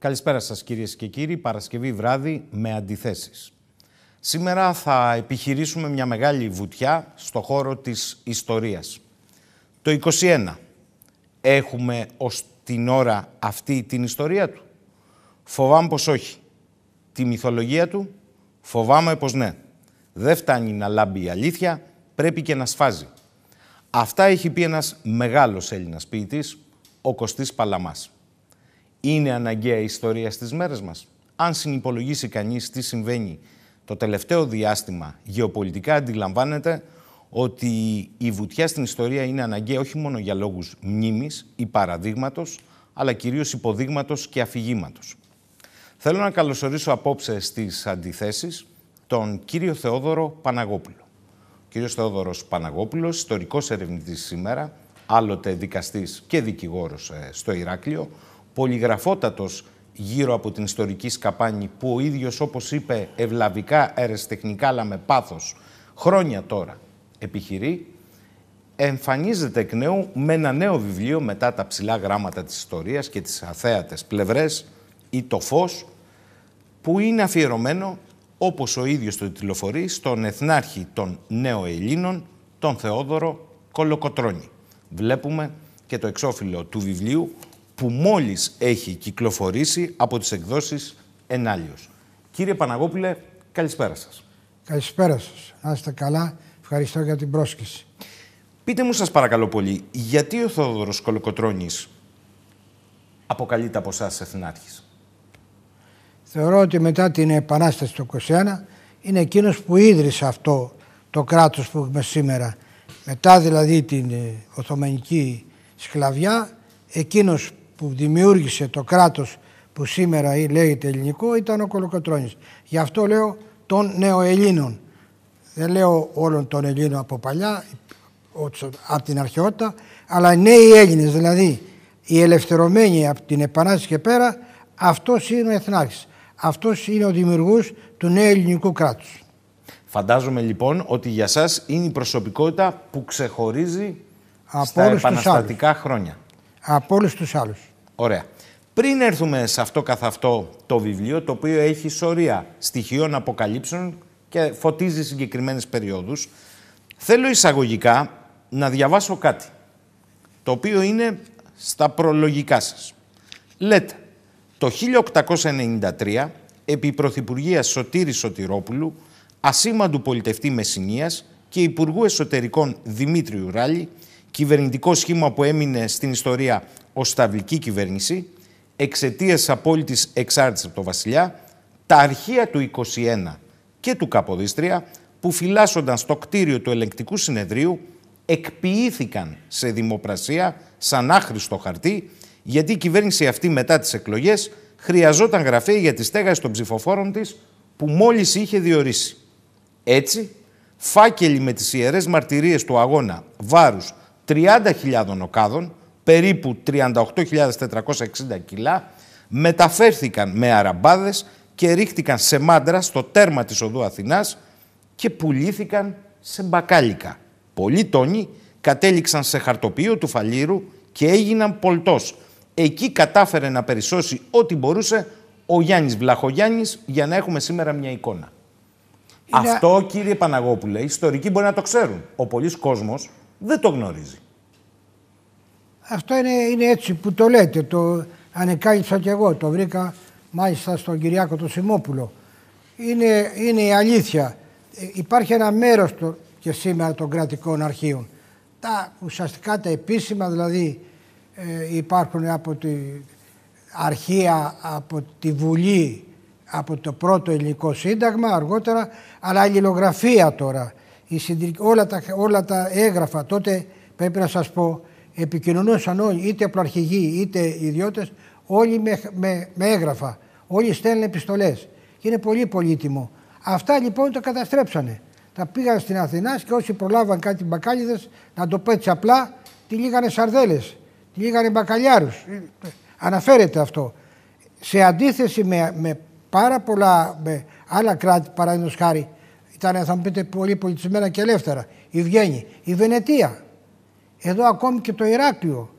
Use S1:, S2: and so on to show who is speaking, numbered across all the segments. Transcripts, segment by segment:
S1: Καλησπέρα σας κυρίες και κύριοι. Παρασκευή βράδυ με αντιθέσεις. Σήμερα θα επιχειρήσουμε μια μεγάλη βουτιά στο χώρο της ιστορίας. Το 21. Έχουμε ως την ώρα αυτή την ιστορία του; Φοβάμαι πως όχι. Τη μυθολογία του; Φοβάμαι πως ναι. Δεν φτάνει να λάμπει η αλήθεια, πρέπει και να σφάζει. Αυτά έχει πει ένας μεγάλος Έλληνας ποιητής, ο Κωστής Παλαμάς. Είναι αναγκαία η ιστορία στις μέρες μας. Αν συνυπολογίσει κανείς τι συμβαίνει το τελευταίο διάστημα γεωπολιτικά, αντιλαμβάνεται ότι η βουτιά στην ιστορία είναι αναγκαία όχι μόνο για λόγους μνήμης ή παραδείγματος, αλλά κυρίως υποδείγματος και αφηγήματος. Θέλω να καλωσορίσω απόψε στις αντιθέσεις τον κύριο Θεόδωρο Παναγόπουλο. Ο κύριος Θεόδωρος Παναγόπουλος, ιστορικός ερευνητής σήμερα, άλλοτε δικαστής και δικηγόρος ε, στο Ηράκλειο, πολυγραφότατος γύρω από την ιστορική σκαπάνη που ο ίδιος όπως είπε ευλαβικά, αιρεσιτεχνικά αλλά με πάθος χρόνια τώρα επιχειρεί, εμφανίζεται εκ νέου με ένα νέο βιβλίο μετά τα ψηλά γράμματα της ιστορίας και τις αθέατες πλευρές ή το φως που είναι αφιερωμένο όπως ο ίδιος το τηλεφορεί στον εθνάρχη των νέων Ελλήνων, τον Θεόδωρο Κολοκοτρώνη. Βλέπουμε και το εξώφυλλο του βιβλίου που μόλις έχει κυκλοφορήσει από τις εκδόσεις Ενάλιος. Κύριε Παναγόπουλε, καλησπέρα σας.
S2: Καλησπέρα σας. Να είστε καλά. Ευχαριστώ για την πρόσκληση.
S1: Πείτε μου σας παρακαλώ πολύ, γιατί ο Θεόδωρος Κολοκοτρώνης αποκαλείται από εσάς εθνάρχης;
S2: Θεωρώ ότι μετά την Επανάσταση του 1921 είναι εκείνος που ίδρυσε αυτό το κράτος που έχουμε σήμερα. Μετά δηλαδή την ε, Οθωμανική σκλαβιά, εκείνος που δημιούργησε το κράτος που σήμερα λέγεται ελληνικό ήταν ο Κολοκοτρώνης. Γι' αυτό λέω των νεοελλήνων. Δεν λέω όλων των Ελλήνων από παλιά, από την αρχαιότητα, αλλά οι νέοι Έλληνες, δηλαδή οι ελευθερωμένοι από την Επανάσταση και πέρα, αυτός είναι ο Εθνάρχης. Αυτός είναι ο δημιουργός του νέου ελληνικού κράτους.
S1: Φαντάζομαι λοιπόν ότι για σας είναι η προσωπικότητα που ξεχωρίζει από στα επαναστατικά χρόνια.
S2: Από όλους τους άλλους.
S1: Ωραία. Πριν έρθουμε σε αυτό καθ' αυτό το βιβλίο, το οποίο έχει σωρία στοιχείων αποκαλύψεων και φωτίζει συγκεκριμένες περιόδους, θέλω εισαγωγικά να διαβάσω κάτι, το οποίο είναι στα προλογικά σας. Λέτε, το 1893, επί Πρωθυπουργίας Σωτήρης Σωτηρόπουλου, ασήμαντου πολιτευτή Μεσσηνίας και Υπουργού Εσωτερικών Δημήτριου Ράλη, κυβερνητικό σχήμα που έμεινε στην ιστορία ως σταυλική κυβέρνηση, εξαιτίας τη απόλυτης εξάρτησης από το Βασιλιά, τα αρχεία του 21 και του Καποδίστρια, που φυλάσσονταν στο κτίριο του ελεγκτικού συνεδρίου, εκποιήθηκαν σε δημοπρασία σαν άχρηστο χαρτί, γιατί η κυβέρνηση αυτή μετά τις εκλογές χρειαζόταν γραφεία για τη στέγαση των ψηφοφόρων της που μόλις είχε διορίσει. Έτσι, φάκελοι με τις ιερές μαρτυρίες του αγώνα βάρους 30.000 οκάδων, περίπου 38.460 κιλά, μεταφέρθηκαν με αραμπάδες και ρίχτηκαν σε μάντρα στο τέρμα της οδού Αθηνάς και πουλήθηκαν σε μπακάλικα. Πολλοί τόνοι κατέληξαν σε χαρτοπείο του Φαλήρου και έγιναν πολτός. Εκεί κατάφερε να περισσώσει ό,τι μπορούσε ο Γιάννης Βλαχογιάννης για να έχουμε σήμερα μια εικόνα. Αυτό κύριε Παναγόπουλε, οι ιστορικοί μπορεί να το ξέρουν. Ο πολλής κόσμος δεν το γνωρίζει.
S2: Αυτό είναι, είναι έτσι που το λέτε. Το ανεκάλυψα κι εγώ. Το βρήκα μάλιστα στον Κυριάκο του Σιμόπουλο. Είναι, είναι η αλήθεια. Ε, υπάρχει ένα μέρος το, και σήμερα των κρατικών αρχείων. Τα ουσιαστικά τα επίσημα δηλαδή ε, υπάρχουν από τη αρχεία, από τη Βουλή, από το πρώτο ελληνικό σύνταγμα αργότερα, αλλά η λιλογραφία τώρα, η όλα, τα, όλα τα έγγραφα, τότε πρέπει να σας πω, επικοινωνούσαν όλοι, είτε απλοαρχηγοί είτε ιδιώτες, όλοι με, με, με έγγραφα. Όλοι στέλνουν επιστολές. Και είναι πολύ πολύτιμο. Αυτά λοιπόν το καταστρέψανε. Τα πήγαν στην Αθηνά και όσοι προλάβαν κάτι μπακάλιδες, να το πω έτσι απλά, τη λίγανε σαρδέλες, τη λίγανε μπακαλιάρους. Αναφέρεται αυτό. Σε αντίθεση με, με πάρα πολλά με άλλα κράτη, παραδείγματος χάρη, ήταν θα μου πείτε πολύ πολιτισμένα και ελεύθερα. Η Βιέννη, η Βενετία, εδώ ακόμη και το Ηράκλειο,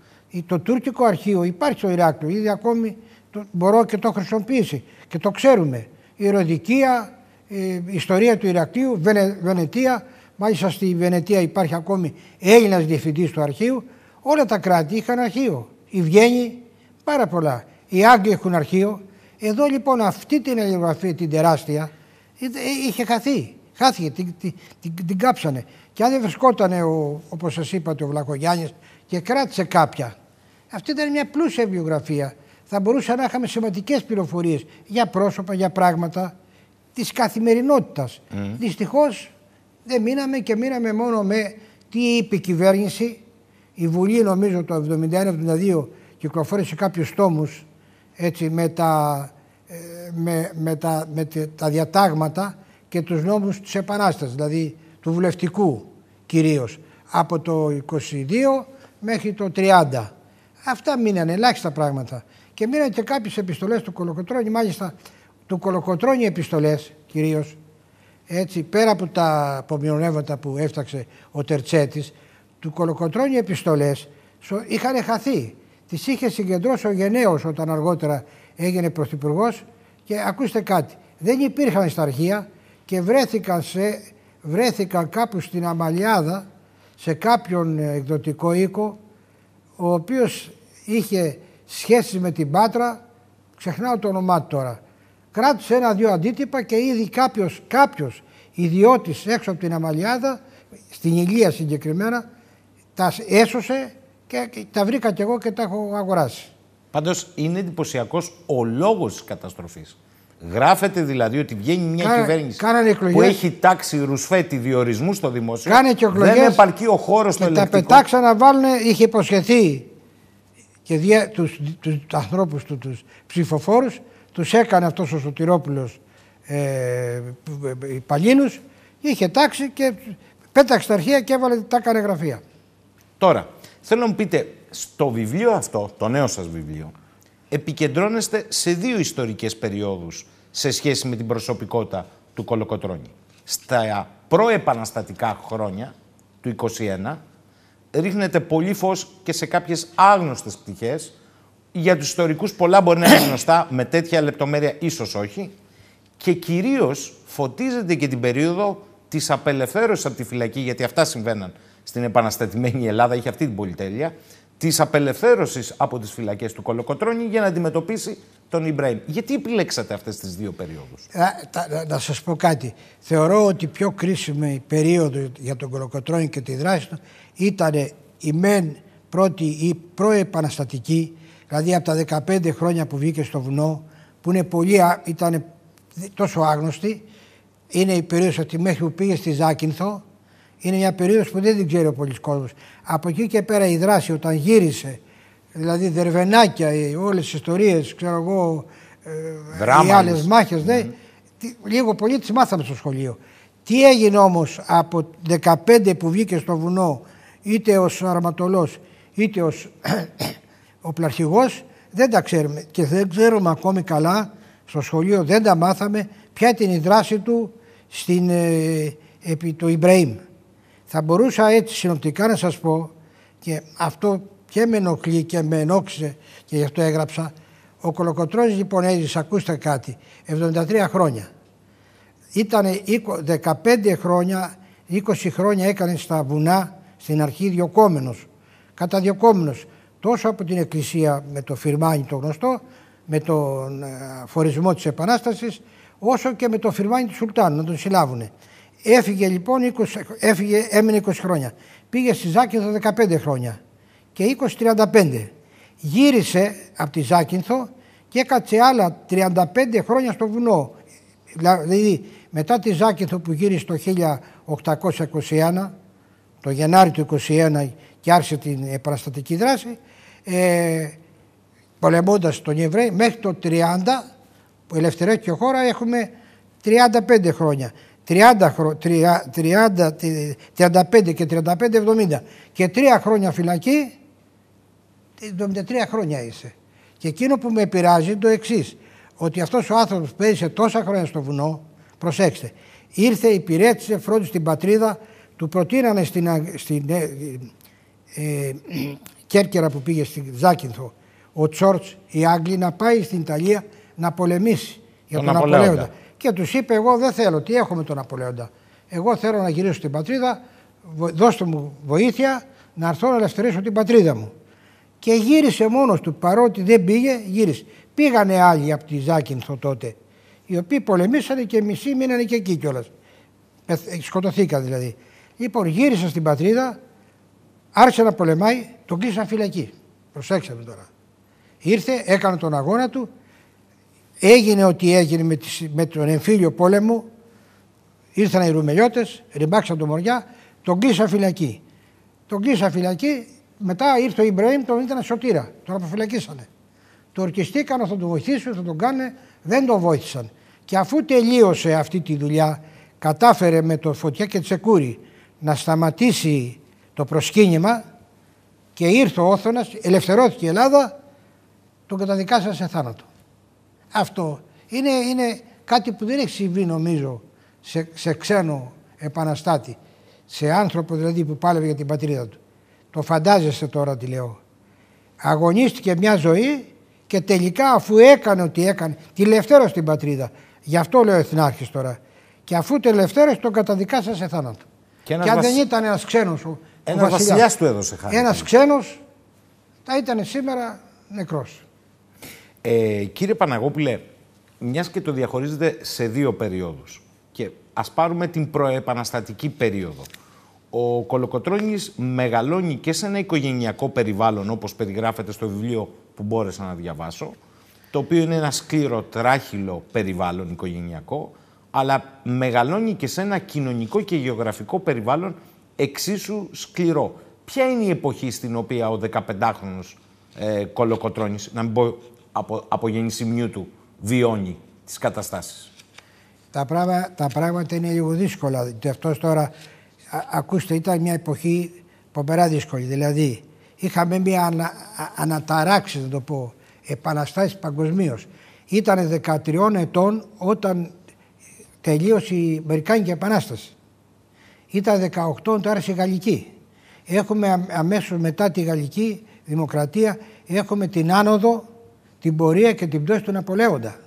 S2: το τουρκικό αρχείο υπάρχει στο Ηράκλειο, ήδη ακόμη το, μπορώ και το χρησιμοποιήσει και το ξέρουμε. Η Ροδικία, η ιστορία του Ηρακλείου, Βενε, Βενετία, μάλιστα στη Βενετία υπάρχει ακόμη Έλληνας διευθυντής του αρχείου, όλα τα κράτη είχαν αρχείο. Η Βιέννη, πάρα πολλά. Οι Άγγλοι έχουν αρχείο. Εδώ λοιπόν αυτή την αλληλογραφία την τεράστια είχε χαθεί. Χάθηκε, την, την, την, την κάψανε. Και αν δεν βρισκόταν, όπως σας είπατε, ο Βλαχογιάννης και κράτησε κάποια. Αυτή ήταν μια πλούσια βιογραφία. Θα μπορούσαμε να είχαμε σημαντικές πληροφορίες για πρόσωπα, για πράγματα της καθημερινότητας. Mm. Δυστυχώς δεν μείναμε και μείναμε μόνο με τι είπε η κυβέρνηση. Η Βουλή, νομίζω, το 1971-1972 κυκλοφόρησε κάποιους τόμους με τα, ε, με, με, τα, με τα διατάγματα και τους νόμους της Επανάστασης, δηλαδή του βουλευτικού κυρίως, από το 22 μέχρι το 30. Αυτά μείνανε ελάχιστα πράγματα. Και μείνανε και κάποιες επιστολές του Κολοκοτρώνη, μάλιστα του Κολοκοτρώνη επιστολές κυρίως, έτσι, πέρα από τα απομειονεύματα που έφταξε ο Τερτσέτης, του Κολοκοτρώνη επιστολές είχαν χαθεί. Τις είχε συγκεντρώσει ο Γενναίος όταν αργότερα έγινε πρωθυπουργός και ακούστε κάτι, δεν υπήρχαν στα αρχεία και βρέθηκαν, σε, βρέθηκαν κάπου στην Αμαλιάδα σε κάποιον εκδοτικό οίκο ο οποίος είχε σχέση με την Πάτρα, ξεχνάω το όνομά του τώρα. Κράτησε ένα-δύο αντίτυπα και ήδη κάποιος, κάποιος ιδιώτης έξω από την Αμαλιάδα, στην Ηλία συγκεκριμένα, τα έσωσε και τα βρήκα κι εγώ και τα έχω αγοράσει.
S1: Πάντως είναι εντυπωσιακός ο λόγος της καταστροφής. Γράφεται δηλαδή ότι βγαίνει μια Κα, κυβέρνηση που έχει τάξει ρουσφέτη διορισμού στο δημόσιο.
S2: Κάνε και εκλογές,
S1: δεν επαρκεί ο χώρος στο
S2: ελεκτικό. Τα πετάξαν να βάλουν, είχε υποσχεθεί και δια, τους, τους, ανθρώπους του, τους ψηφοφόρους, τους έκανε αυτός ο Σωτηρόπουλος ε, Παλίνους, είχε τάξει και πέταξε τα αρχεία και έβαλε τα έκανε γραφεία.
S1: Τώρα, θέλω να μου πείτε, στο βιβλίο αυτό, το νέο σας βιβλίο, επικεντρώνεστε σε δύο ιστορικές περιόδους σε σχέση με την προσωπικότητα του Κολοκοτρώνη. Στα προεπαναστατικά χρόνια του 21 ρίχνεται πολύ φως και σε κάποιες άγνωστες πτυχές. Για τους ιστορικούς πολλά μπορεί να είναι γνωστά, με τέτοια λεπτομέρεια ίσως όχι. Και κυρίως φωτίζεται και την περίοδο της απελευθέρωσης από τη φυλακή, γιατί αυτά συμβαίναν στην επαναστατημένη Ελλάδα, είχε αυτή την πολυτέλεια, Της απελευθέρωσης από τις φυλακές του Κολοκοτρώνη για να αντιμετωπίσει τον Ιμπραήμ. Γιατί επιλέξατε αυτές τις δύο περιόδους;
S2: Να, να σας πω κάτι. Θεωρώ ότι πιο κρίσιμη περίοδο για τον Κολοκοτρώνη και τη δράση του ήταν η μεν πρώτη ή προεπαναστατική, δηλαδή από τα 15 χρόνια που βγήκε στο βουνό, που είναι πολύ, ήταν τόσο άγνωστη, είναι η περίοδος ότι μέχρι που πήγε στη Ζάκυνθο, είναι μια περίοδος που δεν την ξέρει ο πολλής κόσμος. Από εκεί και πέρα η δράση όταν γύρισε, δηλαδή δερβενάκια, όλες τις ιστορίες, ξέρω εγώ, ε, οι άλλες μάχες, ναι, λίγο πολύ τις μάθαμε στο σχολείο. Τι έγινε όμως από 15 που βγήκε στο βουνό, είτε ως αρματολός, είτε ως ο πλαρχηγός, δεν τα ξέρουμε. Και δεν ξέρουμε ακόμη καλά, στο σχολείο δεν τα μάθαμε, ποια ήταν η δράση του στην, ε, επί του Ιμπραήμ. Θα μπορούσα έτσι συνοπτικά να σας πω και αυτό και με ενοχλεί και με ενόξισε και γι' αυτό έγραψα. Ο Κολοκοτρώνης λοιπόν έζησε, ακούστε κάτι, 73 χρόνια. Ήταν 15 χρόνια, 20 χρόνια έκανε στα βουνά στην αρχή διοκόμενος. Καταδιοκόμενος τόσο από την Εκκλησία με το φυρμάνι το γνωστό, με τον ε, φορισμό της Επανάστασης, όσο και με το φυρμάνι του Σουλτάνου να τον συλλάβουνε. Έφυγε λοιπόν, 20, έφυγε, έμεινε 20 χρόνια. Πήγε στη Ζάκυνθο 15 χρόνια και 20-35. Γύρισε από τη Ζάκυνθο και έκατσε άλλα 35 χρόνια στο βουνό. Δηλαδή μετά τη Ζάκυνθο που γύρισε το 1821, το Γενάρη του 21 και άρχισε την επαναστατική δράση, ε, πολεμώντας τον Εβραίο μέχρι το 30 που ελευθερέθηκε η χώρα έχουμε 35 χρόνια. 30, 30, 35 και 35-70 και τρία χρόνια φυλακή, 73 χρόνια είσαι. Και εκείνο που με πειράζει το εξής, ότι αυτός ο άνθρωπος που έζησε τόσα χρόνια στο βουνό, προσέξτε, ήρθε, υπηρέτησε, φρόντισε την πατρίδα, του προτείνανε στην, στην ε, ε, Κέρκυρα που πήγε στη Ζάκυνθο ο Τσόρτς, οι Άγγλοι, να πάει στην Ιταλία να πολεμήσει για
S1: Τον
S2: τον,
S1: Ναπολέοντα.
S2: Ναπολέοντα. Και τους είπε: Εγώ δεν θέλω, τι έχω με τον Ναπολέοντα. Εγώ θέλω να γυρίσω στην πατρίδα, βο- δώστε μου βοήθεια να έρθω να ελευθερήσω την πατρίδα μου. Και γύρισε μόνος του, παρότι δεν πήγε, γύρισε. Πήγανε άλλοι από τη Ζάκυνθο τότε, οι οποίοι πολεμήσανε και μισοί μείνανε και εκεί κιόλας. Σκοτωθήκαν δηλαδή. Λοιπόν, γύρισε στην πατρίδα, άρχισε να πολεμάει, τον κλείσαν φυλακή. Προσέξτε με τώρα. Ήρθε, έκανε τον αγώνα του, έγινε ό,τι έγινε με, τις- με τον εμφύλιο πόλεμο, ήρθαν οι Ρουμελιώτες, ρημπάξαν τον Μοριά, τον κλείσαν φυλακή. Τον κλείσαν φυλακή, μετά ήρθε ο Ιμπραήμ, τον ήταν σωτήρα, τον αποφυλακίσανε. Το ορκιστήκαν, θα τον βοηθήσουν, θα τον κάνουν, δεν τον βοήθησαν. Και αφού τελείωσε αυτή τη δουλειά, κατάφερε με το Φωτιά και Τσεκούρη να σταματήσει το προσκύνημα και ήρθε ο Όθωνας, ελευθερώθηκε η Ελλάδα, τον καταδικάσαν σε θάνατο. Αυτό είναι, είναι κάτι που δεν έχει συμβεί νομίζω σε, σε ξένο επαναστάτη, σε άνθρωπο δηλαδή που πάλευε για την πατρίδα του. Το φαντάζεστε τώρα τι λέω. Αγωνίστηκε μια ζωή και τελικά αφού έκανε ό,τι έκανε, τη ελευθέρωσε την πατρίδα. Γι' αυτό λέω εθνάρχης τώρα. Και αφού τη ελευθέρωσε τον καταδικάσαν σε θάνατο.
S1: Και ένας
S2: Και αν
S1: βασ-
S2: δεν ήταν ένας ξένος ο, ο
S1: Ένας βασιλιάς του έδωσε χάρη.
S2: Ένας ξένος θα ήταν σήμερα νεκρός.
S1: Ε, κύριε Παναγόπουλε, μιας και το διαχωρίζετε σε δύο περιόδους και ας πάρουμε την προεπαναστατική περίοδο. Ο Κολοκοτρώνης μεγαλώνει και σε ένα οικογενειακό περιβάλλον όπως περιγράφεται στο βιβλίο που μπόρεσα να διαβάσω το οποίο είναι ένα σκληρό τράχυλο περιβάλλον οικογενειακό αλλά μεγαλώνει και σε ένα κοινωνικό και γεωγραφικό περιβάλλον εξίσου σκληρό. Ποια είναι η εποχή στην οποία ο 15χρονος ε, Κολοκοτρώνης, να μην πω από, από γεννησιμιού του, βιώνει τις καταστάσεις.
S2: Τα, πράγμα, τα πράγματα είναι λίγο δύσκολα. Και αυτός τώρα, α- ακούστε, ήταν μια εποχή ποπερά δύσκολη. Δηλαδή, είχαμε μια ανα, α- αναταράξει, να το πω, επαναστάσεις παγκοσμίως. Ήταν 13 ετών όταν τελείωσε η Αμερικάνικη Επανάσταση. Ήταν 18 όταν άρχισε η Γαλλική. Έχουμε α- αμέσως μετά τη Γαλλική Δημοκρατία, έχουμε την άνοδο, την πορεία και την πτώση του Ναπολέοντα.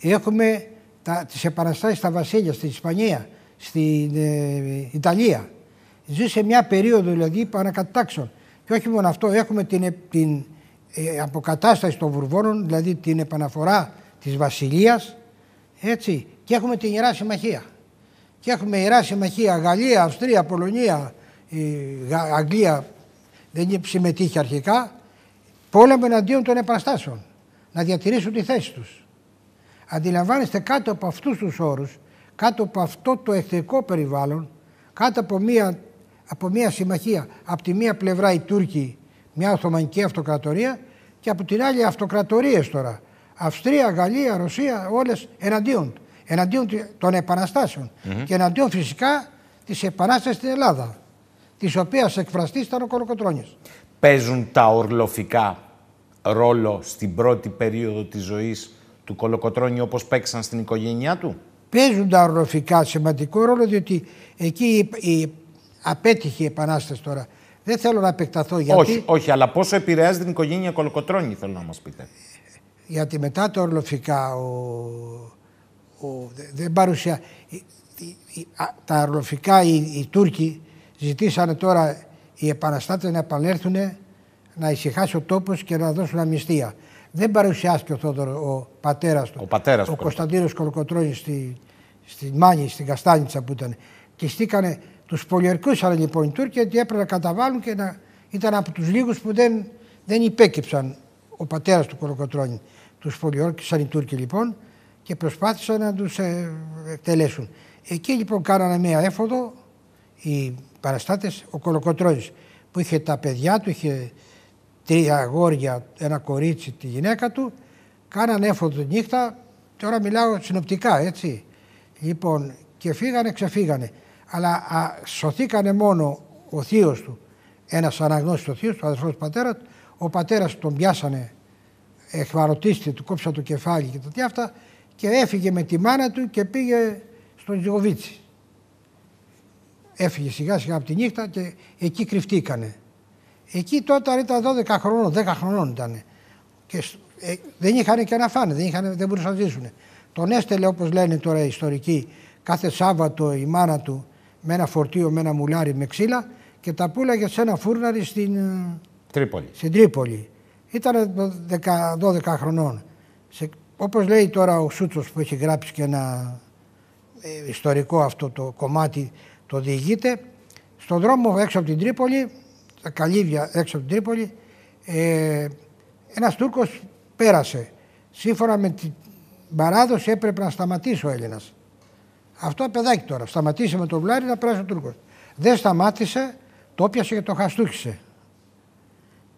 S2: Έχουμε τα, τις επαναστάσεις στα βασίλεια, στην Ισπανία, στην ε, Ιταλία. Ζει σε μια περίοδο δηλαδή παρακατάξεων. Και όχι μόνο αυτό, έχουμε την, ε, την ε, αποκατάσταση των Βουρβώνων, δηλαδή την επαναφορά της βασιλείας, έτσι, και έχουμε την Ιερά Συμμαχία. Και έχουμε Ιερά Συμμαχία Γαλλία, Αυστρία, Πολωνία, η Γα- Αγγλία δεν συμμετείχε αρχικά, πόλεμο εναντίον των επαναστάσεων, να διατηρήσουν τη θέση τους. Αντιλαμβάνεστε κάτω από αυτούς τους όρους, κάτω από αυτό το εχθρικό περιβάλλον, κάτω από μία, από μία συμμαχία, από τη μία πλευρά οι Τούρκοι, μια Οθωμανική αυτοκρατορία και από την άλλη αυτοκρατορίες τώρα. Αυστρία, Γαλλία, Ρωσία, όλες εναντίον, του. εναντίον των επαναστασεων και εναντίον φυσικά της επανάστασης στην Ελλάδα, της οποίας εκφραστής ήταν ο Κολοκοτρώνης.
S1: Παίζουν τα ορλοφικά ρόλο στην πρώτη περίοδο της ζωής του Κολοκοτρώνη όπως παίξαν στην οικογένειά του;
S2: παίζουν τα οροφικά σημαντικό ρόλο διότι εκεί η, η απέτυχε η επανάσταση τώρα. Δεν θέλω να επεκταθώ γιατί,
S1: Όχι, όχι, αλλά πόσο επηρεάζει την οικογένεια Κολοκοτρώνη, θέλω να μας πείτε.
S2: γιατί μετά τα ορλοφικά ο, ο, δε- δεν παρουσία... η- η- η- α, τα ορλοφικά οι, οι Τούρκοι ζητήσανε τώρα οι επαναστάτες να επανέλθουν να ησυχάσει ο τόπος και να δώσουν αμνηστία. Δεν παρουσιάστηκε ο Θόδωρο, ο πατέρας του,
S1: Ο πατέρας
S2: ο
S1: του
S2: Κωνσταντίνος Κολοκοτρώνης στη, στη Μάνη, στην Καστάνιτσα που ήταν. Και στήκανε, τους πολιορκούσαν λοιπόν οι Τούρκοι ότι έπρεπε να καταβάλουν και να ήταν από τους λίγους που δεν, δεν υπέκυψαν ο πατέρας του Κολοκοτρώνη. Τους πολιορκήσαν οι Τούρκοι λοιπόν και προσπάθησαν να τους ε, εκτελέσουν. Εκεί λοιπόν κάνανε μια έφοδο οι παραστάτες, ο Κολοκοτρώνης που είχε τα παιδιά του, είχε τρία αγόρια, ένα κορίτσι, τη γυναίκα του, κάνανε έφοδο τη νύχτα, τώρα μιλάω συνοπτικά έτσι. Λοιπόν, και φύγανε, ξεφύγανε. Αλλά α, σωθήκανε μόνο ο θείος του, ένας αναγνώστης ο θείος του, ο αδερφός του πατέρα του, ο πατέρας τον πιάσανε, εχμαρωτίστηκε, του κόψα το κεφάλι και τέτοια αυτά και έφυγε με τη μάνα του και πήγε στον Ζιγοβίτσι. Έφυγε σιγά σιγά από τη νύχτα και εκεί κρυφτήκανε. Εκεί τότε ήταν 12 χρονών, 10 χρονών ήταν. Και ε, δεν είχαν και να φάνε, δεν, είχαν, δεν μπορούσαν να ζήσουν. Τον έστελε όπως λένε τώρα οι ιστορικοί κάθε Σάββατο η μάνα του με ένα φορτίο, με ένα μουλάρι με ξύλα και τα πουλάγε σε ένα φούρναρι στην ε,
S1: Τρίπολη.
S2: Στην Τρίπολη. Ήταν 12 χρονών. Σε, όπως λέει τώρα ο Σούτσος που έχει γράψει και ένα ε, ιστορικό αυτό το κομμάτι το διηγείται, στον δρόμο έξω από την Τρίπολη, τα καλύβια έξω από την Τρίπολη, ε, ένας Τούρκος πέρασε. Σύμφωνα με την παράδοση έπρεπε να σταματήσει ο Έλληνας. Αυτό παιδάκι τώρα. Σταματήσε με το βλάρι να περάσει ο Τούρκος. Δεν σταμάτησε, το πιασε και το χαστούχησε.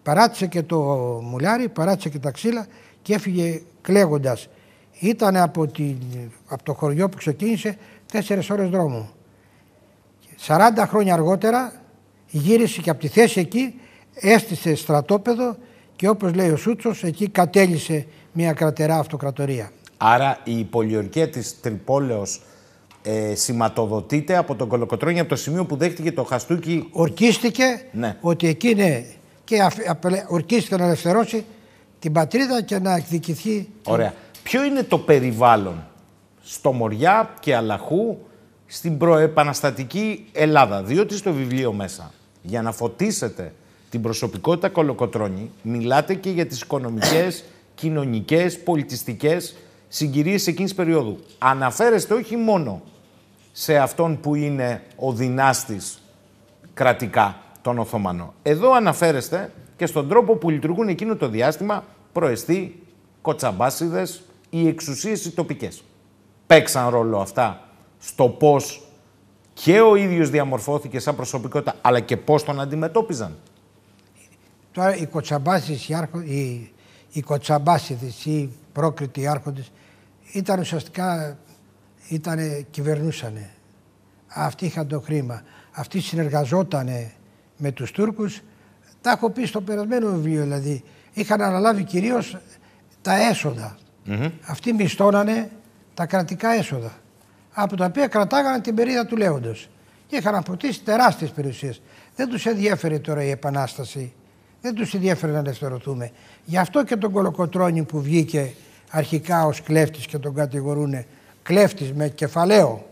S2: Παράτησε και το μουλάρι, παράτησε και τα ξύλα και έφυγε κλαίγοντας. Ήταν από, την, από το χωριό που ξεκίνησε τέσσερις ώρες δρόμο. 40 χρόνια αργότερα γύρισε και από τη θέση εκεί έστησε στρατόπεδο και όπως λέει ο Σούτσος εκεί κατέλησε μια κρατερά αυτοκρατορία.
S1: Άρα η πολιορκία της Τρυπόλεως ε, σηματοδοτείται από τον Κολοκοτρώνη από το σημείο που δέχτηκε το Χαστούκι.
S2: Ορκίστηκε
S1: ναι.
S2: ότι εκεί είναι και ορκίστηκε να ελευθερώσει την πατρίδα και να εκδικηθεί.
S1: Ωραία. Ποιο είναι το περιβάλλον; Στο Μοριά και Αλαχού στην προεπαναστατική Ελλάδα. Διότι στο βιβλίο μέσα, για να φωτίσετε την προσωπικότητα Κολοκοτρώνη, μιλάτε και για τις οικονομικές, κοινωνικές, πολιτιστικές συγκυρίες εκείνης περίοδου. Αναφέρεστε όχι μόνο σε αυτόν που είναι ο δυνάστης κρατικά, τον Οθωμανό. Εδώ αναφέρεστε και στον τρόπο που λειτουργούν εκείνο το διάστημα προεστοί, κοτσαμπάσιδες, οι εξουσίες οι τοπικές. Παίξαν ρόλο αυτά στο πώς και ο ίδιος διαμορφώθηκε σαν προσωπικότητα, αλλά και πώς τον αντιμετώπιζαν.
S2: Τώρα οι κοτσαμπάσιδες, οι, άρχο, οι, οι κοτσαμπάσιδες, οι πρόκριτοι άρχοντες, ήταν ουσιαστικά ήτανε, κυβερνούσανε. Αυτοί είχαν το χρήμα. Αυτοί συνεργαζότανε με τους Τούρκους. Τα έχω πει στο περασμένο βιβλίο δηλαδή. Είχαν αναλάβει κυρίως τα έσοδα. Αυτοί μισθώνανε τα κρατικά έσοδα. Από τα οποία κρατάγανε την περίοδο του Λέοντος. Και είχαν αποτίσει τεράστιες περιουσίες. Δεν τους ενδιέφερε τώρα η Επανάσταση. Δεν τους ενδιέφερε να ελευθερωθούμε. Γι' αυτό και τον Κολοκοτρώνη που βγήκε αρχικά ως κλέφτης και τον κατηγορούν κλέφτης με κεφαλαίο.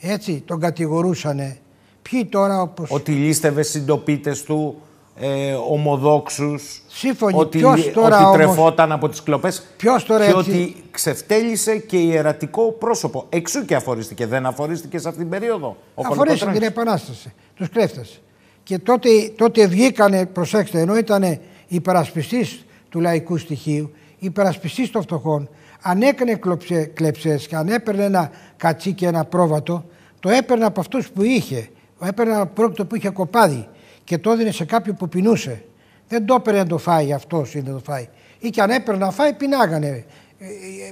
S2: Έτσι τον κατηγορούσανε. Ποιοι τώρα όπως...
S1: Ότι λίστευε συντοπίτες του, ε, ομοδόξους,
S2: Σύμφωνοι.
S1: ότι,
S2: τώρα
S1: ότι τρεφόταν από τις κλοπές
S2: Ποιος τώρα
S1: και
S2: έτσι...
S1: ότι ξεφτέλησε και ιερατικό πρόσωπο. Εξού και αφορίστηκε. Δεν αφορίστηκε σε αυτήν την περίοδο.
S2: Αφορίστηκε την Επανάσταση, τους κλέφτες. Και τότε, τότε βγήκανε, προσέξτε, ενώ ήταν υπερασπιστής του λαϊκού στοιχείου, υπερασπιστής των φτωχών, αν έκανε κλεψές και αν έπαιρνε ένα κατσί και ένα πρόβατο, το έπαιρνε από αυτούς που είχε. Έπαιρνε ένα πρόκτο που είχε κοπάδι και το έδινε σε κάποιον που πεινούσε. Δεν το έπαιρνε να το φάει αυτός ή να το φάει. Ή και αν έπαιρνε να φάει, πεινάγανε. Ε,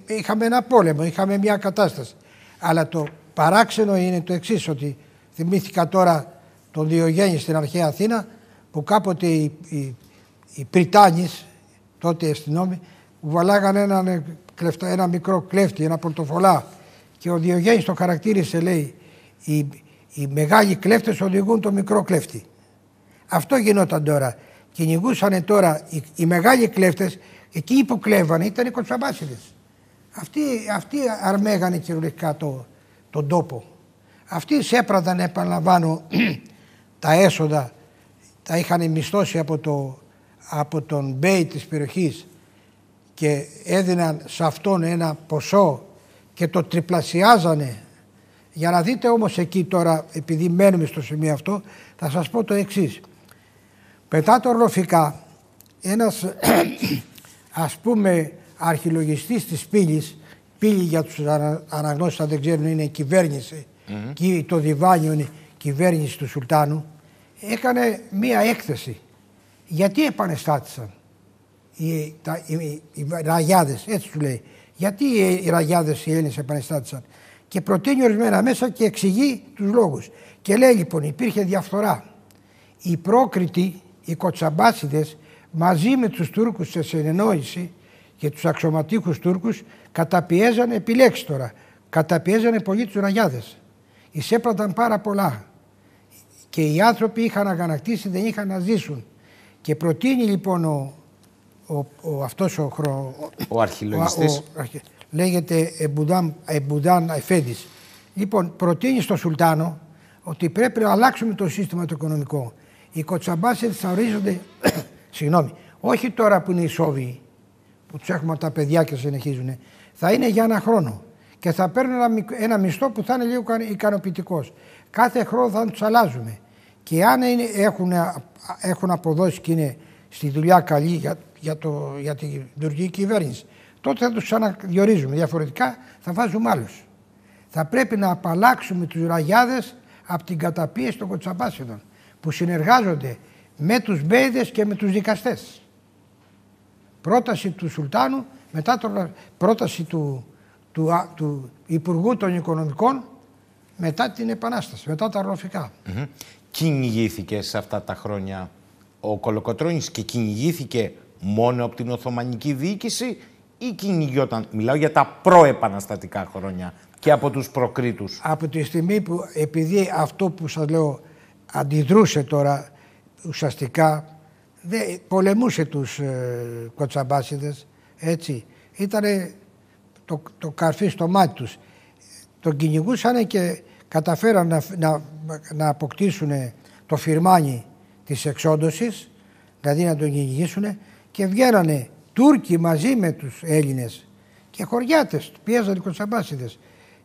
S2: ε, είχαμε ένα πόλεμο, είχαμε μια κατάσταση. Αλλά το παράξενο είναι το εξής, ότι θυμήθηκα τώρα τον Διογέννη στην αρχαία Αθήνα, που κάποτε οι, οι, οι Πριτάνης, τότε οι αστυνόμοι, βαλάγανε έναν ένα μικρό κλέφτη, ένα πορτοφολά και ο Διογέννης το χαρακτήρισε λέει οι, οι μεγάλοι κλέφτες οδηγούν το μικρό κλέφτη. Αυτό γινόταν τώρα. Κυνηγούσαν τώρα οι, οι μεγάλοι κλέφτες, εκεί που κλέβανε ήταν οι κοτσαμπάσιδες. Αυτοί, αυτοί αρμέγανε κυριολεκτικά το, τον τόπο. Αυτοί σέπραδαν, επαναλαμβάνω, τα έσοδα, τα είχαν μισθώσει από, το, από τον Μπέι της περιοχής και έδιναν σε αυτόν ένα ποσό και το τριπλασιάζανε. Για να δείτε όμως εκεί τώρα, επειδή μένουμε στο σημείο αυτό, θα σας πω το εξής. Μετά το Ορλοφικά, ένας ας πούμε αρχιλογιστής της πύλης, πύλη για τους αναγνώσεις αν δεν ξέρουν είναι η κυβέρνηση mm-hmm. και το διβάνιο είναι κυβέρνηση του Σουλτάνου, έκανε μία έκθεση. Γιατί επανεστάτησαν οι, τα, οι, οι ραγιάδες, έτσι του λέει. Γιατί οι, οι ραγιάδες οι Έλληνες επανεστάτησαν. Και προτείνει ορισμένα μέσα και εξηγεί τους λόγους. Και λέει λοιπόν υπήρχε διαφθορά. Οι πρόκριτοι, οι κοτσαμπάσιδες μαζί με τους Τούρκους σε συνεννόηση και τους αξιωματικούς Τούρκους καταπιέζανε, επιλέξει τώρα, καταπιέζανε πολύ τους ραγιάδες. Εισέπραταν πάρα πολλά. Και οι άνθρωποι είχαν αγανακτήσει, δεν είχαν να ζήσουν. Και προτείνει λοιπόν ο, ο, ο, αυτός ο, χρο,
S1: ο αρχιλογιστής.
S2: Ο, ο, λέγεται Εμπουδάν, Εμπουδάν Εφέντης. Λοιπόν, προτείνει στο Σουλτάνο ότι πρέπει να αλλάξουμε το σύστημα το οικονομικό. Οι κοτσαμπάσες θα ορίζονται, συγγνώμη, όχι τώρα που είναι οι Σόβοι, που τους έχουμε τα παιδιά και συνεχίζουν, θα είναι για ένα χρόνο και θα παίρνουν ένα, ένα μισθό που θα είναι λίγο ικανοποιητικός. Κάθε χρόνο θα τους αλλάζουμε. Και αν είναι, έχουν, έχουν αποδώσει και είναι στη δουλειά καλή για, για, το, για τη λειτουργική κυβέρνηση, τότε θα τους ξαναδιορίζουμε. Διαφορετικά θα βάζουμε άλλους. Θα πρέπει να απαλλάξουμε τους ραγιάδες από την καταπίεση των κοτσαμπάσιδων που συνεργάζονται με τους μπέιδες και με τους δικαστές. Πρόταση του Σουλτάνου, μετά το, πρόταση του, του, του Υπουργού των Οικονομικών μετά την Επανάσταση, μετά τα ροφικά.
S1: Mm-hmm. Κυνηγήθηκε σε αυτά τα χρόνια ο Κολοκοτρώνης και κυνηγήθηκε μόνο από την Οθωμανική διοίκηση ή κυνηγιόταν, μιλάω για τα προεπαναστατικά χρόνια και από τους προκρίτους;
S2: Από τη στιγμή που επειδή αυτό που σας λέω αντιδρούσε τώρα ουσιαστικά δε, πολεμούσε τους ε, κοτσαμπάσιδες έτσι. Ήταν το, το καρφί στο μάτι τους. Τον κυνηγούσαν και καταφέραν να, να, να αποκτήσουν το φυρμάνι της εξόντωσης δηλαδή να τον κυνηγήσουν και βγαίνανε Τούρκοι μαζί με τους Έλληνες και χωριάτες, πιέζαν οι κοτσαμπάσιδες.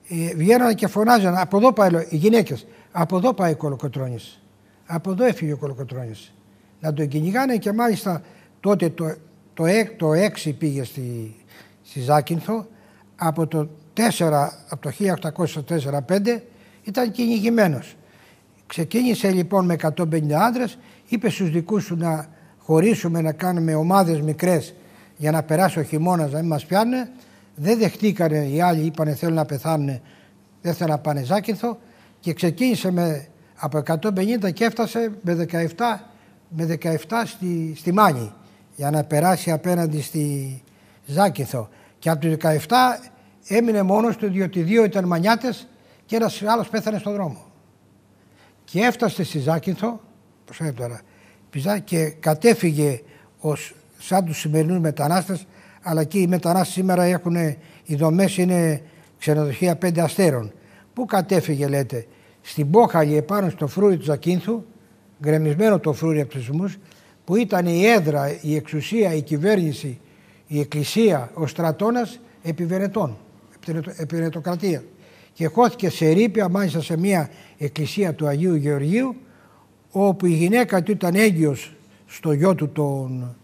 S2: Ε, βγαίνανε και φωνάζαν από εδώ πάει οι γυναίκες από εδώ πάει ο Κολοκοτρώνης. Από εδώ έφυγε ο Κολοκοτρώνης. Να τον κυνηγάνε και μάλιστα τότε το, το, το 6 πήγε στη, στη Ζάκυνθο. Από το 4, από το 1804-5 ήταν κυνηγημένος. Ξεκίνησε λοιπόν με 150 άντρες, είπε στους δικούς σου να χωρίσουμε, να κάνουμε ομάδες μικρές για να περάσει ο χειμώνας να μην μας πιάνουν. Δεν δεχτήκανε οι άλλοι, είπανε θέλουν να πεθάνουν, δεν θέλουν να πάνε Ζάκυνθο και ξεκίνησε με, από 150 και έφτασε με 17, με 17 στη, στη Μάνη για να περάσει απέναντι στη Ζάκηθο. Και από το 17 έμεινε μόνος του διότι δύο ήταν μανιάτες και ένας άλλος πέθανε στον δρόμο. Και έφτασε στη Ζάκηθο, τώρα, και κατέφυγε ως, σαν τους σημερινούς μετανάστες αλλά και οι μετανάστες σήμερα έχουν, οι δομές είναι ξενοδοχεία πέντε αστέρων. Πού κατέφυγε λέτε, στην Πόχαλη επάνω στο φρούρι του Ζακίνθου, γκρεμισμένο το φρούρι από τους που ήταν η έδρα, η εξουσία, η κυβέρνηση, η εκκλησία, ο στρατώνας επί Βενετών, επί Και χώθηκε σε ρήπια μάλιστα σε μια εκκλησία του Αγίου Γεωργίου όπου η γυναίκα του ήταν έγκυος στο γιο του τον...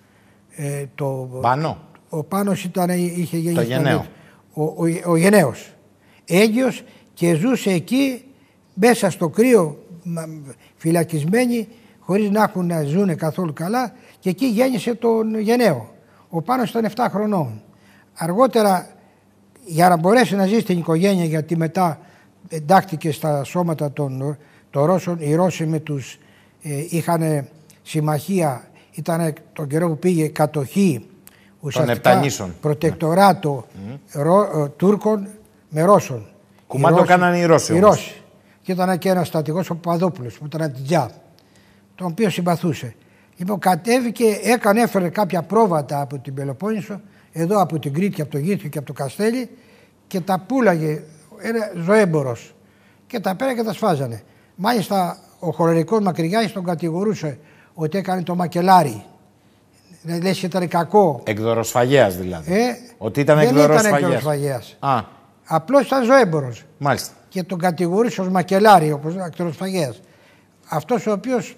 S1: Ε, το, Πάνο.
S2: Ο Πάνος ήταν, είχε γεννηθεί.
S1: Το γενναίο.
S2: Ο, ο, ο γενναίος. Έγκυος και ζούσε εκεί μέσα στο κρύο φυλακισμένοι χωρίς να έχουν να ζουν καθόλου καλά και εκεί γέννησε τον γενναίο. Ο Πάνος ήταν 7 χρονών. Αργότερα για να μπορέσει να ζει στην οικογένεια γιατί μετά εντάχθηκε στα σώματα των, των Ρώσων. Οι Ρώσοι με τους ε, είχαν συμμαχία, ήταν τον καιρό που πήγε κατοχή ουσιαστικά προτεκτοράτο mm. Τούρκων με Ρώσων.
S1: Κουμάντο έκαναν οι Ρώσοι.
S2: Οι Ρώσοι. Και ήταν και ένας στρατηγός ο Παπαδόπουλος που ήταν από την Τζά, τον οποίο συμπαθούσε. Λοιπόν, κατέβηκε, έκανε, έφερε κάποια πρόβατα από την Πελοπόννησο, εδώ από την Κρήτη, από το Γήθιο και από το Καστέλι και τα πούλαγε ένα ζωέμπορο. Και τα πέρα και τα σφάζανε. Μάλιστα, ο χωρερικό Μακρυγιάννης τον κατηγορούσε ότι έκανε το μακελάρι. Λες ήταν κακό.
S1: Εκδοροσφαγέας δηλαδή.
S2: Ε,
S1: ότι ήταν εκδοροσφαγέας.
S2: Απλώς ήταν ζωέμπορο.
S1: Μάλιστα.
S2: Και τον κατηγορούσε ως μακελάρι, όπως ακτροσφαγέα. Αυτός ο οποίος,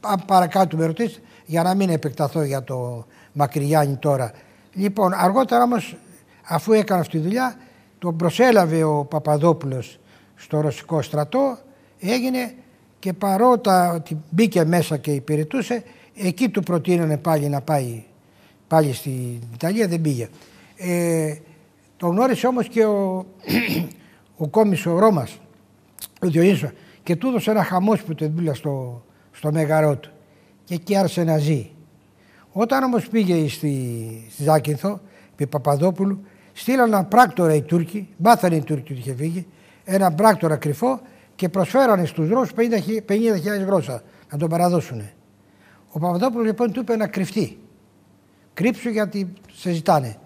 S2: αν παρακάτω με ρωτήσει, για να μην επεκταθώ για το Μακριγιάννη τώρα. Λοιπόν, αργότερα όμως, αφού έκανε αυτή τη δουλειά, τον προσέλαβε ο Παπαδόπουλος στο ρωσικό στρατό, έγινε και παρότα ότι μπήκε μέσα και υπηρετούσε, εκεί του προτείνανε πάλι να πάει πάλι στην Ιταλία, δεν πήγε. Ε, το γνώρισε όμως και ο, ο κόμις ο Ρώμας, ο Διονύσος, και του έδωσε ένα χαμός του στο, στο μέγαρό του και εκεί άρχισε να ζει. Όταν όμως πήγε στη, στη Ζάκυνθο, επί Παπαδόπουλου, στείλαν ένα πράκτορα οι Τούρκοι, μάθανε οι Τούρκοι ότι είχε φύγει, ένα πράκτορα κρυφό και προσφέρανε στους Ρώσους 50.000 50 γρόσα να τον παραδώσουν. Ο Παπαδόπουλος λοιπόν του είπε να κρυφτεί. κρύψου γιατί σε ζητάνε.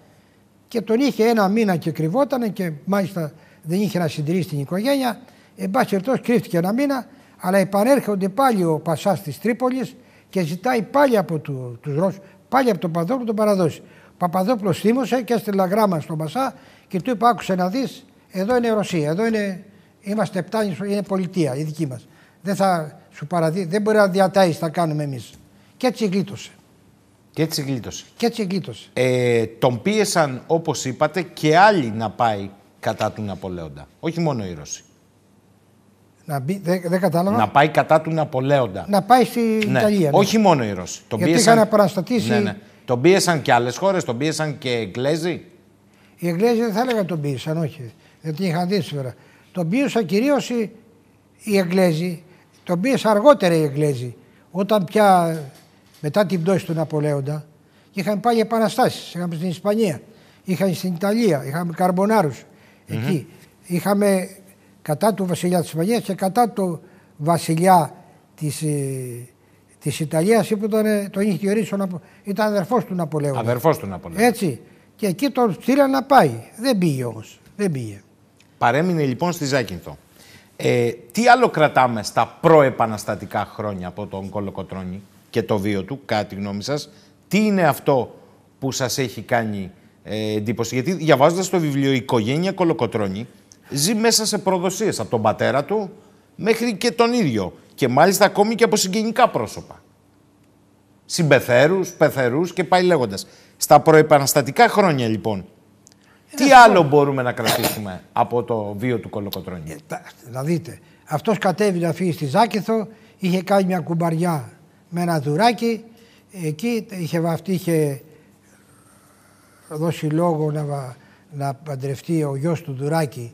S2: Και τον είχε ένα μήνα και κρυβότανε και μάλιστα δεν είχε να συντηρήσει την οικογένεια. Εν πάση περιπτώσει κρύφτηκε ένα μήνα, αλλά επανέρχονται πάλι ο Πασάς της Τρίπολης και ζητάει πάλι από του τους Ρώσους, πάλι από τον Παπαδόπουλο τον παραδώσει. Ο Παπαδόπουλος θύμωσε και έστειλε γράμμα στον Πασά και του είπε: Άκουσε να δεις, εδώ είναι η Ρωσία, εδώ είναι, είμαστε επτάνη, είναι πολιτεία η δική μας. Δεν θα σου παραδεί, δεν μπορεί να διατάει, θα κάνουμε εμείς. Και έτσι γλίτωσε.
S1: Και έτσι γλίτωσε.
S2: Και έτσι γλίτωσε.
S1: Ε, τον πίεσαν, όπως είπατε, και άλλοι να πάει κατά του Ναπολέοντα. Όχι μόνο οι Ρώσοι.
S2: Να μπει, δεν, δεν κατάλαβα.
S1: Να πάει κατά του Ναπολέοντα.
S2: Να πάει στην
S1: ναι.
S2: Ιταλία. Ναι.
S1: Όχι μόνο οι Ρώσοι. Τον
S2: Γιατί
S1: πίεσαν...
S2: είχαν επαναστατήσει.
S1: Ναι, ναι. Τον πίεσαν και άλλες χώρες, τον πίεσαν και Εγγλέζοι.
S2: Οι Εγγλέζοι δεν θα έλεγα τον πίεσαν, όχι. Δεν την είχαν δει σήμερα. Τον πίεσαν κυρίως οι, οι Εγγλέζοι. Τον πίεσαν αργότερα οι Εγγλέζοι. Όταν πια μετά την πτώση του Ναπολέοντα είχαν πάλι επαναστάσει. Είχαμε στην Ισπανία, είχαμε στην Ιταλία, είχαμε καρμπονάρους εκεί. Είχαμε κατά του βασιλιά της Ισπανίας και κατά του βασιλιά της, ε, της Ιταλίας που τον, τον είχε διορίσει, ήταν αδερφός του Ναπολέοντα.
S1: Αδερφός του Ναπολέοντα.
S2: Έτσι. Και εκεί τον στείλαν να πάει. Δεν πήγε όμως. Δεν πήγε.
S1: Παρέμεινε λοιπόν στη Ζάκυνθο. Ε, τι άλλο κρατάμε στα προεπαναστατικά χρόνια από τον Κολοκοτρώνη και το βίο του, κατά τη γνώμη σας. Τι είναι αυτό που σας έχει κάνει ε, εντύπωση. Γιατί διαβάζοντας το βιβλίο «Η οικογένεια Κολοκοτρώνη» ζει μέσα σε προδοσίες από τον πατέρα του μέχρι και τον ίδιο. Και μάλιστα ακόμη και από συγγενικά πρόσωπα. Συμπεθέρους, πεθερούς και πάει λέγοντας. Στα προεπαναστατικά χρόνια λοιπόν, τι άλλο μπορούμε να κρατήσουμε από το βίο του Κολοκοτρώνη;
S2: Ε, τα- να δείτε, αυτός κατέβη να φύγει στη Ζάκηθο, είχε κάνει μια κουμπαριά με ένα δουράκι, εκεί είχε βαφτεί, είχε δώσει λόγο να, βα- να παντρευτεί ο γιος του δουράκι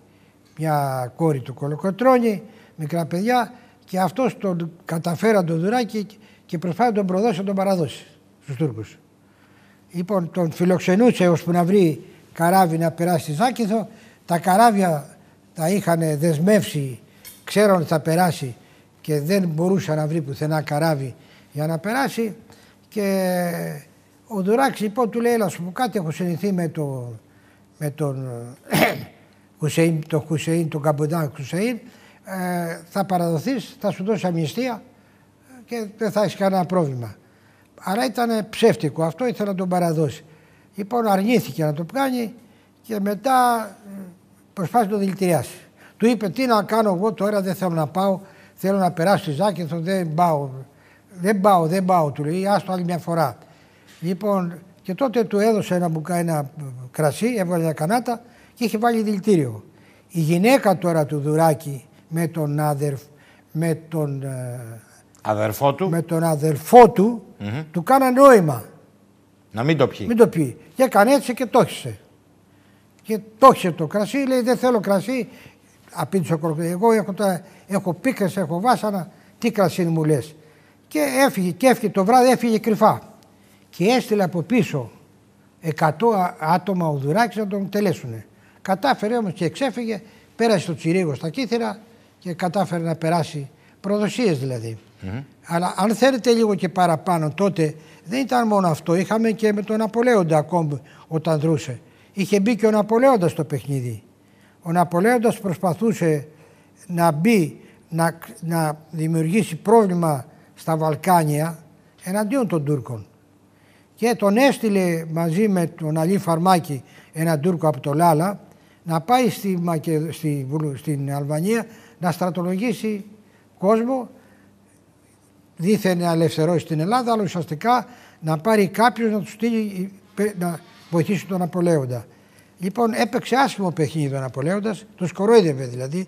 S2: μια κόρη του Κολοκοτρώνη, μικρά παιδιά και αυτός τον καταφέραν τον δουράκι και προσπάθησε να τον προδώσει να τον παραδώσει στους Τούρκους. Λοιπόν, τον φιλοξενούσε ώσπου να βρει καράβι να περάσει στη Ζάκηθο. Τα καράβια τα είχαν δεσμεύσει, ξέραν ότι θα περάσει και δεν μπορούσε να βρει πουθενά καράβι για να περάσει. Και ο Δουράκης λοιπόν του λέει, έλα σου πω κάτι, έχω συνηθεί με, το, με τον Χουσέιν, τον Χουσέιν, τον Καμποντάν Χουσέιν, ε, θα παραδοθείς, θα σου δώσει αμνηστία και δεν θα έχεις κανένα πρόβλημα. Άρα ήταν ψεύτικο αυτό, ήθελε να τον παραδώσει. Λοιπόν, αρνήθηκε να το κάνει και μετά ε, προσπάθησε να το δηλητηριάσει. Του είπε: Τι να κάνω εγώ τώρα, δεν θέλω να πάω. Θέλω να περάσω στη Ζάκηθο, δεν πάω. Δεν πάω, δεν πάω, του λέει. Άστο άλλη μια φορά. Λοιπόν, και τότε του έδωσε ένα μπουκά, ένα κρασί, έβαλε μια κανάτα και είχε βάλει δηλητήριο. Η γυναίκα τώρα του Δουράκη με τον άδερφ, με τον, ε,
S1: Αδερφό του,
S2: με τον αδελφό του, του κάνα νόημα.
S1: να μην το πιει.
S2: Μην το πει. Και έκανε έτσι και το έχισε. Και το έχισε το κρασί, λέει δεν θέλω κρασί. Απήντησε ο κοροϊδός. Εγώ έχω, τα, έχω πίκρες, έχω βάσανα, τι κρασί μου λες. Και έφυγε και έφυγε το βράδυ, έφυγε κρυφά. Και έστειλε από πίσω 100 α- άτομα ο Δουράκης να τον τελέσουν. Κατάφερε όμως και εξέφυγε, πέρασε το τσιρίγο στα κύθρα και κατάφερε να περάσει προδοσίες δηλαδή. Αλλά αν θέλετε λίγο και παραπάνω τότε δεν ήταν μόνο αυτό. Είχαμε και με τον Ναπολέοντα ακόμη όταν δρούσε. Είχε μπει και ο Ναπολέοντας στο παιχνίδι. Ο Ναπολέοντας προσπαθούσε να μπει, να, να δημιουργήσει πρόβλημα στα Βαλκάνια εναντίον των Τούρκων. Και τον έστειλε μαζί με τον Αλή Φαρμάκη, έναν Τούρκο από το Λάλα, να πάει στη, Μακε... στη... Βουλ- στην Αλβανία να στρατολογήσει κόσμο δίθεν να ελευθερώσει την Ελλάδα, αλλά ουσιαστικά να πάρει κάποιος να τους στείλει ε, να βοηθήσει τον Απολέοντα. Λοιπόν, έπαιξε άσχημο παιχνίδι ο Ναπολέοντας, το κορόιδευε δηλαδή.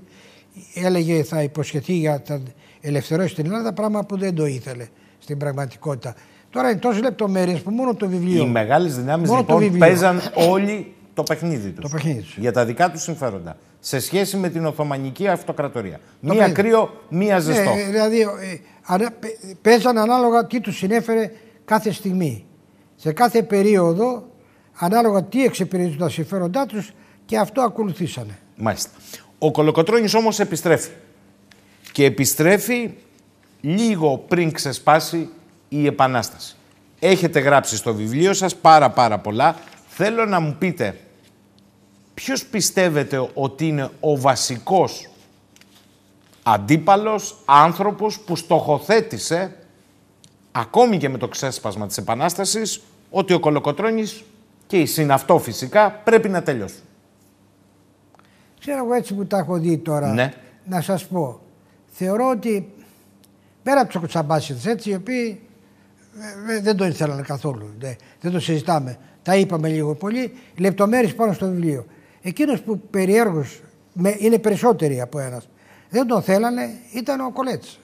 S2: Έλεγε θα υποσχεθεί για να ελευθερώσει την Ελλάδα, πράγμα που δεν το ήθελε στην πραγματικότητα. Τώρα είναι τόσες λεπτομέρειες που μόνο το βιβλίο.
S1: Οι μεγάλες δυνάμεις
S2: Μόνο το
S1: λοιπόν
S2: βιβλίο.
S1: παίζαν όλοι το παιχνίδι τους.
S2: Το παιχνίδι τους.
S1: Για τα δικά τους συμφέροντα. Σε σχέση με την Οθωμανική Αυτοκρατορία. μία
S2: παιχνίδι.
S1: κρύο, μία ζεστό.
S2: Ναι, δηλαδή, ε, ανα- πε- παίζαν ανάλογα τι τους συνέφερε κάθε στιγμή. Σε κάθε περίοδο, ανάλογα τι εξυπηρετούν τα συμφέροντά τους και αυτό ακολουθήσανε.
S1: Μάλιστα. Ο Κολοκοτρώνης όμως επιστρέφει. Και επιστρέφει λίγο πριν ξεσπάσει η Επανάσταση. Έχετε γράψει στο βιβλίο σας πάρα πάρα πολλά. Θέλω να μου πείτε ποιος πιστεύετε ότι είναι ο βασικός αντίπαλος άνθρωπος που στοχοθέτησε ακόμη και με το ξέσπασμα της Επανάστασης ότι ο Κολοκοτρώνης και η συναυτό φυσικά πρέπει να τελειώσουν;
S2: Ξέρω εγώ έτσι που τα έχω δει τώρα,
S1: Ναι.
S2: να σας πω. Θεωρώ ότι πέρα από τους κοτσαμπάσιδες έτσι, οι οποίοι ε, ε, δεν το ήθελαν καθόλου, δεν, δεν το συζητάμε. Τα είπαμε λίγο πολύ, λεπτομέρειες πάνω στο βιβλίο. Εκείνος που περιέργως με, είναι περισσότεροι από ένας, δεν τον θέλανε, ήταν ο Κολέτς.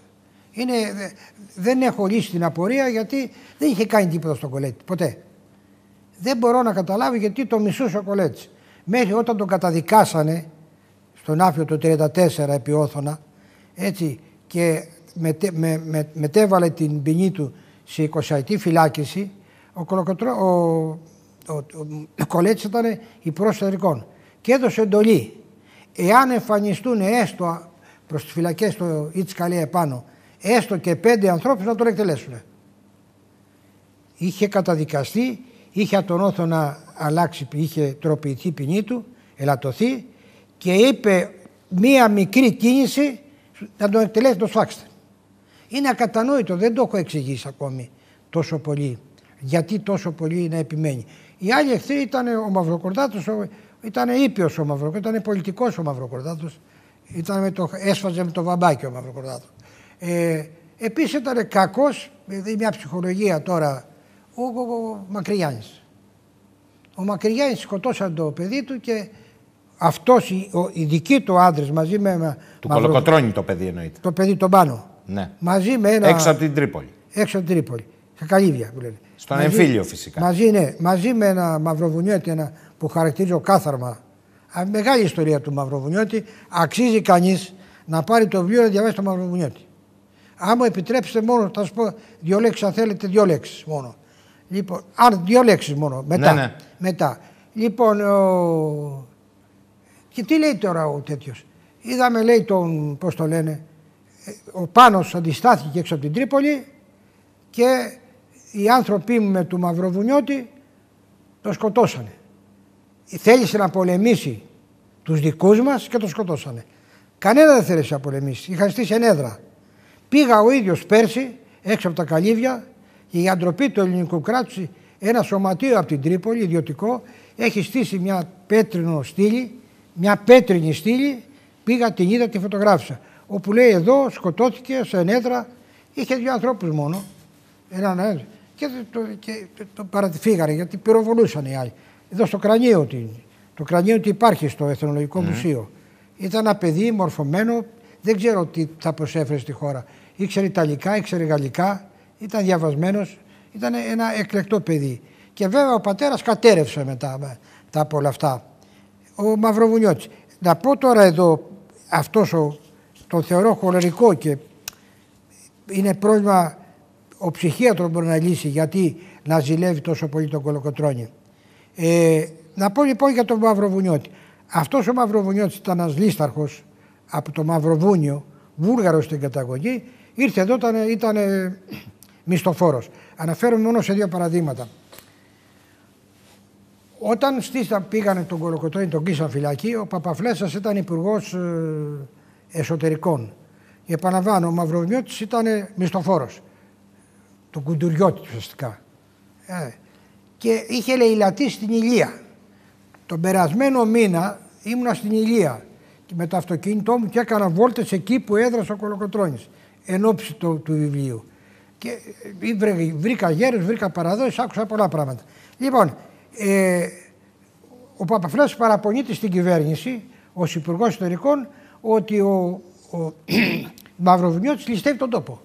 S2: Είναι, δε- δεν έχω λύσει την απορία γιατί δεν είχε κάνει τίποτα στον Κολέτη, ποτέ. Δεν μπορώ να καταλάβω γιατί το μισούσε ο Κολέτς. Μέχρι όταν τον καταδικάσανε στον Άφιο το 34 επί Όθωνα, έτσι, και μετε, με, με, μετέβαλε την ποινή του σε 20 ετή φυλάκιση, ο, Κολοκοτρώ, ο, ο, ο, ο Κολέτης ήταν υπρόστερικών και έδωσε εντολή. Εάν εμφανιστούν έστω προς τις φυλακές στο Ιτσκαλέ επάνω, έστω και πέντε ανθρώπους να τον εκτελέσουν. Είχε καταδικαστεί, είχε από τον Όθο να αλλάξει, είχε τροποιηθεί η ποινή του, ελαττωθεί και είπε μία μικρή κίνηση να τον εκτελέσει, το σφάξτε. Είναι ακατανόητο, δεν το έχω εξηγήσει ακόμη τόσο πολύ. Γιατί τόσο πολύ να επιμένει. Οι άλλοι εχθροί ήταν ο Μαυροκορδάτος, ο- ήταν ήπιος ο Μαυροκορδάτος, ήταν πολιτικός ο Μαυροκορδάτος. Ήταν με το, έσφαζε με το βαμπάκι ο Μαυροκορδάτος. Ε, επίσης ήταν κακός, δηλαδή μια ψυχολογία τώρα, ο, ο, ο Μακρυγιάννης. Ο Μακρυγιάννης σκοτώσαν το παιδί του και αυτός, οι, ο, οι δικοί του άντρες μαζί με ένα
S1: Του
S2: μαυρο-
S1: Κολοκοτρώνη το παιδί εννοείται.
S2: το παιδί τον πάνω.
S1: Ναι.
S2: Μαζί με ένα.
S1: Έξω από την Τρίπολη.
S2: έξω από την Τρίπολη. Στα καλύβια που λένε.
S1: Στον εμφύλιο φυσικά.
S2: Μαζί, ναι, μαζί με ένα Μαυροβουνιώτη ένα που χαρακτηρίζει ο κάθαρμα. Α, Μεγάλη ιστορία του Μαυροβουνιώτη. Αξίζει κανείς να πάρει το βιβλίο να διαβάσει το Μαυροβουνιώτη. Αν μου επιτρέψετε μόνο, θα σα πω δύο λέξεις, αν θέλετε, δύο λέξεις μόνο. Λοιπόν, αν δύο λέξεις μόνο. Μετά.
S1: Ναι, ναι.
S2: μετά. Λοιπόν, ο... και τι λέει τώρα ο τέτοιος; Είδαμε, λέει τον, πώς το λένε, ε, ο Πάνος αντιστάθηκε έξω από την Τρίπολη και οι άνθρωποι μου με του Μαυροβουνιώτη το σκοτώσανε. Θέλησε να πολεμήσει τους δικούς μας και το σκοτώσανε. Κανένα δεν θέλησε να πολεμήσει. Είχαν στήσει ενέδρα. Πήγα ο ίδιος πέρσι έξω από τα καλύβια και για ντροπή του ελληνικού κράτους ένα σωματείο από την Τρίπολη, ιδιωτικό, έχει στήσει μια πέτρινο στήλη, μια πέτρινη στήλη, πήγα την είδα, τη φωτογράφησα. Όπου λέει εδώ σκοτώθηκε σε ενέδρα, είχε δύο ανθρώπους μόνο, έναν ένα, και το, και το, το παρατηφίγαρε γιατί πυροβολούσαν οι άλλοι. Εδώ στο κρανίο την, το κρανίο τι υπάρχει στο Εθνολογικό Μουσείο. Ήταν ένα παιδί μορφωμένο, δεν ξέρω τι θα προσέφερε στη χώρα. Ήξερε Ιταλικά, ήξερε Γαλλικά, ήταν διαβασμένος, ήταν ένα εκλεκτό παιδί. Και βέβαια ο πατέρας κατέρευσε μετά, μετά από όλα αυτά. Ο Μαυροβουνιώτης. Να πω τώρα εδώ, αυτός ο, τον θεωρώ χολερικό και είναι πρόβλημα ο ψυχίατρος μπορεί να λύσει γιατί να ζηλεύει τόσο πολύ τον κολοκοτρώνη. Ε, να πω λοιπόν για τον Μαυροβουνιώτη. Αυτός ο Μαυροβουνιώτης ήταν ένας λίσταρχος από το Μαυροβούνιο, βούλγαρος στην καταγωγή, ήρθε εδώ, ήταν, ήταν ε, μισθοφόρος. Αναφέρομαι μόνο σε δύο παραδείγματα. Όταν στήσαν, πήγανε τον Κολοκοτρώνη, τον κλείσαν φυλακή, ο Παπαφλέσας ήταν υπουργός εσωτερικών. Επαναλαμβάνω, ο Μαυροβουνιώτης ήταν μισθοφόρος του Κουντουριώτη ουσιαστικά. Ε, και είχε λαιλατεί στην Ηλία. Τον περασμένο μήνα ήμουνα στην Ηλία και με το αυτοκίνητό μου και έκανα βόλτες εκεί που έδρασε ο Κολοκοτρώνης εν ώψη του, του βιβλίου. Και ε, βρήκα, βρήκα γέρους, βρήκα παραδόσεις, άκουσα πολλά πράγματα. Λοιπόν, ε, ο Παπαφλέσος παραπονείται στην κυβέρνηση ως Υπουργός Ιστορικών ότι ο, ο Μαυροβουνιώτης ληστεύει τον τόπο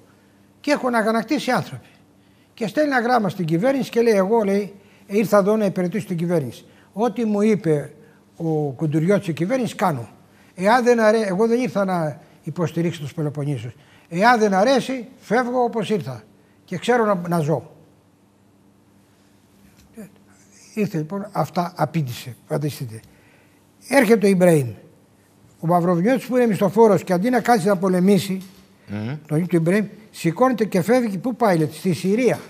S2: και έχουν αγανακτήσει άνθρωποι. Και στέλνει ένα γράμμα στην κυβέρνηση και λέει: Εγώ λέει, ήρθα εδώ να υπηρετήσω την κυβέρνηση. Ό,τι μου είπε ο Κουντουριώτης η κυβέρνησης, κάνω. Εάν δεν αρέ... Εγώ δεν ήρθα να υποστηρίξω τους Πελοποννήσους. Εάν δεν αρέσει, φεύγω όπως ήρθα. Και ξέρω να, να ζω. Ήρθε λοιπόν, αυτά απήντησε. Φανταστείτε. Έρχεται ο Ιμπραήμ. Ο Μαυροβιώτης που είναι μισθοφόρος και αντί να κάτσει να πολεμήσει, τον ίδιο του Ιμπραήμ, σηκώνεται και φεύγει. Πού πάει, λέτε, στη Συρία.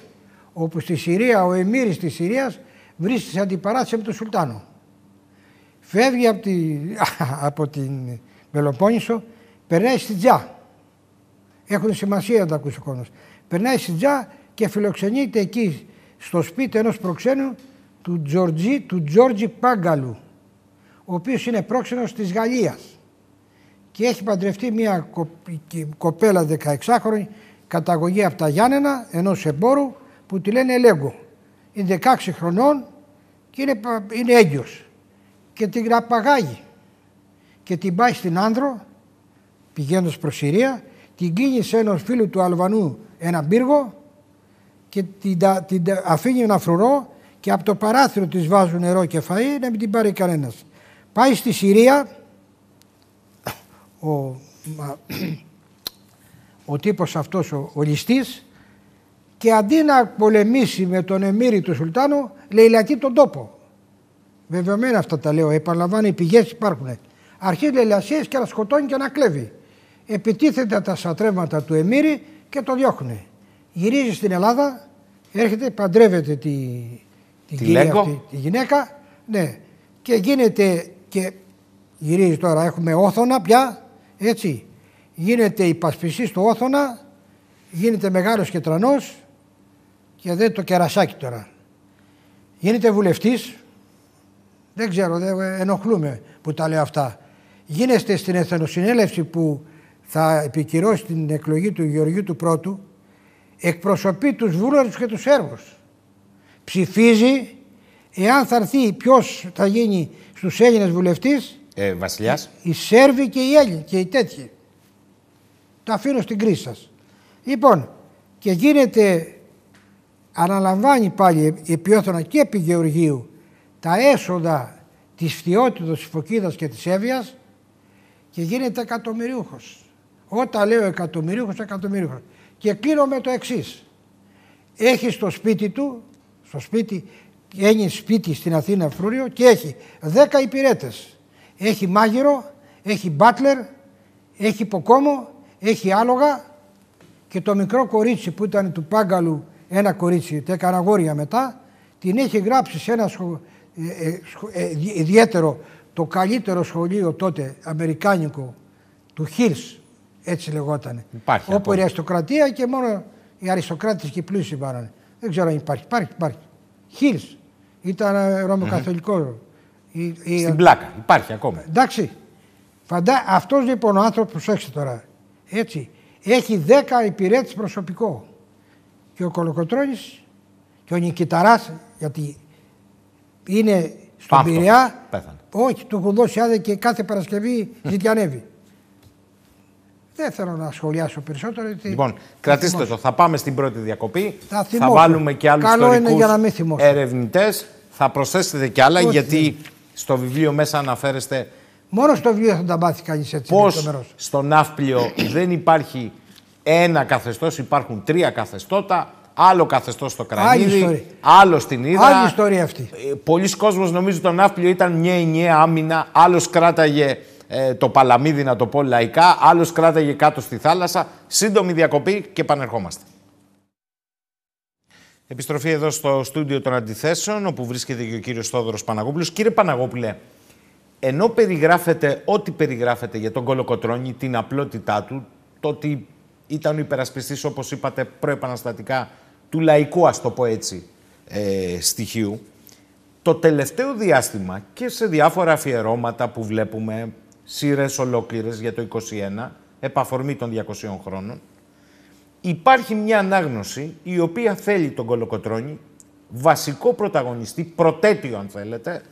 S2: όπου στη Συρία ο Εμμύρης της Συρίας βρίσκεται σε αντιπαράθεση με τον Σουλτάνο. Φεύγει από, τη, από την Πελοπόννησο, περνάει στη Τζά. Έχουν σημασία να τα ακούσει ο κόσμος. Περνάει στη Τζά και φιλοξενείται εκεί στο σπίτι ενός προξένου του Τζορτζή, του Τζόρτζι Πάγκαλου, ο οποίος είναι πρόξενος της Γαλλίας και έχει παντρευτεί μια κοπέλα 16χρονη καταγωγή από τα Γιάννενα, ενός εμπόρου που τη λένε Ελέγκο. Είναι 16 χρονών και είναι, είναι έγκυος και την απαγάγει και την πάει στην Άνδρο πηγαίνοντας προς Συρία την κλείνει σε έναν φίλο του Αλβανού ένα πύργο και την, την αφήνει ένα φρουρό και από το παράθυρο της βάζουν νερό και φαΐ να μην την πάρει κανένας. Πάει στη Συρία ο, ο τύπος αυτός ο, ο ληστής και αντί να πολεμήσει με τον Εμμύρη του Σουλτάνου λαιλατεί τον τόπο. Βεβαιωμένα αυτά τα λέω, επαναλαμβάνω οι πηγές υπάρχουν. Αρχίζει λαιλασίες και να σκοτώνει και να κλέβει. Επιτίθεται τα σατρεύματα του Εμμύρη και το διώχνει. Γυρίζει στην Ελλάδα, έρχεται, παντρεύεται τη, τη, αυτή, τη γυναίκα ναι, και γίνεται και γυρίζει τώρα, έχουμε όθωνα πια, έτσι. Γίνεται υπασπισή στο όθωνα, γίνεται μεγάλος και τρανός και δεν το κερασάκι τώρα. Γίνεται βουλευτής, δεν ξέρω, δεν ενοχλούμε που τα λέω αυτά. Γίνεστε στην Εθνοσυνέλευση που θα επικυρώσει την εκλογή του Γεωργίου του Πρώτου, εκπροσωπεί τους βούλαρους και τους έργους. Ψηφίζει εάν θα έρθει ποιος θα γίνει στους Έλληνες βουλευτής
S1: ε, Βασιλιάς.
S2: Οι Σέρβοι και οι Έλληνες και οι τέτοιοι. Το αφήνω στην κρίση σας. Λοιπόν, και γίνεται, αναλαμβάνει πάλι επί Όθωνα και επί Γεωργίου τα έσοδα της φτιότητας, της Φωκίδας και της Εύβοιας και γίνεται εκατομμυρίουχος. Όταν λέω εκατομμυρίουχος, εκατομμυρίουχος. Και κλείνω με το εξής. Έχει στο σπίτι του, στο σπίτι, έχει σπίτι στην Αθήνα Φρούριο και έχει 10 υπηρέτες έχει μάγειρο, έχει μπάτλερ, έχει ποκόμο, έχει άλογα και το μικρό κορίτσι που ήταν του Πάγκαλου ένα κορίτσι, τα έκανε αγόρια μετά, την έχει γράψει σε ένα σχο... ε, ε, ε ιδιαίτερο, το καλύτερο σχολείο τότε, αμερικάνικο, του Χίλς, έτσι λεγόταν.
S1: Υπάρχει.
S2: Όπου η αριστοκρατία και μόνο οι αριστοκράτες και οι πλούσιοι πάρανε. Δεν ξέρω αν υπάρχει. Υπάρχει, υπάρχει. Χίλς. Ήταν ε, ρωμοκαθολικός
S1: η, Στην πλάκα. Υπάρχει ακόμα.
S2: Εντάξει. Φαντά, αυτός λοιπόν ο άνθρωπος, προσέξτε τώρα, έτσι, έχει 10 υπηρέτης προσωπικό. Και ο Κολοκοτρώνης και ο Νικηταράς, γιατί είναι στον Πειραιά, όχι, του έχουν δώσει άδεια και κάθε Παρασκευή ζητιανεύει. Δεν θέλω να σχολιάσω περισσότερο.
S1: Λοιπόν, κρατήστε το. Θα πάμε στην πρώτη διακοπή. Θα, θα βάλουμε και άλλους Καλό είναι για να μην ερευνητές. Θα προσθέσετε και άλλα, γιατί στο βιβλίο μέσα αναφέρεστε.
S2: Μόνο στο βιβλίο θα τα μάθει κανείς έτσι.
S1: Πώς στο ναύπλιο δεν υπάρχει ένα καθεστώς, υπάρχουν τρία καθεστώτα. Άλλο καθεστώς στο κρανίδι, άλλο στην Ήδρα.
S2: Άλλη ιστορία αυτή.
S1: Ε, πολλοί κόσμοι νομίζουν το ναύπλιο ήταν μια ενιαία άμυνα. Άλλος κράταγε ε, το παλαμίδι, να το πω λαϊκά. Άλλος κράταγε κάτω στη θάλασσα. Σύντομη διακοπή και επανερχόμαστε. Επιστροφή εδώ στο στούντιο των αντιθέσεων, όπου βρίσκεται και ο κύριος Θόδωρος Παναγόπουλος. Κύριε Παναγόπουλε, ενώ περιγράφεται ό,τι περιγράφεται για τον Κολοκοτρώνη, την απλότητά του, το ότι ήταν ο υπερασπιστής, όπως είπατε, προεπαναστατικά του λαϊκού, ας το πω έτσι, ε, στοιχείου, το τελευταίο διάστημα και σε διάφορα αφιερώματα που βλέπουμε, σειρές ολόκληρες για το 21, επαφορμή των 200 χρόνων, υπάρχει μια ανάγνωση η οποία θέλει τον Κολοκοτρώνη βασικό πρωταγωνιστή, προτέτειο αν θέλετε,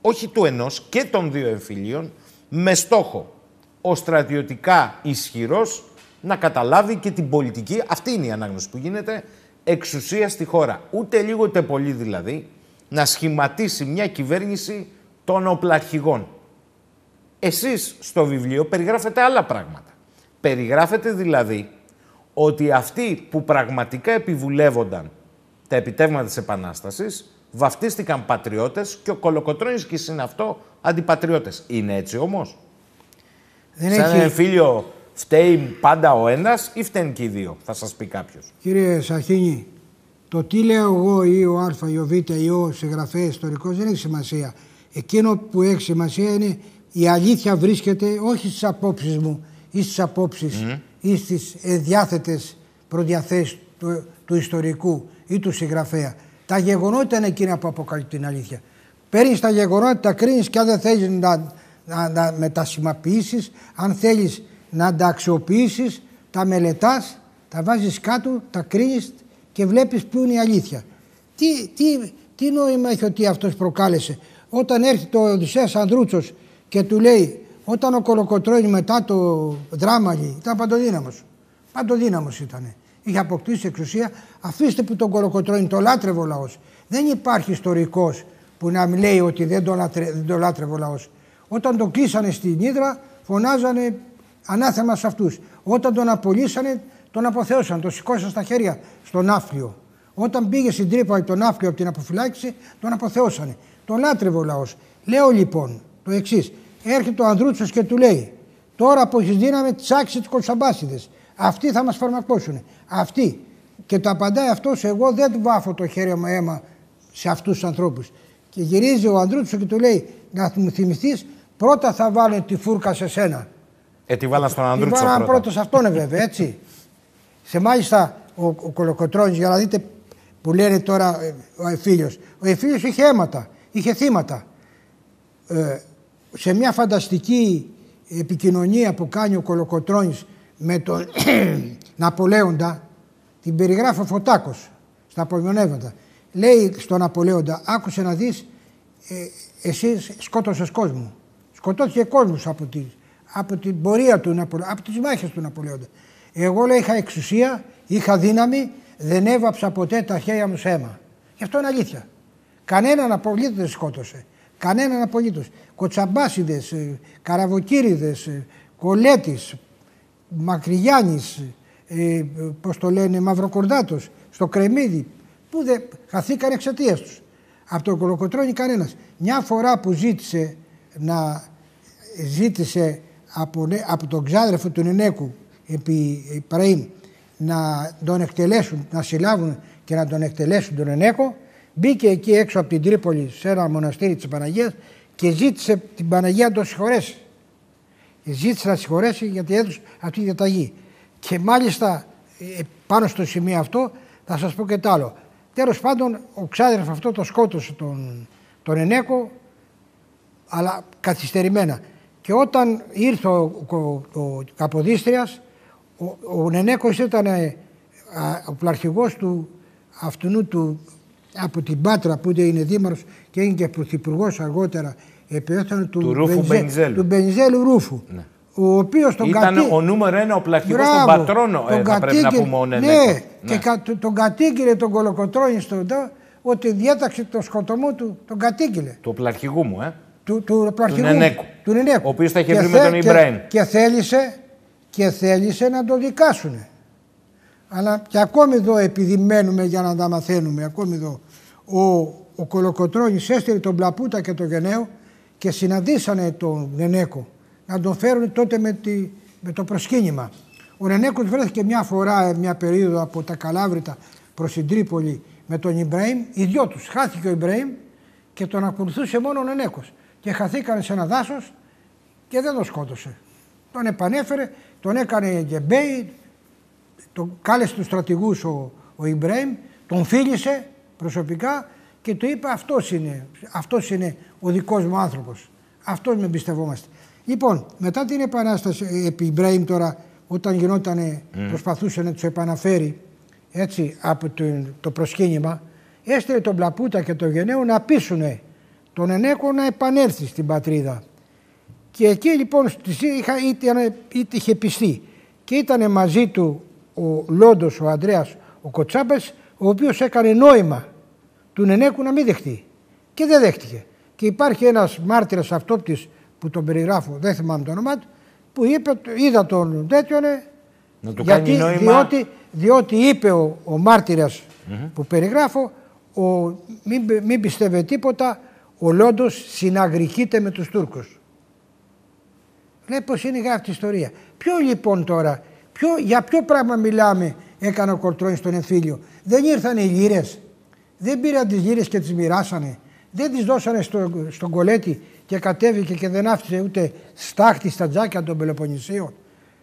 S1: όχι του ενός και των δύο εμφυλίων, με στόχο ο στρατιωτικά ισχυρός να καταλάβει και την πολιτική, αυτή είναι η ανάγνωση που γίνεται, εξουσία στη χώρα. Ούτε λίγο ούτε πολύ δηλαδή, να σχηματίσει μια κυβέρνηση των οπλαρχηγών. Εσείς στο βιβλίο περιγράφετε άλλα πράγματα. Περιγράφετε δηλαδή ότι αυτοί που πραγματικά επιβουλεύονταν τα επιτεύγματα της Επανάστασης βαφτίστηκαν πατριώτες και ο Κολοκοτρώνης και είναι αυτό αντιπατριώτες. Είναι έτσι όμως; Δεν Σαν έχει... εμφύλιο φταίει πάντα ο ένας ή φταίνει και οι δύο, θα σας πει κάποιος.
S2: Κύριε Σαχίνη, Το τι λέω εγώ ή ο Α ή ο Β ή ο συγγραφέας ιστορικός δεν έχει σημασία. Εκείνο που έχει σημασία είναι η αλήθεια βρίσκεται όχι στις απόψεις μου ή στις απόψεις mm. Ή στις διάθετες προδιαθέσεις του, του ιστορικού ή του συγγραφέα. Τα γεγονότα είναι εκείνα που αποκαλύπτουν την αλήθεια. Παίρνεις τα γεγονότα, τα κρίνεις και αν δεν θέλεις να, να, να μετασημοποιήσει, αν θέλεις να τα αξιοποιήσεις, τα μελετάς, τα βάζεις κάτω, τα κρίνεις και βλέπεις ποιο είναι η αλήθεια. Τι, τι, τι νόημα έχει ότι αυτός προκάλεσε. Όταν έρθει το Οδυσσέας Ανδρούτσος και του λέει όταν ο Κολοκοτρώνης μετά το δράμαλι ήταν παντοδύναμος. Παντοδύναμος ήταν. Είχε αποκτήσει εξουσία. Αφήστε που τον Κολοκοτρώνη το λάτρευε ο λαός. Δεν υπάρχει ιστορικός που να λέει ότι δεν το, λάτρε, δεν το λάτρευε ο λαός. Όταν τον κλείσανε στην Ήδρα φωνάζανε ανάθεμα σε αυτούς. Όταν τον απολύσανε τον αποθεώσαν, τον σηκώσαν στα χέρια στον άφλιο. Όταν πήγε στην τρύπα τον άφλιο από την αποφυλάκηση τον αποθεώσανε. Τον λάτρευε ο λαός. Λέω λοιπόν το εξής. Έρχεται ο Ανδρούτσος και του λέει τώρα που έχεις δύναμη τσάξει τους κολσαμπάσιδες. Αυτοί θα μας φαρμακώσουν. Αυτοί. Και το απαντάει αυτός εγώ δεν βάφω το χέρι μου αίμα σε αυτούς τους ανθρώπους. Και γυρίζει ο Ανδρούτσος και του λέει να μου θυμηθείς πρώτα θα βάλω τη φούρκα σε σένα.
S1: Ε, τη βάλα στον Ανδρούτσο πρώτα.
S2: Τη πρώτα σε αυτόν βέβαια έτσι. σε μάλιστα ο, ο Κολοκοτρώνης για να δείτε που λένε τώρα ε, ο Εφήλιος. Ο Εφήλιος είχε αίματα, είχε θύματα. Ε, σε μια φανταστική επικοινωνία που κάνει ο Κολοκοτρώνης με τον Ναπολέοντα την περιγράφει ο Φωτάκος στα απομειονεύματα. Λέει στον Ναπολέοντα άκουσε να δεις ε, εσύ σκότωσες κόσμο. Σκοτώθηκε κόσμος από, τη, από την πορεία του Ναπολέοντα, από τις μάχες του Ναπολέοντα. Εγώ λέει είχα εξουσία, είχα δύναμη, δεν έβαψα ποτέ τα χέρια μου σε αίμα. Γι' αυτό είναι αλήθεια. Κανέναν απολύτως δεν σκότωσε. Κανέναν απολύτως. Κοτσαμπάσιδες, καραβοκύριδες, κολέτης, Μακρυγιάννης, ε, πώς το λένε, Μαυροκορδάτος, στο κρεμμύδι, που δεν χαθήκαν εξαιτίας τους. Από τον κολοκοτρόνη κανένας. Μια φορά που ζήτησε να ζήτησε από, από τον ξάδερφο του Νενέκου επί Πραήμ να τον εκτελέσουν, να συλλάβουν και να τον εκτελέσουν τον Ενέκο, μπήκε εκεί έξω από την Τρίπολη σε ένα μοναστήρι της Παναγίας και ζήτησε την Παναγία να τον συγχωρέσει. Ζήτησε να συγχωρέσει γιατί έδωσε αυτή τη διαταγή. Και μάλιστα ε, πάνω στο σημείο αυτό θα σας πω και το άλλο. Τέλος πάντων ο ξάδερφος αυτό το σκότωσε τον, τον Ενέκο αλλά καθυστερημένα. Και όταν ήρθε ο, ο, ο Καποδίστριας ο, ο Νενέκος ήταν ε, ο πλαρχηγός του αυτού του από την Πάτρα που είναι δήμαρχος και είναι και πρωθυπουργός αργότερα επιέθανε του,
S1: του Ρούφου Μπενζέλου.
S2: Του Μπενζέλου Ρούφου. Ναι. Ο οποίος τον
S1: Ήταν κατή... ο νούμερο ένα ο πλαρχηγός των Πατρώνων, ε, θα πρέπει να πούμε ο Νενέκο. Ναι,
S2: ναι. και τον κατήγγειλε τον Κολοκοτρώνη στον ότι διέταξε το σκοτωμό του, τον κατήγγειλε.
S1: Του πλαρχηγού μου, ε.
S2: Του, του,
S1: του Νενέκου.
S2: Του Νενέκου.
S1: Ο οποίος τα είχε βρει με τον Ιμπραήμ.
S2: Και θέλησε και θέλησε να το δικάσουν. Αλλά και ακόμη εδώ επειδή μένουμε για να τα μαθαίνουμε, ακόμη εδώ, ο, ο Κολοκοτρώνης έστειλε τον Πλαπούτα και τον Γενναίο και συναντήσανε τον Νενέκο να τον φέρουν τότε με, τη, με το προσκύνημα. Ο Νενέκος βρέθηκε μια φορά, μια περίοδο από τα Καλάβρητα προς την Τρίπολη με τον Ιμπραήμ, οι δυο τους. Χάθηκε ο Ιμπραήμ και τον ακολουθούσε μόνο ο Νενέκος. Και χαθήκανε σε ένα δάσος και δεν τον σκότωσε. Τον επανέφερε τον έκανε γεμπέι, τον κάλεσε τους στρατηγούς ο, ο Ιμπρέμ, τον φίλησε προσωπικά και του είπε αυτός είναι, αυτός είναι ο δικός μου άνθρωπος. Αυτός με εμπιστευόμαστε. Λοιπόν, μετά την επανάσταση επί Ιμπρέμ τώρα, όταν γινόταν, προσπαθούσε να τους επαναφέρει έτσι από το, το προσκύνημα, έστειλε τον Πλαπούτα και τον Γενναίο να πείσουν τον Ενέκο να επανέλθει στην πατρίδα. Και εκεί λοιπόν είχα, είτε, είτε είχε πιστεί και ήταν μαζί του ο Λόντος, ο Ανδρέας, ο Κοτσάμπες, ο οποίος έκανε νόημα του Νενέκου να μην δεχτεί. Και δεν δέχτηκε. Και υπάρχει ένας μάρτυρας αυτόπτης που τον περιγράφω, δεν θυμάμαι το όνομά του, που είπε, είδα τον τέτοιον,
S1: να του γιατί, κάνει νόημα...
S2: διότι, διότι είπε ο, ο μαρτυρας που περιγράφω, ο, μην, μην πιστεύετε τίποτα, ο Λόντος συναγρικείται με τους Τούρκους. Λέει πως είναι γράφτη ιστορία. Ποιο λοιπόν τώρα, ποιο, για ποιο πράγμα μιλάμε έκανε ο Κορτρόνη στον εμφύλιο. Δεν ήρθαν οι λύρες. Δεν πήραν τις λύρες και τις μοιράσανε. Δεν τις δώσανε στο, στον κολέτη και κατέβηκε και δεν άφησε ούτε στάχτη στα τζάκια των Πελοποννησίων.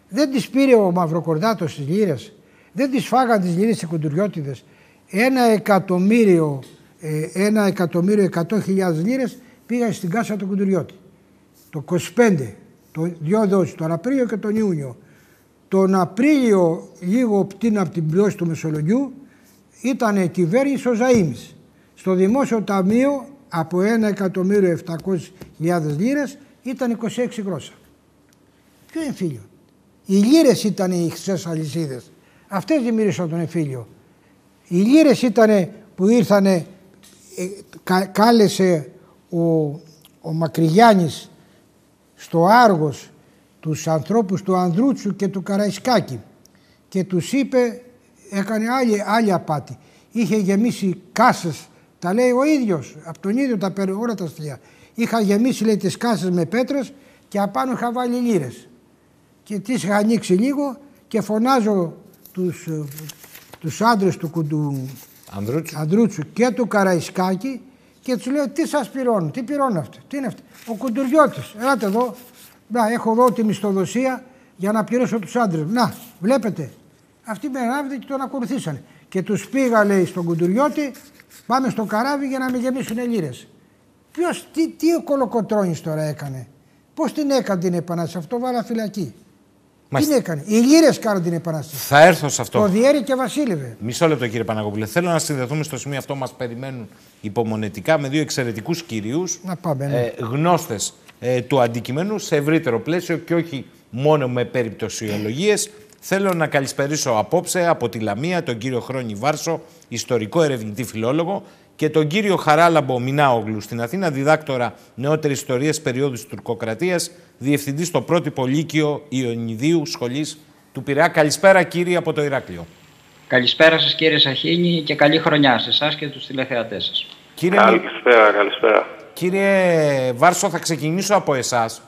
S2: Δεν τις πήρε ο Μαυροκορδάτος τις λύρες. Δεν τις φάγαν τις λύρες οι κουντουριώτιδες. Ένα εκατομμύριο, ε, ένα εκατομμύριο εκατό χιλιάδες λίρες πήγαν στην κάσα του κουντουριώτη. Το 25, το δύο δόσεις, τον Απρίλιο και τον Ιούνιο. Τον Απρίλιο, λίγο πτήν από την πλώση του Μεσολογιού, ήταν κυβέρνηση ο Ζαΐμις. Στο Δημόσιο Ταμείο από 1.700.000 λίρες ήταν 26 γρόσα. Ποιο εμφύλιο. Οι λίρες ήταν οι χρυσές αλυσίδες. Αυτές δημιούργησαν τον εμφύλιο. Οι λίρες ήταν που ήρθανε, κάλεσε ο, ο Μακρυγιάννης στο Άργος τους ανθρώπους του Ανδρούτσου και του Καραϊσκάκη και τους είπε, έκανε άλλη, άλλη απάτη. Είχε γεμίσει κάσες, τα λέει ο ίδιος, από τον ίδιο τα παίρνει όλα τα στοιχεία. Είχα γεμίσει λέει τις κάσες με πέτρες και απάνω είχα βάλει λίρες. Και τις είχα ανοίξει λίγο και φωνάζω τους, τους άντρες του, του
S1: Ανδρούτσου.
S2: Ανδρούτσου και του Καραϊσκάκη και τους λέω τι σας πληρώνουν, τι πληρώνουν αυτό, τι είναι αυτό. Ο Κουντουριώτης, ελάτε εδώ, να, έχω εδώ τη μισθοδοσία για να πληρώσω τους άντρες. Να, βλέπετε. Αυτοί με ανάβετε και τον ακολουθήσανε. Και τους πήγα λέει στον Κουντουριώτη, πάμε στο καράβι για να με γεμίσουν λίρες. Ποιος, τι, τι ο Κολοκοτρώνης τώρα έκανε; Πώς την έκανε την επανάσταση, αυτό βάλα φυλακή. Τι έκανε; Οι λίρε κάνουν την επανάσταση.
S1: Θα έρθω σε αυτό.
S2: Το Διέρη και Βασίλευε.
S1: Μισό λεπτό κύριε Παναγόπουλε. Θέλω να συνδεθούμε στο σημείο αυτό. Μας περιμένουν υπομονετικά με δύο εξαιρετικούς κυρίους.
S2: Να πάμε. Ναι.
S1: Ε, Γνώστες ε, του αντικειμένου σε ευρύτερο πλαίσιο και όχι μόνο με περιπτωσιολογίες. Θέλω να καλησπερίσω απόψε από τη Λαμία τον κύριο Χρόνη Βάρσο, ιστορικό ερευνητή φιλόλογο, και τον κύριο Χαράλαμπο Μινάογλου στην Αθήνα, διδάκτορα νεότερης ιστορίας περίοδου της τουρκοκρατίας, διευθυντή στο πρότυπο Λύκειο Ιωνιδίου Σχολής του Πειραιά. Καλησπέρα, κύριε, από το Ηράκλειο.
S3: Καλησπέρα σας, κύριε Σαχίνη, και καλή χρονιά σε εσάς και τους τηλεθεατές σας.
S4: Κύριε... Καλησπέρα, καλησπέρα.
S1: Κύριε Βάρσο, θα ξεκινήσω από εσάς,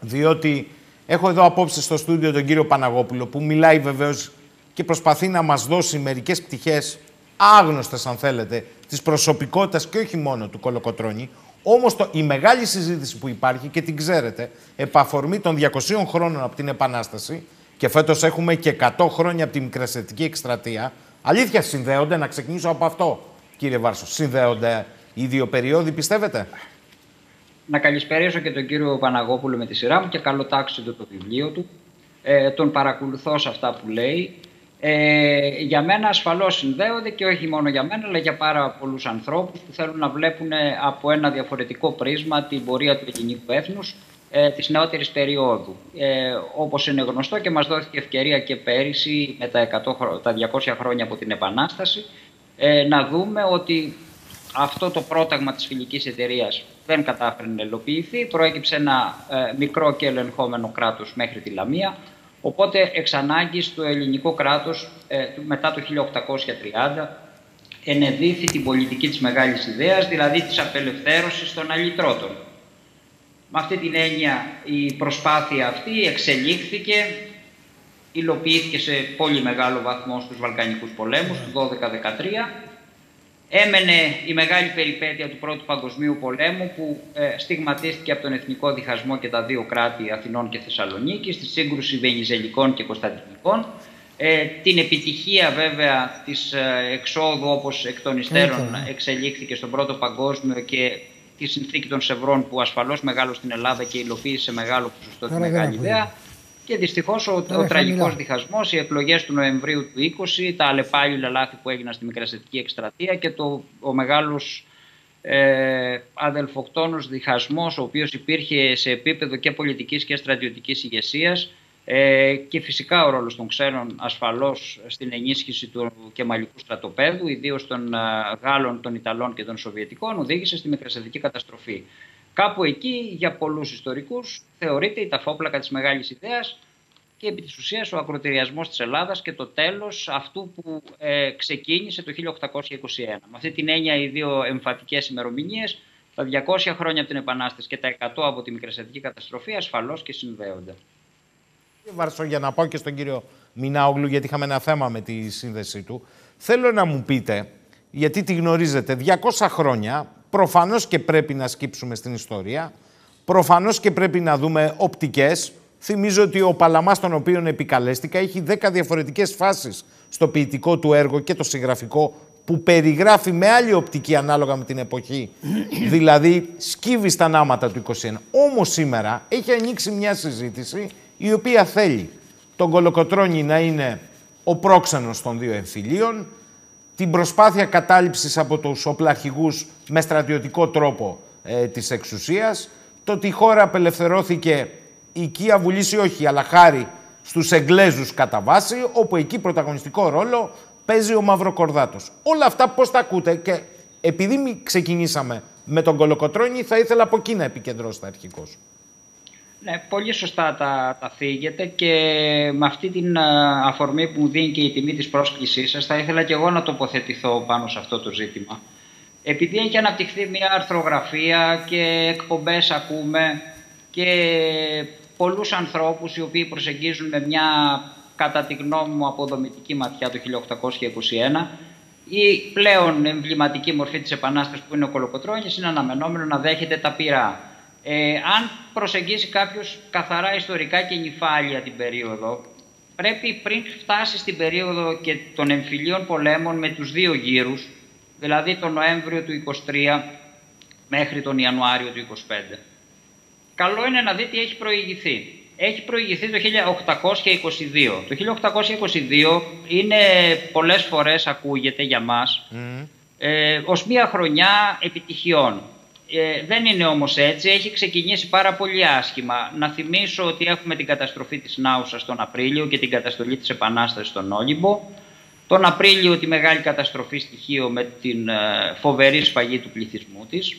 S1: διότι έχω εδώ απόψε στο στούντιο τον κύριο Παναγόπουλο, που μιλάει βεβαίως και προσπαθεί να μας δώσει μερικές πτυχές άγνωστες αν θέλετε, της προσωπικότητας και όχι μόνο του Κολοκοτρώνη. Όμως η μεγάλη συζήτηση που υπάρχει και την ξέρετε, επαφορμή των 200 χρόνων από την Επανάσταση και φέτος έχουμε και 100 χρόνια από την Μικρασιατική Εκστρατεία, αλήθεια συνδέονται, να ξεκινήσω από αυτό κύριε Βάρσο, συνδέονται οι δύο περίοδοι πιστεύετε;
S3: Να καλησπέρισω και τον κύριο Παναγόπουλο με τη σειρά μου και καλοτάξω το βιβλίο του. Ε, τον παρακολουθώ σε αυτά που λέει. Ε, για μένα ασφαλώς συνδέονται και όχι μόνο για μένα αλλά για πάρα πολλούς ανθρώπους που θέλουν να βλέπουν από ένα διαφορετικό πρίσμα την πορεία του ελληνικού έθνους ε, της νεότερης περίοδου. Ε, όπως είναι γνωστό και μας δόθηκε ευκαιρία και πέρυσι με τα, 100, τα 200 χρόνια από την Επανάσταση ε, να δούμε ότι αυτό το πρόταγμα της φιλικής εταιρείας δεν κατάφερε να ελοποιηθεί. Προέκυψε ένα ε, μικρό και ελεγχόμενο κράτος μέχρι τη Λαμία Οπότε εξ ανάγκης το ελληνικό κράτος ε, μετά το 1830 ενεδίθη την πολιτική της μεγάλης ιδέας, δηλαδή της απελευθέρωσης των αλυτρώτων. Με αυτή την έννοια η προσπάθεια αυτή εξελίχθηκε, υλοποιήθηκε σε πολύ μεγάλο βαθμό στους Βαλκανικούς πολέμους του 12-13 Έμενε η μεγάλη περιπέτεια του Πρώτου Παγκοσμίου Πολέμου που ε, στιγματίστηκε από τον εθνικό διχασμό και τα δύο κράτη Αθηνών και Θεσσαλονίκη, στη σύγκρουση Βενιζελικών και Κωνσταντινικών. Ε, την επιτυχία βέβαια της ε, εξόδου όπως εκ των υστέρων εξελίχθηκε στον Πρώτο Παγκόσμιο και τη συνθήκη των Σευρών που ασφαλώς μεγάλο στην Ελλάδα και υλοποίησε μεγάλο ποσοστό τη μεγάλη ιδέα. Και δυστυχώς ο, ο τραγικός διχασμός, οι εκλογές του Νοεμβρίου του 20, τα αλλεπάλληλα λάθη που έγιναν στη Μικρασιατική Εκστρατεία και το, ο μεγάλος ε, αδελφοκτόνος διχασμός ο οποίος υπήρχε σε επίπεδο και πολιτικής και στρατιωτικής ηγεσίας ε, και φυσικά ο ρόλος των ξένων ασφαλώς στην ενίσχυση του κεμαλικού στρατοπέδου ιδίως των ε, Γάλλων, των Ιταλών και των Σοβιετικών οδήγησε στη μικρασιατική καταστροφή. Κάπου εκεί για πολλούς ιστορικούς θεωρείται η ταφόπλακα της μεγάλης ιδέας και επί της ουσίας ο ακροτηριασμός της Ελλάδας και το τέλος αυτού που ε, ξεκίνησε το 1821. Με αυτή την έννοια οι δύο εμφατικές ημερομηνίες, τα 200 χρόνια από την Επανάσταση και τα 100 από τη Μικρασιατική καταστροφή ασφαλώς και συνδέονται.
S1: Βαρσό, για να πάω και στον κύριο Μινάογλου, γιατί είχαμε ένα θέμα με τη σύνδεσή του. Θέλω να μου πείτε, γιατί τη γνωρίζετε, 200 χρόνια, προφανώς και πρέπει να σκύψουμε στην ιστορία, προφανώς και πρέπει να δούμε οπτικές. Θυμίζω ότι ο Παλαμάς, τον οποίο επικαλέστηκα, έχει 10 διαφορετικές φάσεις στο ποιητικό του έργο και το συγγραφικό που περιγράφει με άλλη οπτική ανάλογα με την εποχή. δηλαδή σκύβει στα νάματα του 21. Όμως σήμερα έχει ανοίξει μια συζήτηση η οποία θέλει τον Κολοκοτρώνη να είναι ο πρόξενος των δύο εμφυλίων, την προσπάθεια κατάληψης από τους οπλαρχηγούς με στρατιωτικό τρόπο ε, της εξουσίας, το ότι η χώρα απελευθερώθηκε οικία βουλής ή όχι, αλλά χάρη στους Εγγλέζους κατά βάση, όπου εκεί πρωταγωνιστικό ρόλο παίζει ο Μαυροκορδάτος. Όλα αυτά πώς τα ακούτε και επειδή ξεκινήσαμε με τον Κολοκοτρώνη, θα ήθελα από εκεί να επικεντρώσετε αρχικώς.
S3: Ναι, πολύ σωστά τα, τα φύγετε και με αυτή την αφορμή που μου δίνει και η τιμή της πρόσκλησής σας θα ήθελα και εγώ να τοποθετηθώ πάνω σε αυτό το ζήτημα. Επειδή έχει αναπτυχθεί μια αρθρογραφία και εκπομπές ακούμε και πολλούς ανθρώπους οι οποίοι προσεγγίζουν με μια κατά τη γνώμη μου αποδομητική ματιά το 1821 η πλέον εμβληματική μορφή της Επανάστασης που είναι ο Κολοκοτρώνης είναι αναμενόμενο να δέχεται τα πυρά. Ε, αν προσεγγίσει κάποιος καθαρά ιστορικά και νυφάλια την περίοδο, πρέπει πριν φτάσει στην περίοδο και των εμφυλίων πολέμων με τους δύο γύρους, δηλαδή τον Νοέμβριο του 23 μέχρι τον Ιανουάριο του 25. Καλό είναι να δει τι έχει προηγηθεί. Έχει προηγηθεί το 1822. Το 1822 είναι πολλές φορές ακούγεται για μας mm. ε, ως μια χρονιά επιτυχιών. Ε, δεν είναι όμως έτσι, έχει ξεκινήσει πάρα πολύ άσχημα. Να θυμίσω ότι έχουμε την καταστροφή της Νάουσας τον Απρίλιο και την καταστολή της Επανάστασης στον Όλυμπο. Τον Απρίλιο τη μεγάλη καταστροφή στοιχείο με την ε, φοβερή σφαγή του πληθυσμού της.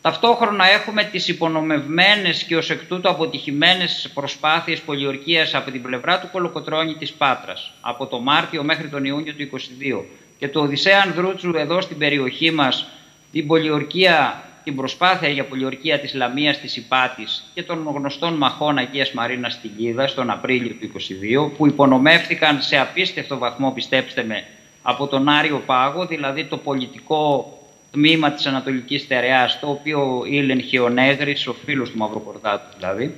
S3: Ταυτόχρονα έχουμε τις υπονομευμένες και ως εκ τούτου αποτυχημένες προσπάθειες πολιορκίας από την πλευρά του Κολοκοτρώνη της Πάτρας από το Μάρτιο μέχρι τον Ιούνιο του 22 και το Οδυσσέα Ανδρούτσου εδώ στην περιοχή μας την πολιορκία, την προσπάθεια για πολιορκία της Λαμίας της Υπάτης και των γνωστών μαχών Αγίας Μαρίνας στη Λίδα τον Απρίλιο του 22 που υπονομεύτηκαν σε απίστευτο βαθμό πιστέψτε με από τον Άριο Πάγο δηλαδή το πολιτικό τμήμα της Ανατολικής Στερεάς το οποίο ήλεγχε ο Νέγρης, ο φίλος του Μαυροκορδάτου δηλαδή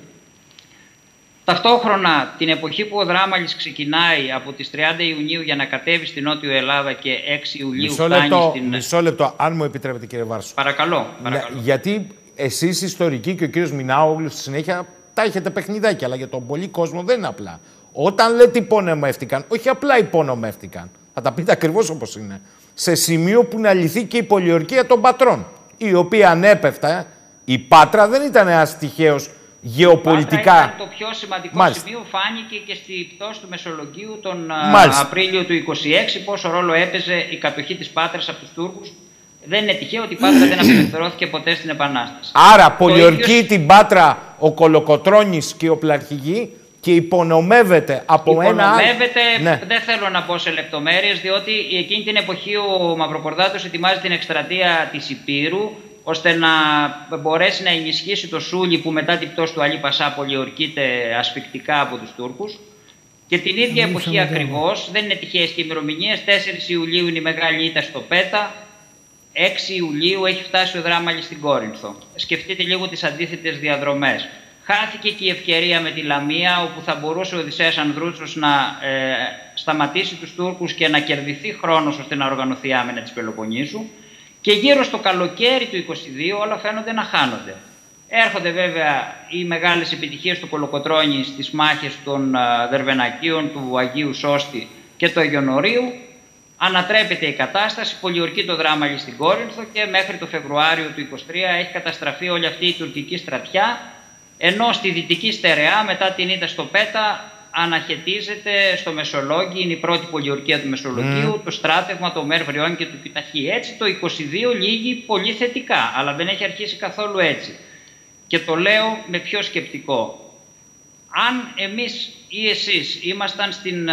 S3: Ταυτόχρονα την εποχή που ο Δράμαλης ξεκινάει από τις 30 Ιουνίου για να κατέβει στην Νότιο Ελλάδα και 6 Ιουλίου
S1: μισό λεπτό, φτάνει στην... Μισό λεπτό, αν μου επιτρέπετε κύριε Βάρσο.
S3: Παρακαλώ, παρακαλώ.
S1: γιατί εσείς ιστορικοί και ο κύριος Μινάογλου στη συνέχεια τα έχετε παιχνιδάκια, αλλά για τον πολύ κόσμο δεν είναι απλά. Όταν λέτε υπονομεύτηκαν, όχι απλά υπονομεύτηκαν, θα τα πείτε ακριβώς όπως είναι, σε σημείο που να λυθεί και η πολιορκία των πατρών, η οποία ανέπεφτα, η Πάτρα δεν ήταν ένας τυχαίος γεωπολιτικά.
S3: Ήταν το πιο σημαντικό Μάλιστα. σημείο φάνηκε και στη πτώση του Μεσολογγίου τον Μάλιστα. Απρίλιο του 26 πόσο ρόλο έπαιζε η κατοχή της Πάτρας από τους Τούρκους. Δεν είναι τυχαίο ότι η Πάτρα δεν απελευθερώθηκε ποτέ στην Επανάσταση.
S1: Άρα πολιορκεί την Πάτρα ο Κολοκοτρώνης και ο Πλαρχηγή και υπονομεύεται από
S3: υπονομεύεται,
S1: ένα
S3: Υπονομεύεται, ναι. δεν θέλω να πω σε λεπτομέρειες, διότι εκείνη την εποχή ο Μαυροπορδάτος ετοιμάζει την εκστρατεία της Υπήρου, ώστε να μπορέσει να ενισχύσει το Σούλι που μετά την πτώση του Αλή Πασά πολιορκείται ασφικτικά από τους Τούρκους. Και την ίδια εποχή ακριβώς, δεν είναι τυχαίες και ημερομηνίες, 4 Ιουλίου είναι η μεγάλη ήττα στο ΠΕΤΑ, 6 Ιουλίου έχει φτάσει ο Δράμαλης στην Κόρινθο. Σκεφτείτε λίγο τις αντίθετες διαδρομές. Χάθηκε και η ευκαιρία με τη Λαμία, όπου θα μπορούσε ο Οδυσσέας Ανδρούτσος να ε, σταματήσει τους Τούρκους και να κερδιθεί χρόνος ώστε να οργανωθεί άμενα της Πελοποννήσου. Και γύρω στο καλοκαίρι του 22 όλα φαίνονται να χάνονται. Έρχονται βέβαια οι μεγάλες επιτυχίες του Κολοκοτρώνη στις μάχες των Δερβενακίων, του Αγίου Σώστη και του Αγιονορίου. Ανατρέπεται η κατάσταση, πολιορκεί το δράμα στην Κόρινθο και μέχρι το Φεβρουάριο του 23 έχει καταστραφεί όλη αυτή η τουρκική στρατιά ενώ στη δυτική στερεά μετά την ήττα στο Πέτα αναχαιτίζεται στο Μεσολόγγι, είναι η πρώτη πολιορκία του Μεσολογγίου, το στράτευμα, το Μέρ Βριών και του Πιταχή. Έτσι το 22 λύγει πολύ θετικά, αλλά δεν έχει αρχίσει καθόλου έτσι. Και το λέω με πιο σκεπτικό. Αν εμείς ή εσείς ήμασταν στην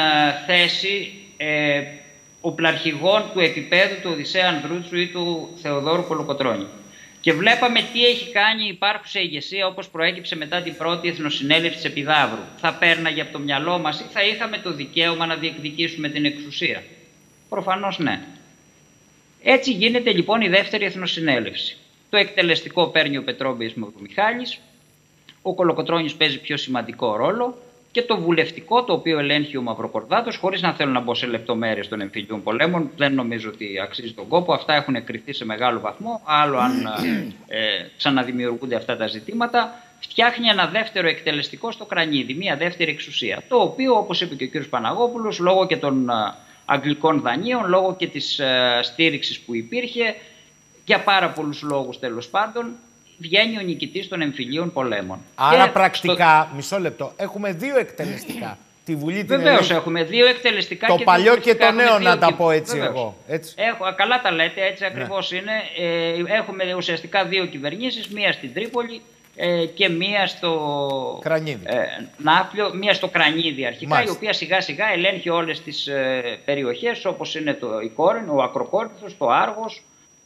S3: θέση ε, οπλαρχηγών του επίπεδου του Οδυσσέα Ανδρούτσου ή του Θεοδόρου Κολοκοτρώνη Και βλέπαμε τι έχει κάνει η υπάρχουσα ηγεσία όπως προέκυψε μετά την πρώτη εθνοσυνέλευση της Επιδαύρου. Θα πέρναγε από το μυαλό μας ή θα είχαμε το δικαίωμα να διεκδικήσουμε την εξουσία. Προφανώς ναι. Έτσι γίνεται λοιπόν η δεύτερη εθνοσυνέλευση. Το εκτελεστικό παίρνει ο Πετρόμπης Μαυρομιχάλης, ο Κολοκοτρώνης παίζει πιο σημαντικό ρόλο και το βουλευτικό το οποίο ελέγχει ο Μαυροκορδάτος χωρίς να θέλω να μπω σε λεπτομέρειες των εμφυλίων πολέμων δεν νομίζω ότι αξίζει τον κόπο. Αυτά έχουν εκκριθεί σε μεγάλο βαθμό. Άλλο αν ε, ξαναδημιουργούνται αυτά τα ζητήματα. Φτιάχνει ένα δεύτερο εκτελεστικό στο κρανίδι, μια δεύτερη εξουσία το οποίο όπως είπε και ο κ. Παναγόπουλος λόγω και των ε, αγγλικών δανείων λόγω και της ε, στήριξης που υπήρχε για πάρα πολλούς λόγους τέλος πάντων βγαίνει ο νικητής των εμφυλίων πολέμων.
S1: Άρα, πρακτικά, μισό λεπτό, έχουμε δύο εκτελεστικά. Τη Βουλή
S3: την Βεβαίως έχουμε δύο εκτελεστικά.
S1: Το και παλιό και το νέο, να τα πω έτσι εγώ. Έτσι.
S3: Έχω, καλά τα λέτε, έτσι ακριβώς ναι. είναι. Ε, έχουμε ουσιαστικά δύο κυβερνήσεις, μία στην Τρίπολη ε, και μία στο
S1: Κρανίδι. Ε,
S3: Ναύπλιο, μία στο Κρανίδι αρχικά, η οποία σιγά σιγά ελέγχει όλες τις ε, περιοχές όπως είναι το, η Κόρεν, ο Ακροκόρυθος, το Άργος,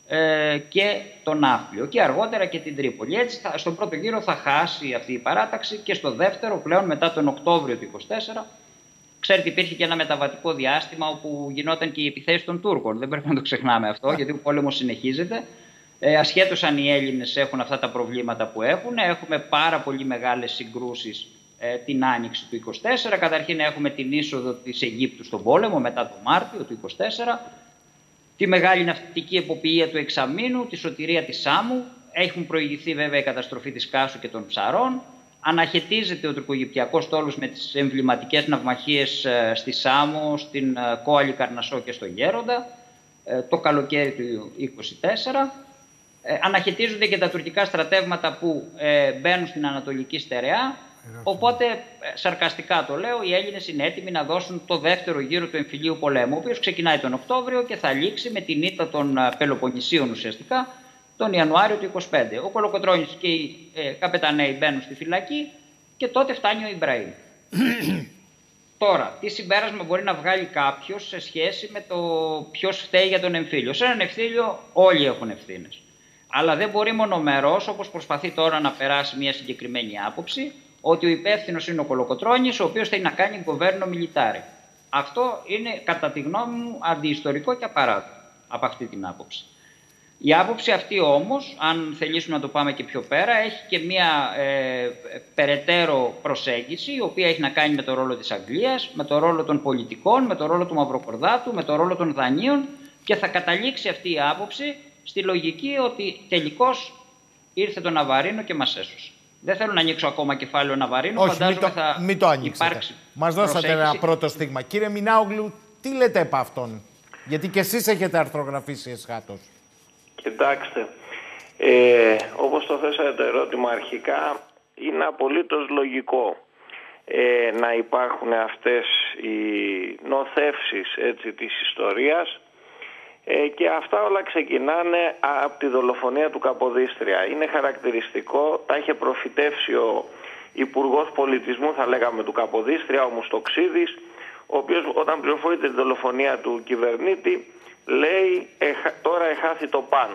S3: ε, και τον Ναύπλιο και αργότερα και την Τρίπολη. Έτσι θα, στον πρώτο γύρο θα χάσει αυτή η παράταξη και στο δεύτερο πλέον μετά τον Οκτώβριο του 24 Ξέρετε, υπήρχε και ένα μεταβατικό διάστημα όπου γινόταν και η επιθέση των Τούρκων. Δεν πρέπει να το ξεχνάμε αυτό, γιατί ο πόλεμος συνεχίζεται. Ε, Ασχέτως αν οι Έλληνες έχουν αυτά τα προβλήματα που έχουν, έχουμε πάρα πολύ μεγάλες συγκρούσεις ε, την άνοιξη του 24. Καταρχήν έχουμε την είσοδο της Αιγύπτου στον πόλεμο μετά το Μάρτιο του 24 τη μεγάλη ναυτική εποπτεία του εξαμήνου, τη σωτηρία της Σάμου. Έχουν προηγηθεί βέβαια η καταστροφή της Κάσου και των Ψαρών. Αναχαιτίζεται ο τουρκογυπτιακός στόλος με τις εμβληματικές ναυμαχίες ε, στη Σάμου, στην ε, Κόαλη Καρνασό και στο Γέροντα ε, το καλοκαίρι του 24. Αναχαιτίζονται και τα τουρκικά στρατεύματα που μπαίνουν στην Ανατολική Στερεά Οπότε, σαρκαστικά το λέω, οι Έλληνες είναι έτοιμοι να δώσουν το δεύτερο γύρο του εμφυλίου πολέμου, ο οποίος ξεκινάει τον Οκτώβριο και θα λήξει με την ήττα των ε, Πελοποννησίων ουσιαστικά τον Ιανουάριο του 25. Ο Κολοκοτρόνης και οι ε, καπεταναίοι μπαίνουν στη φυλακή και τότε φτάνει ο Ιμπραήμ. Τώρα, τι συμπέρασμα μπορεί να βγάλει κάποιος σε σχέση με το ποιος φταίει για τον εμφύλιο; Σε έναν εμφύλιο όλοι έχουν ευθύνες. Αλλά δεν μπορεί μονομερός, όπως προσπαθεί τώρα να περάσει μια συγκεκριμένη άποψη, ότι ο υπεύθυνος είναι ο Κολοκοτρόνης, ο οποίος θέλει να κάνει governo militare. Αυτό είναι κατά τη γνώμη μου αντιιστορικό και απαράδεκτο από αυτή την άποψη. Η άποψη αυτή όμως, αν θελήσουμε να το πάμε και πιο πέρα, έχει και μια ε, περαιτέρω προσέγγιση, η οποία έχει να κάνει με το ρόλο της Αγγλίας, με το ρόλο των πολιτικών, με το ρόλο του Μαυροκορδάτου, με το ρόλο των δανείων και θα καταλήξει αυτή η άποψη στη λογική ότι τελικώς ήρθε το Ναβαρίνο και μας έσωσε. Δεν θέλω να ανοίξω ακόμα κεφάλαιο να βαρύνω.
S1: Όχι, μην το, θα μην το ανοίξετε. Μας δώσατε ένα πρώτο στίγμα. Κύριε Μινάουγλου, τι λέτε επ' αυτόν; Γιατί και εσείς έχετε αρθρογραφήσει εσχάτως.
S4: Κοιτάξτε, ε, όπως το θέσατε το ερώτημα αρχικά, είναι απολύτως λογικό ε, να υπάρχουν αυτές οι νοθεύσεις έτσι, της ιστορίας ε, και αυτά όλα ξεκινάνε από τη δολοφονία του Καποδίστρια. Είναι χαρακτηριστικό, τα είχε προφητεύσει ο Υπουργός Πολιτισμού, θα λέγαμε, του Καποδίστρια, ο Μουστοξίδης, ο οποίος όταν πληροφορείται τη δολοφονία του κυβερνήτη, λέει τώρα εχάθη το παν.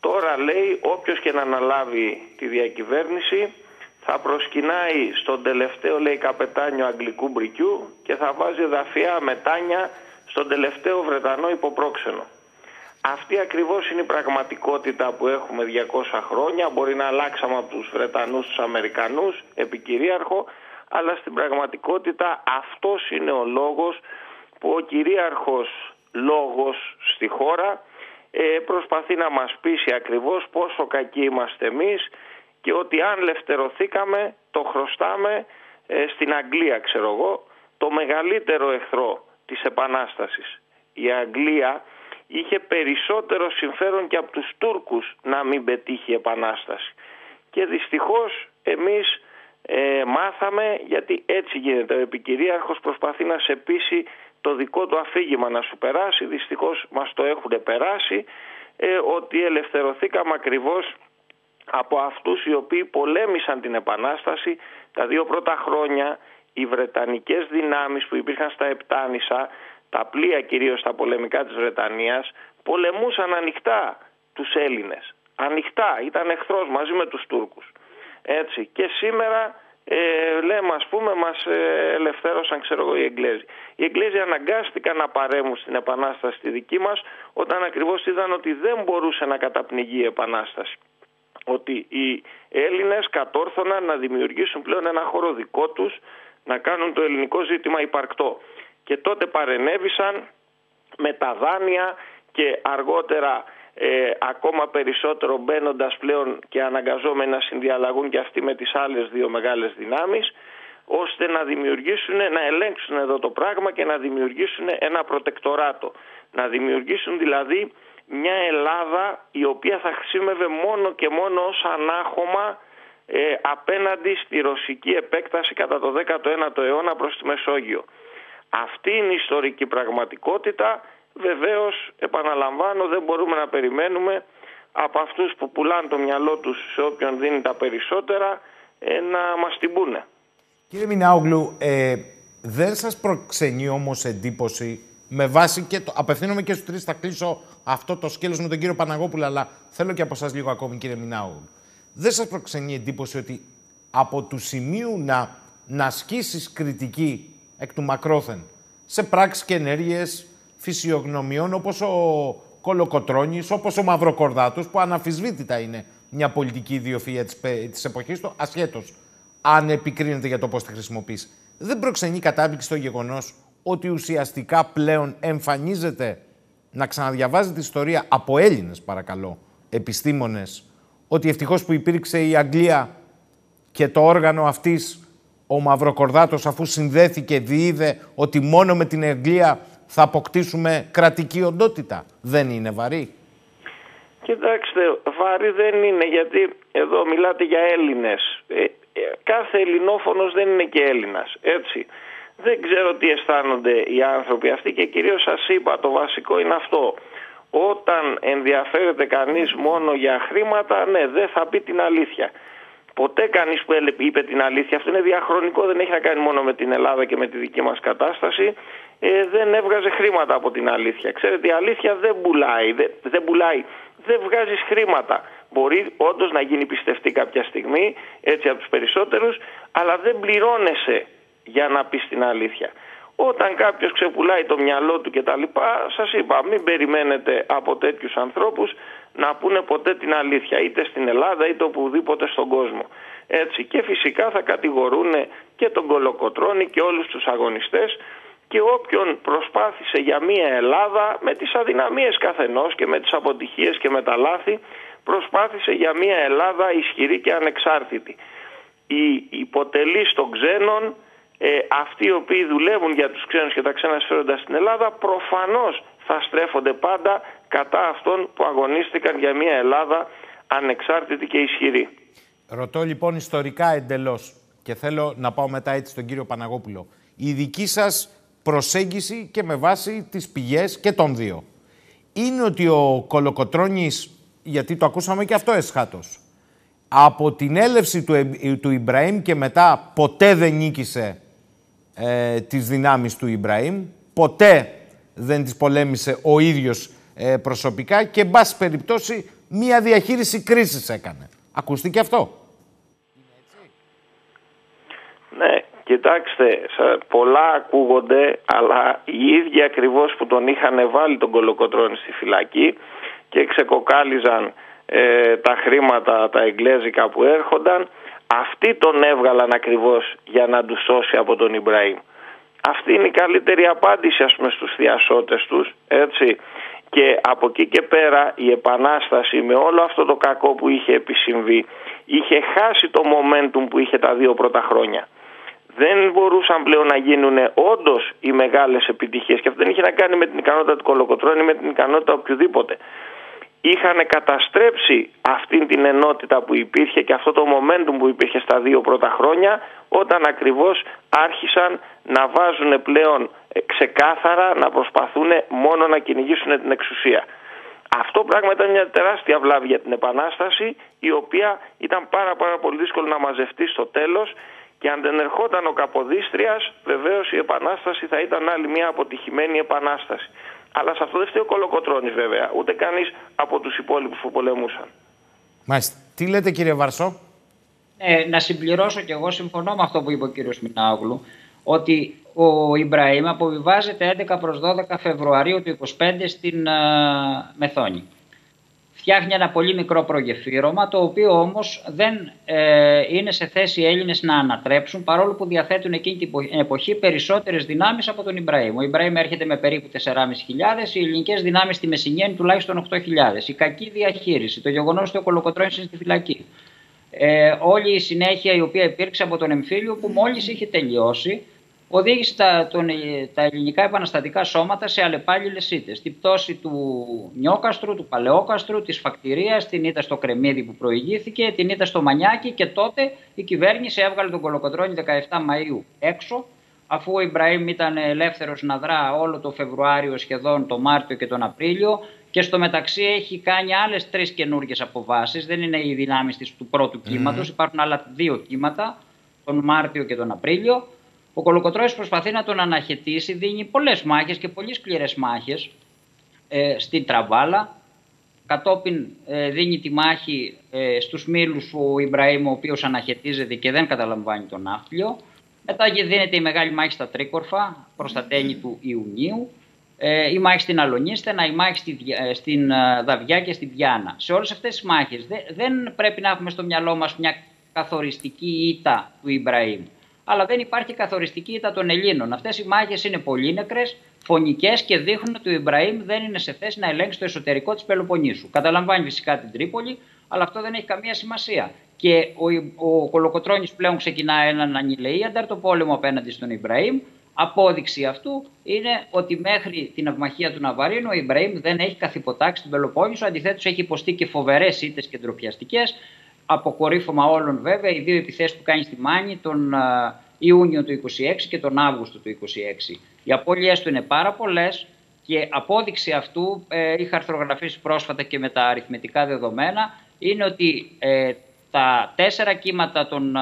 S4: Τώρα λέει όποιος και να αναλάβει τη διακυβέρνηση θα προσκυνάει στον τελευταίο λέει καπετάνιο αγγλικού μπρικιού και θα βάζει δαφιά μετάνια στον τελευταίο Βρετανό υποπρόξενο. Αυτή ακριβώς είναι η πραγματικότητα που έχουμε 200 χρόνια. Μπορεί να αλλάξαμε από τους Βρετανούς τους Αμερικανούς, επικυρίαρχο, αλλά στην πραγματικότητα αυτός είναι ο λόγος που ο κυρίαρχος λόγος στη χώρα ε, προσπαθεί να μας πείσει ακριβώς πόσο κακοί είμαστε εμείς και ότι αν λευτερωθήκαμε το χρωστάμε ε, στην Αγγλία ξέρω εγώ το μεγαλύτερο εχθρό της Επανάστασης. Η Αγγλία είχε περισσότερο συμφέρον και από τους Τούρκους να μην πετύχει η Επανάσταση. Και δυστυχώς εμείς ε, μάθαμε, γιατί έτσι γίνεται, ο επικυρίαρχος προσπαθεί να σε πείσει το δικό του αφήγημα να σου περάσει, δυστυχώς μας το έχουν περάσει, ε, ότι ελευθερωθήκαμε ακριβώς από αυτούς οι οποίοι πολέμησαν την Επανάσταση τα δύο πρώτα χρόνια οι Βρετανικές δυνάμεις που υπήρχαν στα Επτάνησα, τα πλοία κυρίως στα πολεμικά της Βρετανίας, πολεμούσαν ανοιχτά τους Έλληνες. ανοιχτά, ήταν εχθρός μαζί με τους Τούρκους. Έτσι. Και σήμερα ε, λέμε ας πούμε μας ε, ελευθέρωσαν ξέρω εγώ οι Εγγλέζοι. Οι Εγγλέζοι αναγκάστηκαν να παρέμουν στην επανάσταση τη δική μας όταν ακριβώς είδαν ότι δεν μπορούσε να καταπνιγεί η επανάσταση. Ότι οι Έλληνες κατόρθωναν να δημιουργήσουν πλέον ένα χώρο δικό τους να κάνουν το ελληνικό ζήτημα υπαρκτό. Και τότε παρενέβησαν με τα δάνεια και αργότερα ε, ακόμα περισσότερο μπαίνοντας πλέον και αναγκαζόμενοι να συνδιαλλαγούν και αυτοί με τις άλλες δύο μεγάλες δυνάμεις ώστε να δημιουργήσουν, να ελέγξουν εδώ το πράγμα και να δημιουργήσουν ένα προτεκτοράτο. Να δημιουργήσουν δηλαδή μια Ελλάδα η οποία θα χρησιμεύε μόνο και μόνο ως ανάχωμα ε, απέναντι στη ρωσική επέκταση κατά το 19ο αιώνα προς τη Μεσόγειο. Αυτή είναι η ιστορική πραγματικότητα Βεβαίως, επαναλαμβάνω, δεν μπορούμε να περιμένουμε από αυτούς που πουλάνε το μυαλό τους σε όποιον δίνει τα περισσότερα ε, να μας την πούνε.
S1: Κύριε Μινάουγλου, ε, δεν σας προξενεί όμως εντύπωση με βάση και το, απευθύνομαι και στους τρεις, θα κλείσω αυτό το σκέλος με τον κύριο Παναγόπουλο, αλλά θέλω και από εσάς λίγο ακόμη κύριε Μινάουγλου. Δεν σας προξενεί εντύπωση ότι από του σημείου να, να ασκήσεις κριτική εκ του μακρόθεν σε πράξεις και ενέργειες φυσιογνωμιών όπως ο Κολοκοτρώνης, όπως ο Μαυροκορδάτος, που αναφυσβήτητα είναι μια πολιτική ιδιοφυΐα της, της εποχής του, ασχέτως αν επικρίνεται για το πώς τη χρησιμοποιείς. Δεν προξενεί κατάπληξη το γεγονός ότι ουσιαστικά πλέον εμφανίζεται να ξαναδιαβάζει τη ιστορία από Έλληνες, παρακαλώ, επιστήμονες, ότι ευτυχώς που υπήρξε η Αγγλία και το όργανο αυτής ο Μαυροκορδάτος αφού συνδέθηκε διείδε ότι μόνο με την Αγγλία θα αποκτήσουμε κρατική οντότητα. Δεν είναι βαρύ;
S4: Κοιτάξτε, βαρύ δεν είναι γιατί εδώ μιλάτε για Έλληνες. Ε, ε, κάθε ελληνόφωνος δεν είναι και Έλληνας, έτσι. Δεν ξέρω τι αισθάνονται οι άνθρωποι αυτοί και κυρίως σας είπα το βασικό είναι αυτό. Όταν ενδιαφέρεται κανείς μόνο για χρήματα, ναι, δεν θα πει την αλήθεια. Ποτέ κανείς που είπε την αλήθεια, αυτό είναι διαχρονικό, δεν έχει να κάνει μόνο με την Ελλάδα και με τη δική μας κατάσταση ε, δεν έβγαζε χρήματα από την αλήθεια. Ξέρετε, η αλήθεια δεν πουλάει, δεν, δεν πουλάει, δεν βγάζεις χρήματα. Μπορεί όντως να γίνει πιστευτή κάποια στιγμή, έτσι από τους περισσότερους, αλλά δεν πληρώνεσαι για να πεις την αλήθεια. Όταν κάποιος ξεπουλάει το μυαλό του και τα λοιπά, σας είπα, μην περιμένετε από τέτοιους ανθρώπους να πούνε ποτέ την αλήθεια, είτε στην Ελλάδα είτε οπουδήποτε στον κόσμο. Έτσι και φυσικά θα κατηγορούν και τον Κολοκοτρώνη και όλους τους αγωνιστές και όποιον προσπάθησε για μια Ελλάδα με τις αδυναμίες καθενός και με τις αποτυχίες και με τα λάθη προσπάθησε για μια Ελλάδα ισχυρή και ανεξάρτητη. Οι υποτελείς των ξένων, ε, αυτοί οι οποίοι δουλεύουν για τους ξένους και τα ξένα σφαίροντα στην Ελλάδα προφανώς θα στρέφονται πάντα κατά αυτών που αγωνίστηκαν για μια Ελλάδα ανεξάρτητη και ισχυρή.
S1: Ρωτώ λοιπόν ιστορικά εντελώς και θέλω να πάω μετά έτσι στον κύριο Παναγόπουλο. Η δική σας προσέγγιση και με βάση τις πηγές και των δύο. Είναι ότι ο Κολοκοτρώνης, γιατί το ακούσαμε και αυτό εσχάτως, από την έλευση του, του Ιμπραήμ και μετά ποτέ δεν νίκησε ε, τις δυνάμεις του Ιμπραήμ, ποτέ δεν τις πολέμησε ο ίδιος ε, προσωπικά και, εν πάση περιπτώσει, μία διαχείριση κρίσης έκανε. Ακούστηκε αυτό;
S4: Ναι, Κοιτάξτε, πολλά ακούγονται, αλλά οι ίδιοι ακριβώς που τον είχαν βάλει τον Κολοκοτρώνη στη φυλακή και ξεκοκάλιζαν ε, τα χρήματα τα εγγλέζικα που έρχονταν, αυτοί τον έβγαλαν ακριβώς για να τους σώσει από τον Ιμπραήμ. Αυτή είναι η καλύτερη απάντηση ας πούμε στους θειασότες τους, έτσι. Και από εκεί και πέρα η Επανάσταση με όλο αυτό το κακό που είχε επισυμβεί είχε χάσει το momentum που είχε τα δύο πρώτα χρόνια δεν μπορούσαν πλέον να γίνουν όντως οι μεγάλες επιτυχίες. Και αυτό δεν είχε να κάνει με την ικανότητα του Κολοκοτρώνη, με την ικανότητα οποιοδήποτε. Είχαν καταστρέψει αυτή την ενότητα που υπήρχε και αυτό το momentum που υπήρχε στα δύο πρώτα χρόνια, όταν ακριβώς άρχισαν να βάζουν πλέον ε, ξεκάθαρα να προσπαθούν μόνο να κυνηγήσουν την εξουσία. Αυτό πράγμα ήταν μια τεράστια βλάβη για την Επανάσταση, η οποία ήταν πάρα, πάρα πολύ δύσκολο να μαζευτεί στο τέλος και αν δεν ερχόταν ο Καποδίστριας, βεβαίως η επανάσταση θα ήταν άλλη μια αποτυχημένη επανάσταση. Αλλά σε αυτό δεν φταίει ο Κολοκοτρώνης βέβαια, ούτε κανείς από τους υπόλοιπους που πολεμούσαν.
S1: Μάλιστα. Τι λέτε κύριε Βαρσό;
S3: Ε, να συμπληρώσω και εγώ συμφωνώ με αυτό που είπε ο κύριος Μινάγλου ότι ο Ιμπραήμ αποβιβάζεται 11 προς 12 Φεβρουαρίου του 25 στην uh, Μεθόνη. Φτιάχνει ένα πολύ μικρό προγεφύρωμα, το οποίο όμως δεν ε, είναι σε θέση οι Έλληνες να ανατρέψουν, παρόλο που διαθέτουν εκείνη την εποχή περισσότερες δυνάμεις από τον Ιμπραήμ. Ο Ιμπραήμ έρχεται με περίπου 4.500, οι ελληνικές δυνάμεις στη Μεσσηνία είναι τουλάχιστον 8.000. Η κακή διαχείριση, το γεγονός ότι ο Κολοκοτρώνης είναι στη φυλακή. Ε, όλη η συνέχεια η οποία υπήρξε από τον εμφύλιο που μόλις είχε τελειώσει, οδήγησε τα, τον, τα ελληνικά επαναστατικά σώματα σε αλλεπάλληλες ήττε. Την πτώση του Νιόκαστρου, του Παλαιόκαστρου, της Φακτηρίας, την ήττα στο Κρεμμύδι που προηγήθηκε, την ήττα στο Μανιάκι και τότε η κυβέρνηση έβγαλε τον Κολοκοτρόνη 17 Μαου έξω, αφού ο Ιμπραήμ ήταν ελεύθερος να δρά όλο το Φεβρουάριο, σχεδόν το Μάρτιο και τον Απρίλιο. Και στο μεταξύ έχει κάνει άλλες τρεις καινούργιες αποβάσεις. Δεν είναι οι δυνάμεις του πρώτου κύματος, υπάρχουν άλλα δύο κύματα, τον Μάρτιο και τον Απρίλιο. Ο Κολοκοτρώνης προσπαθεί να τον αναχαιτήσει, δίνει πολλές μάχες και πολύ σκληρές μάχες ε, στην Τραβάλα. Κατόπιν ε, δίνει τη μάχη ε, στους Μήλους ο Ιμπραήμ ο οποίος αναχαιτίζεται και δεν καταλαμβάνει τον ναύπλιο. Μετά δίνεται η μεγάλη μάχη στα Τρίκορφα προς τα τέλη του Ιουνίου. Ε, η μάχη στην Αλονίστενα, η μάχη στη, ε, στην ε, Δαβιά και στην Διάνα. Σε όλες αυτές τις μάχες δεν πρέπει να έχουμε στο μυαλό μας μια καθοριστική ήττα του Ιμπραήμ αλλά δεν υπάρχει καθοριστική ήττα των Ελλήνων. Αυτές οι μάχες είναι πολύ νεκρέ, φωνικές και δείχνουν ότι ο Ιμπραήμ δεν είναι σε θέση να ελέγξει το εσωτερικό της Πελοποννήσου. Καταλαμβάνει φυσικά την Τρίπολη, αλλά αυτό δεν έχει καμία σημασία. Και ο, ο Κολοκοτρόνης πλέον ξεκινά έναν ανηλεΐανταρ πόλεμο απέναντι στον Ιμπραήμ. Απόδειξη αυτού είναι ότι μέχρι την αυμαχία του Ναβαρίνου ο Ιμπραήμ δεν έχει καθυποτάξει την Πελοπόννησο. Αντιθέτως, έχει υποστεί και φοβερές ήττες και ντροπιαστικέ αποκορύφωμα όλων βέβαια οι δύο επιθέσεις που κάνει στη Μάνη τον Ιούνιο του 26 και τον Αύγουστο του 26. Οι απώλειές του είναι πάρα πολλές και απόδειξη αυτού ε, είχα αρθρογραφήσει πρόσφατα και με τα αριθμητικά δεδομένα είναι ότι ε, τα τέσσερα κύματα των,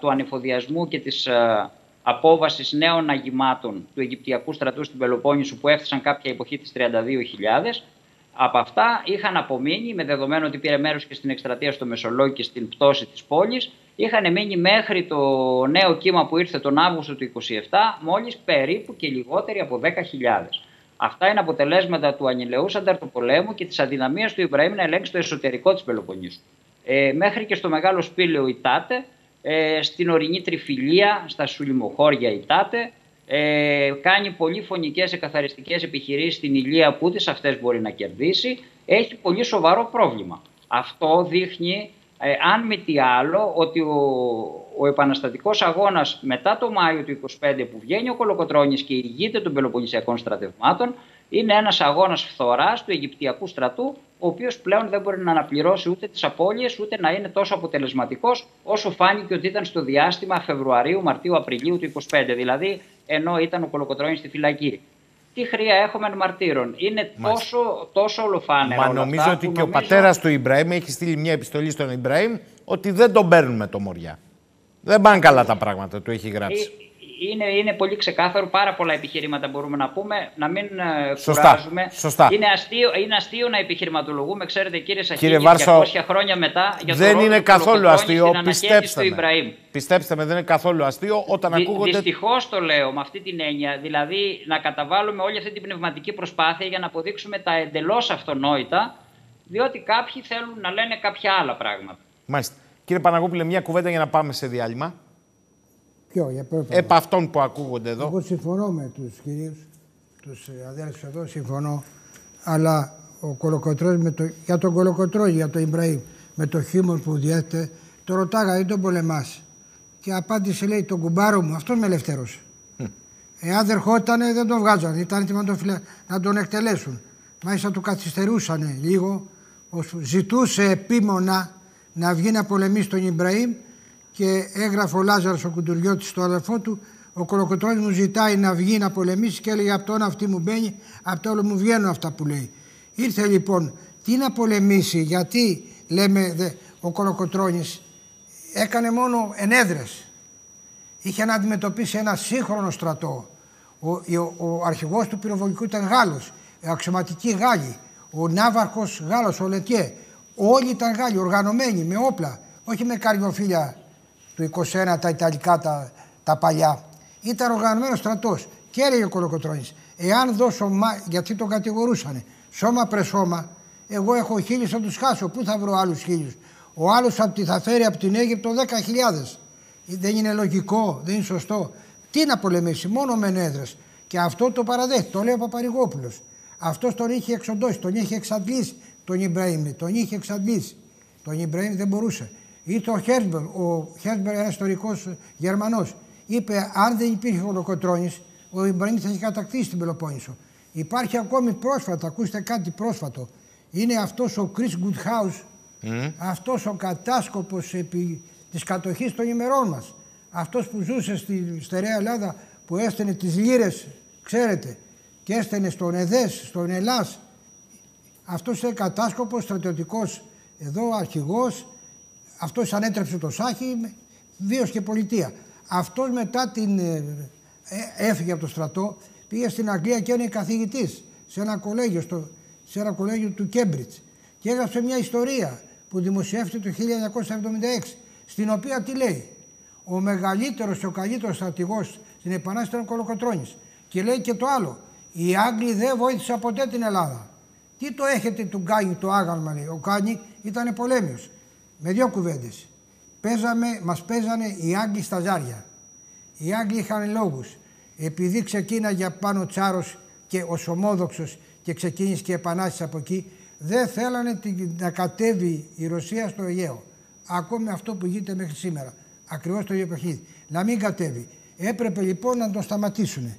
S3: του ανεφοδιασμού και της απόβασης νέων αγημάτων του Αιγυπτιακού στρατού στην Πελοπόννησο που έφτασαν κάποια εποχή της 32.000 από αυτά είχαν απομείνει, με δεδομένο ότι πήρε μέρος και στην εκστρατεία στο Μεσολόγιο και στην πτώση της πόλης, είχαν μείνει μέχρι το νέο κύμα που ήρθε τον Αύγουστο του 27 μόλις περίπου και λιγότεροι από 10.000. Αυτά είναι αποτελέσματα του ανηλεούς ανταρτοπολέμου και της αδυναμίας του Ιμπραήμ να ελέγξει το εσωτερικό της Πελοποννήσου. Ε, μέχρι και στο μεγάλο σπήλαιο Ιτάτε, ε, στην ορεινή τριφυλία, στα σουλιμοχώρια Ιτάτε, ε, κάνει πολύ φωνικές εκαθαριστικές επιχειρήσεις στην ηλία που τις αυτές μπορεί να κερδίσει, έχει πολύ σοβαρό πρόβλημα. Αυτό δείχνει, ε, αν μη τι άλλο, ότι ο, ο επαναστατικός αγώνας μετά το Μάιο του 25 που βγαίνει ο Κολοκοτρώνης και ηγείται των Πελοποννησιακών στρατευμάτων, είναι ένας αγώνας φθοράς του Αιγυπτιακού στρατού, ο οποίος πλέον δεν μπορεί να αναπληρώσει ούτε τις απώλειες, ούτε να είναι τόσο αποτελεσματικός όσο φάνηκε ότι ήταν στο διάστημα Φεβρουαρίου, Μαρτίου, Απριλίου του 25. Δηλαδή ενώ ήταν ο Κολοκοτρώνης στη φυλακή. Τι χρειά έχουμε μαρτύρων. Είναι τόσο, τόσο ολοφάνερο.
S1: Μα νομίζω ότι και ο πατέρας του Ιμπραήμ έχει στείλει μια επιστολή στον Ιμπραήμ ότι δεν τον παίρνουμε το Μοριά. Δεν πάνε καλά τα πράγματα, του έχει γράψει. Ε,
S3: είναι, είναι πολύ ξεκάθαρο. Πάρα πολλά επιχειρήματα μπορούμε να πούμε. Να μην ε, Σωστά. κουράζουμε.
S1: Σωστά.
S3: Είναι, αστείο, είναι αστείο να επιχειρηματολογούμε. Ξέρετε, κύριε Σαχίδη, κύριε 200 χρόνια μετά
S1: για το δεν είναι καθόλου αστείο. Πιστέψτε με. Πιστέψτε με, δεν είναι καθόλου αστείο όταν Δυ, ακούγονται.
S3: Δυστυχώς το λέω με αυτή την έννοια. Δηλαδή να καταβάλουμε όλη αυτή την πνευματική προσπάθεια για να αποδείξουμε τα εντελώς αυτονόητα. Διότι κάποιοι θέλουν να λένε κάποια άλλα πράγματα.
S1: Μάλιστα. Κύριε Παναγόπουλε, μια κουβέντα για να πάμε σε διάλειμμα.
S2: Ποιο, για πρώτα.
S1: Επ' αυτών που ακούγονται εδώ.
S2: Εγώ συμφωνώ με τους κυρίους, τους αδέλφου εδώ, συμφωνώ. Αλλά ο με το, για τον Κολοκοτρόνη, για τον Ιμπραήμ, με το χίμορ που διέθετε, το ρωτάγα, δεν τον πολεμά. Και απάντησε, λέει, τον κουμπάρο μου, αυτό με ελευθέρωσε. Εάν δεν ερχότανε, δεν τον βγάζανε. Ήταν έτοιμοι να τον, να τον εκτελέσουν. Μάλιστα του καθυστερούσαν λίγο. Ζητούσε επίμονα να βγει να πολεμήσει τον Ιμπραήμ και έγραφε ο Λάζαρος ο Κουντουριώτης στο αδερφό του ο Κολοκοτρώνης μου ζητάει να βγει να πολεμήσει και έλεγε από τον αυτή μου μπαίνει, από το όλο μου βγαίνουν αυτά που λέει. Ήρθε λοιπόν τι να πολεμήσει, γιατί λέμε δε, ο Κολοκοτρώνης έκανε μόνο ενέδρες. Είχε να αντιμετωπίσει ένα σύγχρονο στρατό. Ο, ο, ο αρχηγός του πυροβολικού ήταν Γάλλος, αξιωματικοί Γάλλοι, ο Ναύαρχος Γάλλος, ο Λετιέ, Όλοι ήταν Γάλλοι, οργανωμένοι, με όπλα. Όχι με καριοφίλια του 21, τα Ιταλικά, τα, τα παλιά. Ήταν οργανωμένος στρατός. Και έλεγε ο Κολοκοτρόνη, εάν δώσω, γιατί τον κατηγορούσαν, σώμα πρε σώμα, εγώ έχω χίλιους θα τους χάσω. Πού θα βρω άλλους χίλιους; Ο άλλος θα φέρει από την Αίγυπτο 10.000. Δεν είναι λογικό, δεν είναι σωστό. Τι να πολεμήσει, μόνο με έδρε. Και αυτό το παραδέχει, το λέει ο Παπαρηγόπουλος. Αυτός τον είχε εξοντώσει, τον είχε εξαντλήσει τον Ιμπραήμ. Τον είχε εξαντλήσει. Τον Ιμπραήμ δεν μπορούσε. Ήρθε ο Χέρσμπερ, ο Χέρσμπερ ένας ιστορικός Γερμανός. Είπε, αν δεν υπήρχε ο Λοκοτρόνη, ο Ιμπραήμ θα είχε κατακτήσει την Πελοπόννησο. Υπάρχει ακόμη πρόσφατα, ακούστε κάτι πρόσφατο. Είναι αυτός ο Κρι Γκουτχάου, mm. αυτός ο κατάσκοπος επί της κατοχής των ημερών μας. Αυτός που ζούσε στη στερεά Ελλάδα, που έστενε τις λύρες, ξέρετε, και έστενε στον ΕΔΕΣ, στον Ελλάς. Αυτός είναι κατάσκοπος, στρατιωτικός εδώ, αρχηγός. Αυτός ανέτρεψε το Σάχη, βίος και πολιτεία. Αυτός μετά την ε, ε, έφυγε από το στρατό, πήγε στην Αγγλία και είναι καθηγητής σε ένα κολέγιο, στο, σε ένα κολέγιο του Κέμπριτς και έγραψε μια ιστορία που δημοσιεύτηκε το 1976 στην οποία τι λέει; Ο μεγαλύτερος και ο καλύτερος στρατηγός στην Επανάσταση ήταν ο Κολοκοτρώνης και λέει και το άλλο οι Άγγλοι δεν βοήθησαν ποτέ την Ελλάδα. Τι το έχετε του Γκάνι το άγαλμα λέει. Ο Γκάνι ήταν πολέμιος. Με δύο κουβέντες. Παίζαμε, μας παίζανε οι Άγγλοι στα ζάρια. Οι Άγγλοι είχαν λόγους. Επειδή ξεκίναγε πάνω Τσάρος και ο Σομόδοξος και ξεκίνησε και επανάσταση από εκεί, δεν θέλανε να κατέβει η Ρωσία στο Αιγαίο. Ακόμη αυτό που γίνεται μέχρι σήμερα. Ακριβώς το ίδιο παιχνίδι. Να μην κατέβει. Έπρεπε λοιπόν να το σταματήσουν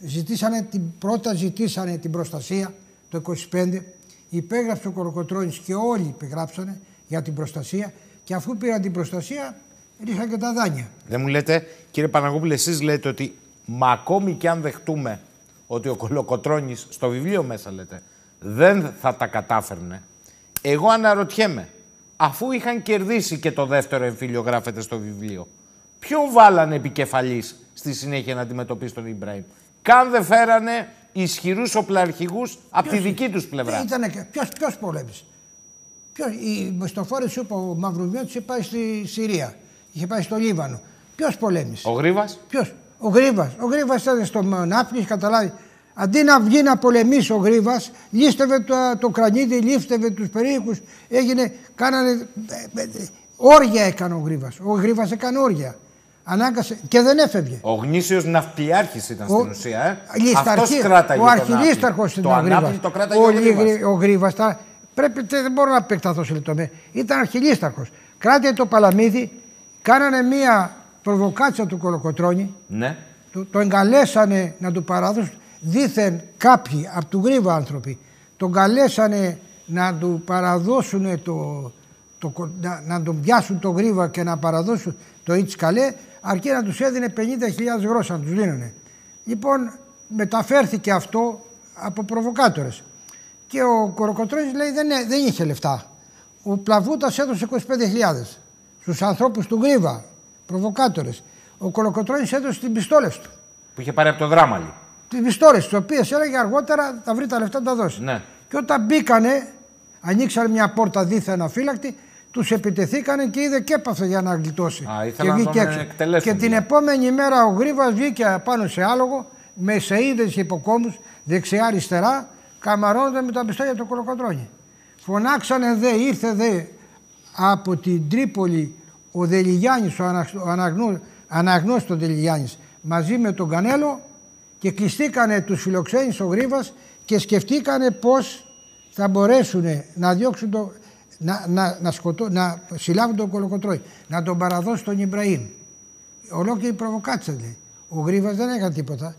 S2: ζητήσανε την, πρώτα ζητήσανε την προστασία το 25, υπέγραψε ο Κοροκοτρώνης και όλοι υπεγράψανε για την προστασία και αφού πήραν την προστασία ρίχαν και τα δάνεια.
S1: Δεν μου λέτε, κύριε Παναγόπουλε, εσείς λέτε ότι μα ακόμη και αν δεχτούμε ότι ο Κολοκοτρώνης, στο βιβλίο μέσα λέτε, δεν θα τα κατάφερνε. Εγώ αναρωτιέμαι, αφού είχαν κερδίσει και το δεύτερο εμφύλιο γράφεται στο βιβλίο, ποιο βάλανε επικεφαλής στη συνέχεια να αντιμετωπίσει τον Ιμπραήμ; Καν δεν φέρανε ισχυρούς οπλαρχηγούς από τη δική τους πλευρά.
S2: Ποιος πολέμησε; Ποιος, η Μεστοφόρη σου είπε ο Μαυροβιώτη είχε πάει στη Συρία. Είχε πάει στο Λίβανο. Ποιος πολέμησε;
S1: Ο Γρήβα.
S2: Ποιος; Ο Γρήβα. Ο Γρήβα ήταν στο Νάπνη, καταλάβει. Αντί να βγει να πολεμήσει ο Γρήβα, λίστευε το, το κρανίδι, λίστευε τους περίοικους. Έγινε, κάνανε. Ε, ε, όργια έκανε ο Γρήβα. Ο Γρήβα έκανε όργια. Ανάγκασε και δεν έφευγε.
S1: Ο γνήσιος ναυπλιάρχης ήταν ο... στην ουσία. Ε.
S2: Αυτός κράταγε ο αρχιλίσταρχο ήταν ο Γρήβα. Το κράταγε ο, ο Γρήβα. Πρέπει, δεν μπορώ να επεκταθώ σε λεπτομέρειε. Ήταν αρχιλίσταρχο. Κράτησε το παλαμίδι, κάνανε μία προβοκάτσια του Κολοκοτρόνη.
S1: Ναι.
S2: Το, το εγκαλέσανε να του παραδώσουν. Δήθεν κάποιοι από του Γρήβα άνθρωποι τον καλέσανε να του παραδώσουν το, το, να, να τον πιάσουν το γρήβα και να παραδώσουν το Ιτσκαλέ αρκεί να τους έδινε 50.000 γρόσσα να τους δίνανε. Λοιπόν, μεταφέρθηκε αυτό από προβοκάτορες. Και ο Κοροκοτρώνης λέει δεν, δεν είχε λεφτά. Ο Πλαβούτας έδωσε 25.000 στους ανθρώπους του Γρήβα, προβοκάτορες. Ο Κοροκοτρώνης έδωσε τις πιστόλες του.
S1: Που είχε πάρει από το δράμαλι.
S2: Τις πιστόλες, τις οποίες έλεγε αργότερα θα βρει τα λεφτά να τα δώσει.
S1: Ναι.
S2: Και όταν μπήκανε, ανοίξανε μια πόρτα δίθεν αφύλακτη, τους επιτεθήκανε και είδε και έπαθε για να γλιτώσει.
S1: Α, και βγήκε έξω.
S2: Και την επόμενη μέρα ο Γρήβα βγήκε πάνω σε άλογο με σεΐδες και υποκόμους δεξιά-αριστερά, καμαρώνοντα με τα πιστόλια του κολοκοτρόνι. Φωνάξανε δε, ήρθε δε από την Τρίπολη ο Δελιγιάννης, ο, αναγνώ, αναγνώστος Δελιγιάννης, μαζί με τον Κανέλο και κλειστήκανε τους φιλοξένους ο Γρήβας και σκεφτήκανε πώς θα μπορέσουν να διώξουν το, να, να, να, σκοτώ, να συλλάβουν τον Κολοκοτρόη, να τον παραδώσει στον Ιμπραήμ. Ολόκληρη προβοκάτσα λέει. Ο Γρήβα δεν έκανε τίποτα.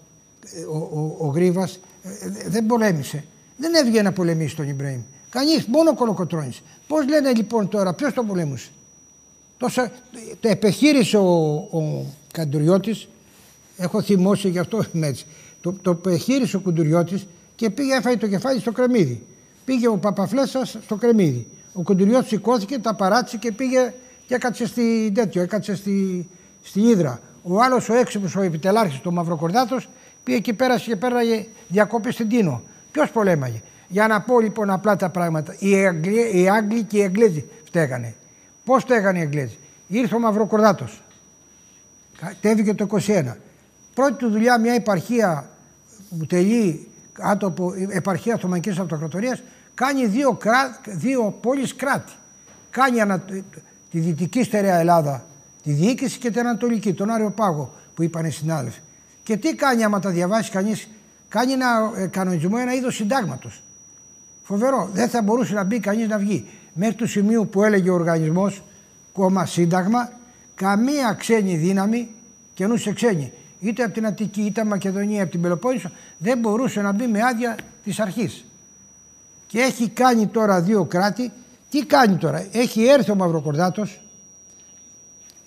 S2: Ε, ο, ο, ο Γρήβα ε, δεν πολέμησε. Δεν έβγαινε να πολεμήσει τον Ιμπραήμ. Κανείς, μόνο ο Κολοκοτρόνη. Πώς λένε λοιπόν τώρα, ποιος τον πολέμησε; Τόσο, το επιχείρησε ο, ο Καντουριώτης, έχω θυμώσει γι' αυτό είμαι έτσι. Το, το επιχείρησε ο Κουντουριώτη και πήγε έφαγε το κεφάλι στο κρεμμύδι. Πήγε ο Παπαφλέσσα στο κρεμμύδι. Ο Κοντουριό σηκώθηκε, τα παράτησε και πήγε και έκατσε στη, τέτοιο, έκατσε στη, στη Ήδρα. Ο άλλος ο έξυπνος, ο επιτελάρχης, ο Μαυροκορδάτος, πήγε και πέρασε και πέραγε διακόπη στην Τίνο. Ποιος πολέμαγε; Για να πω λοιπόν απλά τα πράγματα. Οι, Αγγλοί, οι Άγγλοι και οι Εγγλέζοι φταίγανε. Πώς φταίγανε οι Εγγλέζοι; Ήρθε ο Μαυροκορδάτος. Κατέβηκε το 21. Πρώτη του δουλειά μια επαρχία που τελεί άτοπο, επαρχία Οθωμανικής Αυτοκρατορίας κάνει δύο, κρά, δύο πόλεις κράτη. Κάνει ανα, τη δυτική στερεά Ελλάδα, τη διοίκηση και την ανατολική, τον Άριο Πάγο που είπαν οι συνάδελφοι. Και τι κάνει άμα τα διαβάσει κανείς, κάνει ένα ε, κανονισμό, ένα είδος συντάγματος. Φοβερό. Δεν θα μπορούσε να μπει κανείς να βγει. Μέχρι του σημείου που έλεγε ο οργανισμός, κόμμα Σύνταγμα, καμία ξένη δύναμη, καινούσε ξένη, είτε από την Αττική, είτε από Μακεδονία, από την Πελοπόννησο, δεν μπορούσε να μπει με άδεια της αρχής. Και έχει κάνει τώρα δύο κράτη. Τι κάνει τώρα, έχει έρθει ο Μαυροκορδάτος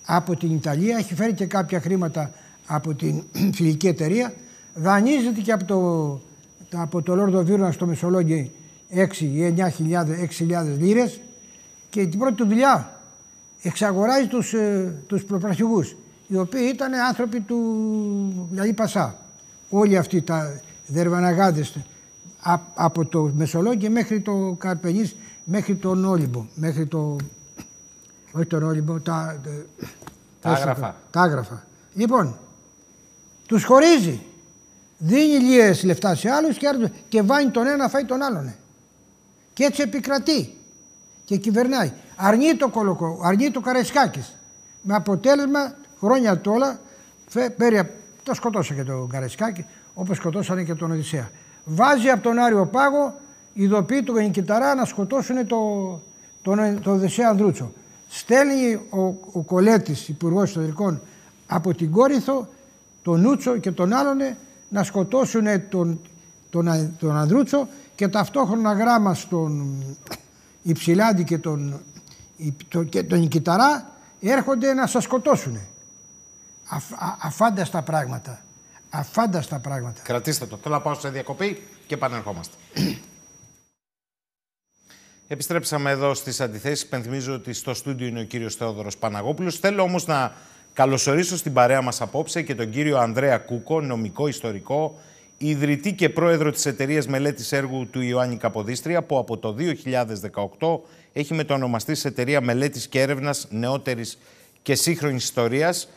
S2: από την Ιταλία, έχει φέρει και κάποια χρήματα από την φιλική εταιρεία, δανείζεται και από το, από το Λόρδο Βίρνα στο Μεσολόγγι 6 ή 9.000 λίρες και την πρώτη του δουλειά εξαγοράζει τους, ε, τους προπρασιογούς οι οποίοι ήταν άνθρωποι του Λαλή Πασά. Όλοι αυτοί τα δερβαναγάδες από το Μεσολόγγι μέχρι το Καρπενής μέχρι τον Όλυμπο, μέχρι το... όχι τον Όλυμπο, τα...
S1: Τα άγραφα.
S2: Τα άγραφα. Λοιπόν, τους χωρίζει. Δίνει λίγες λεφτά σε άλλους και, και βάνει τον ένα φάει τον άλλον. Και έτσι επικρατεί και κυβερνάει. Αρνεί το Κολοκό, αρνεί το Καραϊσκάκης. Με αποτέλεσμα χρόνια τώρα πέρι, το σκοτώσε και τον Καραϊσκάκη όπως σκοτώσανε και τον Οδυσσέα. Βάζει από τον Άριο Πάγο ειδοποιεί τον Γενικηταρά να σκοτώσουν το, τον, τον Οδυσσέα Ανδρούτσο. Στέλνει ο, ο Κολέτης, υπουργός Ιστορικών, από την Κόρυθο, τον Νούτσο και τον άλλον να σκοτώσουν τον, τον, τον Ανδρούτσο και ταυτόχρονα γράμμα στον Υψηλάντη και τον, και τον Κιταρά έρχονται να σας σκοτώσουν. Αφ, α, αφάνταστα πράγματα. Αφάνταστα πράγματα.
S1: Κρατήστε το. Θέλω να πάω σε διακοπή και επανερχόμαστε. Επιστρέψαμε εδώ στις αντιθέσεις. Πενθυμίζω ότι στο στούντιο είναι ο κύριος Θεόδωρος Παναγόπουλος. Θέλω όμως να καλωσορίσω στην παρέα μας απόψε και τον κύριο Ανδρέα Κούκο, νομικό ιστορικό, ιδρυτή και πρόεδρο της εταιρείας μελέτης έργου του Ιωάννη Καποδίστρια, που από το 2018 έχει μετονομαστεί σε εταιρεία μελέτης και έρευνας νεότερης και σύγχρονης ιστορίας.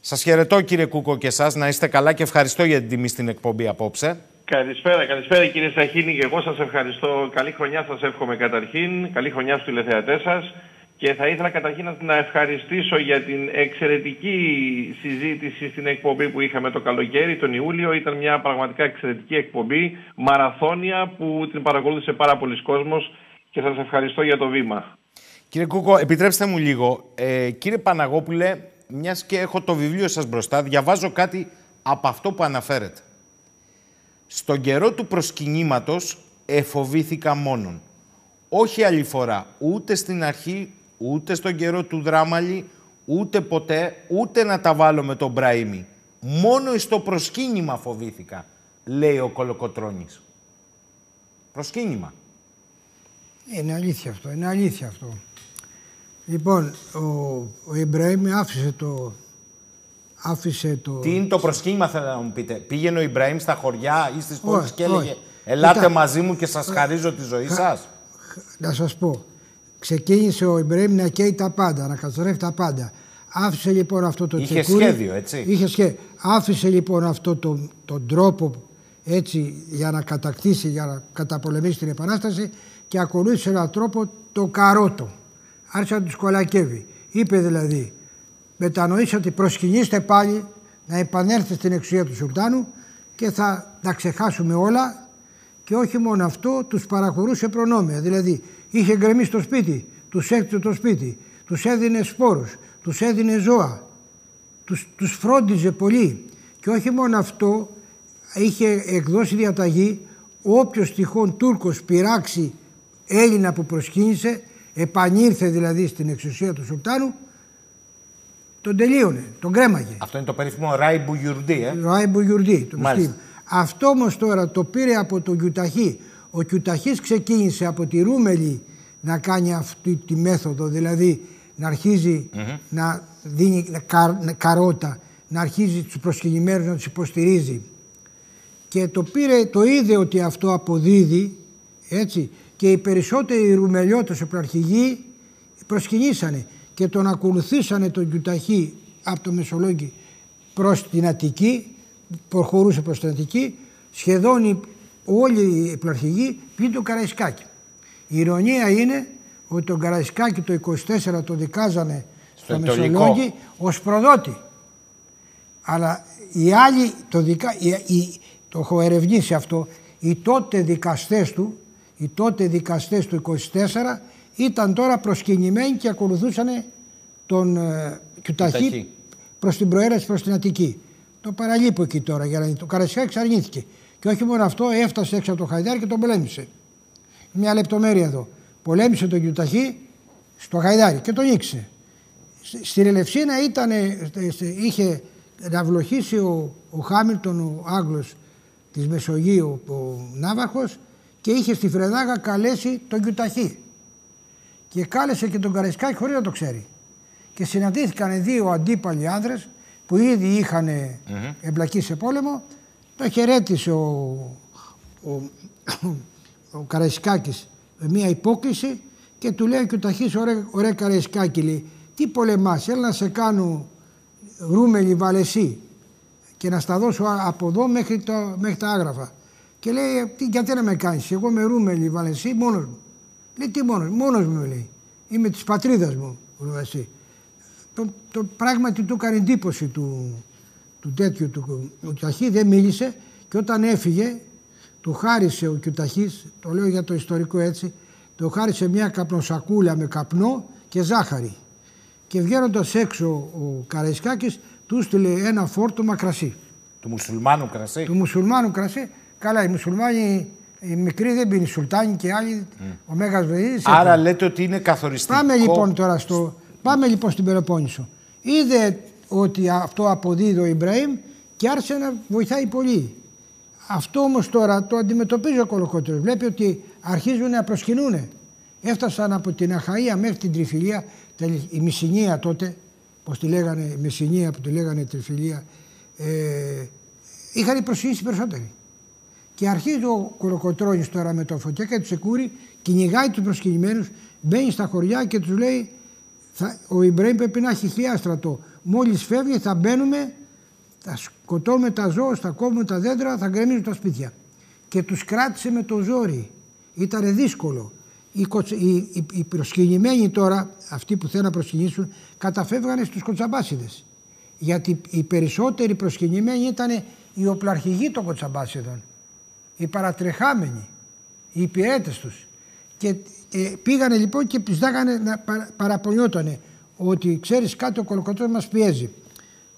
S1: Σας χαιρετώ κύριε Κούκο και εσάς, να είστε καλά και ευχαριστώ για την τιμή στην εκπομπή απόψε.
S5: Καλησπέρα, καλησπέρα κύριε Σαχίνη και εγώ σας ευχαριστώ. Καλή χρονιά σας εύχομαι καταρχήν, καλή χρονιά στους τηλεθεατές σας. Και θα ήθελα καταρχήν να ευχαριστήσω για την εξαιρετική συζήτηση στην εκπομπή που είχαμε το καλοκαίρι, τον Ιούλιο. Ήταν μια πραγματικά εξαιρετική εκπομπή, μαραθώνια που την παρακολούθησε πάρα πολλοί κόσμος και σας ευχαριστώ για το βήμα.
S1: Κύριε Κούκο, επιτρέψτε μου λίγο. Ε, κύριε Παναγόπουλε, μιας και έχω το βιβλίο σας μπροστά, διαβάζω κάτι από αυτό που αναφέρετε. Στον καιρό του προσκυνήματος εφοβήθηκα μόνον. Όχι άλλη φορά, ούτε στην αρχή, ούτε στον καιρό του δράμαλι, ούτε ποτέ, ούτε να τα βάλω με τον Μπραήμι. Μόνο στο προσκύνημα φοβήθηκα, λέει ο Κολοκοτρώνης. Προσκύνημα.
S2: Είναι αλήθεια αυτό, είναι αλήθεια αυτό. Λοιπόν, ο, ο Ιμπραήμ άφησε το, άφησε το...
S1: Τι είναι το προσκύνημα θέλω να μου πείτε; Πήγαινε ο Ιμπραήμ στα χωριά ή στις πόλεις και έλεγε «Ελάτε μαζί μου και σας χαρίζω τη ζωή σας».
S2: Να σας πω, ξεκίνησε ο Ιμπραήμ να καίει τα πάντα, να καταστρέφει τα πάντα. Άφησε λοιπόν αυτό το
S1: Είχε σχέδιο, έτσι.
S2: Είχε σχέδιο. Άφησε λοιπόν αυτό τον, τον τρόπο έτσι για να κατακτήσει, για να καταπολεμήσει την Επανάσταση και ακολούθησε έναν τρόπο το καρότο. Άρχισε να τους κολακεύει. Είπε δηλαδή, μετανοήστε ότι προσκυνήστε πάλι να επανέλθετε στην εξουσία του Σουλτάνου και θα τα ξεχάσουμε όλα και όχι μόνο αυτό, τους παραχωρούσε προνόμια. Δηλαδή, είχε γκρεμίσει το σπίτι, τους έκτιζε το σπίτι, τους έδινε σπόρους, τους έδινε ζώα, τους, τους φρόντιζε πολύ. Και όχι μόνο αυτό, είχε εκδώσει διαταγή όποιος τυχόν Τούρκος πειράξει Έλληνα που προσκύνησε, επανήλθε δηλαδή στην εξουσία του Σουλτάνου, τον τελείωνε, τον κρέμαγε.
S1: Αυτό είναι το περίφημο Ράι Μπουγιουρντή, ε.
S2: Ράι Μπουγιουρντή, το Αυτό όμως τώρα το πήρε από τον Κιουταχή. Ο Κιουταχής ξεκίνησε από τη Ρούμελη να κάνει αυτή τη μέθοδο, δηλαδή να αρχιζει να δίνει καρότα, να αρχίζει τους προσκυνημένους να τους υποστηρίζει. Και το πήρε, το είδε ότι αυτό αποδίδει Έτσι. Και οι περισσότεροι ρουμελιώτες οπλαρχηγοί προσκυνήσανε και τον ακολουθήσανε τον Κιουταχή από το Μεσολόγγι προς την Αττική, προχωρούσε προς την Αττική, σχεδόν όλοι οι επλαρχηγοί πλην του Καραϊσκάκη. Η ηρωνία είναι ότι τον Καραϊσκάκη το 24 το δικάζανε στο, Μεσολόγγι ως προδότη. Αλλά οι άλλοι, το, δικα, οι, το έχω ερευνήσει αυτό, οι τότε δικαστές του, οι τότε δικαστές του 24 ήταν τώρα προσκυνημένοι και ακολουθούσαν τον ε, Κιουταχή προς την προαίρεση προς την Αττική. Το παραλείπω εκεί τώρα για να το Καραϊσκάκη αρνήθηκε. Και όχι μόνο αυτό, έφτασε έξω από το Χαϊδάρι και τον πολέμησε. Μια λεπτομέρεια εδώ. Πολέμησε τον Κιουταχή στο Χαϊδάρι και τον νίξε. Στην Ελευσίνα ήταν, είχε να βλοχήσει ο, ο Χάμιλτον, ο Άγγλος της Μεσογείου, ο Ναύαρχος και είχε στη Φρεδάγα καλέσει τον Κιουταχή. Και κάλεσε και τον Καραϊσκάκη χωρίς να το ξέρει. Και συναντήθηκαν δύο αντίπαλοι άνδρες που ήδη είχαν εμπλακεί σε πόλεμο. Το χαιρέτησε ο, ο, ο, Καραϊσκάκης με μια υπόκληση και του λέει και ο Ταχής ωραία, ωραία Καραϊσκάκη λέει τι πολεμάς, έλα να σε κάνω ρούμελι βαλεσί και να στα δώσω από εδώ μέχρι, το, μέχρι τα άγραφα. Και λέει, τι, γιατί να με κάνεις, εγώ με ρούμελι βαλεσί μόνος μου. Λέει, τι μόνος, μόνος μου λέει, είμαι της πατρίδας μου, βαλεσί. Το, το πράγματι του έκανε εντύπωση του, του τέτοιου του Κιουταχή, δεν μίλησε και όταν έφυγε του χάρισε ο Κιουταχής, το λέω για το ιστορικό έτσι, του χάρισε μια καπνοσακούλα με καπνό και ζάχαρη. Και βγαίνοντας έξω ο Καραϊσκάκης του στείλε ένα φόρτωμα κρασί.
S1: Του μουσουλμάνου κρασί;
S2: Του μουσουλμάνου κρασί. Καλά, οι μουσουλμάνοι οι μικροί δεν πίνει, Σουλτάνοι και άλλοι. Mm. Ο Μέγας Βεζίδης.
S1: Άρα λέτε ότι είναι καθοριστικό.
S2: Πάμε λοιπόν τώρα στο, πάμε λοιπόν στην Πελοπόννησο. Είδε ότι αυτό αποδίδει ο Ιμπραήμ και άρχισε να βοηθάει πολύ. Αυτό όμως τώρα το αντιμετωπίζει ο Κολοκότρος. Βλέπει ότι αρχίζουν να προσκυνούν. Έφτασαν από την Αχαΐα μέχρι την Τριφυλία, η Μισινία τότε, πώ τη λέγανε, η Μισινία που τη λέγανε Τριφυλία, ε, είχαν προσκυνήσει περισσότεροι. Και αρχίζει ο Κολοκοτρόνης τώρα με το φωτιά και τους Σεκούρι, κυνηγάει τους προσκυνημένους, μπαίνει στα χωριά και τους λέει: θα, Ο Ιμπραήμ πρέπει να έχει χιλιά στρατό. Μόλις φεύγει, θα μπαίνουμε, θα σκοτώνουμε τα ζώα, θα κόβουμε τα δέντρα, θα γκρεμίζουμε τα σπίτια. Και τους κράτησε με το ζόρι. Ήταν δύσκολο. Οι, οι, οι, οι προσκυνημένοι τώρα, αυτοί που θέλουν να προσκυνήσουν, καταφεύγανε στους κοτσαμπάσιδες. Γιατί οι περισσότεροι προσκυνημένοι ήταν οι οπλαρχηγοί των κοτσαμπάσιδων οι παρατρεχάμενοι, οι υπηρέτες τους. Και ε, πήγανε λοιπόν και πιστάγανε να παραπονιότανε ότι ξέρεις κάτι ο Κολοκοτρόνης μας πιέζει.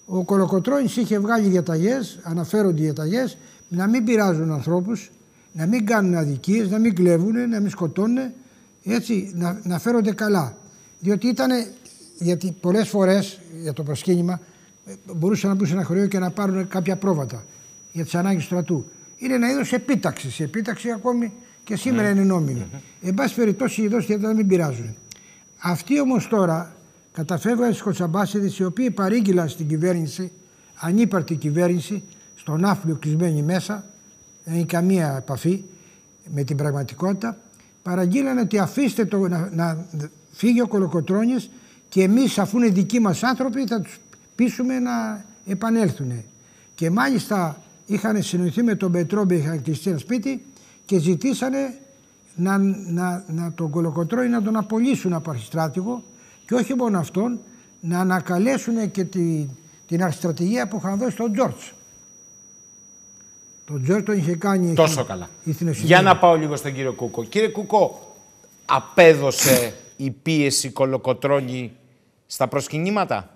S2: Ο Κολοκοτρόνης είχε βγάλει διαταγές, αναφέρονται διαταγές, να μην πειράζουν ανθρώπους, να μην κάνουν αδικίες, να μην κλέβουν, να μην σκοτώνουν, έτσι, να, να φέρονται καλά. Διότι ήταν, γιατί πολλές φορές για το προσκύνημα ε, μπορούσαν να μπουν σε ένα χωριό και να πάρουν κάποια πρόβατα για τις ανάγκες του στρατού είναι ένα είδος επίταξης. Η επίταξη ακόμη και σήμερα ναι. είναι νόμιμη. Εν πάση περιπτώσει, οι δόσει δεν μην πειράζουν. Αυτοί όμως τώρα καταφεύγαν στι Κοτσαμπάσιδε οι οποίοι παρήγγειλαν στην κυβέρνηση, ανύπαρτη κυβέρνηση, στον άφλιο κλεισμένη μέσα, δεν έχει καμία επαφή με την πραγματικότητα, παραγγείλαν ότι αφήστε το να, να φύγει ο Κολοκοτρώνης και εμείς αφού είναι δικοί μας άνθρωποι θα τους πείσουμε να επανέλθουν. Και μάλιστα είχαν συνοηθεί με τον Πετρόμπη, είχαν κλειστεί ένα σπίτι και ζητήσανε να, να, να τον Κολοκοτρόη να τον απολύσουν από αρχιστράτηγο και όχι μόνο αυτόν, να ανακαλέσουν και τη, την αρχιστρατηγία που είχαν δώσει στον Τζόρτζ. Τον Τζόρτζ τον είχε κάνει
S1: Τόσο καλά. Για να πάω λίγο στον κύριο Κούκο. Κύριε Κούκο, απέδωσε η πίεση Κολοκοτρώνη στα προσκυνήματα;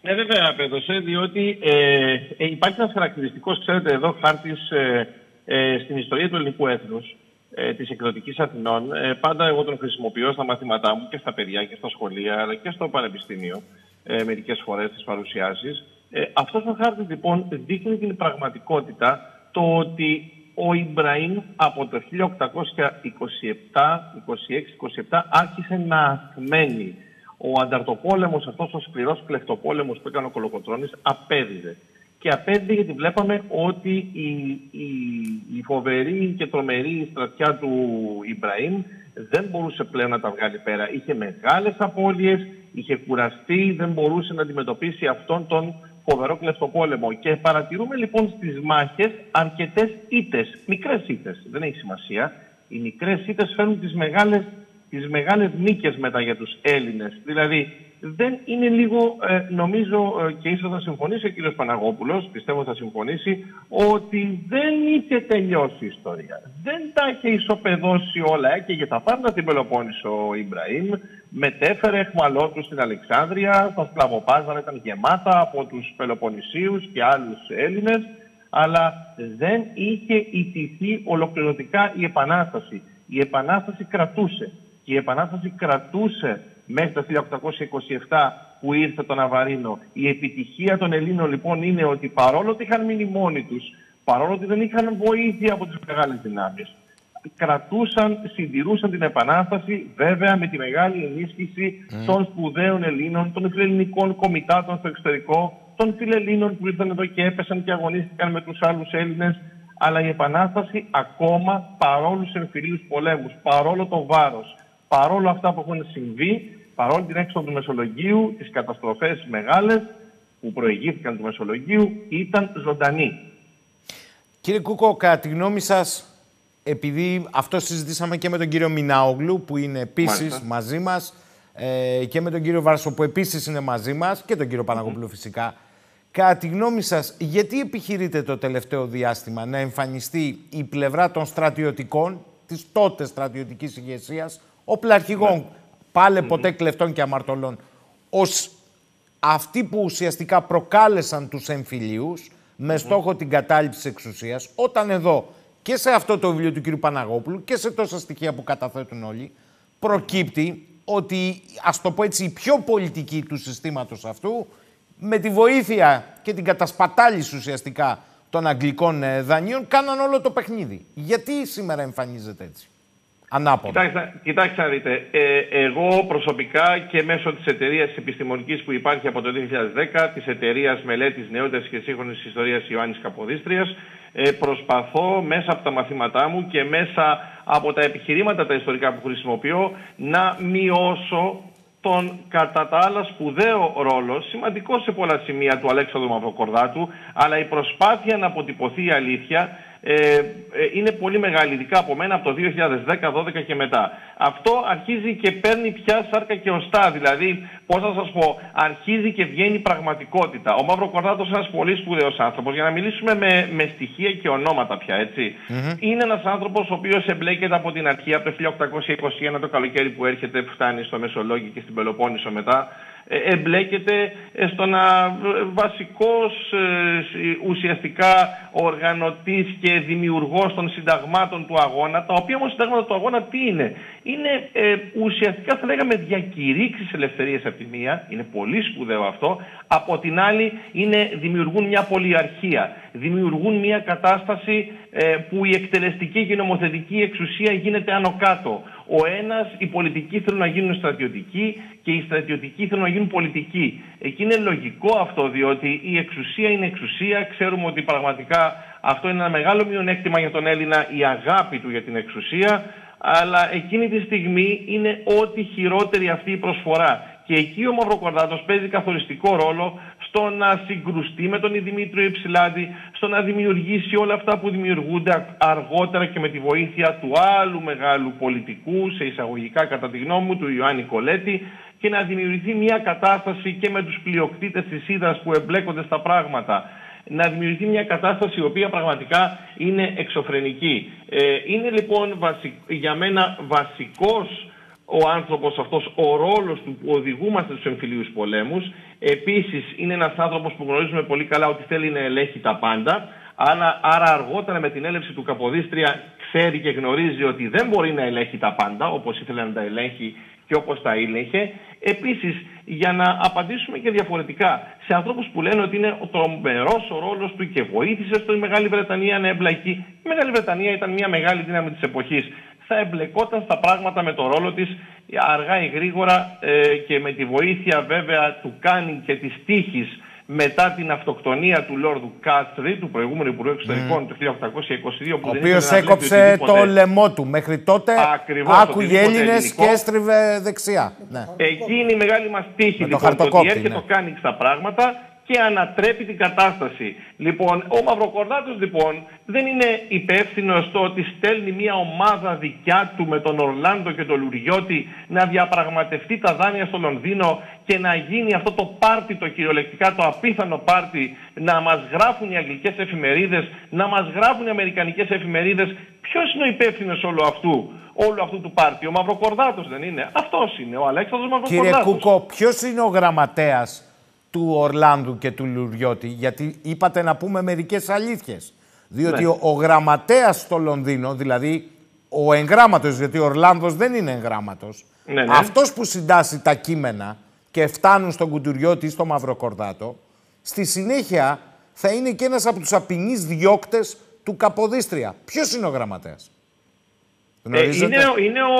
S5: Ναι, βέβαια απέδωσε, διότι ε, ε, υπάρχει ένας χαρακτηριστικός, ξέρετε, εδώ χάρτης ε, ε, στην ιστορία του ελληνικού έθνους, ε, της εκδοτικής Αθηνών. Ε, πάντα εγώ τον χρησιμοποιώ στα μαθήματά μου και στα παιδιά και στα σχολεία, αλλά και στο πανεπιστήμιο, ε, μερικές φορές στις παρουσιάσεις. Ε, Αυτός ο χάρτης λοιπόν δείχνει την πραγματικότητα το ότι ο Ιμπραήμ από το 1827, 26, 27 άρχισε να αθμένει ο ανταρτοπόλεμος, αυτός ο σκληρός κλεφτοπόλεμος που έκανε ο Κολοκοτρόνη, απέδιδε. Και απέδειξε γιατί βλέπαμε ότι η, η, η φοβερή και τρομερή στρατιά του Ιμπραήμ δεν μπορούσε πλέον να τα βγάλει πέρα. Είχε μεγάλες απώλειες, είχε κουραστεί, δεν μπορούσε να αντιμετωπίσει αυτόν τον φοβερό κλεφτοπόλεμο. Και παρατηρούμε λοιπόν στις μάχες αρκετές ήττες, μικρές ήττες, δεν έχει σημασία. Οι μικρές ήττες φέρνουν τις μεγάλες, τις μεγάλες νίκες μετά για τους Έλληνες. Δηλαδή δεν είναι λίγο, ε, νομίζω ε, και ίσως θα συμφωνήσει ο κύριος Παναγόπουλος, πιστεύω θα συμφωνήσει, ότι δεν είχε τελειώσει η ιστορία. Δεν τα είχε ισοπεδώσει όλα και για τα πάντα την Πελοπόννησο ο Ιμπραήμ, μετέφερε εχμαλώτου στην Αλεξάνδρεια, τα σκλαβοπάζαρα ήταν γεμάτα από τους Πελοποννησίους και άλλους Έλληνες, αλλά δεν είχε ιτηθεί ολοκληρωτικά η Επανάσταση. Η Επανάσταση κρατούσε. Και η Επανάσταση κρατούσε μέχρι το 1827 που ήρθε το Ναβαρίνο. Η επιτυχία των Ελλήνων λοιπόν είναι ότι παρόλο ότι είχαν μείνει μόνοι τους, παρόλο ότι δεν είχαν βοήθεια από τις μεγάλες δυνάμεις, κρατούσαν, συντηρούσαν την Επανάσταση, βέβαια με τη μεγάλη ενίσχυση των σπουδαίων Ελλήνων, των φιλελληνικών κομιτάτων στο εξωτερικό, των φιλελλήνων που ήρθαν εδώ και έπεσαν και αγωνίστηκαν με τους άλλους Έλληνες. Αλλά η Επανάσταση ακόμα παρόλους τους εμφυλίους πολέμους, παρόλο το βάρος, παρόλο αυτά που έχουν συμβεί, παρόλο την έξοδο του Μεσολογγίου, τις καταστροφές μεγάλες που προηγήθηκαν του Μεσολογγίου, ήταν ζωντανή.
S1: Κύριε Κούκο, κατά τη γνώμη σας, επειδή αυτό συζητήσαμε και με τον κύριο Μινάογλου, που είναι επίσης μαζί μας, ε, και με τον κύριο Βάρσο, που επίσης είναι μαζί μας, και τον κύριο Παναγόπουλο φυσικά, Κατά τη γνώμη σας, γιατί επιχειρείτε το τελευταίο διάστημα να εμφανιστεί η πλευρά των στρατιωτικών, της τότε στρατιωτικής ηγεσίας, οπλαρχηγών, ναι. πάλε ποτέ κλεφτών και αμαρτωλών, ως αυτοί που ουσιαστικά προκάλεσαν τους εμφυλίους με στόχο την κατάληψη της εξουσίας, όταν εδώ και σε αυτό το βιβλίο του κ. Παναγόπουλου και σε τόσα στοιχεία που καταθέτουν όλοι, προκύπτει ότι, ας το πω έτσι, η πιο πολιτική του συστήματος αυτού, με τη βοήθεια και την κατασπατάληση ουσιαστικά των αγγλικών ε, δανείων, κάναν όλο το παιχνίδι. Γιατί σήμερα εμφανίζεται έτσι;
S5: Κοιτάξτε, κοιτάξτε να δείτε. Ε, εγώ προσωπικά και μέσω της εταιρείας επιστημονικής που υπάρχει από το 2010, της εταιρείας μελέτης νεότερης και σύγχρονης ιστορίας Ιωάννης Καποδίστριας, ε, προσπαθώ μέσα από τα μαθήματά μου και μέσα από τα επιχειρήματα τα ιστορικά που χρησιμοποιώ να μειώσω τον κατά τα άλλα σπουδαίο ρόλο, σημαντικό σε πολλά σημεία του Αλέξανδρου Μαυροκορδάτου, αλλά η προσπάθεια να αποτυπωθεί η αλήθεια ε, ε, είναι πολύ μεγάλη, ειδικά από μένα από το 2010-2012 και μετά. Αυτό αρχίζει και παίρνει πια σάρκα και οστά. Δηλαδή, πώς θα σας πω, αρχίζει και βγαίνει πραγματικότητα. Ο Μαύρο Κορδάτο είναι ένας πολύ σπουδαίος άνθρωπος. Για να μιλήσουμε με, με στοιχεία και ονόματα πια, έτσι. Είναι ένας άνθρωπος ο οποίος εμπλέκεται από την αρχή, από το 1821 το καλοκαίρι που έρχεται, που φτάνει στο Μεσολόγιο και στην Πελοπόννησο μετά. Ε, εμπλέκεται στο να ε, βασικός ε, ουσιαστικά οργανωτής και δημιουργός των συνταγμάτων του αγώνα, τα οποία όμως συνταγμάτα του αγώνα τι είναι; Είναι ουσιαστικά θα λέγαμε διακηρύξεις ελευθερίας από τη μία, είναι πολύ σπουδαίο αυτό, από την άλλη είναι, δημιουργούν μια πολυαρχία, δημιουργούν μια κατάσταση που η εκτελεστική και η νομοθετική εξουσία γίνεται άνω κάτω. Ο ένας, οι πολιτικοί θέλουν να γίνουν στρατιωτικοί και οι στρατιωτικοί θέλουν να γίνουν πολιτικοί. Εκεί είναι λογικό αυτό, διότι η εξουσία είναι εξουσία. Ξέρουμε ότι πραγματικά αυτό είναι ένα μεγάλο μειονέκτημα για τον Έλληνα, η αγάπη του για την εξουσία. Αλλά εκείνη τη στιγμή είναι ό,τι χειρότερη αυτή η προσφορά. Και εκεί ο Μαυροκορδάτος παίζει καθοριστικό ρόλο στο να συγκρουστεί με τον Δημήτριο Υψηλάδη, στο να δημιουργήσει όλα αυτά που δημιουργούνται αργότερα και με τη βοήθεια του άλλου μεγάλου πολιτικού, σε εισαγωγικά κατά τη γνώμη μου, του Ιωάννη Κολέτη, και να δημιουργηθεί μια κατάσταση και με τους πλειοκτήτες της Ήδρας που εμπλέκονται στα πράγματα. Να δημιουργηθεί μια κατάσταση η οποία πραγματικά είναι εξωφρενική. Ε, είναι λοιπόν για μένα βασικός ο άνθρωπος αυτός, ο ρόλος του που οδηγούμαστε στους εμφυλίους πολέμους. Επίσης είναι ένας άνθρωπος που γνωρίζουμε πολύ καλά ότι θέλει να ελέγχει τα πάντα. Άρα, άρα αργότερα με την έλευση του Καποδίστρια ξέρει και γνωρίζει ότι δεν μπορεί να ελέγχει τα πάντα όπως ήθελε να τα ελέγχει και όπως τα ήλεγχε. Επίσης, για να απαντήσουμε και διαφορετικά σε ανθρώπους που λένε ότι είναι ο τρομερός ο ρόλος του και βοήθησε στη Μεγάλη Βρετανία να εμπλακεί. Η Μεγάλη Βρετανία ήταν μια μεγάλη δύναμη της εποχής. Θα εμπλεκόταν στα πράγματα με το ρόλο της αργά ή γρήγορα ε, και με τη βοήθεια βέβαια του Κάνινγκ και της τύχης μετά την αυτοκτονία του Λόρδου Κάστρι, του προηγούμενου Υπουργού Εξωτερικών του 1822,
S1: ο οποίος έκοψε το λαιμό του. Μέχρι τότε
S5: Ακριβώς,
S1: άκουγε Έλληνες και έστριβε δεξιά.
S5: Ναι. Εκεί είναι η μεγάλη μας τύχη. λοιπόν, το ότι έρχεται ναι. το κάνει στα πράγματα και ανατρέπει την κατάσταση. Λοιπόν, ο Μαυροκορδάτος λοιπόν δεν είναι υπεύθυνο στο ότι στέλνει μια ομάδα δικιά του με τον Ορλάντο και τον Λουριώτη να διαπραγματευτεί τα δάνεια στο Λονδίνο και να γίνει αυτό το πάρτι, το κυριολεκτικά, το απίθανο πάρτι, να μας γράφουν οι αγγλικές εφημερίδες, να μας γράφουν οι αμερικανικές εφημερίδες. Ποιος είναι ο υπεύθυνος όλου αυτού όλου αυτού του πάρτι; Ο Μαυροκορδάτος δεν είναι; Αυτός είναι, ο Αλέξανδρος Μαυροκορδάτος.
S1: Κύριε Κούκο, ποιος είναι ο γραμματέας του Ορλάνδου και του Λουριώτη, γιατί είπατε να πούμε μερικές αλήθειες. Διότι ναι. ο, ο γραμματέας στο Λονδίνο, δηλαδή ο εγγράμματος, γιατί ο Ορλάνδος δεν είναι εγγράμματος, ναι, ναι. αυτός που συντάσσει τα κείμενα και φτάνουν στον Κουντουριώτη ή στο Μαυροκορδάτο, στη συνέχεια θα είναι και ένας από τους απεινείς διώκτες του Καποδίστρια. Ποιος είναι ο γραμματέας;
S5: Ε, είναι, είναι ο,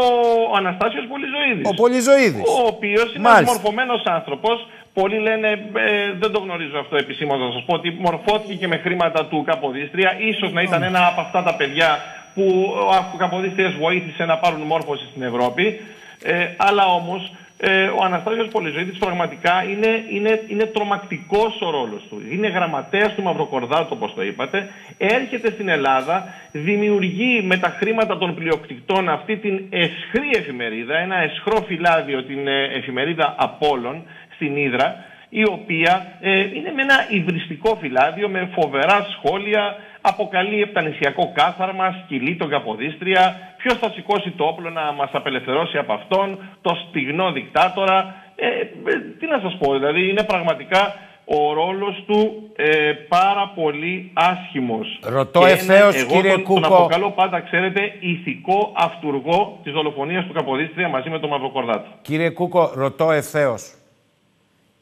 S5: ο Αναστάσιος Πολυζωίδης.
S1: Ο Πολυζωίδης.
S5: Ο οποίος είναι ένας μορφωμένος άνθρωπος Πολλοί λένε, ε, δεν το γνωρίζω αυτό επισήμως να σας πω, ότι μορφώθηκε και με χρήματα του Καποδίστρια. Ίσως να ήταν ένα από αυτά τα παιδιά που ο Καποδίστριας βοήθησε να πάρουν μόρφωση στην Ευρώπη. Ε, αλλά όμως ε, ο Αναστάσιος Πολυζωήτης πραγματικά είναι, είναι, είναι τρομακτικός ο ρόλος του. Είναι γραμματέας του Μαυροκορδάτου, όπως το είπατε. Έρχεται στην Ελλάδα, δημιουργεί με τα χρήματα των πλειοκτητών αυτή την εσχρή εφημερίδα, ένα εσχρό φυλάδιο, την ε, εφημερίδα Απόλλων, στην Ήδρα, η οποία ε, είναι με ένα υβριστικό φυλάδιο, με φοβερά σχόλια, αποκαλεί επτανησιακό κάθαρμα, σκυλή τον Καποδίστρια, ποιος θα σηκώσει το όπλο να μας απελευθερώσει από αυτόν, το στιγνό δικτάτορα; Ε, ε, τι να σας πω, δηλαδή είναι πραγματικά ο ρόλος του ε, πάρα πολύ άσχημος.
S1: Ρωτώ ευθέως, κύριε
S5: τον,
S1: Κούκο...
S5: τον αποκαλώ πάντα, ξέρετε, ηθικό αυτούργο της δολοφονίας του Καποδίστρια μαζί με τον Μαυροκορδάτο.
S1: Κύριε Κούκο, ρωτώ ευθέως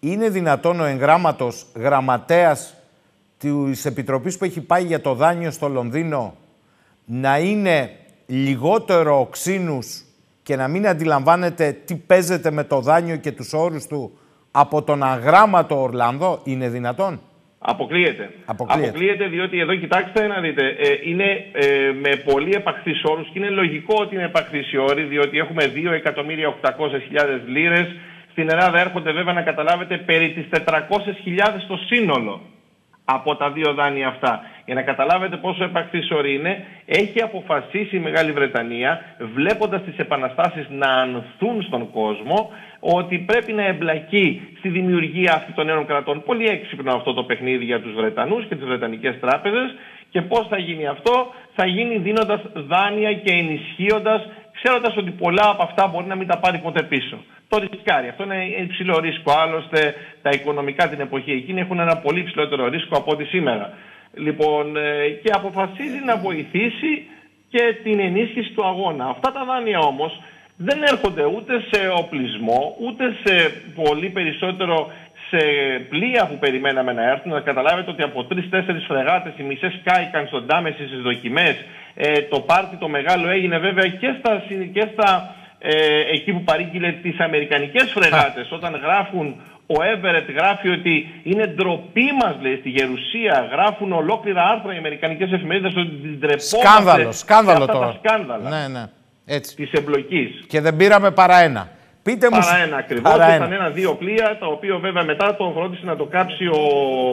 S1: είναι δυνατόν ο εγγράμματος γραμματέας της Επιτροπής που έχει πάει για το δάνειο στο Λονδίνο να είναι λιγότερο οξύνους και να μην αντιλαμβάνεται τι παίζεται με το δάνειο και τους όρους του από τον αγράμματο Ορλάνδο, είναι δυνατόν;
S5: Αποκλείεται. Αποκλείεται. Αποκλείεται διότι εδώ κοιτάξτε να δείτε, ε, είναι ε, με πολύ επαχθείς όρους και είναι λογικό ότι είναι επαχθείς οι όροι διότι έχουμε 2.800.000 λίρες στην Ελλάδα έρχονται βέβαια να καταλάβετε περί τις 400.000 το σύνολο από τα δύο δάνεια αυτά. Για να καταλάβετε πόσο επαχθής όρη είναι, έχει αποφασίσει η Μεγάλη Βρετανία, βλέποντας τις επαναστάσεις να ανθούν στον κόσμο, ότι πρέπει να εμπλακεί στη δημιουργία αυτή των νέων κρατών. Πολύ έξυπνο αυτό το παιχνίδι για τους Βρετανούς και τις Βρετανικές τράπεζες. Και πώς θα γίνει αυτό, θα γίνει δίνοντας δάνεια και ενισχύοντας, ξέροντας ότι πολλά από αυτά μπορεί να μην τα πάρει ποτέ πίσω το ρισκάρει. Αυτό είναι υψηλό ρίσκο. Άλλωστε, τα οικονομικά την εποχή εκείνη έχουν ένα πολύ υψηλότερο ρίσκο από ό,τι σήμερα. Λοιπόν, ε, και αποφασίζει να βοηθήσει και την ενίσχυση του αγώνα. Αυτά τα δάνεια όμως δεν έρχονται ούτε σε οπλισμό, ούτε σε πολύ περισσότερο σε πλοία που περιμέναμε να έρθουν. Να καταλάβετε ότι από τρει-τέσσερι φρεγάτες οι μισές κάηκαν στον Τάμεση στις δοκιμές. Ε, το πάρτι το μεγάλο έγινε βέβαια και στα, και στα ε, εκεί που παρήγγειλε τις αμερικανικές φρεγάτες όταν γράφουν ο Εύερετ γράφει ότι είναι ντροπή μας, λέει, στη Γερουσία. Γράφουν ολόκληρα άρθρα οι Αμερικανικές εφημερίδες ότι την τρεπόμαστε.
S1: Σκάνδαλο, σκάνδαλο τώρα.
S5: Τα σκάνδαλα
S1: ναι, ναι. Έτσι.
S5: Της εμπλοκής.
S1: Και δεν πήραμε παρά ένα. Πείτε
S5: μου. Παρά ένα ακριβώς. Ήταν ένα-δύο πλοία, τα οποία βέβαια μετά τον φρόντισε να το κάψει ο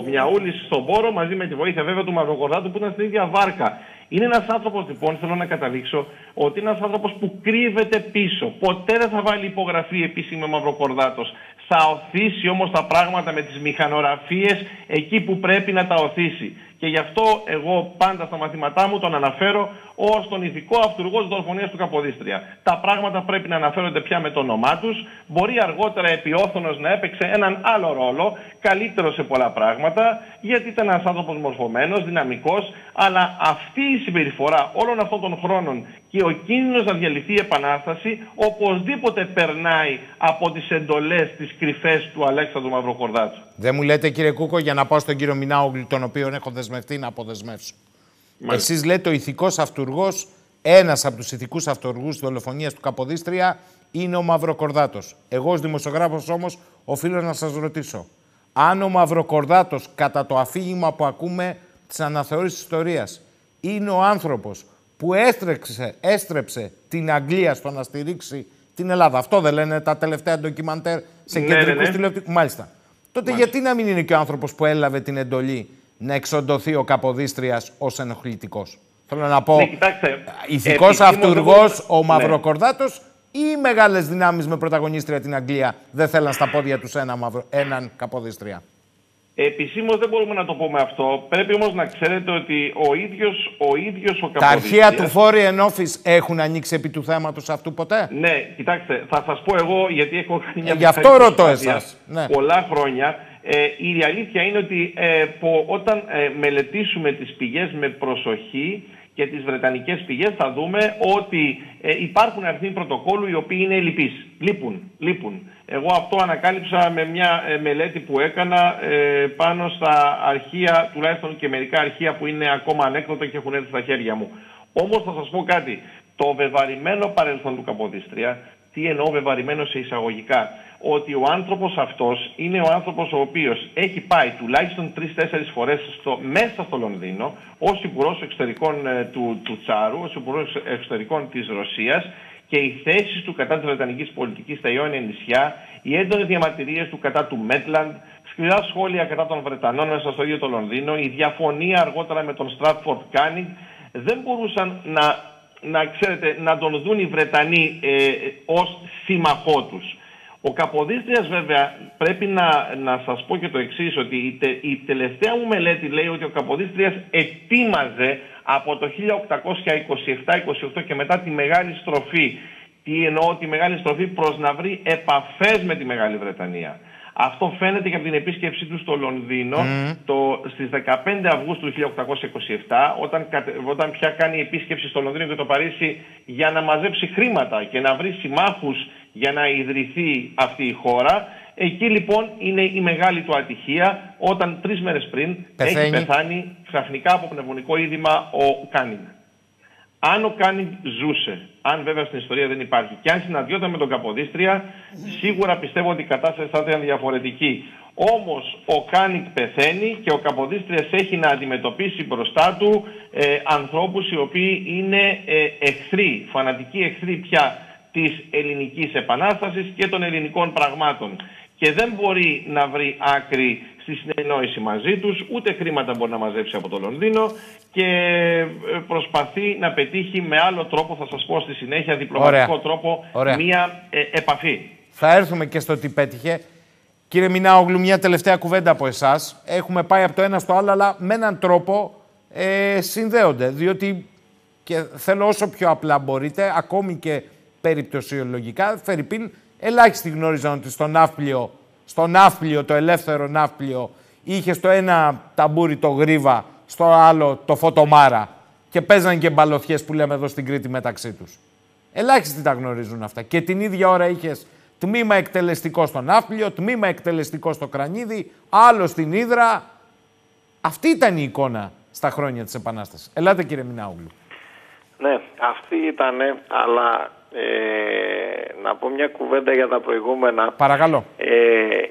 S5: Μιαούλης στον πόρο μαζί με τη βοήθεια βέβαια του Μαυροκορδάτου που ήταν στην ίδια βάρκα. Είναι ένας άνθρωπος, λοιπόν, θέλω να καταδείξω, ότι είναι ένας άνθρωπος που κρύβεται πίσω. Ποτέ δεν θα βάλει υπογραφή επίσημη Μαυροκορδάτος. Θα οθήσει όμως τα πράγματα με τις μηχανογραφίες εκεί που πρέπει να τα οθήσει. Και γι' αυτό εγώ πάντα στα μαθήματά μου τον αναφέρω ως τον ηθικό αυτούργο της δολοφονίας του Καποδίστρια. Τα πράγματα πρέπει να αναφέρονται πια με το όνομά τους. Μπορεί αργότερα επιόθωνο να έπαιξε έναν άλλο ρόλο, καλύτερο σε πολλά πράγματα, γιατί ήταν ένας άνθρωπος μορφωμένος, δυναμικός, αλλά αυτή η συμπεριφορά όλων αυτών των χρόνων και ο κίνδυνος να διαλυθεί η Επανάσταση οπωσδήποτε περνάει από τις εντολές, τις κρυφές του Αλέξανδρου Μαυροκορδάτσου.
S1: Δεν μου λέτε κύριε Κούκο για να πάω στον κύριο Μινάουγλου, τον οποίο έχω δεσμευτεί να αποδεσμεύσω. Εσείς λέτε ο ηθικός αυτούργος, ένας από τους ηθικούς αυτούργους της δολοφονίας του Καποδίστρια είναι ο Μαυροκορδάτος. Εγώ ως δημοσιογράφος όμως οφείλω να σας ρωτήσω. αν ο Μαυροκορδάτος κατά το αφήγημα που ακούμε της αναθεώρησης ιστορίας είναι ο άνθρωπος που έστρεψε, έστρεψε την Αγγλία στο να στηρίξει την Ελλάδα. Αυτό δεν λένε τα τελευταία ντοκιμαντέρ σε ναι, κεντρικούς ναι, ναι. Μάλιστα. Τότε γιατί να μην είναι και ο άνθρωπος που έλαβε την εντολή να εξοντωθεί ο Καποδίστριας ως ενοχλητικός. Θέλω να πω, ναι, ηθικός αυτούργος, ο ναι. Μαυροκορδάτος ή οι μεγάλες δυνάμεις με πρωταγωνίστρια την Αγγλία δεν θέλαν στα πόδια τους ένα μαυρο... έναν Καποδίστρια.
S5: Επισήμως δεν μπορούμε να το πούμε αυτό. Πρέπει όμως να ξέρετε ότι ο ίδιος ο, ίδιος ο
S1: Τα αρχεία του Foreign Office έχουν ανοίξει επί του θέματος αυτού ποτέ;
S5: Ναι, κοιτάξτε, θα σας πω εγώ γιατί έχω κάνει μια
S1: ε, Γι' αυτό ρωτώ εσάς.
S5: Ναι. Πολλά χρόνια. Ε, η αλήθεια είναι ότι ε, όταν ε, μελετήσουμε τις πηγές με προσοχή και τις βρετανικές πηγές θα δούμε ότι ε, υπάρχουν αριθμοί πρωτοκόλλου οι οποίοι είναι ελλειπείς. Λείπουν, λείπουν. Εγώ αυτό ανακάλυψα με μια ε, μελέτη που έκανα ε, πάνω στα αρχεία, τουλάχιστον και μερικά αρχεία που είναι ακόμα ανέκδοτα και έχουν έρθει στα χέρια μου. Όμως θα σας πω κάτι. Το βεβαρημένο παρελθόν του Καποδίστρια, τι εννοώ βεβαρημένο σε εισαγωγικά, ότι ο άνθρωπος αυτός είναι ο άνθρωπος ο οποίος έχει πάει τουλάχιστον τρεις-τέσσερις φορές στο, μέσα στο Λονδίνο ως υπουργός εξωτερικών ε, του, του Τσάρου, ως υπουργός εξωτερικών της Ρωσίας και οι θέσεις του κατά της Βρετανικής πολιτικής στα Ιόνια νησιά, οι έντονες διαμαρτυρίες του κατά του Μέτλαντ, σκληρά σχόλια κατά των Βρετανών μέσα στο ίδιο το Λονδίνο, η διαφωνία αργότερα με τον Στράτφορντ Κάνινγκ, δεν μπορούσαν να, να, ξέρετε, να τον δουν οι Βρετανοί ε, ως σύμμαχό τους. Ο Καποδίστριας βέβαια πρέπει να, να σας πω και το εξής ότι η, η τελευταία μου μελέτη λέει ότι ο Καποδίστριας ετοίμαζε από το 1827-28 και μετά τη μεγάλη στροφή τι εννοώ τη μεγάλη στροφή προς να βρει επαφές με τη Μεγάλη Βρετανία. Αυτό φαίνεται και από την επίσκεψή του στο Λονδίνο mm. το, στις 15 Αυγούστου 1827 όταν, όταν πια κάνει επίσκεψη στο Λονδίνο και το Παρίσι για να μαζέψει χρήματα και να βρει συμμάχους για να ιδρυθεί αυτή η χώρα. Εκεί λοιπόν είναι η μεγάλη του ατυχία όταν τρεις μέρες πριν έχει πεθάνει ξαφνικά από πνευμονικό είδημα ο Κάνινγκ. Αν ο Κάνινγκ ζούσε, αν βέβαια στην ιστορία δεν υπάρχει, και αν συναντιόταν με τον Καποδίστρια, σίγουρα πιστεύω ότι η κατάσταση θα ήταν διαφορετική. Όμως ο Κάνινγκ πεθαίνει και ο Καποδίστριας έχει να αντιμετωπίσει μπροστά του ε, ανθρώπους οι οποίοι είναι ε, εχθροί, φανατικοί εχθροί πια της ελληνικής επανάστασης και των ελληνικών πραγμάτων. Και δεν μπορεί να βρει άκρη στη συνεννόηση μαζί τους, ούτε χρήματα μπορεί να μαζέψει από το Λονδίνο και ε, προσπαθεί να πετύχει με άλλο τρόπο, θα σας πω στη συνέχεια, διπλωματικό τρόπο, μία ε, επαφή.
S1: Θα έρθουμε και στο τι πέτυχε. Κύριε Μινάογλου, μια τελευταία κουβέντα από εσάς. Έχουμε πάει από το ένα στο άλλο, αλλά με έναν τρόπο ε, συνδέονται. Διότι και θέλω όσο πιο απλά μπορείτε, ακόμη και περιπτωσιολογικά, Φερρυπίν, ελάχιστοι γνώριζαν ότι στο ναύπλιο, στο ναύπλιο, το ελεύθερο ναύπλιο, είχε στο ένα ταμπούρι το γρίβα, στο άλλο το φωτομάρα και παίζαν και μπαλωθιέ που λέμε εδώ στην Κρήτη μεταξύ τους. Ελάχιστοι τα γνωρίζουν αυτά. Και την ίδια ώρα είχες τμήμα εκτελεστικό στο ναύπλιο, τμήμα εκτελεστικό στο κρανίδι, άλλο στην Ήδρα. Αυτή ήταν η εικόνα στα χρόνια της Επανάστασης. Ελάτε κύριε Μινάουγλου.
S4: Ναι, αυτή ήταν, αλλά ε, να πω μια κουβέντα για τα προηγούμενα.
S1: Παρακαλώ.
S4: Ε,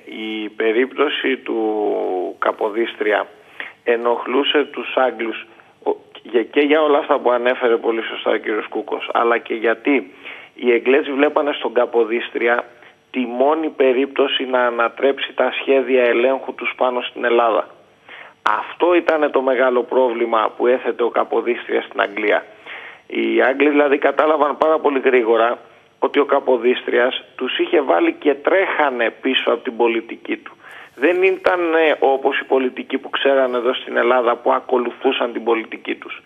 S4: η περίπτωση του Καποδίστρια ενοχλούσε τους Άγγλους και για όλα αυτά που ανέφερε πολύ σωστά ο κύριος Κούκος αλλά και γιατί οι Εγγλέζοι βλέπανε στον Καποδίστρια τη μόνη περίπτωση να ανατρέψει τα σχέδια ελέγχου τους πάνω στην Ελλάδα. Αυτό ήταν το μεγάλο πρόβλημα που έθετε ο Καποδίστρια στην Αγγλία. Οι Άγγλοι δηλαδή κατάλαβαν πάρα πολύ γρήγορα ότι ο Καποδίστριας τους είχε βάλει και τρέχανε πίσω από την πολιτική του. Δεν ήταν ε, όπως οι πολιτικοί που ξέρανε εδώ στην Ελλάδα που ακολουθούσαν την πολιτική τους.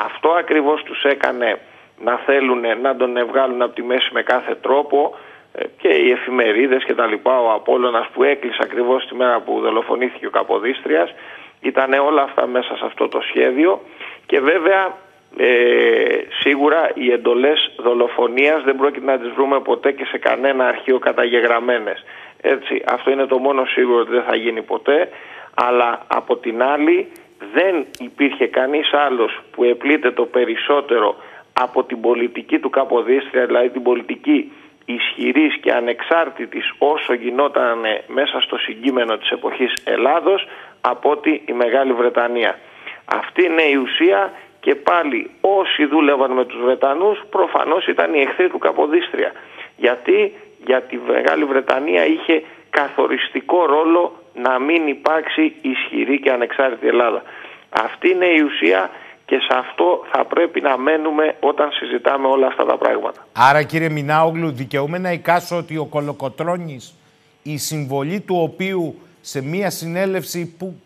S4: Αυτό ακριβώς τους έκανε να θέλουν να τον βγάλουν από τη μέση με κάθε τρόπο ε, και οι εφημερίδες και τα λοιπά, ο Απόλλωνας που έκλεισε ακριβώς τη μέρα που δολοφονήθηκε ο Καποδίστριας ήταν όλα αυτά μέσα σε αυτό το σχέδιο και βέβαια ε, σίγουρα οι εντολές δολοφονίας δεν πρόκειται να τις βρούμε ποτέ και σε κανένα αρχείο καταγεγραμμένες. Έτσι, αυτό είναι το μόνο σίγουρο ότι δεν θα γίνει ποτέ, αλλά από την άλλη δεν υπήρχε κανείς άλλος που επλείται το περισσότερο από την πολιτική του Καποδίστρια, δηλαδή την πολιτική ισχυρής και ανεξάρτητης όσο γινόταν μέσα στο συγκείμενο της εποχής Ελλάδος από ότι η Μεγάλη Βρετανία. Αυτή είναι η ουσία και πάλι όσοι δούλευαν με τους Βρετανούς προφανώς ήταν οι εχθροί του Καποδίστρια. Γιατί, γιατί η Μεγάλη Βρετανία είχε καθοριστικό ρόλο να μην υπάρξει ισχυρή και ανεξάρτητη Ελλάδα. Αυτή είναι η ουσία και σε αυτό θα πρέπει να μένουμε όταν συζητάμε όλα αυτά τα πράγματα.
S1: Άρα κύριε Μινάογλου, δικαιούμαι να εικάσω ότι ο Κολοκοτρώνης, η συμβολή του οποίου σε μία συνέλευση που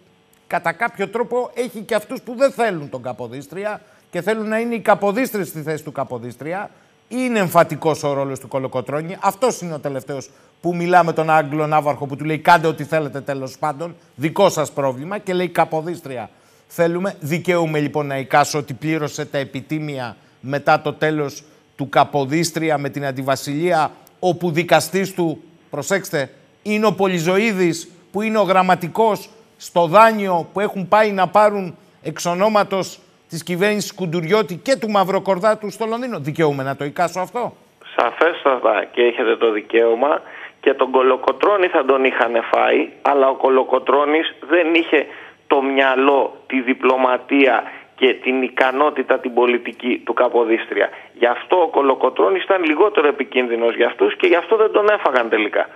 S1: κατά κάποιο τρόπο έχει και αυτούς που δεν θέλουν τον Καποδίστρια και θέλουν να είναι οι Καποδίστρες στη θέση του Καποδίστρια, είναι εμφατικός ο ρόλος του Κολοκοτρώνη. Αυτός είναι ο τελευταίος που μιλά με τον Άγγλο Ναύαρχο που του λέει κάντε ό,τι θέλετε τέλος πάντων, δικό σας πρόβλημα και λέει Καποδίστρια θέλουμε. Δικαιούμαι λοιπόν να εικάσω ότι πλήρωσε τα επιτήμια μετά το τέλος του Καποδίστρια με την Αντιβασιλεία, όπου δικαστής του, προσέξτε, είναι ο Πολυζωίδης, που είναι ο γραμματικός στο δάνειο που έχουν πάει να πάρουν εξ ονόματος της κυβέρνησης Κουντουριώτη και του Μαυροκορδάτου στο Λονδίνο. Δικαιούμαι να το εικάσω αυτό.
S4: Σαφέστατα και έχετε το δικαίωμα και τον Κολοκοτρώνη θα τον είχαν φάει, αλλά ο Κολοκοτρώνης δεν είχε το μυαλό, τη διπλωματία και την ικανότητα την πολιτική του Καποδίστρια. Γι' αυτό ο Κολοκοτρώνης ήταν λιγότερο επικίνδυνος για αυτούς και γι' αυτό δεν τον έφαγαν τελικά.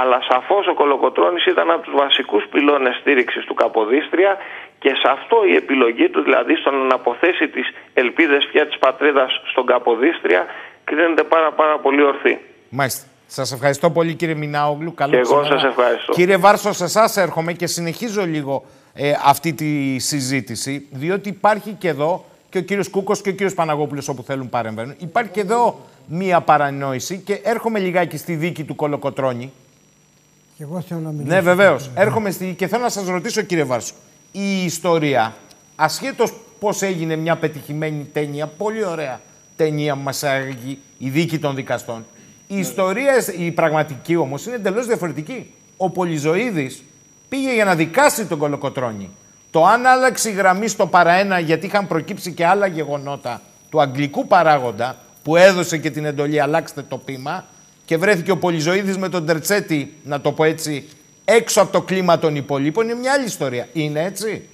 S4: Αλλά σαφώς ο Κολοκοτρώνης ήταν από τους βασικούς πυλώνες στήριξης του Καποδίστρια και σε αυτό η επιλογή του, δηλαδή στο να αποθέσει τις ελπίδες πια της πατρίδας στον Καποδίστρια, κρίνεται πάρα πάρα πολύ ορθή.
S1: Μάλιστα. Σας ευχαριστώ πολύ κύριε Μινάογλου.
S4: Καλό και εγώ σας ευχαριστώ.
S1: Κύριε Βάρσο, σε εσάς έρχομαι και συνεχίζω λίγο ε, αυτή τη συζήτηση, διότι υπάρχει και εδώ και ο κύριος Κούκος και ο κύριος Παναγόπουλος όπου θέλουν παρεμβαίνουν. Υπάρχει και εδώ μία παρανόηση και έρχομαι λιγάκι στη δίκη του Κολοκοτρώνη.
S2: Και εγώ θέλω να μιλήσω.
S1: Ναι, βεβαίως. Έρχομαι στη... και θέλω να σας ρωτήσω, κύριε Βάρσο, η ιστορία, ασχέτως πώς έγινε μια πετυχημένη ταινία, πολύ ωραία ταινία που μας έγραψε η δίκη των δικαστών. Η ιστορία, η πραγματική όμως, είναι εντελώς διαφορετική. Ο Πολυζωήδης πήγε για να δικάσει τον Κολοκοτρώνη. Το αν άλλαξε η γραμμή στο παραένα γιατί είχαν προκύψει και άλλα γεγονότα του αγγλικού παράγοντα που έδωσε και την εντολή αλλάξτε το πείμα και βρέθηκε ο Πολυζωίδης με τον Τερτσέτη, να το πω έτσι, έξω από το κλίμα των υπολείπων, είναι μια άλλη ιστορία. Είναι έτσι;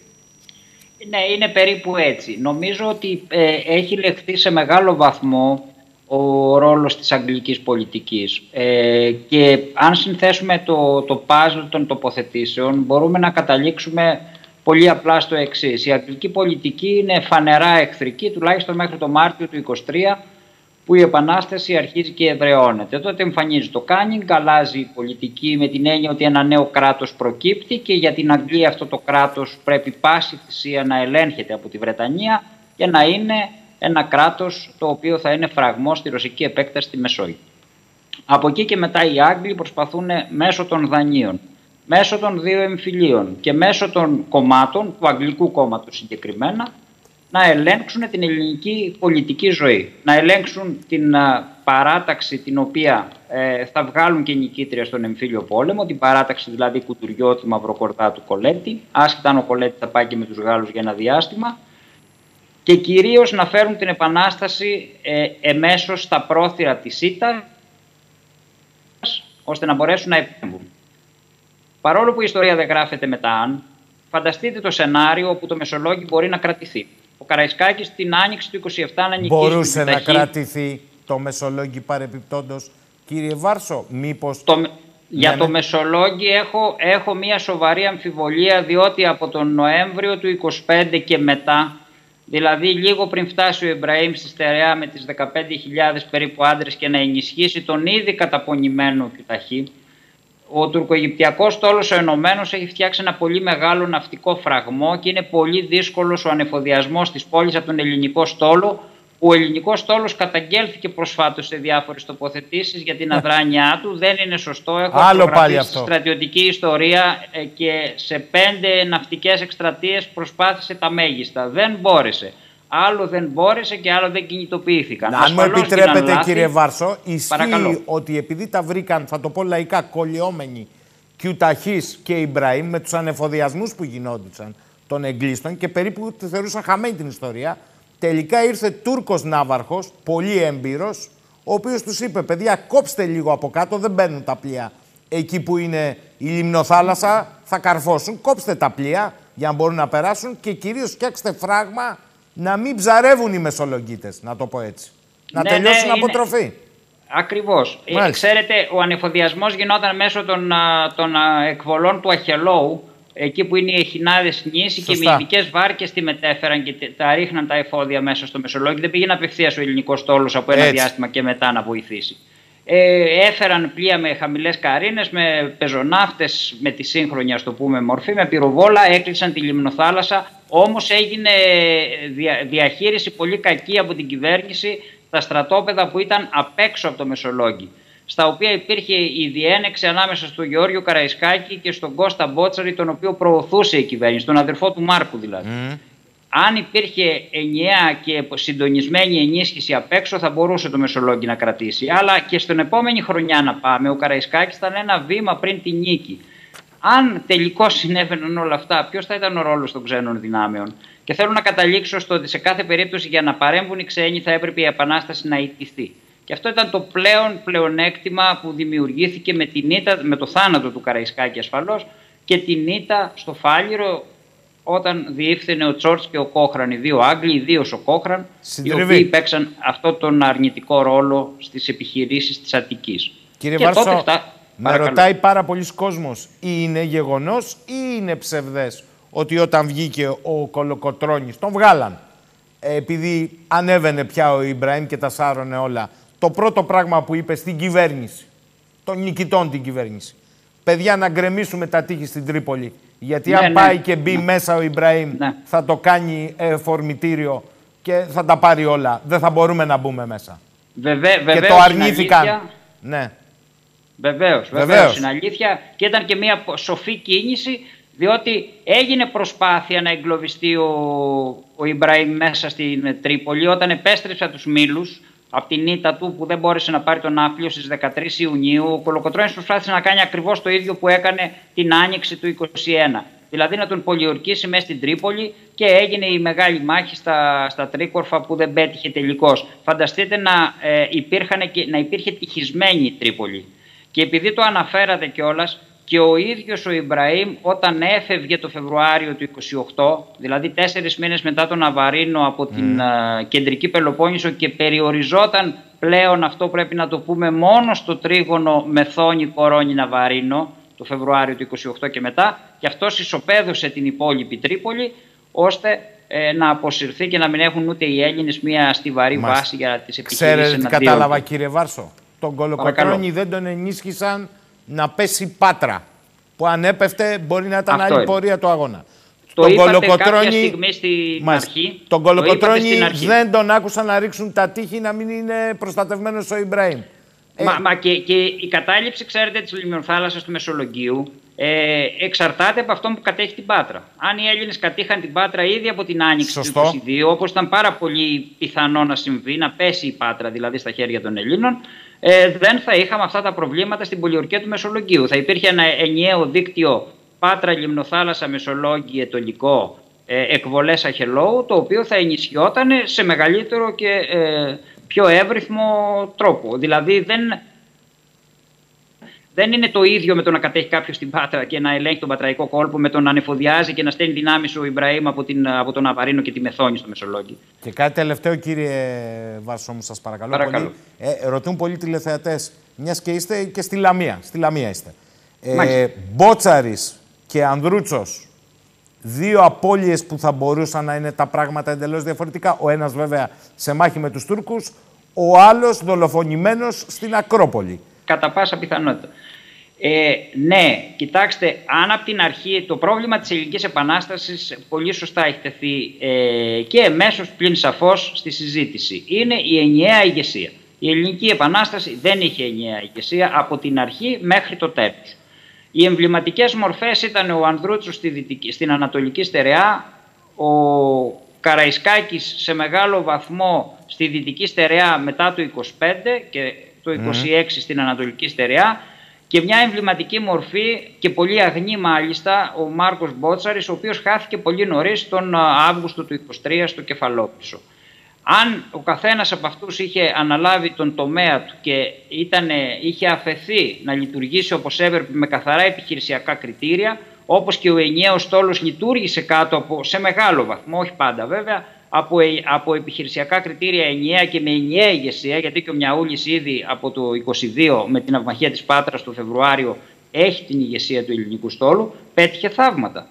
S3: Ναι, είναι περίπου έτσι. Νομίζω ότι ε, έχει λεχθεί σε μεγάλο βαθμό ο ρόλος της αγγλικής πολιτικής. Ε, και αν συνθέσουμε το, το puzzle των τοποθετήσεων μπορούμε να καταλήξουμε πολύ απλά στο εξής. Η αγγλική πολιτική είναι φανερά εχθρική, τουλάχιστον μέχρι το Μάρτιο του 23 που η Επανάσταση αρχίζει και εδραιώνεται. Τότε εμφανίζεται ο Κάνινγκ, αλλάζει η πολιτική με την έννοια ότι ένα νέο κράτος προκύπτει και για την Αγγλία αυτό το κράτος πρέπει πάση θυσία να ελέγχεται από τη Βρετανία και να είναι ένα κράτος το οποίο θα είναι φραγμός στη ρωσική επέκταση στη Μεσόγειο. Από εκεί και μετά οι Άγγλοι προσπαθούν μέσω των δανείων, μέσω των δύο εμφυλίων και μέσω των κομμάτων, του Αγγλικού κόμματος συγκεκριμένα, να ελέγξουν την ελληνική πολιτική ζωή. Να ελέγξουν την παράταξη την οποία ε, θα βγάλουν και νικήτρια στον εμφύλιο πόλεμο, την παράταξη δηλαδή κουτουριώτη Μαυροκορδάτου Κολέτη, άσχετα αν ο Κολέτη θα πάει και με τους Γάλλους για ένα διάστημα, και κυρίως να φέρουν την Επανάσταση ε, εμέσως στα πρόθυρα της ΣΥΤΑ ώστε να μπορέσουν να επέμβουν. Παρόλο που η ιστορία δεν γράφεται μετά αν, φανταστείτε το σενάριο όπου το Μεσολόγγι μπορεί να κρατηθεί. Ο Καραϊσκάκης την άνοιξη του 27 να νικήσει
S1: Μπορούσε να κρατηθεί το Μεσολόγγι παρεπιπτόντος. Κύριε Βάρσο, μήπως... Το...
S3: Για το Μεσολόγγι έχω, έχω μια σοβαρή αμφιβολία διότι από τον Νοέμβριο του 25 και μετά Δηλαδή λίγο πριν φτάσει ο Ιμπραήμ στη στερεά με τις 15.000 περίπου άντρες και να ενισχύσει τον ήδη καταπονημένο Κιουταχή, ο τουρκοαιγυπτιακός στόλος ο Ενωμένος έχει φτιάξει ένα πολύ μεγάλο ναυτικό φραγμό και είναι πολύ δύσκολος ο ανεφοδιασμός της πόλης από τον ελληνικό στόλο ο ελληνικός στόλος καταγγέλθηκε προσφάτως σε διάφορες τοποθετήσεις για την αδράνειά του. Δεν είναι σωστό. Έχω
S1: Άλλο πάλι αυτό.
S3: στρατιωτική ιστορία ε, και σε πέντε ναυτικές εκστρατείες προσπάθησε τα μέγιστα. Δεν μπόρεσε. Άλλο δεν μπόρεσε και άλλο δεν κινητοποιήθηκαν.
S1: Αν μου επιτρέπετε, κύριε Βάρσο, ισχύει ότι επειδή τα βρήκαν, θα το πω λαϊκά, κολλιόμενοι Κιουταχής και Ιμπραήμ με τους ανεφοδιασμούς που γινόντουσαν των εγκλήστων και περίπου θεωρούσαν χαμένη την ιστορία, Τελικά ήρθε Τούρκος ναύαρχος, πολύ έμπειρος, ο οποίος τους είπε: Παιδιά, κόψτε λίγο από κάτω, δεν μπαίνουν τα πλοία. Εκεί που είναι η λιμνοθάλασσα θα καρφώσουν. Κόψτε τα πλοία για να μπορούν να περάσουν και κυρίως φτιάξτε φράγμα να μην ψαρεύουν οι μεσολογγίτε, να το πω έτσι. Να
S3: Ναι,
S1: τελειώσουν
S3: ναι,
S1: από
S3: είναι.
S1: τροφή.
S3: Ακριβώς.
S1: Μάλιστα.
S3: ξέρετε, ο ανεφοδιασμός γινόταν μέσω των, α, των α, εκβολών του Αχελόου, εκεί που είναι οι εχινάδες νήσι και
S1: Σωστά.
S3: με ειδικέ βάρκες τη μετέφεραν και τε- τα ρίχναν τα εφόδια μέσα στο Μεσολόγιο. Δεν πήγαινε απευθείας ο ελληνικός στόλο από ένα
S1: Έτσι.
S3: διάστημα και μετά να βοηθήσει. Ε, έφεραν πλοία με χαμηλές καρίνες, με πεζοναύτες, με τη σύγχρονη ας το πούμε μορφή, με πυροβόλα, έκλεισαν τη λιμνοθάλασσα. Όμως έγινε δια- διαχείριση πολύ κακή από την κυβέρνηση στα στρατόπεδα που ήταν απ' έξω από το Μεσολόγγι. Στα οποία υπήρχε η διένεξη ανάμεσα στον Γεώργιο Καραϊσκάκη και στον Κώστα Μπότσαρη, τον οποίο προωθούσε η κυβέρνηση, τον αδερφό του Μάρκου δηλαδή. Αν υπήρχε ενιαία και συντονισμένη ενίσχυση απ' έξω, θα μπορούσε το Μεσολόγγι να κρατήσει. Αλλά και στην επόμενη χρονιά να πάμε, ο Καραϊσκάκης ήταν ένα βήμα πριν τη νίκη. Αν τελικώς συνέβαιναν όλα αυτά, ποιος θα ήταν ο ρόλος των ξένων δυνάμεων; Και θέλω να καταλήξω στο ότι σε κάθε περίπτωση για να παρέμβουν οι ξένοι θα έπρεπε η Επανάσταση να ιτηθεί. Και αυτό ήταν το πλέον πλεονέκτημα που δημιουργήθηκε με, την ήττα, με το θάνατο του Καραϊσκάκη ασφαλώς και την ήττα στο Φάληρο όταν διήφθηνε ο Τσόρτς και ο Κόχραν, οι δύο Άγγλοι, ιδίως ο Κόχραν, οι
S1: Συντριβή.
S3: οποίοι παίξαν αυτό τον αρνητικό ρόλο στις επιχειρήσεις της Αττικής.
S1: Κύριε
S3: και
S1: Βάρσο,
S3: τότε φτα-
S1: με
S3: Παρακαλώ.
S1: ρωτάει πάρα πολλοί κόσμος, είναι γεγονός ή είναι ψευδές ότι όταν βγήκε ο Κολοκοτρώνης, τον βγάλαν, ε, επειδή ανέβαινε πια ο Ιμπραήμ και τα σάρωνε όλα, το πρώτο πράγμα που είπε στην κυβέρνηση, των νικητών την κυβέρνηση, παιδιά να γκρεμίσουμε τα τείχη στην Τρίπολη, γιατί
S3: Ναι,
S1: αν
S3: ναι,
S1: πάει και μπει
S3: ναι.
S1: μέσα ο Ιμπραήμ
S3: Ναι.
S1: θα το κάνει ε, φορμητήριο και θα τα πάρει όλα. Δεν θα μπορούμε να μπούμε μέσα.
S3: Βεβαί,
S1: και
S3: βεβαίως
S1: το
S3: είναι
S1: αρνήθηκαν.
S3: αλήθεια.
S1: Ναι.
S3: Βεβαίως,
S1: Βεβαίως.
S3: βεβαίως είναι αλήθεια και ήταν και μια σοφή κίνηση διότι έγινε προσπάθεια να εγκλωβιστεί ο, ο Ιμπραήμ μέσα στην Τρίπολη όταν επέστρεψε από τους Μήλους από την ήττα του που δεν μπόρεσε να πάρει τον ναύπλιο στις 13 Ιουνίου ο Κολοκοτρώνης προσπάθησε να κάνει ακριβώς το ίδιο που έκανε την άνοιξη του 21 δηλαδή να τον πολιορκήσει μέσα στην Τρίπολη και έγινε η μεγάλη μάχη στα, στα Τρίκορφα που δεν πέτυχε τελικώς. Φανταστείτε να, ε, υπήρχαν και, να υπήρχε τυχισμένη η Τρίπολη. Και επειδή το αναφέρατε κιόλας, και ο ίδιος ο Ιμπραήμ όταν έφευγε το Φεβρουάριο του 28, δηλαδή τέσσερις μήνες μετά τον Αβαρίνο από την α, κεντρική Πελοπόννησο και περιοριζόταν πλέον αυτό πρέπει να το πούμε μόνο στο τρίγωνο Μεθόνη Κορώνη Ναβαρίνο το Φεβρουάριο του 28 και μετά και αυτός ισοπαίδωσε την υπόλοιπη Τρίπολη ώστε ε, να αποσυρθεί και να μην έχουν ούτε οι Έλληνες μια στιβαρή
S1: Μάλιστα.
S3: βάση για τις επιχειρήσεις
S1: Ξέρετε τι
S3: εναντίον
S1: κατάλαβα
S3: του.
S1: κύριε Βάρσο; Τον Κολοκοτρώνη
S3: Παρακαλώ.
S1: δεν τον ενίσχυσαν να πέσει πάτρα. Που αν έπεφτε μπορεί να ήταν
S3: Αυτό
S1: άλλη
S3: είναι.
S1: πορεία του αγώνα.
S3: Το είπατε κάποια στιγμή στην
S1: Μάλιστα.
S3: αρχή.
S1: Τον
S3: Το είπατε
S1: Κολοκοτρώνη
S3: στην αρχή.
S1: δεν τον άκουσαν να ρίξουν τα τείχη να μην είναι προστατευμένος ο Ιμπραήμ. Ε,
S3: Μα, μα και, και η κατάληψη, ξέρετε, της λιμνοθάλασσας του Μεσολογγίου ε, εξαρτάται από αυτό που κατέχει την Πάτρα. Αν οι Έλληνες κατήχαν την Πάτρα ήδη από την Άνοιξη
S1: Σωστό.
S3: του 22, όπως ήταν πάρα πολύ πιθανό να συμβεί, να πέσει η Πάτρα δηλαδή στα χέρια των Ελλήνων, ε, δεν θα είχαμε αυτά τα προβλήματα στην πολιορκία του Μεσολογγίου. Θα υπήρχε ένα ενιαίο δίκτυο Πάτρα, Λιμνοθάλασσα, Μεσολόγγι, Ετολικό, ε, εκβολές Αχελόου, το οποίο θα ενισχυόταν σε μεγαλύτερο και ε, πιο εύρυθμο τρόπο. Δηλαδή δεν, δεν είναι το ίδιο με το να κατέχει κάποιος την Πάτρα και να ελέγχει τον πατραϊκό κόλπο, με το να ανεφοδιάζει και να στέλνει δυνάμει ο Ιμπραήμ από, την, από τον Αβαρίνο και τη Μεθόνη στο Μεσολόγγι.
S1: Και κάτι τελευταίο, κύριε Βάρσο, μου σας παρακαλώ.
S3: Παρακαλώ.
S1: Πολύ. Ε, ρωτούν πολλοί τηλεθεατές, μιας και είστε και στη Λαμία. Στη Λαμία είστε. Ε,
S3: Μάλιστα.
S1: Μπότσαρης και Ανδρούτσος, δύο απώλειες που θα μπορούσαν να είναι τα πράγματα εντελώς διαφορετικά. Ο ένας βέβαια σε μάχη με τους Τούρκους, ο άλλος δολοφονημένος στην Ακρόπολη.
S3: Κατά πάσα πιθανότητα. Ε, ναι, κοιτάξτε, αν από την αρχή το πρόβλημα της Ελληνικής Επανάστασης πολύ σωστά έχει τεθεί ε, και εμέσως πλην σαφώς στη συζήτηση. Είναι η ενιαία ηγεσία. Η Ελληνική Επανάσταση δεν είχε ενιαία ηγεσία από την αρχή μέχρι το τέλος. Οι εμβληματικές μορφές ήταν ο Ανδρούτσος στη δυτική- στην Ανατολική Στερεά, ο Καραϊσκάκης σε μεγάλο βαθμό στη Δυτική Στερεά μετά το 25 και το 26 στην Ανατολική Στερεά και μια εμβληματική μορφή και πολύ αγνή μάλιστα ο Μάρκος Μπότσαρης ο οποίος χάθηκε πολύ νωρίς τον α, Αύγουστο του 23 στο Κεφαλόπισο. Αν ο καθένας από αυτούς είχε αναλάβει τον τομέα του και ήτανε, είχε αφαιθεί να λειτουργήσει όπως έπρεπε με καθαρά επιχειρησιακά κριτήρια, όπως και ο ενιαίος στόλος λειτουργήσε κάτω από, σε μεγάλο βαθμό, όχι πάντα βέβαια, από, ε, από επιχειρησιακά κριτήρια ενιαία και με ενιαία ηγεσία, γιατί και ο Μιαούλης ήδη από το 22 με την αυμαχία της Πάτρας το Φεβρουάριο έχει την ηγεσία του ελληνικού στόλου, πέτυχε θαύματα.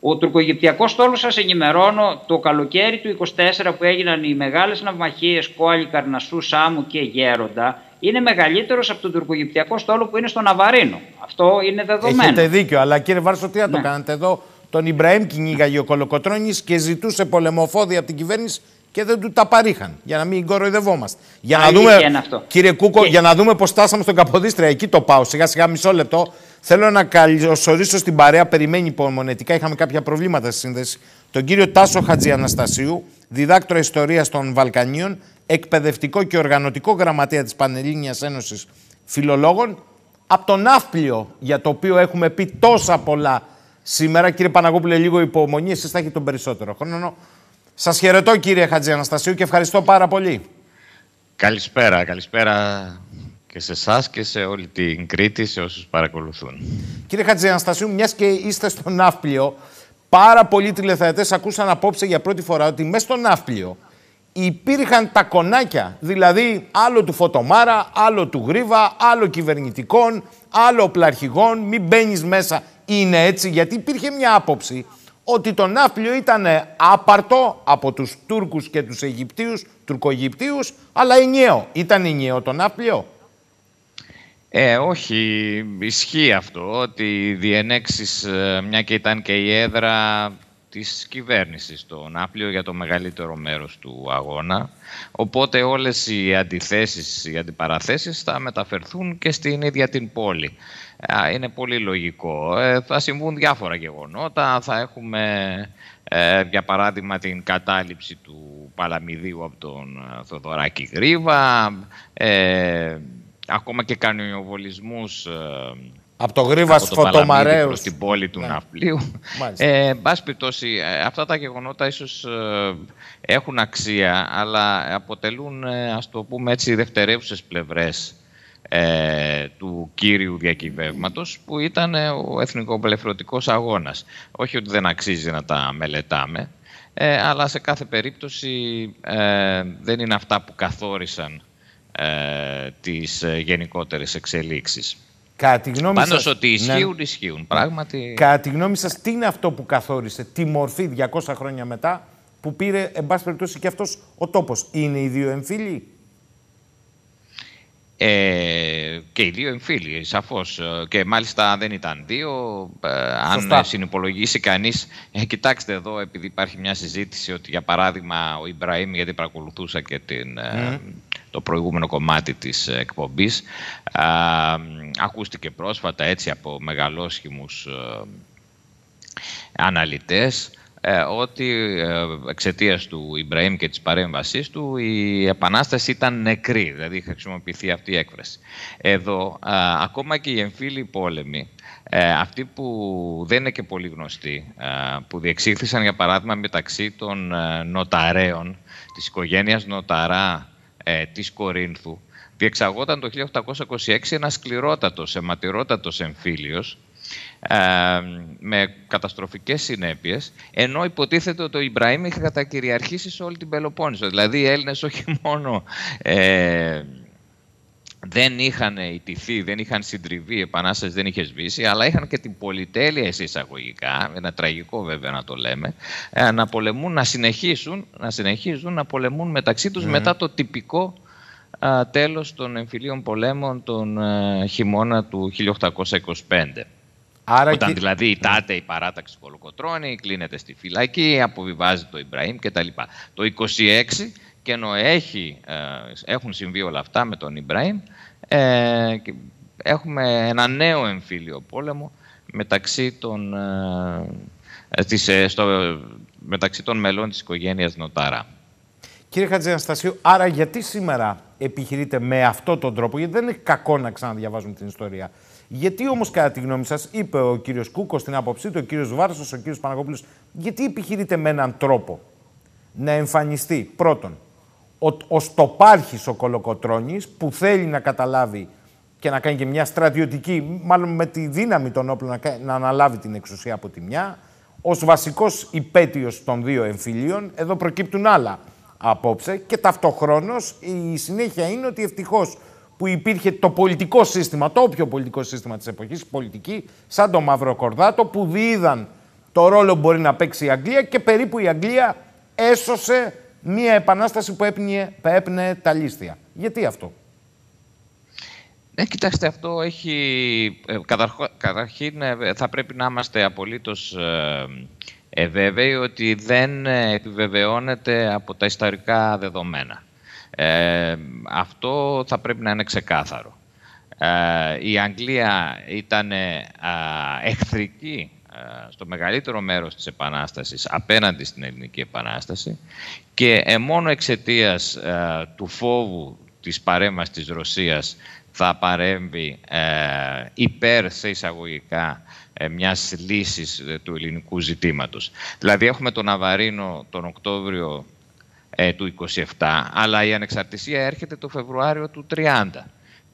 S3: Ο τουρκογυπτιακός στόλος σας ενημερώνω το καλοκαίρι του 24 που έγιναν οι μεγάλες ναυμαχίες Κόαλη, Καρνασού, Σάμου και Γέροντα είναι μεγαλύτερος από τον τουρκογυπτιακό στόλο που είναι στο Ναβαρίνο. Αυτό είναι δεδομένο.
S1: Έχετε δίκιο, αλλά κύριε Βάρσο, τι να το ναι. κάνετε εδώ; Τον Ιμπραήμ κυνήγαγε ο Κολοκοτρώνης και ζητούσε πολεμοφόδια από την κυβέρνηση και δεν του τα παρήχαν. Για να μην κοροϊδευόμαστε. Για να δούμε, κύριε Κούκο, για να δούμε πώς στάσαμε στον Καποδίστρια. Εκεί το πάω. Σιγά σιγά μισό λεπτό. Θέλω να καλωσορίσω στην παρέα. Περιμένει υπομονετικά. Είχαμε κάποια προβλήματα στη σύνδεση. Τον κύριο Τάσο Χατζιαναστασίου, διδάκτορα Ιστορίας των Βαλκανίων, εκπαιδευτικό και οργανωτικό γραμματέα της Πανελλήνιας Ένωσης Φιλολόγων, από τον Ναύπλιο, για το οποίο έχουμε πει τόσα πολλά σήμερα. Κύριε Παναγόπουλε, λίγο υπομονή. Εσείς θα έχετε τον περισσότερο χρόνο. Σας χαιρετώ κύριε Χατζη Αναστασίου και ευχαριστώ πάρα πολύ.
S6: Καλησπέρα, καλησπέρα και σε εσάς και σε όλη την Κρήτη, σε όσους παρακολουθούν.
S1: Κύριε Χατζη Αναστασίου, μιας και είστε στο Ναύπλιο, πάρα πολλοί τηλεθεατές ακούσαν απόψε για πρώτη φορά ότι μέσα στο Ναύπλιο υπήρχαν τα κονάκια, δηλαδή άλλο του Φωτομάρα, άλλο του Γρίβα, άλλο κυβερνητικών, άλλο πλαρχηγών, μην μπαίνεις μέσα. Είναι έτσι, γιατί υπήρχε μια άποψη ότι το Ναύπλιο ήταν άπαρτο από τους Τούρκους και τους Αιγυπτίους, Τουρκογυπτίους, αλλά ενιαίο. Ήταν ενιαίο το Ναύπλιο;
S6: Ε, όχι, ισχύει αυτό ότι οι διενέξεις, ε, μια και ήταν και η έδρα της κυβέρνησης το Ναύπλιο για το μεγαλύτερο μέρος του αγώνα. Οπότε όλες οι αντιθέσεις, οι αντιπαραθέσεις θα μεταφερθούν και στην ίδια την πόλη είναι πολύ λογικό. Ε, θα συμβούν διάφορα γεγονότα. Θα έχουμε, ε, για παράδειγμα, την κατάληψη του Παλαμιδίου από τον ε, Θοδωράκη Γρίβα. Ε, ακόμα και κανονιοβολισμούς
S1: από το Γρίβα στο Φωτομαρέους.
S6: Στην πόλη του ναι. Ναυπλίου. Ε, μπας περιπτώσει, αυτά τα γεγονότα ίσως έχουν αξία, αλλά αποτελούν, ας το πούμε έτσι, δευτερεύουσες πλευρές ε, του κύριου διακυβεύματος που ήταν ε, ο εθνικοπελευθερωτικός αγώνας. Όχι ότι δεν αξίζει να τα μελετάμε, ε, αλλά σε κάθε περίπτωση ε, δεν είναι αυτά που καθόρισαν ε, τις γενικότερες εξελίξεις.
S1: Κατά τη γνώμη
S6: Πάντως
S1: σας...
S6: ότι ισχύουν, ναι. ισχύουν. Πράγματι...
S1: Κατά τη γνώμη σας, τι είναι αυτό που καθόρισε τη μορφή 200 χρόνια μετά που πήρε, εν πάση περιπτώσει, και αυτός ο τόπος. Είναι οι δύο εμφύλοι;
S6: Ε, και οι δύο εμφύλοι, σαφώς. Ε, και μάλιστα δεν ήταν δύο. Ε, αν συνυπολογίσει κανείς... Ε, κοιτάξτε εδώ, επειδή υπάρχει μια συζήτηση ότι, για παράδειγμα, ο Ιμπραήμ, γιατί παρακολουθούσα και την, ε, το προηγούμενο κομμάτι της εκπομπής, ακούστηκε πρόσφατα έτσι από μεγαλόσχημους αναλυτές, ε, ότι ε, εξαιτίας του Ιμπραήμ και της παρέμβασής του η επανάσταση ήταν νεκρή, δηλαδή είχε χρησιμοποιηθεί αυτή η έκφραση. Εδώ, ακόμα και οι εμφύλοι πόλεμοι, ε, αυτοί που δεν είναι και πολύ γνωστοί, που διεξήχθησαν για παράδειγμα μεταξύ των νοταρέων της οικογένειας Νοταρά της Κορίνθου, διεξαγόταν το 1826 ένας σκληρότατος, αιματηρότατος εμφύλιος, με καταστροφικές συνέπειες, ενώ υποτίθεται ότι ο Ιμπραήμ είχε κατακυριαρχήσει σε όλη την Πελοπόννησο. Δηλαδή οι Έλληνες όχι μόνο ε, δεν είχαν ιτηθεί, δεν είχαν συντριβεί, η Επανάσταση δεν είχε σβήσει, αλλά είχαν και την πολυτέλεια εισαγωγικά, ένα τραγικό βέβαια να το λέμε, ε, να πολεμούν, να συνεχίσουν, να συνεχίζουν να πολεμούν μεταξύ τους ναι. μετά το τυπικό α, τέλος των εμφυλίων πολέμων τον α, χειμώνα του 1825. Άρα Όταν και... δηλαδή ητάται η παράταξη Κολοκοτρώνη, κλείνεται στη φυλακή, αποβιβάζει το Ιμπραήμ κτλ. Το 26 και ενώ έχει, ε, έχουν συμβεί όλα αυτά με τον Ιμπραήμ, ε, έχουμε ένα νέο εμφύλιο πόλεμο μεταξύ των, ε, της, ε, στο, μεταξύ των μελών της οικογένειας Νοτάρα.
S1: Κύριε Χατζιαναστασίου, άρα γιατί σήμερα επιχειρείτε με αυτόν τον τρόπο, γιατί δεν είναι κακό να ξαναδιαβάζουμε την ιστορία. Γιατί όμως, κατά τη γνώμη σας, είπε ο κύριος Κούκος στην άποψή του, ο κύριος Βάρσος, ο κύριος Παναγόπουλος, γιατί επιχειρείται με έναν τρόπο να εμφανιστεί πρώτον ο, ο Στοπάρχης ο Κολοκοτρώνης που θέλει να καταλάβει και να κάνει και μια στρατιωτική, μάλλον με τη δύναμη των όπλων να, να αναλάβει την εξουσία από τη μια, ως βασικός υπέτειος των δύο εμφυλίων. Εδώ προκύπτουν άλλα απόψε και ταυτοχρόνως η συνέχεια είναι ότι ευτυχώς που υπήρχε το πολιτικό σύστημα, το όποιο πολιτικό σύστημα της εποχής, πολιτική, σαν το Μαύρο Κορδάτο, που διείδαν το ρόλο που μπορεί να παίξει η Αγγλία και περίπου η Αγγλία έσωσε μία επανάσταση που έπνε, έπνε τα λίστια. Γιατί αυτό;
S6: Ναι, κοιτάξτε, αυτό έχει... Ε, καταρχήν ε, θα πρέπει να είμαστε απολύτως ε, βέβαιοι ότι δεν επιβεβαιώνεται από τα ιστορικά δεδομένα. Αυτό θα πρέπει να είναι ξεκάθαρο. η Αγγλία ήταν εχθρική στο μεγαλύτερο μέρος της Επανάστασης απέναντι στην Ελληνική Επανάσταση και μόνο εξαιτίας του φόβου της παρέμβασης της Ρωσίας θα παρέμβει ε, υπέρ σε εισαγωγικά ε, μιας λύσης ε, του ελληνικού ζητήματος. Δηλαδή έχουμε τον Αβαρίνο τον Οκτώβριο ε, του 27, αλλά η ανεξαρτησία έρχεται το Φεβρουάριο του 30.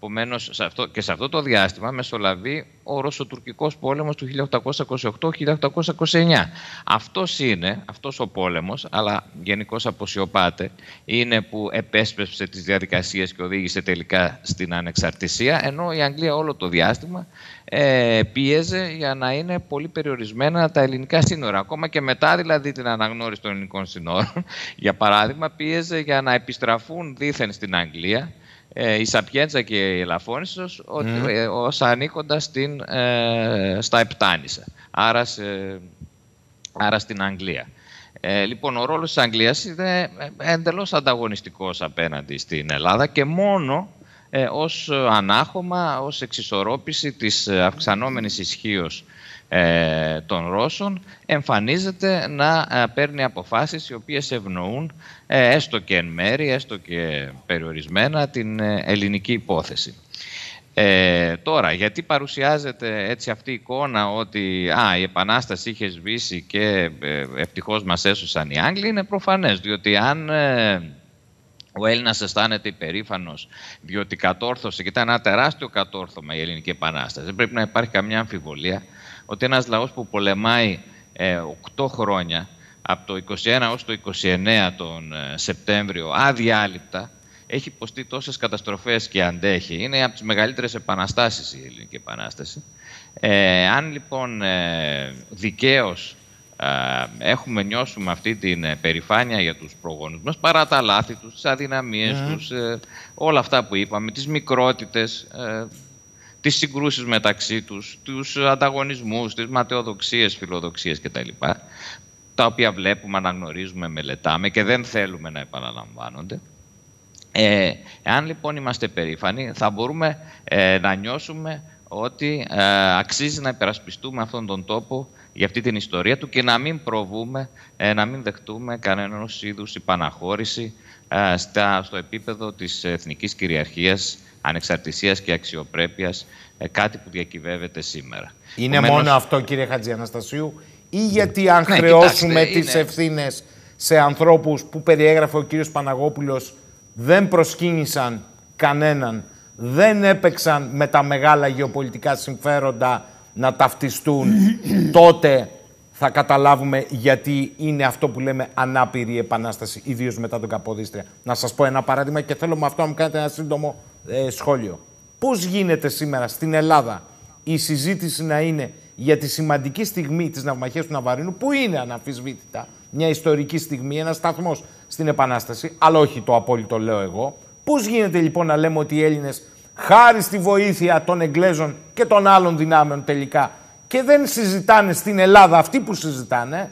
S6: Επομένως, και σε αυτό το διάστημα μεσολαβεί ο Ρωσοτουρκικός πόλεμος του 1828-1829. Αυτός είναι, αυτός ο πόλεμος, αλλά γενικώς αποσιωπάται, είναι που επέσπευσε τις διαδικασίες και οδήγησε τελικά στην ανεξαρτησία, ενώ η Αγγλία όλο το διάστημα ε, πίεζε για να είναι πολύ περιορισμένα τα ελληνικά σύνορα. Ακόμα και μετά δηλαδή την αναγνώριση των ελληνικών σύνορων, για παράδειγμα, πίεζε για να επιστραφούν δήθεν στην Αγγλία ε, η Σαπιέντζα και η Ελαφώνησος mm. ως ανήκοντα στην, ε, στα Επτάνησα, άρα, άρα στην Αγγλία. Ε, λοιπόν, ο ρόλος της Αγγλίας είναι εντελώς ανταγωνιστικός απέναντι στην Ελλάδα και μόνο ε, ως ανάχωμα, ως εξισορρόπηση της αυξανόμενης ισχύως ε, των Ρώσων εμφανίζεται να ε, παίρνει αποφάσεις οι οποίες ευνοούν ε, έστω και εν μέρη, έστω και περιορισμένα την ελληνική υπόθεση. Ε, τώρα, γιατί παρουσιάζεται έτσι αυτή η εικόνα ότι α, η Επανάσταση είχε σβήσει και ε, ευτυχώς μας έσωσαν οι Άγγλοι, είναι προφανές, διότι αν ο Έλληνας αισθάνεται υπερήφανος διότι κατόρθωσε και ήταν ένα τεράστιο κατόρθωμα η Ελληνική Επανάσταση. Δεν πρέπει να υπάρχει καμιά αμφιβολία ότι ένας λαός που πολεμάει ε, 8 χρόνια, από το 21 ως το 29 τον ε, Σεπτέμβριο, αδιάλειπτα, έχει υποστεί τόσες καταστροφές και αντέχει. Είναι από τις μεγαλύτερες επαναστάσεις η Ελληνική Επανάσταση. Ε, αν λοιπόν ε, δικαίως ε, έχουμε νιώσουμε αυτή την ε, περηφάνεια για τους προγόνους μας, παρά τα λάθη τους, τις αδυναμίες mm. τους, όλα αυτά που είπαμε, τις μικρότητες, τις συγκρούσεις μεταξύ τους, τους ανταγωνισμούς, τις ματαιοδοξίες, φιλοδοξίες κτλ. Τα οποία βλέπουμε, αναγνωρίζουμε, μελετάμε και δεν θέλουμε να επαναλαμβάνονται. Ε, εάν λοιπόν είμαστε περήφανοι, θα μπορούμε ε, να νιώσουμε ότι ε, αξίζει να υπερασπιστούμε αυτόν τον τόπο για αυτή την ιστορία του και να μην προβούμε, ε, να μην δεχτούμε κανένας είδους υπαναχώρηση στα, στο επίπεδο της εθνικής κυριαρχίας ανεξαρτησίας και αξιοπρέπειας, ε, κάτι που διακυβεύεται σήμερα.
S1: Είναι μόνο αυτό κύριε Χατζιαναστασίου ή γιατί αν ναι, χρεώσουμε τις είναι... ευθύνες σε ανθρώπους που περιέγραφε ο κύριος Παναγόπουλος δεν προσκύνησαν κανέναν, δεν έπαιξαν με τα μεγάλα γεωπολιτικά συμφέροντα να ταυτιστούν, τότε θα καταλάβουμε γιατί είναι αυτό που λέμε ανάπηρη επανάσταση, ιδίως μετά τον Καποδίστρια. Να σας πω ένα παράδειγμα και θέλω με αυτό να μου κάνετε ένα σύντομο ε, σχόλιο. Πώς γίνεται σήμερα στην Ελλάδα η συζήτηση να είναι για τη σημαντική στιγμή της ναυμαχίας του Ναβαρίνου, που είναι αναμφισβήτητα μια ιστορική στιγμή, ένας σταθμός στην Επανάσταση, αλλά όχι το απόλυτο λέω εγώ. Πώς γίνεται λοιπόν να λέμε ότι οι Έλληνες, χάρη στη βοήθεια των Εγγλέζων και των άλλων δυνάμεων τελικά, και δεν συζητάνε στην Ελλάδα αυτοί που συζητάνε,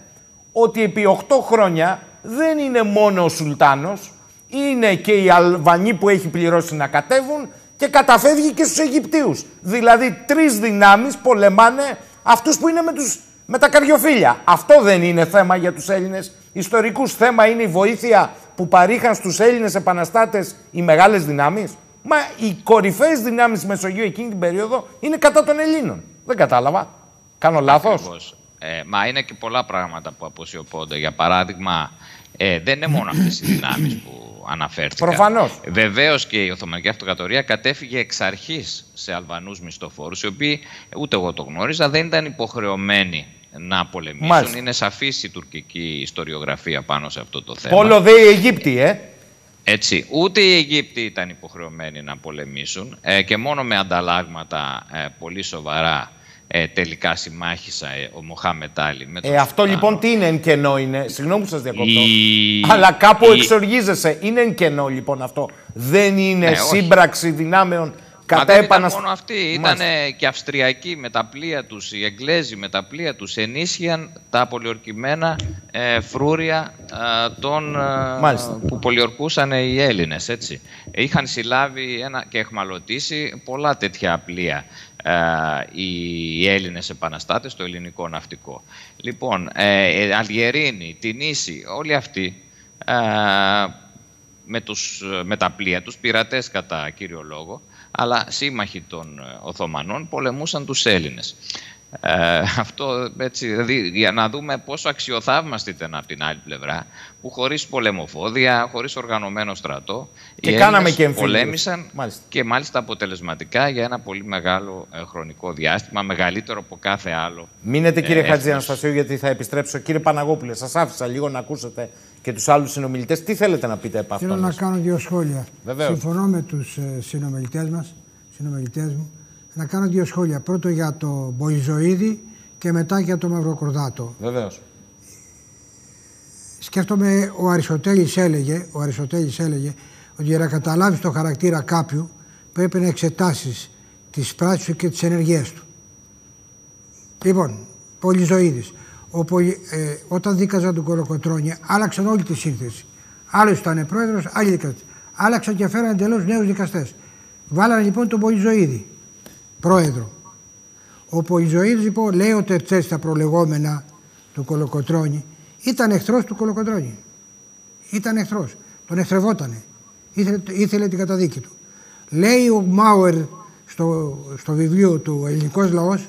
S1: ότι επί 8 χρόνια δεν είναι μόνο ο Σουλτάνος, είναι και οι Αλβανοί που έχει πληρώσει να κατέβουν και καταφεύγει και στους Αιγυπτίους. Δηλαδή τρεις δυνάμεις πολεμάνε αυτούς που είναι με, τους, με τα καριοφύλια. Αυτό δεν είναι θέμα για τους Έλληνες ιστορικούς. Θέμα είναι η βοήθεια που παρήχαν στους Έλληνες επαναστάτες οι μεγάλες δυνάμεις. Μα οι κορυφαίες δυνάμεις της Μεσογείου εκείνη την περίοδο είναι κατά των Ελλήνων. Δεν κατάλαβα. Κάνω λάθος;
S6: Ε, μα είναι και πολλά πράγματα που αποσιωπώνται. Για παράδειγμα, Ε, δεν είναι μόνο αυτές οι δυνάμεις που αναφέρθηκαν.
S1: Προφανώς.
S6: Βεβαίως και η Οθωμανική Αυτοκρατορία κατέφυγε εξ αρχής σε Αλβανούς μισθοφόρους, οι οποίοι ούτε εγώ το γνώριζα, δεν ήταν υποχρεωμένοι να πολεμήσουν.
S1: Μάλιστα.
S6: Είναι σαφής η τουρκική ιστοριογραφία πάνω σε αυτό το θέμα.
S1: Πόλο δε οι Αιγύπτιοι, ε.
S6: Έτσι, ούτε οι Αιγύπτιοι ήταν υποχρεωμένοι να πολεμήσουν ε, και μόνο με ανταλλάγματα ε, πολύ σοβαρά ε, τελικά συμμάχισα ε, ο Μοχάμετ Άλι με τον
S1: Ε, αυτό
S6: Σουλτάνο.
S1: λοιπόν τι είναι εν κενό είναι; Συγγνώμη που σας διακόπτω.
S6: Η-
S1: Αλλά κάπου
S6: η-
S1: εξοργίζεσαι. Είναι εν κενό λοιπόν αυτό. Δεν είναι
S6: Ναι, όχι.
S1: σύμπραξη δυνάμεων
S6: Μα
S1: κατά
S6: δεν ήταν
S1: επανασ-
S6: μόνο αυτοί, ήταν
S1: Μάλιστα.
S6: και Αυστριακοί με τα πλοία τους, οι Εγγλέζοι με τα πλοία τους ενίσχυαν τα πολιορκημένα ε, φρούρια ε, των, ε,
S1: Μάλιστα.
S6: που πολιορκούσαν οι Έλληνες. Έτσι. Είχαν συλλάβει ένα, και εχμαλωτήσει πολλά τέτοια πλοία ε, οι Έλληνες επαναστάτες στο ελληνικό ναυτικό. Λοιπόν, ε, ε, Αλγερίνοι, Τινήσοι, όλοι αυτοί ε, με, τους, με τα πλοία τους, πειρατές κατά κύριο λόγο, αλλά σύμμαχοι των ε, Οθωμανών πολεμούσαν τους Έλληνες. Ε, αυτό έτσι, δηλαδή, για να δούμε πόσο αξιοθαύμαστη ήταν από την άλλη πλευρά, που χωρίς πολεμοφόδια, χωρίς οργανωμένο στρατό,
S1: Και
S6: οι
S1: κάναμε
S6: Έλληνες
S1: και εμφύλιους.
S6: πολέμησαν
S1: Μάλιστα.
S6: και μάλιστα αποτελεσματικά για ένα πολύ μεγάλο ε, χρονικό διάστημα, μεγαλύτερο από κάθε άλλο.
S1: Μείνετε κύριε
S6: ε,
S1: Χατζη
S6: έθνος.
S1: Αναστασίου γιατί θα επιστρέψω. Κύριε Παναγόπουλε, σας άφησα λίγο να ακούσετε και τους άλλους συνομιλητές. Τι θέλετε να πείτε από
S2: Θέλω
S1: αυτό.
S2: να κάνω δύο σχόλια.
S1: Βεβαίως.
S2: Συμφωνώ με τους ε, συνομιλητές μας, συνομιλητές μου. Να κάνω δύο σχόλια. Πρώτο για το Μποϊζοίδη και μετά για το Μαυροκορδάτο.
S1: Βεβαίως.
S2: Σκέφτομαι ο Αριστοτέλης έλεγε, ο Αριστοτέλης έλεγε ότι για να καταλάβεις το χαρακτήρα κάποιου πρέπει να εξετάσεις τις πράξεις του και τις ενεργειές του. Λοιπόν, Πολυζωίδης. Ο Πολυ- ε, όταν δίκαζαν τον Κολοκοτρώνη άλλαξαν όλη τη σύνθεση. Άλλο ήταν πρόεδρος, άλλοι δικαστές. Άλλαξαν και φέραν εντελώς νέους δικαστές. Βάλανε λοιπόν τον Πολυζωίδη, πρόεδρο. Ο Πολυζωίδης λοιπόν λέει ο Τερτσές στα προλεγόμενα του Κολοκοτρώνη ήταν εχθρός του Κολοκοτρώνη. Ήταν εχθρός. Τον εχθρευότανε. Ήθελε, ήθελε την καταδίκη του. Λέει ο Μάουερ στο, στο βιβλίο του «Ελληνικός λαός»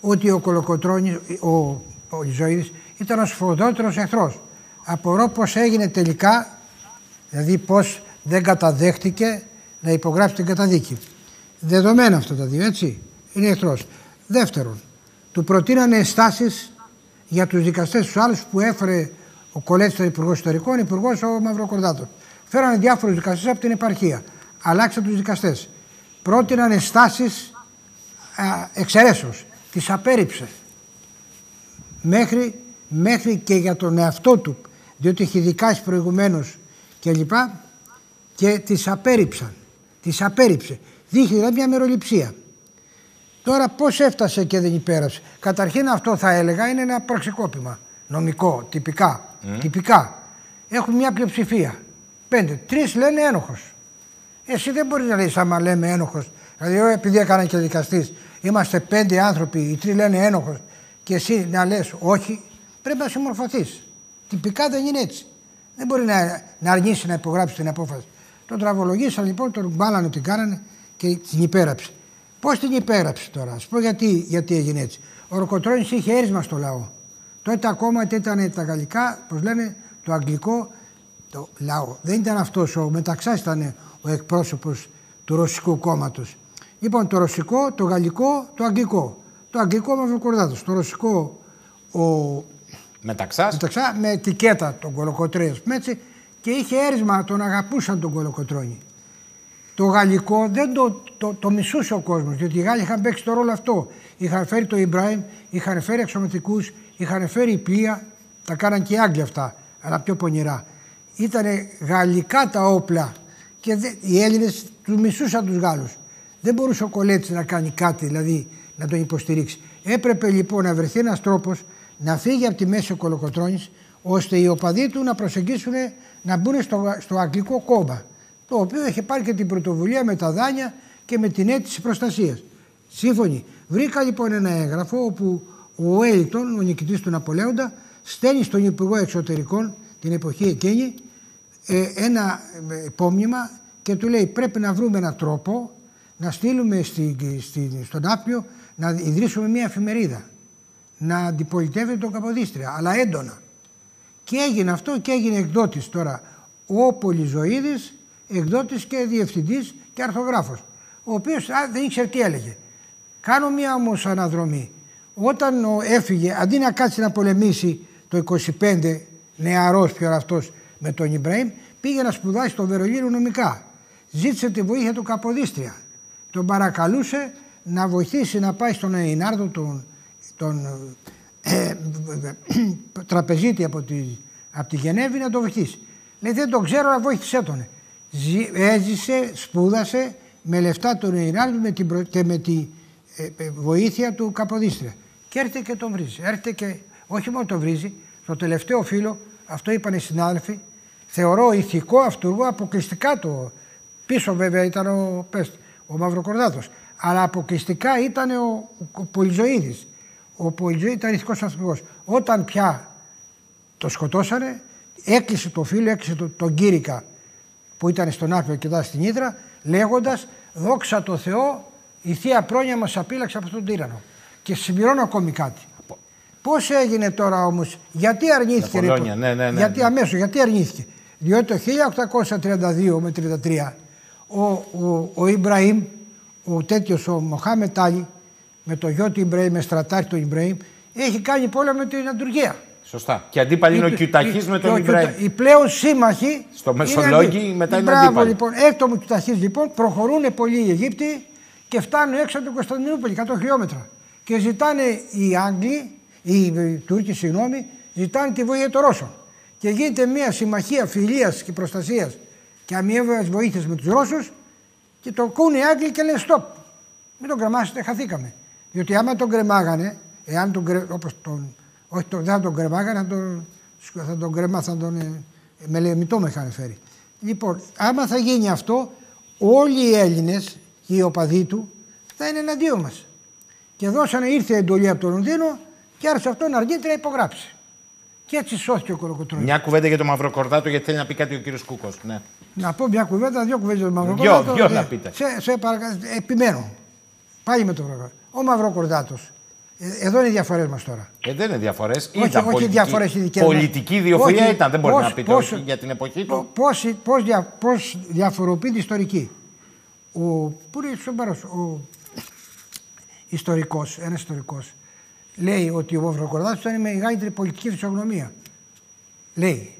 S2: ότι ο Κολοκοτρώνης, ο Πολυζωίδης ήταν ο σφοδότερος εχθρός. Απορώ πώς έγινε τελικά, δηλαδή πώς δεν καταδέχτηκε να υπογράψει την καταδίκη. Δεδομένα αυτά τα δύο, έτσι. Είναι εχθρός. Δεύτερον, του προτείνανε ενστάσεις για τους δικαστές τους άλλους που έφερε ο Κολέτης, ο Υπουργός Ιστορικών, υπουργός ο Μαυροκορδάτος. Φέρανε διάφορους δικαστές από την επαρχία. Αλλάξαν τους δικαστές. Πρότειναν ενστάσεις εξαιρέσεως. Τις απέρριψε. Μέχρι, μέχρι και για τον εαυτό του, διότι έχει δικάσει προηγουμένως και λοιπά, και τις απέρριψαν. Τις απέρριψε. Δείχνει δηλαδή μια μεροληψία. Τώρα πώς έφτασε και δεν υπέραψε. Καταρχήν αυτό θα έλεγα είναι ένα πραξικόπημα. Νομικό, τυπικά. Τυπικά. Έχουν μια πλειοψηφία. Πέντε. Τρεις λένε ένοχος. Εσύ δεν μπορείς να λες άμα λέμε ένοχος. Δηλαδή εγώ επειδή έκανα και δικαστής είμαστε πέντε άνθρωποι, οι τρεις λένε ένοχος και εσύ να λες όχι, πρέπει να συμμορφωθείς. Τυπικά δεν είναι έτσι. Δεν μπορεί να, να αρνήσει να υπογράψει την απόφαση. Τον τραβολογήσαν λοιπόν, τον μπάλανε, την κάνανε και την υπέραψε. Πώς την υπέραψε τώρα, ας πω γιατί, γιατί έγινε έτσι. Ο Ροκοτρόνης είχε έρισμα στο λαό. Τότε ακόμα ήταν τα γαλλικά, πώς λένε, το αγγλικό, το λαό. Δεν ήταν αυτός ο μεταξάς, ήταν ο εκπρόσωπος του Ρωσικού κόμματος. Λοιπόν, το ρωσικό, το γαλλικό, το αγγλικό. Το αγγλικό Μαυροκορδάτο. Το ρωσικό ο
S1: Μεταξάς.
S2: Μεταξά με ετικέτα τον Κολοκοτρώνη, ας πούμε έτσι, και είχε έρισμα, τον αγαπούσαν τον Κολοκοτρώνη. Το γαλλικό δεν το, το, το μισούσε ο κόσμος, διότι οι Γάλλοι είχαν παίξει το ρόλο αυτό. Είχαν φέρει το Ιμπράιμ, είχαν φέρει εξωματικού, είχαν φέρει πλοία, τα κάναν και οι Άγγλοι αυτά, αλλά πιο πονηρά. Ήταν γαλλικά τα όπλα και δε, οι Έλληνες τους μισούσαν τους Γάλλους. Δεν μπορούσε ο Κολέτη να κάνει κάτι, δηλαδή να τον υποστηρίξει. Έπρεπε λοιπόν να βρεθεί ένας τρόπος να φύγει από τη μέση ο Κολοκοτρώνης ώστε οι οπαδοί του να προσεγγίσουν να μπουν στο, στο αγγλικό κόμμα το οποίο είχε πάρει και την πρωτοβουλία με τα δάνεια και με την αίτηση προστασίας. Σύμφωνοι. Βρήκα λοιπόν ένα έγγραφο όπου ο Έλτον, ο νικητής του Ναπολέοντα, στέλνει στον Υπουργό Εξωτερικών την εποχή εκείνη ε, ένα υπόμνημα και του λέει πρέπει να βρούμε έναν τρόπο να στείλουμε στη, στη, στον Άπιο να ιδρύσουμε μια εφημερίδα να αντιπολιτεύεται τον Καποδίστρια, αλλά έντονα. Και έγινε αυτό και έγινε εκδότης τώρα. Ο Πολυζωίδης, εκδότης και διευθυντής και αρθογράφος. Ο οποίος δεν ήξερε τι έλεγε. Κάνω μία όμως αναδρομή. Όταν έφυγε, αντί να κάτσει να πολεμήσει το 25, νεαρός πιο αυτός με τον Ιμπραήμ, πήγε να σπουδάσει στο Βερολίνο νομικά. Ζήτησε τη βοήθεια του Καποδίστρια. Τον παρακαλούσε να βοηθήσει να πάει στον Εινάρδο, τον, τον ε, τραπεζίτη από τη, από τη Γενέβη να τον βοηθήσει. Λέει δεν τον ξέρω, αλλά βοήθησέ τον. Έζησε, σπούδασε με λεφτά του Εινάρδου με την, και με τη ε, ε, βοήθεια του Καποδίστρια. Και έρχεται και τον βρίζει. Έρχεται και όχι μόνο τον βρίζει, στο τελευταίο φίλο, αυτό είπαν οι συνάδελφοι, θεωρώ ηθικό αυτούργο αποκλειστικά το. Πίσω βέβαια ήταν ο, πες, ο Μαυροκορδάτος. Αλλά αποκλειστικά ήταν ο, ο Πολυζωίδης. Ο Πολυζωίδης ήταν ηθικός αυτούργος. Όταν πια το σκοτώσανε, έκλεισε το φίλο, έκλεισε το, τον Κύρικα που ήταν στον Άπιο και ήταν στην Ήδρα, λέγοντας «Δόξα τω Θεώ, η Θεία Πρόνοια μας απείλαξε από αυτόν τον τύρανο». Και συμπληρώνω ακόμη κάτι. Πώς έγινε τώρα όμως, γιατί αρνήθηκε,
S1: Πολόνια, ναι, ναι, ναι,
S2: γιατί
S1: ναι.
S2: αμέσως, γιατί αρνήθηκε. Διότι το 1832 με 33 ο, ο, ο Ιμπραήμ, ο τέτοιος ο Μοχάμετ Άλλη, με το γιο του Ιμπραήμ, με στρατάρχη του Ιμπραήμ, έχει κάνει πόλεμο με την Αντουργία.
S1: Σωστά. Και αντίπαλοι είναι ο Κιουταχής με τον Ιμπραήμ.
S2: Οι πλέον σύμμαχοι.
S1: Στο Μεσολόγγι μετά είναι
S2: Μπράβο,
S1: αντίπαλοι.
S2: λοιπόν. Έκτο μου Κιουταχής λοιπόν προχωρούν πολλοί οι Αιγύπτιοι και φτάνουν έξω από την Κωνσταντινούπολη, 100 χιλιόμετρα. Και ζητάνε οι Άγγλοι, οι, οι Τούρκοι, συγγνώμη, ζητάνε τη βοήθεια των Ρώσων. Και γίνεται μια συμμαχία φιλίας και προστασίας και αμοιβαίας βοήθειας με τους Ρώσους και το ακούνε οι Άγγλοι και λένε stop. Μην τον κρεμάσετε, χαθήκαμε. Διότι άμα τον κρεμάγανε, εάν τον, κρε... όπως τον... όχι τον... δεν θα τον κρεμάγανε, θα τον, θα τον κρεμά, θα τον ε... μελεμιτό με είχαν φέρει. Λοιπόν, άμα θα γίνει αυτό, όλοι οι Έλληνες και οι οπαδοί του θα είναι εναντίον μας. Και δώσανε, ήρθε εντολή από το Λονδίνο και άρχισε αυτό να αργείται να υπογράψει. Και έτσι σώθηκε ο Κολοκοτρόνης.
S1: Μια κουβέντα για τον Μαυροκορδάτο, γιατί θέλει να πει κάτι ο κύριος Κούκος. Ναι.
S2: Να πω μια κουβέντα, δύο κουβέντες για τον Μαυροκορδάτο.
S1: Δυο, δυο να πείτε.
S2: Σε, σε παρακα... Επιμένω. Πάλι με τον Μαυροκορδάτο. Ο Μαυροκορδάτος. Ε, εδώ είναι οι διαφορές μας τώρα.
S1: Ε, δεν είναι διαφορές.
S2: Όχι, όχι
S1: πολιτική,
S2: διαφορές οι δικές μας.
S1: Πολιτική ιδιοφυΐα
S2: Όχι,
S1: ήταν, δεν μπορεί
S2: πώς-
S1: να πείτε.
S2: πώς-
S1: όχι, για την εποχή του.
S2: Πώς, πώς, δια, πώς διαφοροποιεί την ιστορική. Ο, πού είναι σοβαρός, ο ιστορικός, ένας ιστορικός, λέει ότι ο Μαυροκορδάτος ήταν η μεγαλύτερη πολιτική φυσιογνωμία. Λέει,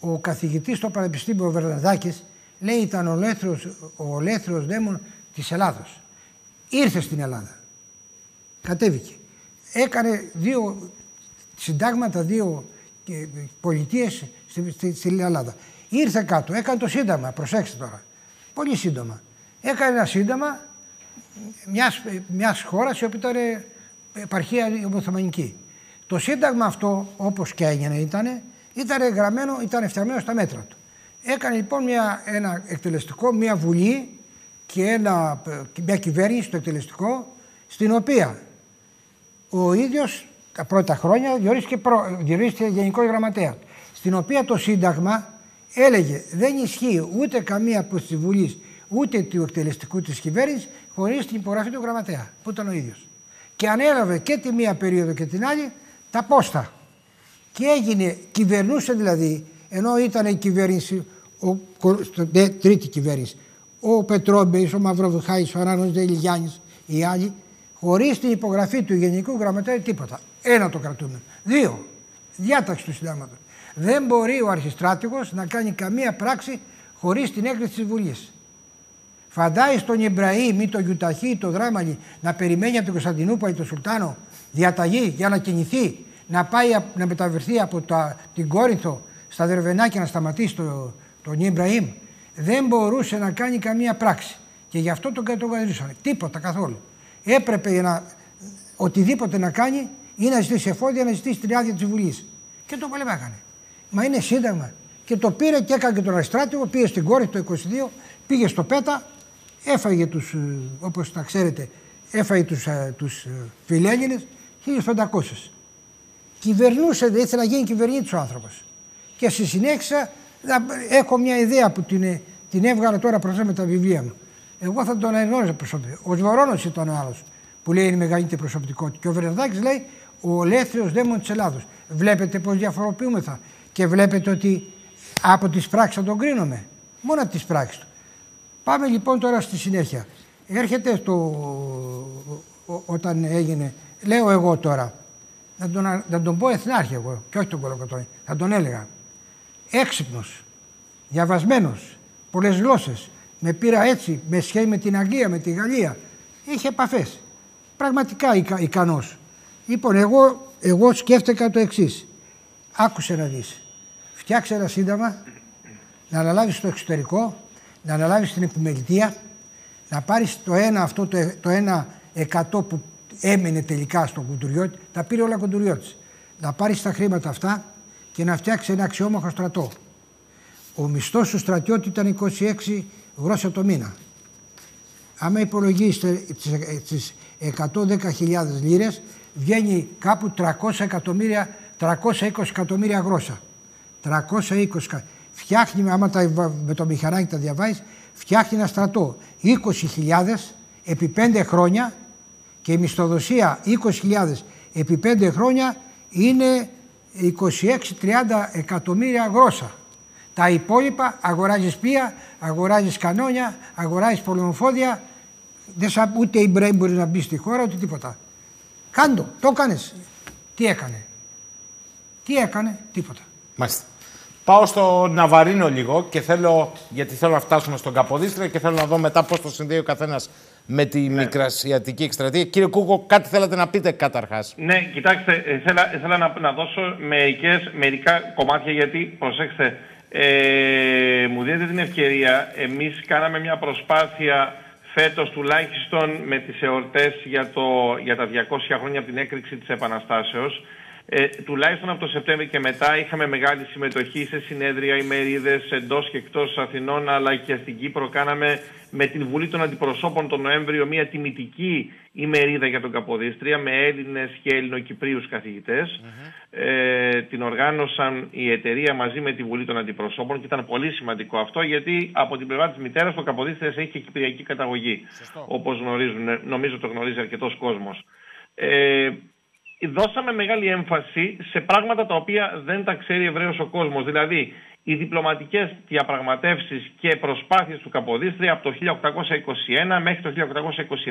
S2: ο καθηγητής στο Πανεπιστήμιο Βερναδάκης, λέει ήταν ο ελεύθερος, ο ελεύθερος δαίμον της Ελλάδος. Ήρθε στην Ελλάδα. Κατέβηκε. Έκανε δύο συντάγματα, δύο ε, πολιτείες στη- στη- στην Ελλάδα. Ήρθε κάτω, έκανε το σύνταγμα, προσέξτε τώρα. Πολύ σύντομα. Έκανε ένα σύνταγμα μιας, μιας χώρας η οποία ήταν ε, επαρχία Οθωμανική. Το σύνταγμα αυτό, όπως και έγινε ήταν, ήταν γραμμένο, ήταν φτιαγμένο στα μέτρα του. Έκανε λοιπόν μια, ένα εκτελεστικό, μια βουλή και ένα, ε, μια κυβέρνηση στο εκτελεστικό, στην οποία ο ίδιος τα πρώτα χρόνια διορίστηκε, προ, διορίστηκε γενικός γραμματέας. Στην οποία το Σύνταγμα έλεγε δεν ισχύει ούτε καμία από τη Βουλή ούτε του εκτελεστικού της κυβέρνησης χωρίς την υπογραφή του γραμματέα, που ήταν ο ίδιος. Και ανέλαβε και τη μία περίοδο και την άλλη τα πόστα. Και έγινε, κυβερνούσε δηλαδή, ενώ ήταν η κυβέρνηση, ο, κο- στο- δε- τρίτη κυβέρνηση, ο Πετρόμπεης, ο Μαυροβουχάης, ο Ράνος Δελιγιάννης, οι άλλοι, χωρίς την υπογραφή του Γενικού Γραμματέα τίποτα. Ένα το κρατούμε. Δύο, διάταξη του συντάγματος. Δεν μπορεί ο αρχιστράτηγος να κάνει καμία πράξη χωρίς την έγκριση της Βουλής. Φαντάει στον Ιμπραήμ ή τον Γιουταχή ή τον Δράμαλη να περιμένει από την Κωνσταντινούπολη τον Σουλτάνο διαταγή για να κινηθεί, να πάει α- να μεταβερθεί από τα, την Κόρινθο στα Δερβενάκια να σταματήσει το, τον Ιμπραήμ. Δεν μπορούσε να κάνει καμία πράξη. Και γι' αυτό τον κατηγορήσανε. Τίποτα καθόλου. Έπρεπε να, οτιδήποτε να κάνει ή να ζητήσει εφόδια, να ζητήσει την άδεια της Βουλής. Και το παλεύα έκανε. Μα είναι σύνταγμα. Και το πήρε και έκανε και τον Αστράτηγο, πήγε στην κόρη το 22, πήγε στο ΠΕΤΑ, έφαγε τους, ε, όπως τα ξέρετε, έφαγε τους, ε, τους ε, φιλέλληνες 1500. Κυβερνούσε, δεν ήθελε να γίνει κυβερνήτης ο άνθρωπος. Και στη συνέχεια να- έχω μια ιδέα που την, ε, την έβγαλα τώρα προς με τα βιβλία μου. Εγώ θα τον ενώνω προσωπικά. Ο Σβαρόνος ήταν ο άλλος που λέει είναι η μεγαλύτερη προσωπικότητα. Και ο Βερναδάκης λέει ο ελεύθερος δαίμον της Ελλάδος. Βλέπετε πώς διαφοροποιούμεθα. και βλέπετε ότι από τις πράξεις θα τον κρίνουμε. Μόνο από τις πράξεις του. Πάμε λοιπόν τώρα στη συνέχεια. Έρχεται στο, όταν έγινε, λέω εγώ τώρα, να τον, να τον πω εθνάρχη εγώ και όχι τον Κολοκοτρώνη, θα τον έλεγα. Έξυπνος, διαβασμένος, πολλές γλώσσες, με πήρα έτσι, με σχέση με την Αγγλία, με τη Γαλλία. Είχε επαφές. Πραγματικά ικα, ικανός. Λοιπόν, εγώ, εγώ σκέφτηκα το εξής. Άκουσε να δεις. Φτιάξε ένα σύνταγμα, να αναλάβεις το εξωτερικό, να αναλάβεις την επιμελητία, να πάρεις το ένα αυτό, το, το ένα εκατό που έμενε τελικά στον Κουντουριώτης, τα πήρε όλα Κουντουριώτης. Να πάρεις τα χρήματα αυτά και να φτιάξεις ένα αξιόμαχο στρατό. Ο μισθός του στρατιώτη ήταν 26 γρόσια το μήνα. Άμα υπολογίσετε τις 110.000 λίρες, βγαίνει κάπου 300 εκατομμύρια, 320 εκατομμύρια γρόσα. 320 Φτιάχνει, άμα τα, με το μηχανάκι τα διαβάζεις, φτιάχνει ένα στρατό. 20.000 επί 5 χρόνια και η μισθοδοσία 20.000 επί 5 χρόνια είναι 26-30 εκατομμύρια γρόσα. Τα υπόλοιπα αγοράζεις πία, αγοράζεις κανόνια, αγοράζεις πολεμοφόδια. Δεν σα, ούτε η Μπρέιν μπορεί να μπει στη χώρα, ούτε τίποτα. Κάντο, το έκανες. Τι έκανε; Τι έκανε, τίποτα.
S1: Μάλιστα. Πάω στο Ναβαρίνο λίγο και θέλω, γιατί θέλω να φτάσουμε στον Καποδίστρια και θέλω να δω μετά πώς το συνδέει ο καθένας με τη ναι. μικρασιατική εκστρατεία. Κύριε Κούκο, κάτι θέλατε να πείτε καταρχάς;
S5: Ναι, κοιτάξτε, ήθελα, ήθελα να, να δώσω μερικές, μερικά κομμάτια γιατί, προσέξτε, ε, μου δίνετε την ευκαιρία. Εμείς κάναμε μια προσπάθεια φέτος τουλάχιστον με τις εορτές για, το, για τα 200 χρόνια από την έκρηξη της Επαναστάσεως ε, τουλάχιστον από το Σεπτέμβριο και μετά είχαμε μεγάλη συμμετοχή σε συνέδρια, ημερίδες εντός και εκτός Αθηνών αλλά και στην Κύπρο κάναμε με την Βουλή των Αντιπροσώπων τον Νοέμβριο μια τιμητική ημερίδα για τον Καποδίστρια με Έλληνες και Ελληνοκυπρίους Ε, την οργάνωσαν η εταιρεία μαζί με τη Βουλή των Αντιπροσώπων και ήταν πολύ σημαντικό αυτό γιατί από την πλευρά της μητέρας το Καποδίστριας έχει και κυπριακή καταγωγή. Όπως γνωρίζουν, νομίζω το γνωρίζει αρκετός κόσμος. Ε, δώσαμε μεγάλη έμφαση σε πράγματα τα οποία δεν τα ξέρει ευρέως ο κόσμος. Δηλαδή, οι διπλωματικές διαπραγματεύσεις και προσπάθειες του Καποδίστρια από το 1821 μέχρι το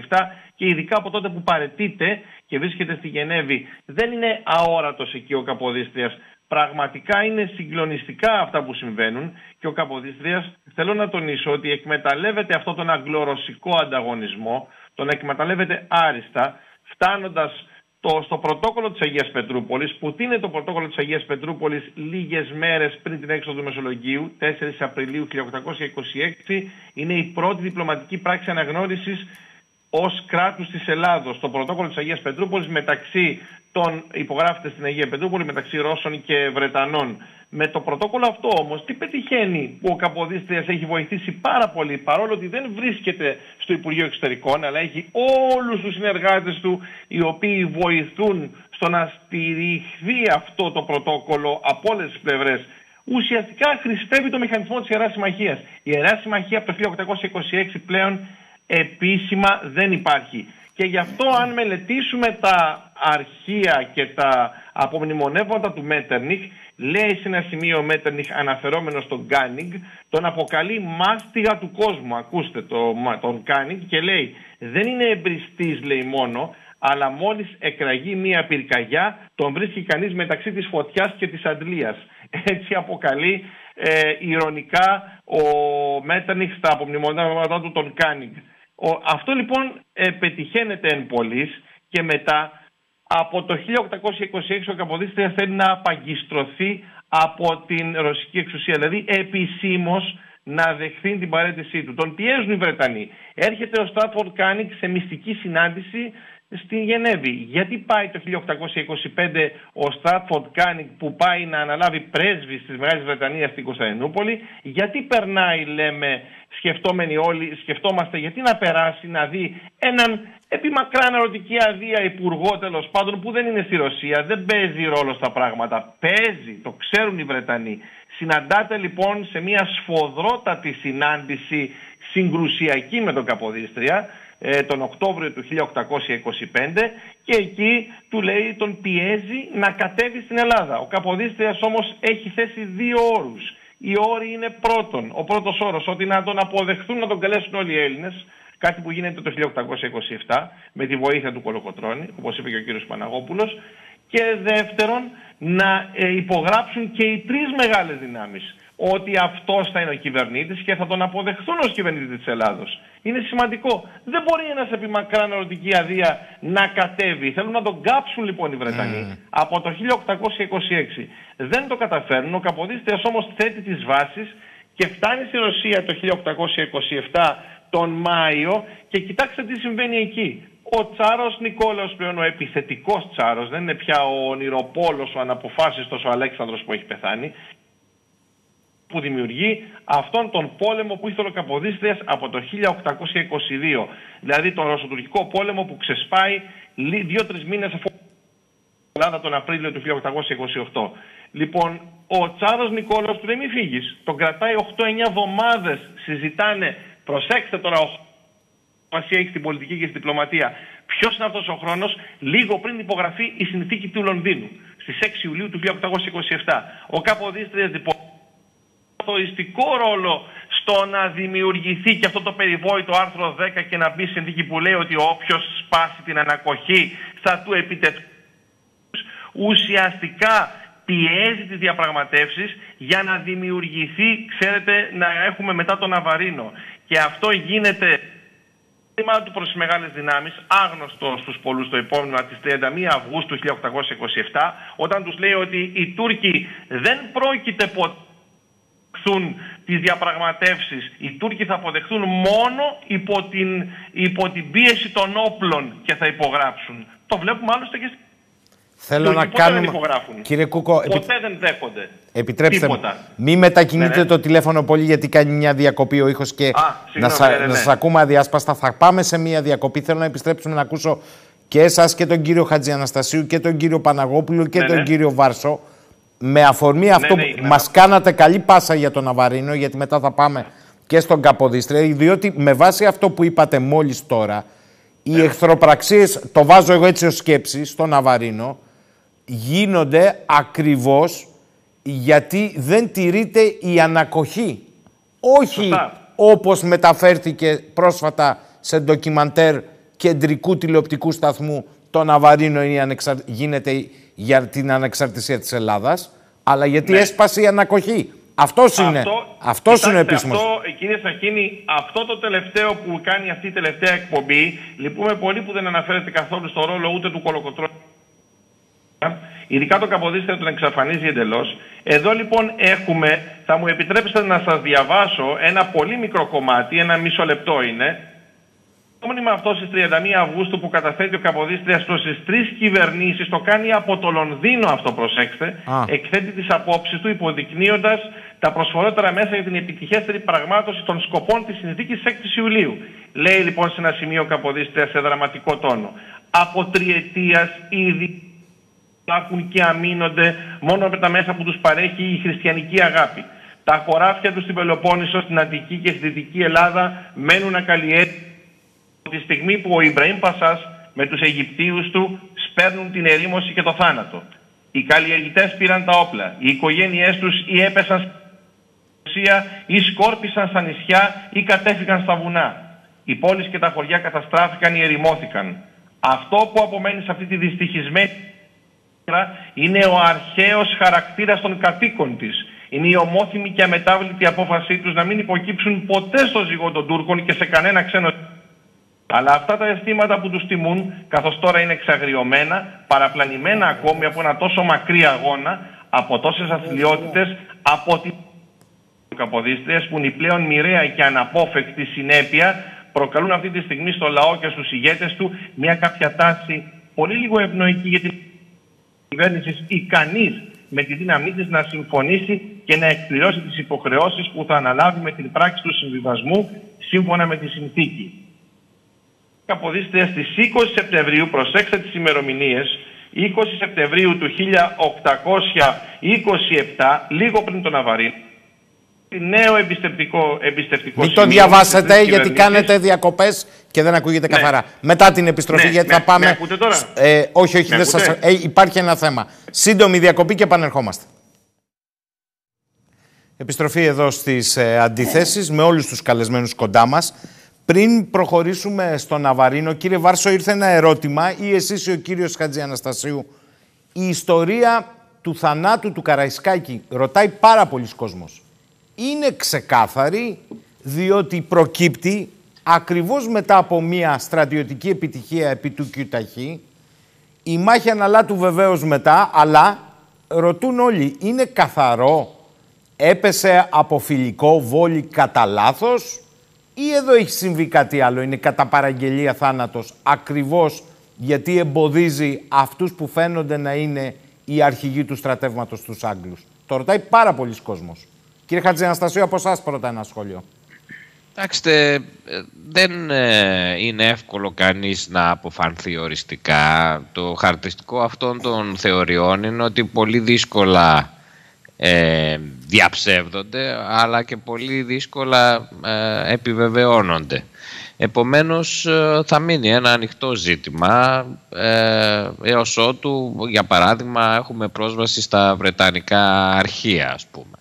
S5: 1827 και ειδικά από τότε που παρετείται και βρίσκεται στη Γενέβη δεν είναι αόρατος εκεί ο Καποδίστριας. Πραγματικά είναι συγκλονιστικά αυτά που συμβαίνουν και ο Καποδίστριας θέλω να τονίσω ότι εκμεταλλεύεται αυτό τον αγγλορωσικό ανταγωνισμό, τον εκμεταλλεύεται άριστα φτάνοντας το, στο πρωτόκολλο της Αγίας Πετρούπολης, που τι είναι το πρωτόκολλο της Αγίας Πετρούπολης λίγες μέρες πριν την έξοδο του Μεσολογγίου, 4 Απριλίου 1826, είναι η πρώτη διπλωματική πράξη αναγνώρισης ως κράτους της Ελλάδος. Το πρωτόκολλο της Αγίας Πετρούπολης μεταξύ των υπογράφεται στην Αγία Πετρούπολη μεταξύ Ρώσων και Βρετανών. Με το πρωτόκολλο αυτό όμως, τι πετυχαίνει που ο Καποδίστριας έχει βοηθήσει πάρα πολύ, παρόλο ότι δεν βρίσκεται στο Υπουργείο Εξωτερικών, αλλά έχει όλους τους συνεργάτες του οι οποίοι βοηθούν στο να στηριχθεί αυτό το πρωτόκολλο από όλες τις πλευρές. Ουσιαστικά χρηστεύει το μηχανισμό της Ιεράς Συμμαχίας. Η Ιερά Συμμαχία από το 1826 πλέον επίσημα δεν υπάρχει. Και γι' αυτό αν μελετήσουμε τα αρχεία και τα απομνημονεύοντα του Μέτερνιχ, λέει σε ένα σημείο ο Μέτερνιχ αναφερόμενος στον Κάνινγκ, τον αποκαλεί μάστιγα του κόσμου. Ακούστε το, τον Κάνινγκ και λέει δεν είναι εμπρηστής λέει μόνο, αλλά μόλις εκραγεί μία πυρκαγιά τον βρίσκει κανείς μεταξύ της φωτιάς και της αντλίας. Έτσι αποκαλεί ε, ειρωνικά ο Μέτερνιχ στα απομνημονεύματά του τον Κάνινγκ. Αυτό λοιπόν ε, πετυχαίνεται εν πολλοίς και μετά από το 1826 ο Καποδίστριας θέλει να απαγκιστρωθεί από την ρωσική εξουσία, δηλαδή επισήμως να δεχθεί την παραίτησή του. Τον πιέζουν οι Βρετανοί. Έρχεται ο Στράτφορντ Κάνινγκ σε μυστική συνάντηση στην Γενεύη. Γιατί πάει το 1825 ο Στράτφορντ Κάνινγκ που πάει να αναλάβει πρέσβης της Μεγάλης Βρετανίας στην Κωνσταντινούπολη, γιατί περνάει λέμε σκεφτόμενοι όλοι, σκεφτόμαστε γιατί να περάσει να δει έναν επί μακρά αναρρωτική αδεία υπουργό τέλος πάντων που δεν είναι στη Ρωσία, δεν παίζει ρόλο στα πράγματα. Παίζει, το ξέρουν οι Βρετανοί. Συναντάται λοιπόν σε μια σφοδρότατη συνάντηση συγκρουσιακή με τον Καποδίστρια ε, τον Οκτώβριο του 1825 και εκεί του λέει, τον πιέζει να κατέβει στην Ελλάδα. Ο Καποδίστριας όμως έχει θέσει δύο όρους. Οι όροι είναι πρώτον, ο πρώτος όρος, ότι να τον αποδεχθούν να τον καλέσουν όλοι οι Έλληνες, κάτι που γίνεται το 1827 με τη βοήθεια του Κολοκοτρώνη, όπως είπε και ο κύριος Παναγόπουλος, και δεύτερον να ε, υπογράψουν και οι τρεις μεγάλες δυνάμεις ότι αυτός θα είναι ο κυβερνήτης και θα τον αποδεχθούν ως κυβερνήτη της Ελλάδος. Είναι σημαντικό. Δεν μπορεί ένας επί μακράν ερωτική αδεία να κατέβει. Θέλουν να τον κάψουν λοιπόν οι Βρετανοί mm. από το 1826. Δεν το καταφέρνουν. Ο Καποδίστριας όμως θέτει τις βάσεις και φτάνει στη Ρωσία το 1827 τον Μάιο και κοιτάξτε τι συμβαίνει εκεί. Ο Τσάρος Νικόλαος πλέον ο επιθετικός Τσάρος, δεν είναι πια ο ονειροπόλος, ο αναποφάσιστος ο Αλέξανδρος που έχει πεθάνει, που δημιουργεί αυτόν τον πόλεμο που ήθελε ο Καποδίστριας από το 1822. Δηλαδή τον Ρωσοτουρκικό πόλεμο που ξεσπάει δύο-τρεις μήνες αφού η Ελλάδα τον Απρίλιο του 1828. Λοιπόν, ο Τσάρος Νικόλαος του δεν μη φύγεις. Τον κρατάει 8-9 εβδομάδες. Συζητάνε, προσέξτε τώρα, σημασία έχει στην πολιτική και στην διπλωματία. Ποιος είναι αυτός ο χρόνος, λίγο πριν υπογραφεί η συνθήκη του Λονδίνου, στις 6 Ιουλίου του 1827. Ο Καποδίστριας λοιπόν καθοριστικό ρόλο στο να δημιουργηθεί και αυτό το περιβόητο άρθρο 10 και να μπει συνθήκη που λέει ότι όποιος σπάσει την ανακοχή θα του επιτευχθεί. Ουσιαστικά πιέζει τις διαπραγματεύσεις για να δημιουργηθεί, ξέρετε, να έχουμε μετά τον Αβαρίνο. Και αυτό γίνεται μήνυμα του προς τις μεγάλες δυνάμεις, άγνωστο στους πολλούς το επόμενο της 31 Αυγούστου 1827, όταν τους λέει ότι οι Τούρκοι δεν πρόκειται ποτέ τις διαπραγματεύσεις. Οι Τούρκοι θα αποδεχθούν μόνο υπό την, υπό την πίεση των όπλων και θα υπογράψουν. Το βλέπουμε άλλωστε και
S1: Θέλω να κάνουμε... Κύριε Κούκο,
S5: ποτέ δεν δέχονται.
S1: Επιτρέψτε μου. Μην μετακινείτε ναι, ναι. το τηλέφωνο πολύ γιατί κάνει μια διακοπή ο ήχος και Α, να, σα... ναι, ναι. να σας ακούμε αδιάσπαστα. Θα πάμε σε μια διακοπή. Θέλω να επιστρέψουμε να ακούσω και εσάς και τον κύριο Χατζιαναστασίου και τον κύριο Παναγόπουλο και ναι, τον κύριο Βάρσο. Με αφορμή ναι, αυτό που μας κάνατε καλή πάσα για τον Αβαρίνο γιατί μετά θα πάμε και στον Καποδίστρια διότι με βάση αυτό που είπατε μόλις τώρα οι εχθροπραξίες, το βάζω εγώ έτσι ως σκέψη στον Ναβαρίνο, γίνονται ακριβώς γιατί δεν τηρείται η ανακοχή. Όχι Σωστά. όπως μεταφέρθηκε πρόσφατα σε ντοκιμαντέρ κεντρικού τηλεοπτικού σταθμού το Ναβαρίνο γίνεται για την ανεξαρτησία της Ελλάδας, αλλά γιατί ναι. έσπασε η ανακοχή. Αυτός είναι, αυτός, αυτός είναι ο επίσημος.
S5: Αυτό, κύριε Σαχίνη, αυτό το τελευταίο που κάνει αυτή η τελευταία εκπομπή, λυπούμε πολύ που δεν αναφέρεται καθόλου στο ρόλο ούτε του Κολοκοτρώνη Ειδικά το Καποδίστρια τον εξαφανίζει εντελώς. Εδώ λοιπόν έχουμε, θα μου επιτρέψετε να σας διαβάσω ένα πολύ μικρό κομμάτι, ένα μισό λεπτό είναι. Το μήνυμα αυτό στις 31 Αυγούστου που καταθέτει ο Καποδίστριας προς τις τρεις κυβερνήσεις, το κάνει από το Λονδίνο αυτό, προσέξτε. Εκθέτει τις απόψεις του υποδεικνύοντας τα προσφορότερα μέσα για την επιτυχέστερη πραγμάτωση των σκοπών της συνθήκης 6 Ιουλίου. Λέει λοιπόν σε ένα σημείο ο Καποδίστρια σε δραματικό τόνο. Από τριετίας ήδη υπάρχουν και αμήνονται μόνο με τα μέσα που τους παρέχει η χριστιανική αγάπη. Τα χωράφια τους στην Πελοπόννησο, στην Αττική και στη Δυτική Ελλάδα μένουν ακαλλιέτητοι τη στιγμή που ο Ιμπραήμ Πασάς με τους Αιγυπτίους του σπέρνουν την ερήμωση και το θάνατο. Οι καλλιεργητές πήραν τα όπλα, οι οικογένειές τους ή έπεσαν στην ή σκόρπισαν στα νησιά ή κατέφυγαν στα βουνά. Οι πόλεις και τα χωριά καταστράφηκαν ή ερημώθηκαν. Αυτό που απομένει σε αυτή τη δυστυχισμένη είναι ο αρχαίος χαρακτήρας των κατοίκων της. Είναι η ομόθυμη και αμετάβλητη απόφασή τους να μην υποκύψουν ποτέ στο ζυγό των Τούρκων και σε κανένα ξένο αλλά αυτά τα αισθήματα που τους τιμούν, καθώς τώρα είναι εξαγριωμένα, παραπλανημένα ακόμη από ένα τόσο μακρύ αγώνα, από τόσες αθλειότητες, από την καποδίστριες που είναι η πλέον μοιραία και αναπόφευκτη συνέπεια προκαλούν αυτή τη στιγμή στο λαό και στους ηγέτες του μια κάποια τάση πολύ λίγο ευνοϊκή για την κυβέρνηση ικανής με τη δύναμή της να συμφωνήσει και να εκπληρώσει τις υποχρεώσεις που θα αναλάβει με την πράξη του συμβιβασμού σύμφωνα με τη συνθήκη. Αποδείστε στις 20 Σεπτεμβρίου, προσέξτε τις ημερομηνίες, 20 Σεπτεμβρίου του 1827, λίγο πριν τον Αβαρή, νέο εμπιστευτικό, εμπιστευτικό
S1: Μην το διαβάσετε γιατί κάνετε διακοπές και δεν ακούγεται ναι. καθαρά. Μετά την επιστροφή, ναι, γιατί ναι, θα πάμε.
S5: Με ακούτε τώρα;
S1: Ε, όχι, όχι, δεν σας... ε, υπάρχει ένα θέμα. Σύντομη διακοπή και επανερχόμαστε. Επιστροφή εδώ στις ε, αντιθέσεις με όλους τους καλεσμένους κοντά μας. Πριν προχωρήσουμε στο Ναβαρίνο, κύριε Βάρσο, ήρθε ένα ερώτημα. Ή εσείς ή ο κύριος Χατζη Αναστασίου. Η ιστορία του θανάτου του Καραϊσκάκη, ρωτάει πάρα πολλοί κόσμος, είναι ξεκάθαρη διότι προκύπτει ακριβώς μετά από μια στρατιωτική επιτυχία επί του Κιουταχή, η μάχη αναλάτου βεβαίως μετά, αλλά ρωτούν όλοι, είναι καθαρό, έπεσε από φιλικό βόλι κατά λάθος ή εδώ έχει συμβεί κάτι άλλο, είναι κατά παραγγελία θάνατος, ακριβώς γιατί εμποδίζει αυτούς που φαίνονται να είναι οι αρχηγοί του στρατεύματος στους Άγγλους. Το ρωτάει πάρα πολλοί κόσμος. Κύριε Χατζη από εσάς πρώτα ένα σχόλιο.
S6: Κοιτάξτε, δεν ε, είναι εύκολο κανείς να αποφανθεί οριστικά. Το χαρακτηριστικό αυτών των θεωριών είναι ότι πολύ δύσκολα ε, διαψεύδονται, αλλά και πολύ δύσκολα ε, επιβεβαιώνονται. Επομένως θα μείνει ένα ανοιχτό ζήτημα ε, έως ότου, για παράδειγμα, έχουμε πρόσβαση στα Βρετανικά αρχεία, ας πούμε.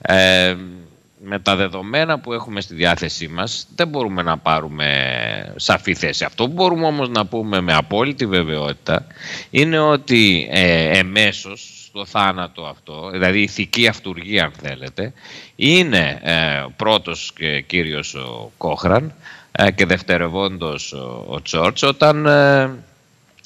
S6: Ε, με τα δεδομένα που έχουμε στη διάθεσή μας δεν μπορούμε να πάρουμε σαφή θέση. Αυτό που μπορούμε όμως να πούμε με απόλυτη βεβαιότητα είναι ότι ε, εμέσως στο θάνατο αυτό, δηλαδή η ηθική αυτουργία αν θέλετε, είναι ε, πρώτος και κύριος ο Κόχραν ε, και δευτερευόντος ο, ο Τσόρτς όταν ε,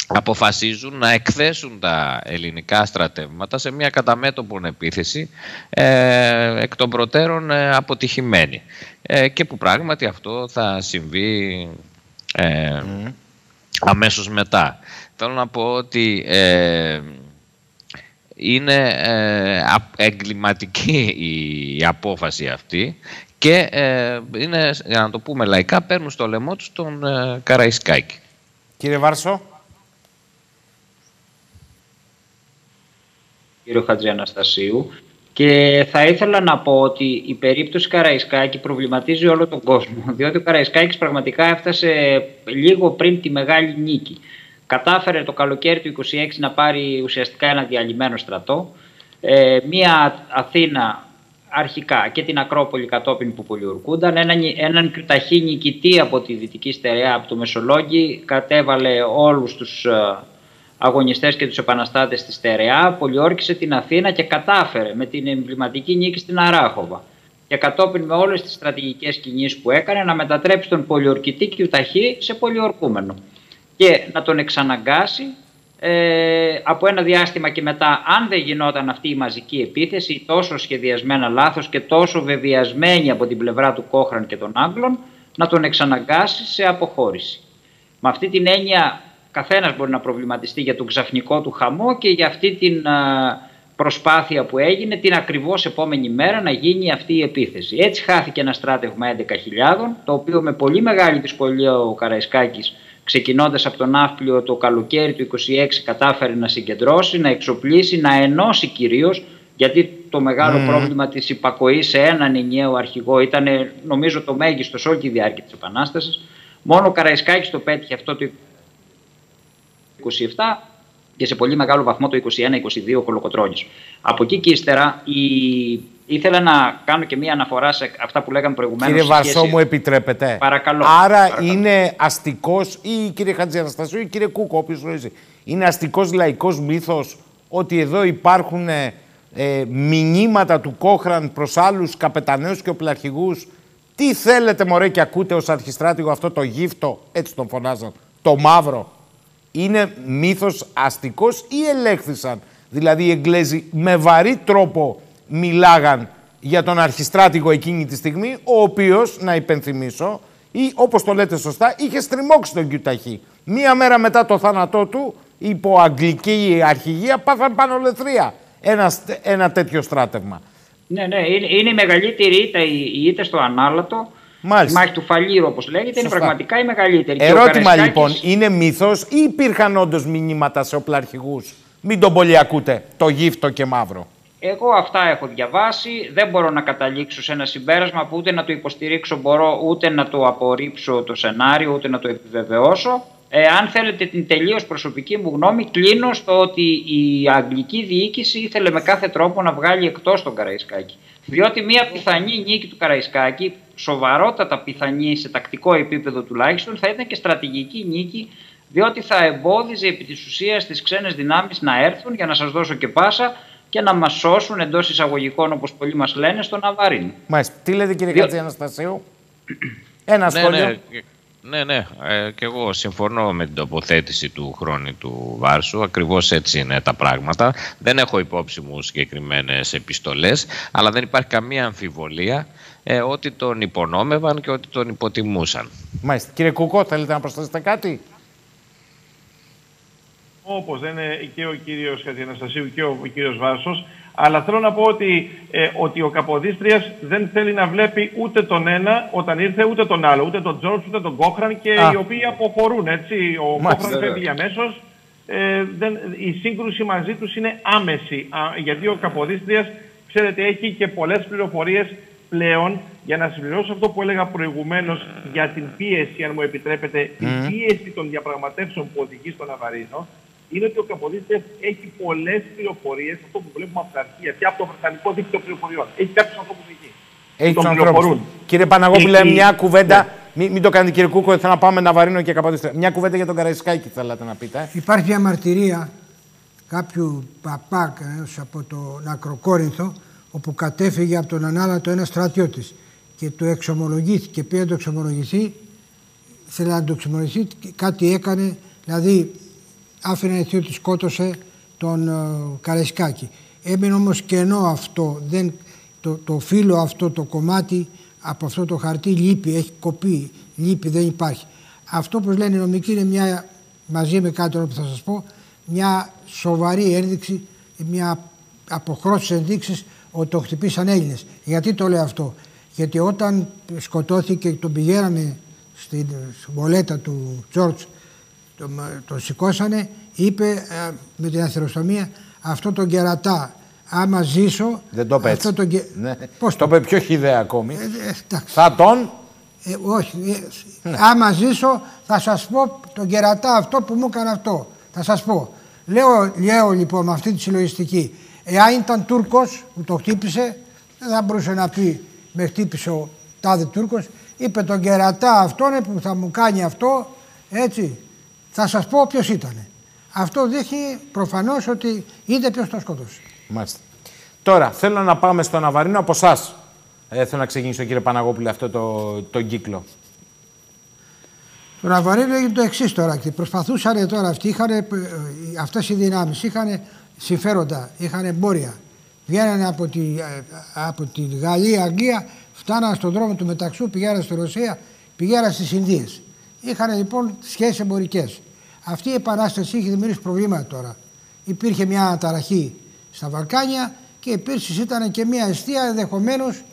S6: αποφασίζουν να εκθέσουν τα ελληνικά στρατεύματα σε μια καταμέτωπον επίθεση ε, εκ των προτέρων ε, αποτυχημένη. Ε, και που πράγματι αυτό θα συμβεί ε, αμέσως μετά. Θέλω να πω ότι ε, είναι εγκληματική η, απόφαση αυτή και είναι, για να το πούμε λαϊκά, παίρνουν στο λαιμό τους τον Καραϊσκάκη.
S1: Κύριε Βάρσο.
S3: κύριο Χατζιαναστασίου και θα ήθελα να πω ότι η περίπτωση Καραϊσκάκη προβληματίζει όλο τον κόσμο διότι ο Καραϊσκάκης πραγματικά έφτασε λίγο πριν τη μεγάλη νίκη. Κατάφερε το καλοκαίρι του 26 να πάρει ουσιαστικά ένα διαλυμένο στρατό, ε, μία Αθήνα αρχικά και την Ακρόπολη κατόπιν που πολιορκούνταν, έναν, έναν κρυταχή νικητή από τη Δυτική Στερεά, από το Μεσολόγγι, κατέβαλε όλους τους ε, αγωνιστές και τους επαναστάτες στη Στερεά, πολιόρκησε την Αθήνα και κατάφερε με την εμβληματική νίκη στην Αράχοβα. Και κατόπιν με όλες τις στρατηγικές κινήσεις που έκανε να μετατρέψει τον πολιορκητή Κιουταχή σε πολιορκούμενο και να τον εξαναγκάσει ε, από ένα διάστημα και μετά αν δεν γινόταν αυτή η μαζική επίθεση τόσο σχεδιασμένα λάθος και τόσο βεβαιασμένη από την πλευρά του Κόχραν και των Άγγλων να τον εξαναγκάσει σε αποχώρηση. Με αυτή την έννοια καθένας μπορεί να προβληματιστεί για τον ξαφνικό του χαμό και για αυτή την προσπάθεια που έγινε την ακριβώς επόμενη μέρα να γίνει αυτή η επίθεση. Έτσι χάθηκε ένα στράτευμα 11.000, το οποίο με πολύ μεγάλη δυσκολία ο Καραϊσκάκης ξεκινώντας από τον Ναύπλιο το καλοκαίρι του 26 κατάφερε να συγκεντρώσει, να εξοπλίσει, να ενώσει κυρίως γιατί το μεγάλο πρόβλημα της υπακοής σε έναν ενιαίο αρχηγό ήταν νομίζω το μέγιστο σε όλη τη διάρκεια της Επανάστασης. Μόνο ο Καραϊσκάκης το πέτυχε αυτό το 27 και σε πολύ μεγάλο βαθμό το 21-22 κολοκοτρώνης. Από εκεί και ύστερα η... ήθελα να κάνω και μία αναφορά σε αυτά που λέγαμε προηγουμένως.
S1: Κύριε Βαρσό μου επιτρέπετε;
S3: Παρακαλώ.
S1: Άρα είναι αστικός ή κύριε Χατζιαναστασίου ή κύριε Κούκο, όποιος γνωρίζει. Είναι αστικός λαϊκός μύθος ότι εδώ υπάρχουν ε, ε, μηνύματα του Κόχραν προς άλλους καπεταναίους και οπλαρχηγούς; Τι θέλετε μωρέ και ακούτε ως αρχιστράτηγο αυτό το γύφτο, έτσι τον φωνάζαν, το μαύρο είναι μύθος αστικός ή ελέγχθησαν; Δηλαδή οι Εγγλέζοι με βαρύ τρόπο μιλάγαν για τον αρχιστράτηγο εκείνη τη στιγμή, ο οποίος, να υπενθυμίσω, ή όπως το λέτε σωστά, είχε στριμώξει τον Κιουταχή. Μία μέρα μετά το θάνατό του, υπό αγγλική αρχηγία, πάθαν πάνω λεθρία ένα, ένα τέτοιο στράτευμα.
S3: Ναι, ναι, είναι, είναι η μεγαλύτερη ήττα, η ήττα στο ανάλατο Μάλιστα. Η μάχη του Φαλήρου, όπως λέγεται, είναι πραγματικά η μεγαλύτερη.
S1: Ερώτημα λοιπόν, είναι μύθος ή υπήρχαν όντως μηνύματα σε οπλαρχηγούς; Μην τον πολύ ακούτε, το γύφτο και μαύρο.
S3: Εγώ αυτά έχω διαβάσει, δεν μπορώ να καταλήξω σε ένα συμπέρασμα που ούτε να το υποστηρίξω μπορώ, ούτε να το απορρίψω το σενάριο, ούτε να το επιβεβαιώσω. Ε, αν θέλετε την τελείως προσωπική μου γνώμη, κλείνω στο ότι η αγγλική διοίκηση ήθελε με κάθε τρόπο να βγάλει εκτός τον Καραϊσκάκη. Διότι μια πιθανή νίκη του Καραϊσκάκη, σοβαρότατα πιθανή σε τακτικό επίπεδο τουλάχιστον, θα ήταν και στρατηγική νίκη, διότι θα εμπόδιζε επί της ουσίας τις ξένες δυνάμεις να έρθουν, για να σας δώσω και πάσα, και να μας σώσουν εντός εισαγωγικών, όπως πολλοί μας λένε, στον Αβαρίν.
S1: Μάλιστα. Τι λέτε κύριε Διό... Κατζή Αναστασίου; Ένα ναι, σχόλιο.
S6: Ναι. Ναι, ναι, ε, και εγώ συμφωνώ με την τοποθέτηση του χρόνου του Βάρσου. Ακριβώς έτσι είναι τα πράγματα. Δεν έχω υπόψη μου συγκεκριμένες επιστολές, αλλά δεν υπάρχει καμία αμφιβολία ε, ότι τον υπονόμευαν και ότι τον υποτιμούσαν.
S1: Μάλιστα. Κύριε Κουκό, θέλετε να προσθέσετε κάτι;
S5: Όπως δεν είναι και ο κύριος Χατζιαναστασίου και ο, ο κύριος Βάρσος, αλλά θέλω να πω ότι, ε, ότι ο Καποδίστριας δεν θέλει να βλέπει ούτε τον ένα όταν ήρθε, ούτε τον άλλο. Ούτε τον Τζόρτζ, ούτε τον Κόχραν και οι οποίοι αποχωρούν. Έτσι. Ο Κόχραν φεύγει αμέσως. Ε, η σύγκρουση μαζί τους είναι άμεση. Α, γιατί ο Καποδίστριας, ξέρετε, έχει και πολλές πληροφορίες πλέον για να συμπληρώσω αυτό που έλεγα προηγουμένως για την πίεση, αν μου επιτρέπετε, την πίεση των διαπραγματεύσεων που οδηγεί στον Αβαρίνο είναι ότι ο Καποδίστριας έχει πολλές πληροφορίες, αυτό που βλέπουμε από τα αρχεία και από το Βρετανικό Δίκτυο Πληροφοριών. Έχει κάποιους ανθρώπους εκεί.
S1: Έχει τους ανθρώπους. Κύριε Παναγόπουλε, μια κουβέντα. Ναι. Μην, μην, το κάνετε κύριε Κούκο, θέλω να πάμε να βαρύνω και Καποδίστρια. Μια κουβέντα για τον Καραϊσκάκη θέλατε να πείτε. Ε.
S2: Υπάρχει μια μαρτυρία κάποιου παπά από τον Ακροκόρινθο, όπου κατέφυγε από τον ανάλατο ένας στρατιώτης και το εξομολογήθηκε. Πήγε να το εξομολογηθεί, θέλει να το εξομολογηθεί, κάτι έκανε, δηλαδή άφηνε έτσι ότι σκότωσε τον uh, Καρεσκάκη. Έμεινε όμως κενό αυτό, δεν, το, το φύλλο αυτό, το κομμάτι από αυτό το χαρτί λείπει, έχει κοπεί, λείπει, δεν υπάρχει. Αυτό που λένε οι νομικοί είναι μια, μαζί με κάτι που θα σας πω, μια σοβαρή ένδειξη, μια αποχρώσεις ενδείξεις ότι το χτυπήσαν Έλληνες. Γιατί το λέω αυτό; Γιατί όταν σκοτώθηκε και τον πηγαίνανε στην βολέτα του Τζόρτζ το, το σηκώσανε, είπε ε, με την αθεροστομία αυτό το κερατά. Άμα ζήσω.
S1: Δεν το
S2: είπε
S1: Το... Ναι. Πώς το είπε πιο χιδέα ακόμη. Ε, ε, θα τον;
S2: Ε, όχι. Ε, ναι. Άμα ζήσω θα σας πω τον κερατά αυτό που μου έκανε αυτό. Θα σας πω. Λέω, λέω λοιπόν με αυτή τη συλλογιστική. Εάν ήταν Τούρκος που το χτύπησε, δεν θα μπορούσε να πει με χτύπησε ο τάδε Τούρκος. Είπε τον κερατά αυτόν που θα μου κάνει αυτό, έτσι. Θα σας πω ποιος ήταν. Αυτό δείχνει προφανώς ότι είδε ποιος το σκότωσε.
S1: Μάλιστα. Τώρα θέλω να πάμε στο Ναβαρίνο από εσάς. Ε, θέλω να ξεκινήσω κύριε Παναγόπουλε αυτό το, το κύκλο.
S2: Το Ναβαρίνο έγινε το εξής τώρα και προσπαθούσαν τώρα αυτοί, είχαν, ε, αυτές οι δυνάμεις είχαν συμφέροντα, είχαν εμπόρια. Βγαίνανε από τη, ε, από τη Γαλλία, Αγγλία, φτάνανε στον δρόμο του μεταξού, πηγαίνανε στη Ρωσία, πηγαίνανε στις Ινδίες. Είχαν λοιπόν σχέσεις εμπορικές. Αυτή η επανάσταση είχε δημιουργήσει προβλήματα τώρα. Υπήρχε μια αναταραχή στα Βαλκάνια και επίσης ήταν και μια αιστεία ενδεχομένως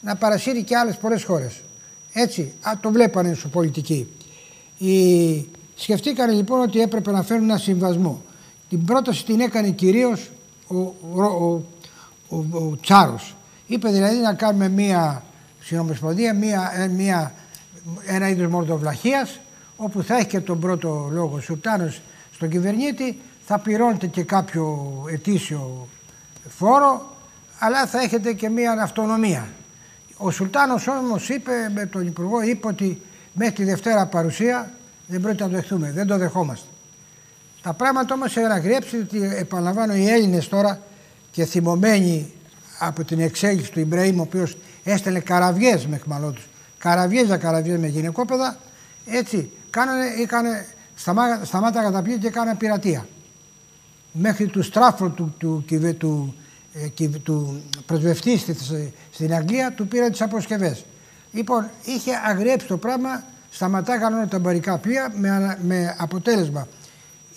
S2: να παρασύρει και άλλες πολλές χώρες. Έτσι, α, το βλέπανε στου πολιτικοί. Οι... Σκεφτήκανε λοιπόν ότι έπρεπε να φέρουν ένα συμβασμό. Την πρόταση την έκανε κυρίως ο, ο, ο, ο, Τσάρος. Είπε δηλαδή να κάνουμε μία συνομοσπονδία, μία, ε, μία ένα είδος μορδοβλαχίας όπου θα έχει και τον πρώτο λόγο Σουλτάνος στον κυβερνήτη θα πληρώνετε και κάποιο ετήσιο φόρο αλλά θα έχετε και μία αυτονομία. Ο Σουλτάνος όμως είπε με τον Υπουργό είπε ότι μέχρι τη Δευτέρα παρουσία δεν πρέπει να το δεχτούμε, δεν το δεχόμαστε. Τα πράγματα όμως έχουν αγριέψει ότι επαναλαμβάνω οι Έλληνες τώρα και θυμωμένοι από την εξέλιξη του Ιμπραήμ ο οποίος έστελνε καραβιές με χμαλώτους καραβιές για καραβιές με γυναικόπαιδα, έτσι, κάνανε, είχανε, σταμά, σταμάτα και κάνανε πειρατεία. Μέχρι του στράφου του, του, του, του, ε, του πρεσβευτή στην Αγγλία του πήραν τις αποσκευές. Λοιπόν, είχε αγριέψει το πράγμα, σταματάγαν όλα τα εμπορικά πλοία με, με αποτέλεσμα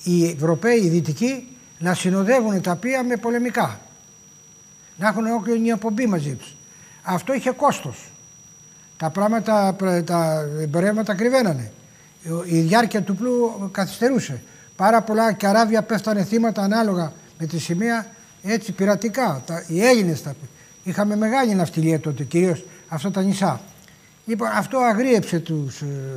S2: οι Ευρωπαίοι, οι Δυτικοί, να συνοδεύουν τα πλοία με πολεμικά. Να έχουν όλη μια απομπή μαζί τους. Αυτό είχε κόστος τα πράγματα, τα εμπορεύματα κρυβαίνανε. Η διάρκεια του πλοίου καθυστερούσε. Πάρα πολλά καράβια πέφτανε θύματα ανάλογα με τη σημαία έτσι πειρατικά. Τα, οι Έλληνες τα Είχαμε μεγάλη ναυτιλία τότε, κυρίως αυτά τα νησά. Λοιπόν, αυτό αγρίεψε τους, ε,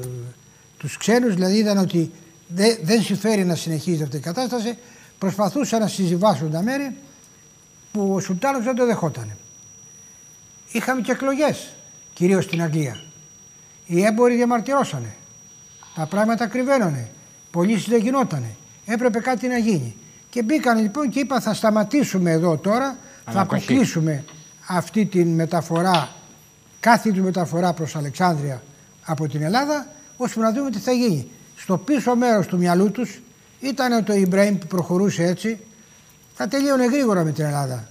S2: τους ξένους, δηλαδή είδαν ότι δεν, δεν συμφέρει να συνεχίζει αυτή η κατάσταση. Προσπαθούσαν να συζυβάσουν τα μέρη που ο Σουλτάνος δεν το δεχόταν. Είχαμε και εκλογές, κυρίως στην Αγγλία. Οι έμποροι διαμαρτυρώσανε. Τα πράγματα κρυβαίνανε. Πωλήσει δεν γινότανε. Έπρεπε κάτι να γίνει. Και μπήκαν λοιπόν και είπα θα σταματήσουμε εδώ τώρα, θα αποκλείσουμε αυτή τη μεταφορά, κάθε του μεταφορά προς Αλεξάνδρεια από την Ελλάδα, ώστε να δούμε τι θα γίνει. Στο πίσω μέρος του μυαλού τους ήταν το Ιμπραήμ που προχωρούσε έτσι, θα τελείωνε γρήγορα με την Ελλάδα.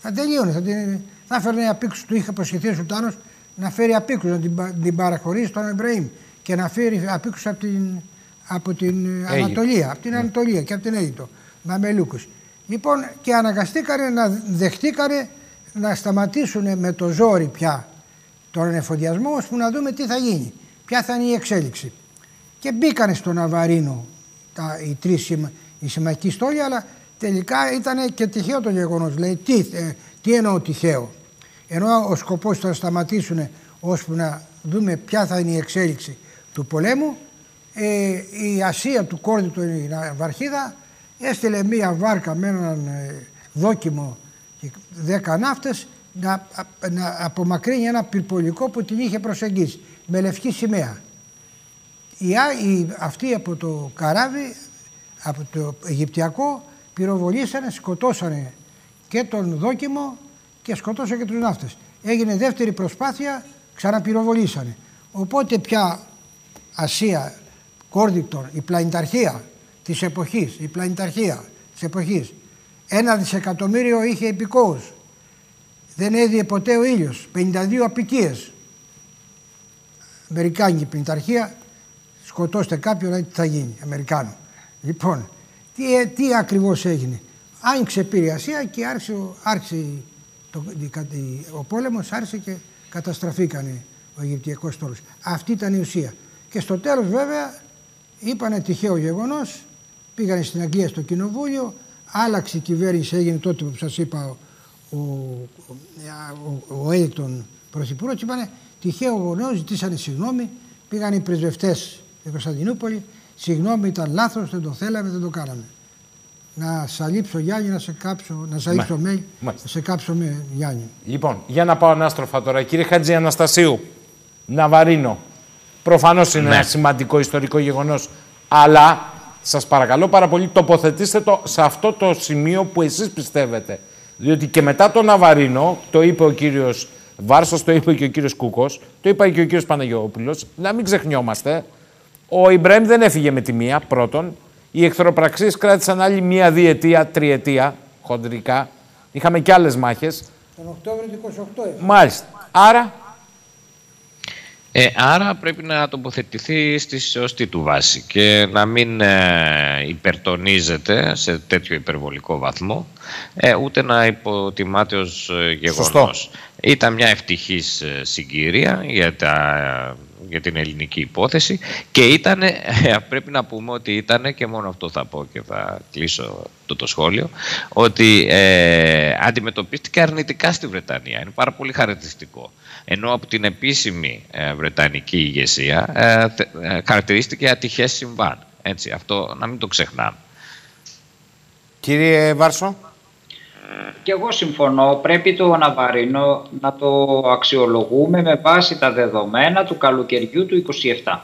S2: Θα τελείωνε, θα, την, θα έφερνε απίκους, του είχε προσχεθεί ο Σουλτάνος να φέρει απίκους, να την, την παραχωρήσει στον Ιμπραήμ και να φέρει απίκους από την, από την Ανατολία, από την ναι. Ανατολία και από την Αίγυπτο, Μαμελούκους. Λοιπόν και αναγκαστήκανε να δεχτήκανε να σταματήσουν με το ζόρι πια τον εφοδιασμό ώστε να δούμε τι θα γίνει, ποια θα είναι η εξέλιξη. Και μπήκαν στο Ναβαρίνο τα, οι τρεις οι συμμαχικοί στόλοι, αλλά τελικά ήταν και τυχαίο το γεγονός. Λέει, τι, ε, τι εννοώ τυχαίο. Ενώ ο σκοπός ήταν να σταματήσουν ώσπου να δούμε ποια θα είναι η εξέλιξη του πολέμου, ε, η Ασία του Κόρδη του Βαρχίδα έστειλε μία βάρκα με έναν ε, δόκιμο και δέκα ναύτες να, να απομακρύνει ένα πυρπολικό που την είχε προσεγγίσει με λευκή σημαία. Οι, οι, αυτοί από το καράβι, από το Αιγυπτιακό, πυροβολήσανε, σκοτώσανε και τον δόκιμο και σκοτώσανε και τους ναύτες. Έγινε δεύτερη προσπάθεια, ξαναπυροβολήσανε. Οπότε πια Ασία, Κόρδικτορ, η πλανηταρχία της εποχής, η πλανηταρχία της εποχής ένα δισεκατομμύριο είχε υπηκόους. Δεν έδιε ποτέ ο ήλιος. 52 απικίες. Αμερικάνικη πινηταρχία. Σκοτώστε κάποιον, τι θα γίνει. Αμερικάνο. Λοιπόν, τι, ε, τι ακριβώς έγινε. Άνοιξε πήρε η Ασία και άρχισε, άρχισε το, ο πόλεμος άρχισε και καταστραφήκανε ο Αιγυπτιακός στόλος. Αυτή ήταν η ουσία. Και στο τέλος βέβαια είπανε τυχαίο γεγονός, πήγανε στην Αγγλία στο κοινοβούλιο, άλλαξε η κυβέρνηση, έγινε τότε που σας είπα ο, ο, ο, ο Έλληκτον Πρωθυπουργός και είπανε τυχαίο γονό, ζητήσανε συγγνώμη, πήγαν οι πρεσβευτές στην Κωνσταντινούπολη, συγγνώμη ήταν λάθος, δεν το θέλαμε, δεν το κάναμε. Να σαλείψω Γιάννη, να σε κάψω, να σαλείψω με, να σε κάψω με Γιάννη.
S1: Λοιπόν, για να πάω ανάστροφα τώρα. Κύριε Χατζη Αναστασίου, Ναβαρίνο, προφανώς είναι ναι. ένα σημαντικό ιστορικό γεγονός, αλλά σας παρακαλώ πάρα πολύ τοποθετήστε το σε αυτό το σημείο που εσείς πιστεύετε. Διότι και μετά τον Ναβαρίνο, το είπε ο κύριος Βάρσος, το είπε και ο κύριος Κούκος, το είπε και ο κύριος Παναγιώπουλος, να μην ξεχνιόμαστε, ο Ιμπραήμ δεν έφυγε με τη μία, πρώτον. Οι εχθροπραξίες κράτησαν άλλη μία διετία, τριετία, χοντρικά. Είχαμε και άλλες μάχες.
S2: Τον Οκτώβριο του 28
S1: Μάλιστα. Άρα
S6: ε, άρα πρέπει να τοποθετηθεί στη σωστή του βάση και να μην ε, υπερτονίζεται σε τέτοιο υπερβολικό βαθμό ε, ούτε να υποτιμάται ως ε, γεγονός. Ήταν μια ευτυχής ε, συγκύρια για, τα, για την ελληνική υπόθεση και ήταν, πρέπει να πούμε ότι ήταν και μόνο αυτό θα πω και θα κλείσω το, το σχόλιο ότι ε, αντιμετωπίστηκε αρνητικά στη Βρετανία. Είναι πάρα πολύ χαρακτηριστικό. Ενώ από την επίσημη βρετανική ηγεσία ε, χαρακτηρίστηκε ατυχές συμβάν. Έτσι, αυτό να μην το ξεχνάμε.
S1: Κύριε Βάρσο.
S3: Και εγώ συμφωνώ, πρέπει το Ναβαρίνο να το αξιολογούμε με βάση τα δεδομένα του καλοκαιριού του 27.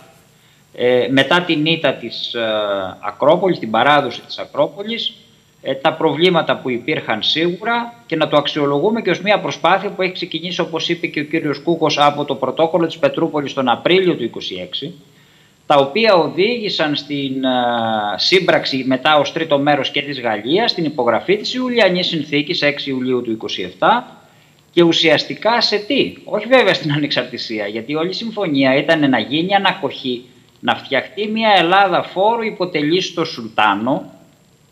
S3: Ε, μετά την ήττα της ε, Ακρόπολης, την παράδοση της Ακρόπολης, ε, τα προβλήματα που υπήρχαν σίγουρα και να το αξιολογούμε και ως μια προσπάθεια που έχει ξεκινήσει όπως είπε και ο κύριος Κούκος από το πρωτόκολλο της Πετρούπολης τον Απρίλιο του 26 τα οποία οδήγησαν στην σύμπραξη μετά ως τρίτο μέρος και της Γαλλίας στην υπογραφή της Ιουλιανής Συνθήκης 6 Ιουλίου του 27 και ουσιαστικά σε τι, όχι βέβαια στην ανεξαρτησία, γιατί όλη η συμφωνία ήταν να γίνει ανακοχή, να φτιαχτεί μια Ελλάδα φόρου υποτελής στο Σουλτάνο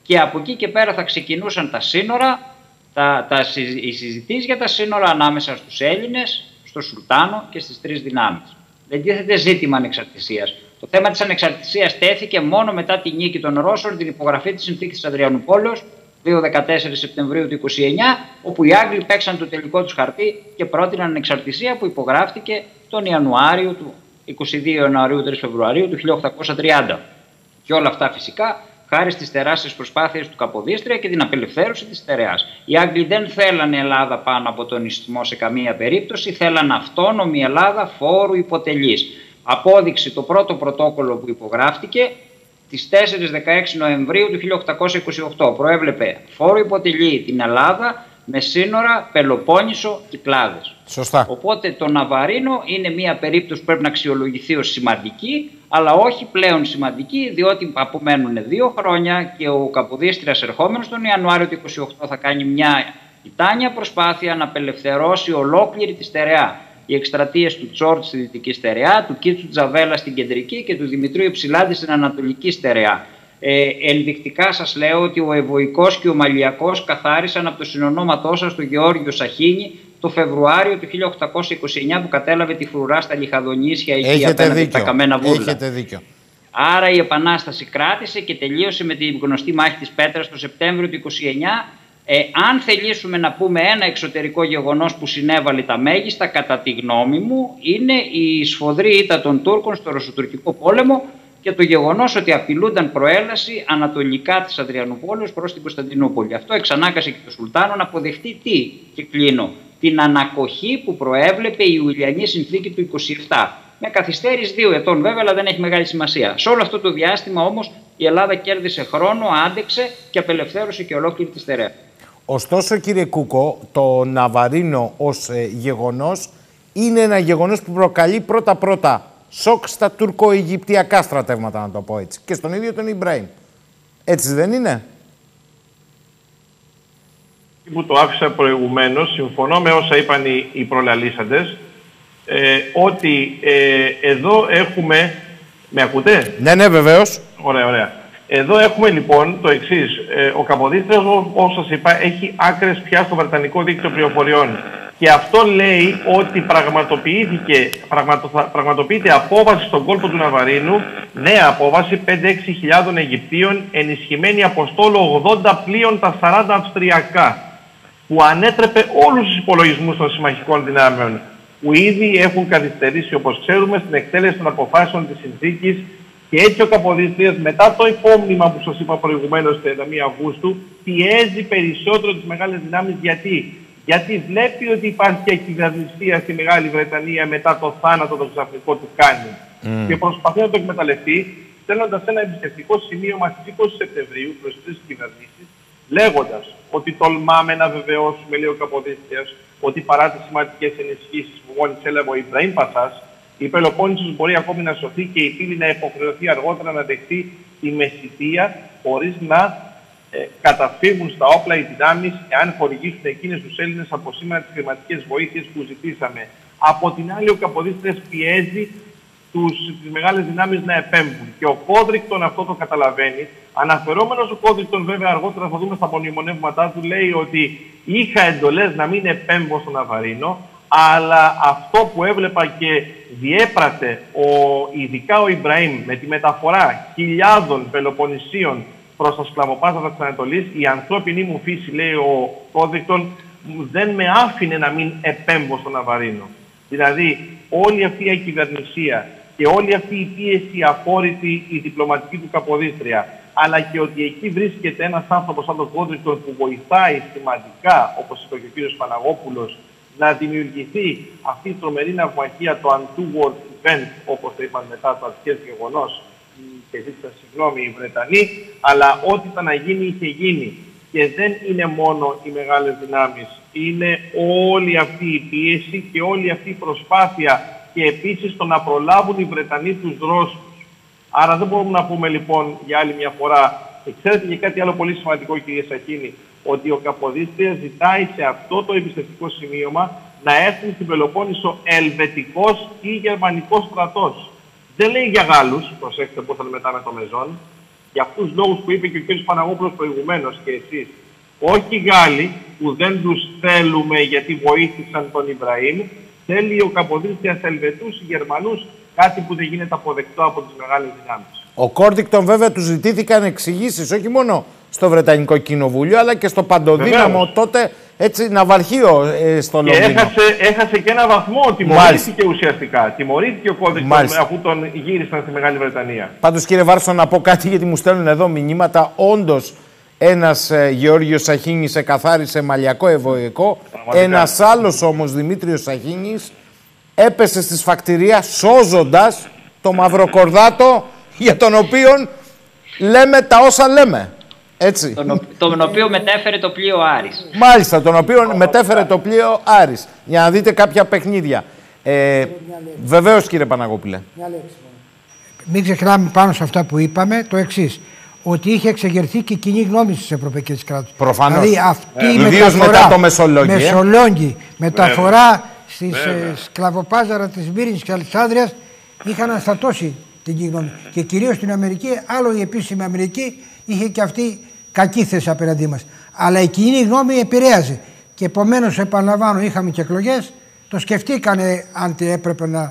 S3: και από εκεί και πέρα θα ξεκινούσαν τα σύνορα, τα, τα, οι συζητήσεις για τα σύνορα ανάμεσα στους Έλληνες, στο Σουλτάνο και στις τρεις δυνάμεις. Δεν τίθεται ζήτημα ανεξαρτησίας. Το θέμα της ανεξαρτησίας τέθηκε μόνο μετά τη νίκη των Ρώσων, την υπογραφή της συνθήκης της Αδριανούπολεω, 2-14 Σεπτεμβρίου του 29, όπου οι Άγγλοι παίξαν το τελικό τους χαρτί και πρότειναν ανεξαρτησία που υπογράφτηκε τον Ιανουάριο του 22 Ιανουαρίου 3 Φεβρουαρίου του 1830. Και όλα αυτά φυσικά χάρη στις τεράστιες προσπάθειες του Καποδίστρια και την απελευθέρωση της Στερεά. Οι Άγγλοι δεν θέλανε Ελλάδα πάνω από τον ισθμό σε καμία περίπτωση, θέλαν αυτόνομη Ελλάδα φόρου υποτελής. Απόδειξη το πρώτο πρωτόκολλο που υπογράφτηκε τις 4-16 Νοεμβρίου του 1828. Προέβλεπε φόρο υποτελή την Ελλάδα με σύνορα Πελοπόννησο Κυκλάδες.
S1: Σωστά.
S3: Οπότε το Ναβαρίνο είναι μια περίπτωση που πρέπει να αξιολογηθεί ως σημαντική, αλλά όχι πλέον σημαντική, διότι απομένουν δύο χρόνια και ο Καποδίστριας ερχόμενος τον Ιανουάριο του 28 θα κάνει μια τιτάνια προσπάθεια να απελευθερώσει ολόκληρη τη στερεά. Οι εκστρατείες του Τσόρτ στη δυτική στερεά, του Κίτσου Τζαβέλα στην κεντρική και του Δημητρίου Υψηλάντη στην ανατολική στερεά. Ε, ενδεικτικά σας λέω ότι ο Ευωικός και ο Μαλιακός καθάρισαν από το συνονόματό σας του Γεώργιο Σαχίνη το Φεβρουάριο του 1829 που κατέλαβε τη φρουρά στα Λιχαδονήσια εκεί απέναντι τα καμένα βούρλα.
S1: Έχετε δίκιο.
S3: Άρα η Επανάσταση κράτησε και τελείωσε με την γνωστή μάχη της Πέτρας το Σεπτέμβριο του 29 ε, αν θελήσουμε να πούμε ένα εξωτερικό γεγονός που συνέβαλε τα μέγιστα, κατά τη γνώμη μου, είναι η σφοδρή ήττα των Τούρκων στο Ρωσοτουρκικό πόλεμο και το γεγονός ότι απειλούνταν προέλαση ανατολικά της Αδριανούπολης προς την Κωνσταντινούπολη. Αυτό εξανάκασε και το Σουλτάνο να αποδεχτεί τι και κλείνω. Την ανακοχή που προέβλεπε η Ιουλιανή συνθήκη του 27. Με καθυστέρηση δύο ετών βέβαια, αλλά δεν έχει μεγάλη σημασία. Σε όλο αυτό το διάστημα όμως η Ελλάδα κέρδισε χρόνο, άντεξε και απελευθέρωσε και ολόκληρη τη στερεά.
S1: Ωστόσο, κύριε Κούκο, το Ναβαρίνο ως ε, γεγονός είναι ένα γεγονός που προκαλεί πρώτα-πρώτα σοκ στα τουρκο-αιγυπτιακά στρατεύματα, να το πω έτσι. Και στον ίδιο τον Ιμπραήμ. Έτσι δεν είναι;
S5: Που το άφησα προηγουμένως, συμφωνώ με όσα είπαν οι, οι προλαλήσαντες, ε, ότι ε, εδώ έχουμε... Με ακούτε;
S1: Ναι, ναι, βεβαίως.
S5: Ωραία, ωραία. Εδώ έχουμε λοιπόν το εξής. Ε, ο Καποδίστρια, όπως σας είπα, έχει άκρες πια στο Βρετανικό Δίκτυο Πληροφοριών. Και αυτό λέει ότι πραγματοποιήθηκε, πραγματο, πραγματοποιείται απόβαση στον κόλπο του Ναβαρίνου, νέα απόβαση 5-6 Αιγυπτίων, ενισχυμένη αποστόλου 80 πλοίων τα 40 Αυστριακά, που ανέτρεπε όλους τους υπολογισμούς των συμμαχικών δυνάμεων, που ήδη έχουν καθυστερήσει, όπως ξέρουμε, στην εκτέλεση των αποφάσεων της συνθήκης και έτσι ο Καποδίστριας μετά το υπόμνημα που σας είπα προηγουμένως 31 Αυγούστου πιέζει περισσότερο τις μεγάλες δυνάμεις γιατί; Γιατί βλέπει ότι υπάρχει ακυβερνησία στη Μεγάλη Βρετανία μετά το θάνατο το ξαφνικό του κάνει. Mm. Και προσπαθεί να το εκμεταλλευτεί στέλνοντας ένα εμπιστευτικό σημείωμα στι 20 Σεπτεμβρίου προς τρεις κυβερνήσεις, λέγοντας ότι τολμάμε να βεβαιώσουμε, λέει ο Καποδίστριας, ότι παρά τις σημαντικές ενισχύσεις που μόλις έλαβε ο Ιμπραήμ Πασάς, η Πελοπόννησος μπορεί ακόμη να σωθεί και η πύλη να υποχρεωθεί αργότερα να δεχτεί τη μεσητεία χωρίς να ε, καταφύγουν στα όπλα οι δυνάμεις εάν χορηγήσουν εκείνες τους Έλληνες από σήμερα τις χρηματικές βοήθειες που ζητήσαμε. Από την άλλη, ο Καποδίστρες πιέζει τους, τις μεγάλες δυνάμεις να επέμβουν. Και ο Κόδρικτον αυτό το καταλαβαίνει. Αναφερόμενος ο Κόδρικτον βέβαια αργότερα θα δούμε στα μονιμονεύματά του λέει ότι είχα εντολές να μην επέμβω στον Αβαρίνο αλλά αυτό που έβλεπα και διέπρατε ο, ειδικά ο Ιμπραήμ με τη μεταφορά χιλιάδων Πελοποννησίων προς τα σκλαβοπάστατα της Ανατολής, η ανθρώπινη μου φύση, λέει ο Κόδεικτον, δεν με άφηνε να μην επέμβω στον Αβαρίνο. Δηλαδή, όλη αυτή η κυβερνησία και όλη αυτή η πίεση αφόρητη η διπλωματική του Καποδίστρια, αλλά και ότι εκεί βρίσκεται ένας άνθρωπος σαν τον Κόδρικτον που βοηθάει σημαντικά, όπως είπε και ο κ. Παναγόπουλος, να δημιουργηθεί αυτή η τρομερή ναυμαχία, το untoward event, όπως το είπαν μετά το ατυχές γεγονός, και ζήτησαν συγγνώμη οι Βρετανοί, αλλά ό,τι ήταν να γίνει είχε γίνει. Και δεν είναι μόνο οι μεγάλες δυνάμεις, είναι όλη αυτή η πίεση και όλη αυτή η προσπάθεια και επίσης το να προλάβουν οι Βρετανοί τους Ρώσους. Άρα δεν μπορούμε να πούμε λοιπόν για άλλη μια φορά, ξέρετε και κάτι άλλο πολύ σημαντικό κύριε Σακίνη, ότι ο Καποδίστρια ζητάει σε αυτό το εμπιστευτικό σημείωμα να έρθουν στην Πελοπόννησο ελβετικός ή γερμανικός στρατός. Δεν λέει για Γάλλους, προσέξτε πώς θα μετά με το Μεζόν, για αυτούς τους λόγους που είπε και ο κ. Παναγόπουλος προηγουμένως και εσείς. Όχι Γάλλοι που δεν τους θέλουμε γιατί βοήθησαν τον Ιμπραήμ, θέλει ο Καποδίστριας Ελβετούς ή Γερμανούς, κάτι που δεν γίνεται αποδεκτό από τις μεγάλες δυνάμεις.
S1: Ο Κόρντικτον βέβαια τους ζητήθηκαν εξηγήσεις όχι μόνο στο Βρετανικό Κοινοβούλιο, αλλά και στο παντοδύναμο
S5: Βεβαίως.
S1: τότε έτσι, ναυαρχείο ε, στο
S5: Και
S1: Λονδίνο.
S5: έχασε, έχασε και ένα βαθμό. Τιμωρήθηκε ουσιαστικά. Τιμωρήθηκε ο κώδικας
S1: Μάλιστα.
S5: αφού τον γύρισαν στη Μεγάλη Βρετανία.
S1: Πάντως κύριε Βάρσο να πω κάτι γιατί μου στέλνουν εδώ μηνύματα. Όντως ένας ε, Γεώργιος Σαχίνης εκαθάρισε μαλλιακό ευωικό.
S5: Πραγματικά.
S1: Ένας άλλος όμως Δημήτριος Σαχίνης έπεσε στη σφακτηρία σώζοντας το μαυροκορδάτο για τον οποίο λέμε τα όσα λέμε. Έτσι.
S3: Τον, ο- τον οποίο μετέφερε το πλοίο Άρης.
S1: Μάλιστα, τον οποίο μετέφερε το πλοίο Άρης. Για να δείτε κάποια παιχνίδια. Ε, Βεβαίως, κύριε Παναγόπουλε.
S2: Μην ξεχνάμε πάνω σε αυτά που είπαμε το εξής. Ότι είχε εξεγερθεί και η κοινή γνώμη στις ευρωπαϊκές κράτους.
S1: Προφανώς.
S2: Δηλαδή αυτή η
S1: Ιδίως
S2: μεταφορά.
S1: μετά το Μεσολόγγι, ε.
S2: Μεσολόγγι, μεταφορά στις ε, σκλαβοπάζαρα της Μύρινης και Αλεξάνδρεια είχαν αναστατώσει την κοινή γνώμη. Και κυρίως στην Αμερική, άλλο η επίσημη Αμερική είχε και αυτή κακή θέση απέναντί μας. Αλλά η κοινή γνώμη επηρέαζε. Και επομένως, επαναλαμβάνω, είχαμε και εκλογές. Το σκεφτήκανε αν τε- έπρεπε να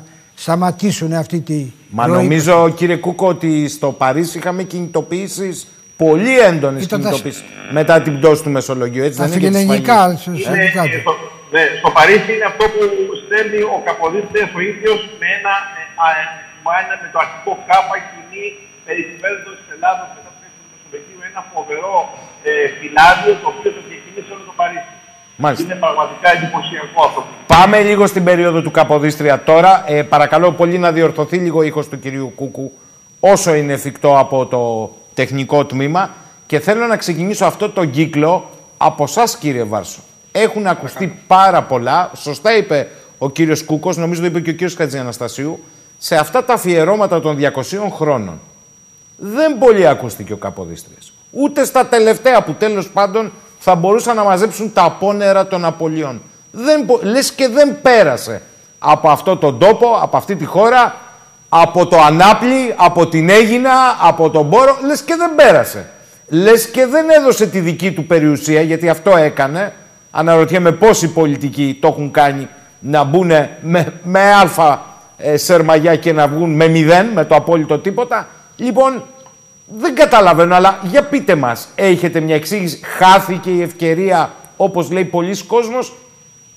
S2: σταματήσουν αυτή τη.
S1: Μα
S2: ροή.
S1: νομίζω, κύριε Κούκο, ότι στο Παρίσι είχαμε κινητοποιήσεις πολύ έντονες
S2: Ήταν τα-
S1: κινητοποιήσεις μετά την πτώση του Μεσολογίου. Έτσι,
S2: Τα
S1: δεν είναι για τις
S2: φιλελληνικά,
S1: σφαγές.
S2: στο-
S5: Είναι,
S2: συνδικά
S5: ε,
S2: του.
S5: στο, ναι, στο Παρίσι είναι αυτό που στέλνει ο Καποδίστρια ο ίδιος με ένα, ε, α, ε, με ένα- με το αρχικό κάπα κοινή περί της κυβέρνησης της Ελλάδος μετά το έξοδο του Μεσολογγίου, ένα φοβερό ε, φυλάδιο το οποίο το διακινήσει όλο το Παρίσι.
S1: Μάλιστα.
S5: Είναι πραγματικά εντυπωσιακό αυτό.
S1: Πάμε λίγο στην περίοδο του Καποδίστρια τώρα. Ε, παρακαλώ πολύ να διορθωθεί λίγο ο ήχος του κυρίου Κούκου όσο είναι εφικτό από το τεχνικό τμήμα και θέλω να ξεκινήσω αυτό το κύκλο από εσά, κύριε Βάρσο. Έχουν ακουστεί πάρα πολλά. Σωστά είπε ο κύριος Κούκος, νομίζω το είπε και ο κύριος Χατζιαναστασίου, σε αυτά τα αφιερώματα των 200 χρόνων. Δεν πολύ ακούστηκε ο Καποδίστριας. Ούτε στα τελευταία που τέλος πάντων θα μπορούσαν να μαζέψουν τα απόνερα των απολειών. Δεν, μπο- λες και δεν πέρασε από αυτό τον τόπο, από αυτή τη χώρα, από το Ανάπλη, από την Έγινα, από τον Πόρο, λες και δεν πέρασε. Λες και δεν έδωσε τη δική του περιουσία, γιατί αυτό έκανε. Αναρωτιέμαι πόσοι πολιτικοί το έχουν κάνει να μπουν με, με αλφα ε, σερμαγιά και να βγουν με μηδέν, με το απόλυτο τίποτα. Λοιπόν, δεν καταλαβαίνω, αλλά για πείτε μας, έχετε μια εξήγηση; Χάθηκε η ευκαιρία, όπως λέει πολλοί κόσμος,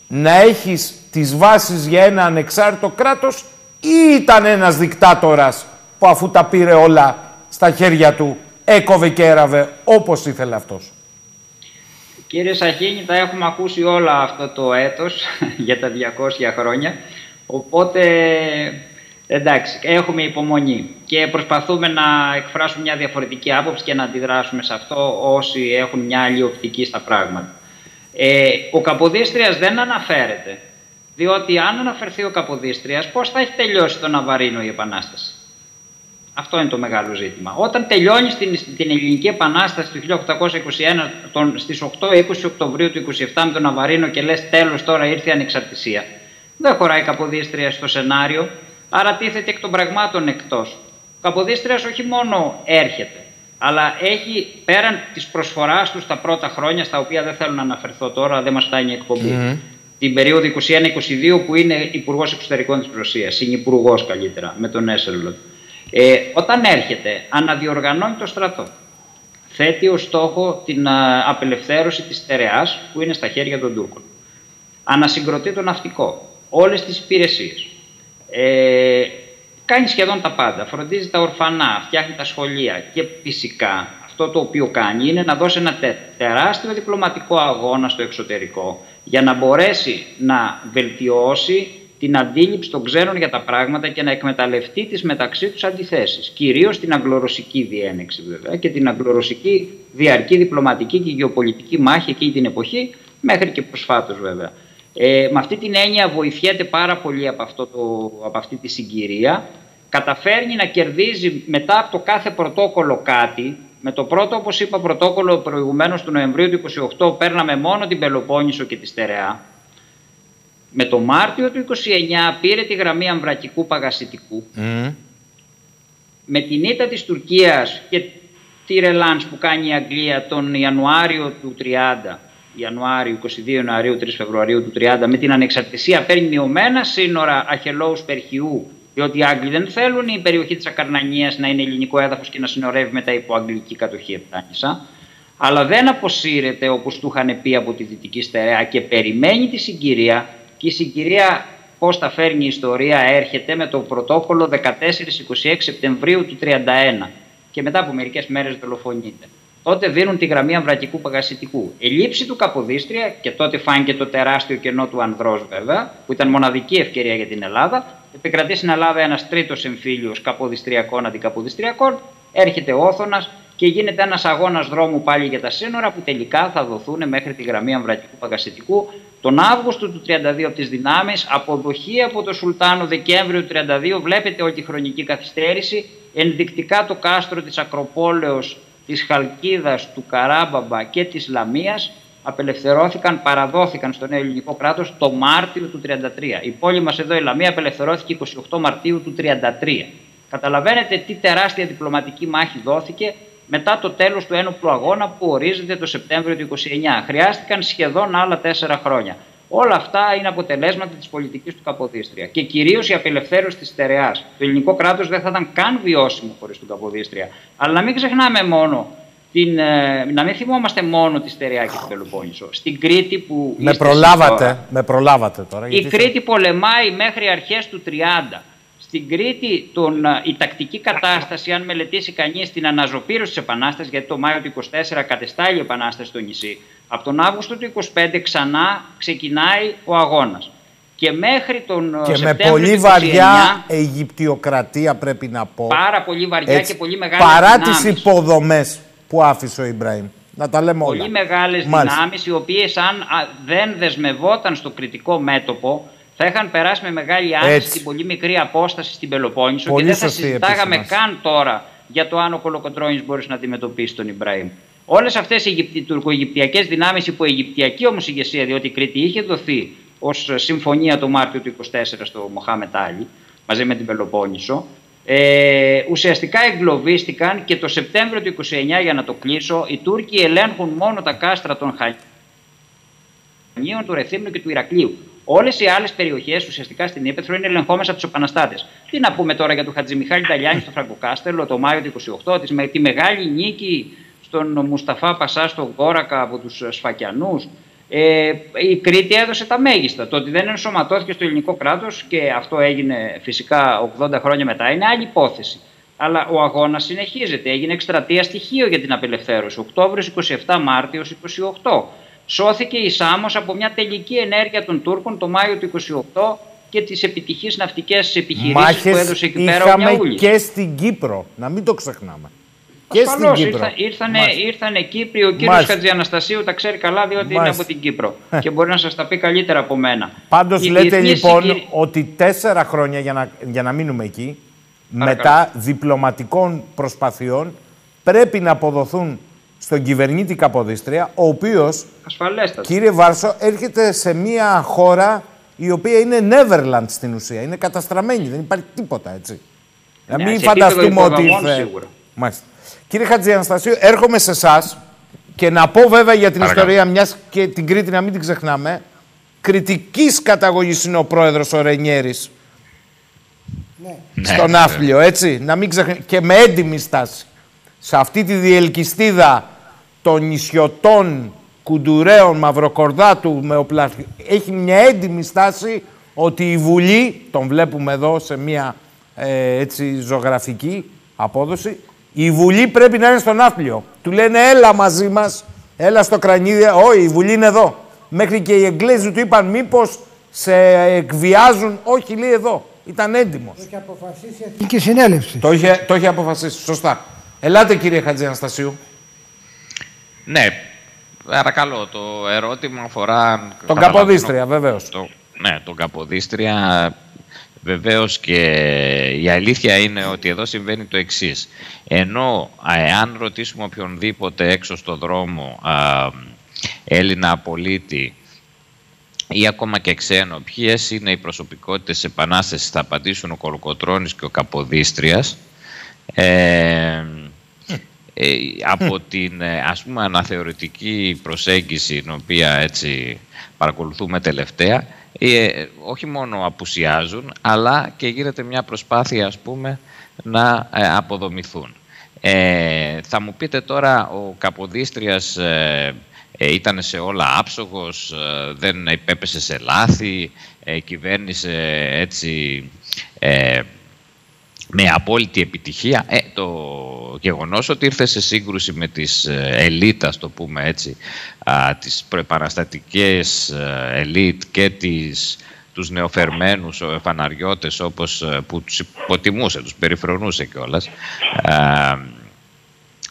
S1: να έχεις τις βάσεις για ένα ανεξάρτητο κράτος ή ήταν ένας δικτάτορας που αφού τα πήρε όλα στα χέρια του έκοβε και έραβε όπως ήθελε αυτός;
S3: Κύριε Σαχίνη, τα έχουμε ακούσει όλα αυτό το έτος για τα 200 χρόνια. Οπότε, εντάξει, έχουμε υπομονή και προσπαθούμε να εκφράσουμε μια διαφορετική άποψη και να αντιδράσουμε σε αυτό όσοι έχουν μια άλλη οπτική στα πράγματα. Ε, ο Καποδίστριας δεν αναφέρεται, διότι αν αναφερθεί ο Καποδίστριας, πώς θα έχει τελειώσει το Ναβαρίνο η Επανάσταση; Αυτό είναι το μεγάλο ζήτημα. Όταν τελειώνει την, την Ελληνική Επανάσταση του 1821 τον, στις 8-20 Οκτωβρίου του 27 με τον Ναβαρίνο και λες τέλος τώρα ήρθε η ανεξαρτησία. Δεν χωράει Καποδίστρια στο σενάριο, άρα τίθεται εκ των πραγμάτων εκτός. Ο Καποδίστριας όχι μόνο έρχεται, αλλά έχει πέραν της προσφοράς του στα πρώτα χρόνια, στα οποία δεν θέλω να αναφερθώ τώρα, δεν μας φτάνει η εκπομπη την περίοδο 21-22 που είναι υπουργός Εξωτερικών της Ρωσίας, συνυπουργός καλύτερα, με τον Έσελοντ. Ε, όταν έρχεται, αναδιοργανώνει το στρατό. Θέτει ως στόχο την α, απελευθέρωση της Στερεάς που είναι στα χέρια των Τούρκων. Ανασυγκροτεί το ναυτικό, όλες τις υπηρεσίες. Ε, κάνει σχεδόν τα πάντα. Φροντίζει τα ορφανά, φτιάχνει τα σχολεία και φυσικά αυτό το οποίο κάνει είναι να δώσει ένα τε- τεράστιο διπλωματικό αγώνα στο εξωτερικό για να μπορέσει να βελτιώσει την αντίληψη των ξένων για τα πράγματα και να εκμεταλλευτεί τις μεταξύ τους αντιθέσεις. Κυρίως την αγγλορωσική διένεξη βέβαια και την αγγλορωσική διαρκή διπλωματική και γεωπολιτική μάχη εκείνη την εποχή μέχρι και προσφάτως βέβαια. Ε, με αυτή την έννοια βοηθιέται πάρα πολύ από, αυτό το, από αυτή τη συγκυρία. Καταφέρνει να κερδίζει μετά από το κάθε πρωτόκολλο κάτι. Με το πρώτο, όπως είπα, πρωτόκολλο προηγουμένως του Νοεμβρίου του 28 παίρναμε μόνο την Πελοπόννησο και τη Στερεά. Με το Μάρτιο του 29 πήρε τη γραμμή αμβρακικού παγασιτικού. Με την ήττα της Τουρκίας και τη ρελάνς που κάνει η Αγγλία τον Ιανουάριο του 30, Ιανουάριο, 22 Ιανουαρίου, 3 Φεβρουαρίου του 30, με την ανεξαρτησία παίρνει μειωμένα σύνορα Αχελώους Περχιού, διότι οι Άγγλοι δεν θέλουν η περιοχή της Ακαρνανίας να είναι ελληνικό έδαφος και να συνορεύει μετά υπό αγγλική κατοχή Επτάνησα. αλλά δεν αποσύρεται όπως του είχαν πει από τη Δυτική Στερεά και περιμένει τη συγκυρία και η συγκυρία πώς τα φέρνει η ιστορία έρχεται με το πρωτόκολλο 14-26 Σεπτεμβρίου του 31 και μετά από μερικές μέρες δολοφονείται. Τότε δίνουν τη γραμμή αμβρακικού παγασιτικού. Η λήψη του Καποδίστρια και τότε φάνηκε το τεράστιο κενό του Ανδρός βέβαια, που ήταν μοναδική ευκαιρία για την Ελλάδα, επικρατεί στην Ελλάδα ένας τρίτος εμφύλιος καποδιστριακών αντικαποδιστριακών, έρχεται ο Όθωνας και γίνεται ένας αγώνας δρόμου πάλι για τα σύνορα που τελικά θα δοθούν μέχρι τη γραμμή αμβρακικού παγασιτικού τον Αύγουστο του 32 από τις δυνάμεις, αποδοχή από το Σουλτάνο Δεκέμβριο του 32, βλέπετε όλη τη χρονική καθυστέρηση, ενδεικτικά το κάστρο της Ακροπόλεως, της Χαλκίδας, του Καράμπαμπα και της Λαμίας απελευθερώθηκαν, παραδόθηκαν στο νέο ελληνικό κράτος το Μάρτιο του 33. Η πόλη μας εδώ η Λαμία απελευθερώθηκε 28 Μαρτίου του 33. Καταλαβαίνετε τι τεράστια διπλωματική μάχη δόθηκε μετά το τέλος του ένοπλου αγώνα που ορίζεται το Σεπτέμβριο του 29. Χρειάστηκαν σχεδόν άλλα τέσσερα χρόνια. Όλα αυτά είναι αποτελέσματα της πολιτικής του Καποδίστρια. Και κυρίως η απελευθέρωση της στερεάς. Το ελληνικό κράτος δεν θα ήταν καν βιώσιμο χωρίς τον Καποδίστρια. Αλλά να μην ξεχνάμε μόνο. Την, ε, να μην θυμόμαστε μόνο τη Στερεά και την Πελοπόννησο. Στην Κρήτη που.
S1: Με προλάβατε, με προλάβατε τώρα.
S3: Η Κρήτη πολεμάει μέχρι αρχές του 30. Στην Κρήτη τον, η τακτική κατάσταση, αν μελετήσει κανείς την αναζωπήρωση της Επανάστασης, γιατί το Μάιο του 24 κατεστάλλει η Επανάσταση στο νησί, από τον Αύγουστο του 25 ξανά ξεκινάει ο αγώνας. Και μέχρι τον
S1: και
S3: Σεπτέμβριο
S1: με πολύ
S3: του 29,
S1: βαριά Αιγυπτιοκρατία πρέπει να πω.
S3: Πάρα πολύ βαριά
S1: Έτσι,
S3: και πολύ μεγάλη
S1: Παρά τις υποδομές που άφησε ο Ιμπραήμ. Να τα λέμε όλα.
S3: Πολύ μεγάλες
S1: Μάλιστα.
S3: δυνάμεις οι οποίες αν α, δεν δεσμευόταν στο κριτικό μέτωπο θα είχαν περάσει με μεγάλη άνεση
S1: Έτσι.
S3: στην πολύ μικρή απόσταση στην Πελοπόννησο
S1: Πολύ
S3: και δεν θα
S1: σωστή
S3: συζητάγαμε
S1: επισήμανση.
S3: καν τώρα για το αν ο Κολοκοτρώνης μπορούσε να αντιμετωπίσει τον Ιμπραήμ. Όλες αυτές οι Αιγυπτι- τουρκοαιγυπτιακές δυνάμεις υπό Αιγυπτιακή όμως ηγεσία, διότι η Κρήτη είχε δοθεί ως συμφωνία το Μάρτιο του 24 στο Μοχάμετ Άλλη, μαζί με την Πελοπόννησο, ε, ουσιαστικά εγκλωβίστηκαν και το Σεπτέμβριο του 29, για να το κλείσω, οι Τούρκοι ελέγχουν μόνο τα κάστρα των Χανίων, του Ρεθύμνου και του Ηρακλείου. Όλες οι άλλες περιοχές ουσιαστικά στην Ήπεθρο είναι ελεγχόμενες από τους επαναστάτες. Τι να πούμε τώρα για τον Χατζημιχάλη Ταλιάνη στο Φραγκοκάστελο το Μάιο του 28, της, με τη μεγάλη νίκη στον Μουσταφά Πασά στον Κόρακα από τους Σφακιανούς. Ε, η Κρήτη έδωσε τα μέγιστα. Το ότι δεν ενσωματώθηκε στο ελληνικό κράτος και αυτό έγινε φυσικά 80 χρόνια μετά είναι άλλη υπόθεση. Αλλά ο αγώνας συνεχίζεται. Έγινε εκστρατεία στοιχείο για την απελευθέρωση. Οκτώβριος 27 Μάρτιος 28. Σώθηκε η Σάμος από μια τελική ενέργεια των Τούρκων το Μάιο του 28 και τις επιτυχείς ναυτικές επιχειρήσεις που
S1: Μάχες
S3: έδωσε εκεί πέρα ο
S1: είχαμε
S3: Μιαούλης.
S1: και στην Κύπρο. Να μην το ξεχνάμε. Και στην
S3: Ασφαλώς,
S1: Κύπρο.
S3: ήρθα, ήρθανε,
S1: Μάλιστα.
S3: ήρθανε Κύπροι, ο κύριος
S1: Μάλιστα.
S3: Χατζιαναστασίου τα ξέρει καλά διότι είναι
S1: Μάλιστα.
S3: από την Κύπρο και μπορεί να σας τα πει καλύτερα από μένα.
S1: Πάντως
S3: Η
S1: λέτε
S3: διεθνή
S1: λοιπόν
S3: συγκυρι-
S1: ότι τέσσερα χρόνια, για να, για να μείνουμε εκεί,
S3: Παρακαλώ.
S1: μετά διπλωματικών προσπαθειών, πρέπει να αποδοθούν στον κυβερνήτη Καποδίστρια, ο οποίος,
S3: Ασφαλέστατα.
S1: κύριε Βάρσο, έρχεται σε μια χώρα η οποία είναι Neverland στην ουσία. Είναι καταστραμμένη, δεν υπάρχει τίποτα, έτσι. Να
S3: Ναι,
S1: μην
S3: σε επίπεδο
S1: φανταστούμε ότι
S3: υποδομών
S1: ήρθε...
S3: σίγουρα.
S1: Μάλιστα. Κύριε Χατζιαναστασίου, έρχομαι σε εσάς και να πω βέβαια για την
S6: Παρακαλώ.
S1: ιστορία μιας και την Κρήτη να μην την ξεχνάμε. Κριτικής καταγωγής είναι ο πρόεδρος ο Ρενιέρης
S6: Ναι,
S1: στον
S6: βέβαια.
S1: Άφλιο, έτσι. Να μην ξεχνάμε. Και με έντιμη στάση. Σε αυτή τη διελκυστίδα των νησιωτών Κουντουρέων, Μαυροκορδάτου, με οπλα... έχει μια έντιμη στάση ότι η Βουλή, τον βλέπουμε εδώ σε μια ε, έτσι ζωγραφική απόδοση, η Βουλή πρέπει να είναι στον Άφλιο. Του λένε έλα μαζί μας, έλα στο κρανίδι, όχι η Βουλή είναι εδώ. Μέχρι και οι Εγγλέζοι του είπαν μήπως σε εκβιάζουν, όχι λέει εδώ. Ήταν έντιμος.
S2: Έχει αποφασίσει η Εθνική Συνέλευση.
S1: Το είχε, το είχε αποφασίσει. Σωστά. Ελάτε κύριε Χατζιαναστασίου.
S6: Ναι, παρακαλώ. Το ερώτημα αφορά...
S1: Τον
S6: παραλαμβάνω,
S1: Καποδίστρια, βεβαίως.
S6: Το, ναι, τον Καποδίστρια βεβαίως και η αλήθεια είναι ότι εδώ συμβαίνει το εξής. Ενώ αν ρωτήσουμε οποιονδήποτε έξω στο δρόμο α, Έλληνα πολίτη ή ακόμα και ξένο, ποιες είναι οι προσωπικότητες της Επανάστασης, θα απαντήσουν ο Κολοκοτρώνης και ο Καποδίστριας. Ε, ε, από την ε, ας πούμε αναθεωρητική προσέγγιση την οποία έτσι παρακολουθούμε τελευταία ε, όχι μόνο απουσιάζουν αλλά και γίνεται μια προσπάθεια ας πούμε να ε, αποδομηθούν. Ε, θα μου πείτε τώρα, ο Καποδίστριας ε, ε, ήταν σε όλα άψογος, ε, δεν υπέπεσε σε λάθη, ε, κυβέρνησε έτσι με απόλυτη επιτυχία. Ε, το γεγονός ότι ήρθε σε σύγκρουση με τις ελίτ, το πούμε έτσι, α, τις προεπαναστατικές ελίτ και τις, τους νεοφερμένους φαναριώτες όπως που τους υποτιμούσε, τους περιφρονούσε κιόλας,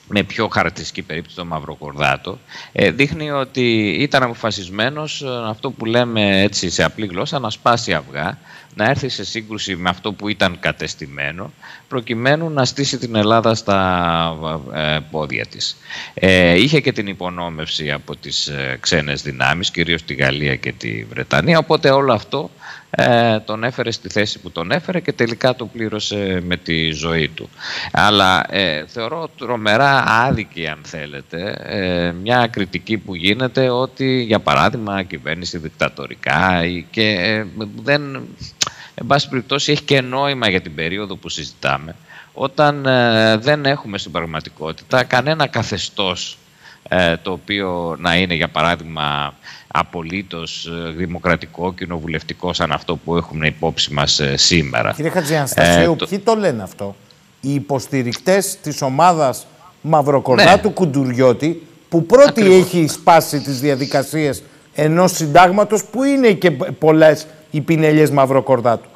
S6: με πιο χαρακτηριστική περίπτωση το Μαυροκορδάτο, ε, δείχνει ότι ήταν αποφασισμένος ε, αυτό που λέμε έτσι σε απλή γλώσσα να σπάσει αυγά, να έρθει σε σύγκρουση με αυτό που ήταν κατεστημένο, προκειμένου να στήσει την Ελλάδα στα ε, πόδια της. Ε, είχε και την υπονόμευση από τις ε, ξένες δυνάμεις, κυρίως τη Γαλλία και τη Βρετανία, οπότε όλο αυτό ε, τον έφερε στη θέση που τον έφερε και τελικά το πλήρωσε με τη ζωή του. Αλλά ε, θεωρώ τρομερά άδικη αν θέλετε ε, μια κριτική που γίνεται ότι για παράδειγμα κυβέρνηση δικτατορικά και ε, δεν, εν πάση περιπτώσει έχει και νόημα για την περίοδο που συζητάμε όταν δεν έχουμε στην πραγματικότητα κανένα καθεστώς το οποίο να είναι για παράδειγμα απολύτως ε, δημοκρατικό, κοινοβουλευτικό σαν αυτό που έχουμε υπόψη μας ε, σήμερα.
S1: Κύριε Χατζιανστασίου, ε, το... ποιοι το λένε αυτό; Οι υποστηρικτές της ομάδας Μαυροκορδάτου ναι. Κουντουριώτη που πρώτη έχει σπάσει τις διαδικασίες ενός συντάγματος που είναι και πολλές οι πινελιές Μαυροκορδάτου;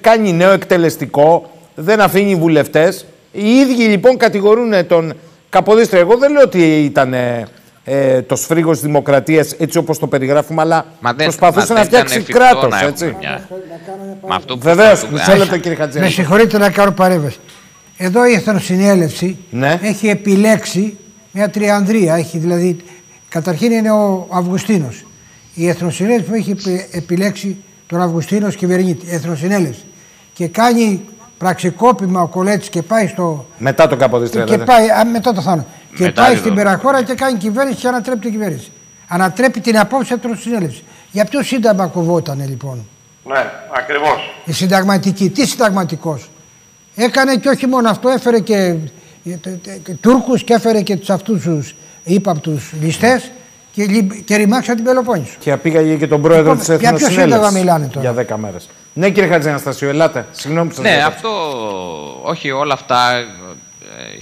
S1: Κάνει νέο εκτελεστικό, δεν αφήνει βουλευτές. Οι ίδιοι λοιπόν κατηγορούν τον Καποδίστρια. Εγώ δεν λέω ότι ήταν ε, το σφρίγος της δημοκρατίας έτσι όπως το περιγράφουμε, αλλά μα δεν, προσπαθούσε μα να φτιάξει κράτος. Βεβαίως, μισό λεπτό κύριε Χατζέλη.
S2: Με συγχωρείτε να κάνω παρέμβαση. Εδώ η Εθνοσυνέλευση ναι. έχει επιλέξει μια τριανδρία. Έχει δηλαδή, καταρχήν είναι ο Αυγουστίνος. Η Εθνοσυνέλευση που έχει επιλέξει τον Αυγουστίνος κυβερνήτη. Εθνοσυνέλευση. Και κάνει πραξικόπημα ο Κολέτης και πάει στο.
S1: Μετά τον Καποδίστρια.
S2: Και πάει, α, μετά το θάνατο. Και πάει στην Περαχώρα και κάνει κυβέρνηση και ανατρέπει την κυβέρνηση. Ανατρέπει την απόψη από την συνέλευσης. Για ποιο σύνταγμα κοβότανε λοιπόν;
S5: Ναι, ακριβώς.
S2: Η συνταγματική. Τι συνταγματικός; Έκανε και όχι μόνο αυτό, έφερε και, και Τούρκους και έφερε και τους αυτούς τους ύπαπτου ληστές και, και ρημάξα την Πελοπόννησο.
S1: Και απήγαγε και τον πρόεδρο
S2: λοιπόν,
S1: της Εθνική
S2: Για ποιο σύνταγμα μιλάνε τώρα;
S1: Για 10 μέρες. Ναι, κύριε Χατζαναστασίου, ελάτε. Συγγνώμη που σας
S6: Ναι, αυτό. Όχι, όλα αυτά ε,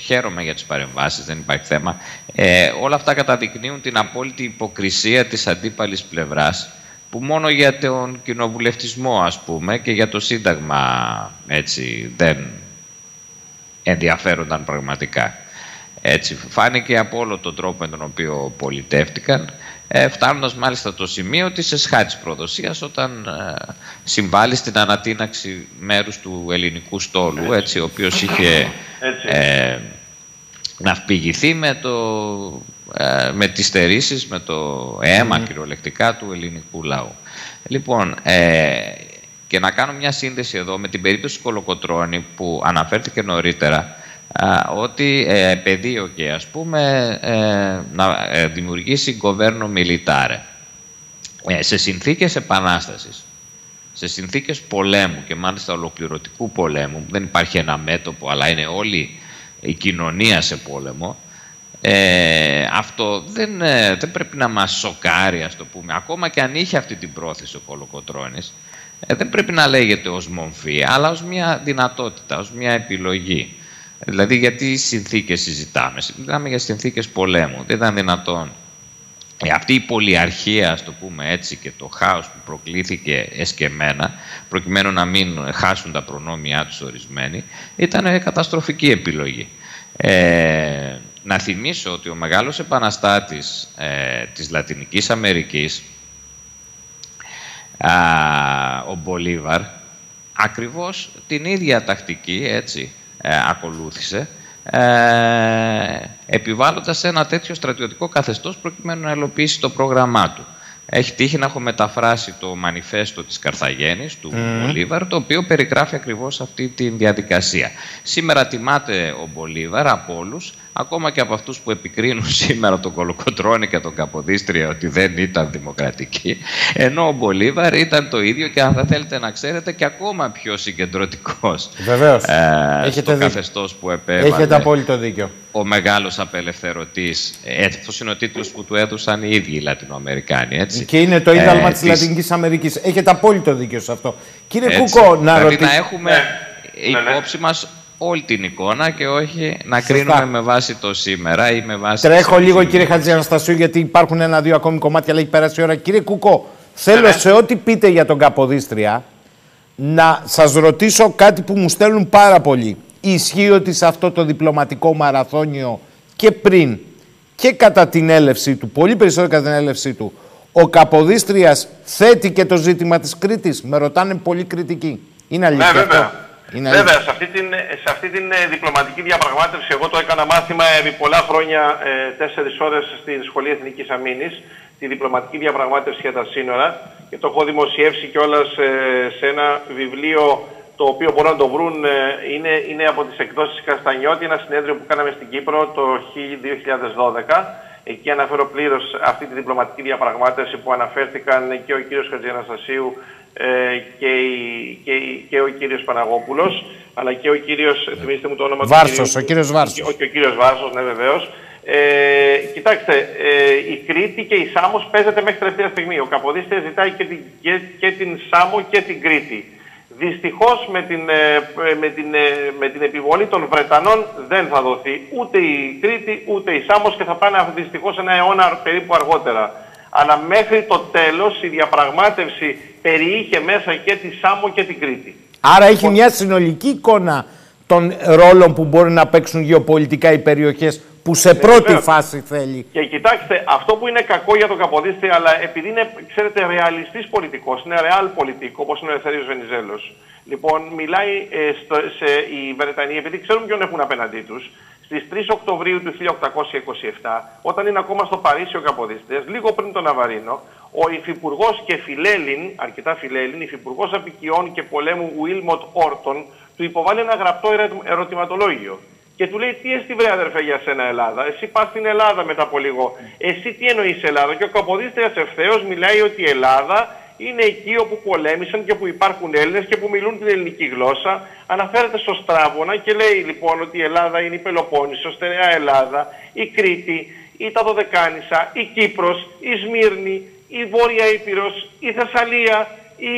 S6: χαίρομαι για τις παρεμβάσεις, δεν υπάρχει θέμα. Ε, όλα αυτά καταδεικνύουν την απόλυτη υποκρισία της αντίπαλης πλευράς που μόνο για τον κοινοβουλευτισμό ας πούμε και για το Σύνταγμα έτσι δεν ενδιαφέρονταν πραγματικά. Έτσι, φάνηκε από όλο τον τρόπο με τον οποίο πολιτεύτηκαν, ε, φτάνοντας μάλιστα το σημείο της εσχάτης προδοσίας όταν ε, συμβάλλει στην ανατείναξη μέρους του ελληνικού στόλου, έτσι, ο οποίος είχε ε, ναυπηγηθεί με, το, ε, με τις στερήσεις, με το αίμα mm. κυριολεκτικά του ελληνικού λαού. Λοιπόν, ε, και να κάνω μια σύνδεση εδώ με την περίπτωση Κολοκοτρώνη που αναφέρθηκε νωρίτερα, ότι ε, πεδίο ας πούμε ε, να ε, δημιουργήσει governo militare. Ε, σε συνθήκες επανάστασης σε συνθήκες πολέμου και μάλιστα ολοκληρωτικού πολέμου δεν υπάρχει ένα μέτωπο αλλά είναι όλη η κοινωνία σε πόλεμο ε, αυτό δεν, δεν πρέπει να μας σοκάρει ας το πούμε. Ακόμα και αν είχε αυτή την πρόθεση ο Κολοκοτρώνης δεν πρέπει να λέγεται ως μομφή αλλά ως μια δυνατότητα, ως μια επιλογή Δηλαδή, γιατί συνθήκες συζητάμε; Μιλάμε για συνθήκες πολέμου. Δεν ήταν δυνατόν ε, αυτή η πολυαρχία, ας το πούμε έτσι, και το χάος που προκλήθηκε εσκεμένα, προκειμένου να μην χάσουν τα προνόμια τους ορισμένοι, ήταν καταστροφική επιλογή. Ε, να θυμίσω ότι ο μεγάλος επαναστάτης ε, της Λατινικής Αμερικής, α, ο Μπολίβαρ, ακριβώς την ίδια τακτική, έτσι, ε, ακολούθησε, ε, επιβάλλοντας ένα τέτοιο στρατιωτικό καθεστώς προκειμένου να ελοπίσει το πρόγραμμά του. Έχει τύχει να έχω μεταφράσει το μανιφέστο της Καρθαγένης, του Μπολίβαρ, το οποίο περιγράφει ακριβώς αυτή τη διαδικασία. Σήμερα τιμάται ο Μπολίβαρ από όλους ακόμα και από αυτούς που επικρίνουν σήμερα τον Κολοκοτρώνη και τον Καποδίστρια ότι δεν ήταν δημοκρατική, ενώ ο Μπολίβαρ ήταν το ίδιο και αν θα θέλετε να ξέρετε και ακόμα πιο συγκεντρωτικός
S1: Βεβαίως.
S6: ε,
S1: Έχετε
S6: στο
S1: δίκιο.
S6: καθεστώς που επέβαλε
S1: Έχετε απόλυτο δίκιο.
S6: ο μεγάλος απελευθερωτής. Αυτός είναι ο τίτλος που του έδωσαν οι ίδιοι οι Λατινοαμερικάνοι, έτσι.
S1: Και είναι το ίδαλμα
S6: Ε,
S1: της Λατινικής Αμερικής. Έχετε απόλυτο δίκιο σε αυτό. Κύριε
S6: έτσι.
S1: Κούκο, να
S6: δηλαδή
S1: ρωτήσω...
S6: να έχουμε
S5: Ναι, ναι.
S6: υπόψη μας όλη την εικόνα και όχι να
S1: Σωστά.
S6: κρίνουμε με βάση το σήμερα ή με βάση...
S1: Τρέχω
S6: τις
S1: λίγο
S6: επιθυμίες.
S1: κύριε Χατζιαναστασίου γιατί υπάρχουν ένα-δύο ακόμη κομμάτια αλλά έχει περάσει η ώρα. Κύριε Κουκό, θέλω
S5: Ναι.
S1: σε ό,τι πείτε για τον Καποδίστρια να σας ρωτήσω κάτι που μου στέλνουν πάρα πολύ. Ισχύει ότι σε αυτό το διπλωματικό μαραθώνιο και πριν και κατά την έλευση του, πολύ περισσότερο κατά την έλευση του, ο Καποδίστριας θέτει και το ζήτημα της Κρήτης; Με ρωτάνε πολύ κριτικοί. Είναι αλήθεια
S5: Ναι, βέβαια.
S1: Αυτό. Είναι αλήθεια.
S5: Βέβαια, σε αυτή, την, σε αυτή την ε, διπλωματική διαπραγμάτευση, εγώ το έκανα μάθημα επί πολλά χρόνια, ε, τέσσερις ώρες στην Σχολή Εθνικής Αμήνης, τη διπλωματική διαπραγμάτευση για τα σύνορα και το έχω δημοσιεύσει κιόλας ε, σε ένα βιβλίο το οποίο μπορούν να το βρουν, ε, είναι, είναι από τις εκδόσεις Καστανιώτη, ένα συνέδριο που κάναμε στην Κύπρο το 2012. Εκεί αναφέρω πλήρως αυτή τη διπλωματική διαπραγμάτευση που αναφέρθηκαν και ο κύριος Χατζιαναστασίου ε, και, η- και, η- και ο κύριος Παναγόπουλος, αλλά και ο κύριος, θυμίστε μου το όνομα
S1: Βάρσος,
S5: του
S1: ο κύριος Βάρσος.
S5: Και, και ο κύριος Βάρσος, ναι βεβαίως. Ε, κοιτάξτε, ε, η Κρήτη και η Σάμος παίζεται μέχρι τελευταία στιγμή. Ο Καποδίστρια ζητάει και την, και, και την Σάμο και την Κρήτη. Δυστυχώς με την, ε, με, την, ε, με την επιβολή των Βρετανών δεν θα δοθεί ούτε η Κρήτη ούτε η Σάμος και θα πάνε δυστυχώς ένα αιώνα περίπου αργότερα. Αλλά μέχρι το τέλος η διαπραγμάτευση περιείχε μέσα και τη Σάμο και την Κρήτη.
S1: Άρα έχει μια συνολική εικόνα των ρόλων που μπορεί να παίξουν γεωπολιτικά οι περιοχές που σε πρώτη
S5: βεβαίως.
S1: φάση θέλει.
S5: Και κοιτάξτε, αυτό που είναι κακό για τον Καποδίστρια, αλλά επειδή είναι, ξέρετε, ρεαλιστής πολιτικός, είναι ρεάλ πολιτικό, όπως είναι ο Ελευθέριος Βενιζέλος. Λοιπόν, μιλάει ε, στο, σε, οι Βρετανοί, επειδή ξέρουν ποιον έχουν απέναντί τους, στις 3 Οκτωβρίου του 1827, όταν είναι ακόμα στο Παρίσι ο Καποδίστριας, λίγο πριν τον Ναβαρίνο, ο Υφυπουργός και φιλέλλην, αρκετά φιλέλλην, Υφυπουργός Απικιών και Πολέμου Βίλμοτ Όρτον, του υποβάλλει ένα γραπτό ερε- ερωτηματολόγιο. Και του λέει τι εστί βρε αδερφέ για σένα Ελλάδα; Εσύ πας στην Ελλάδα μετά από λίγο. Εσύ τι εννοείς Ελλάδα; Και ο Καποδίστριας ευθέως μιλάει ότι η Ελλάδα είναι εκεί όπου πολέμησαν και που υπάρχουν Έλληνες και που μιλούν την ελληνική γλώσσα. Αναφέρεται στο Στράβωνα και λέει λοιπόν ότι η Ελλάδα είναι η Πελοπόννησος, στερεά Ελλάδα, η Κρήτη, η τα Δωδεκάνησα, η Κύπρος, η Σμύρνη, η Βόρεια Ήπειρος, η Θεσσαλία, η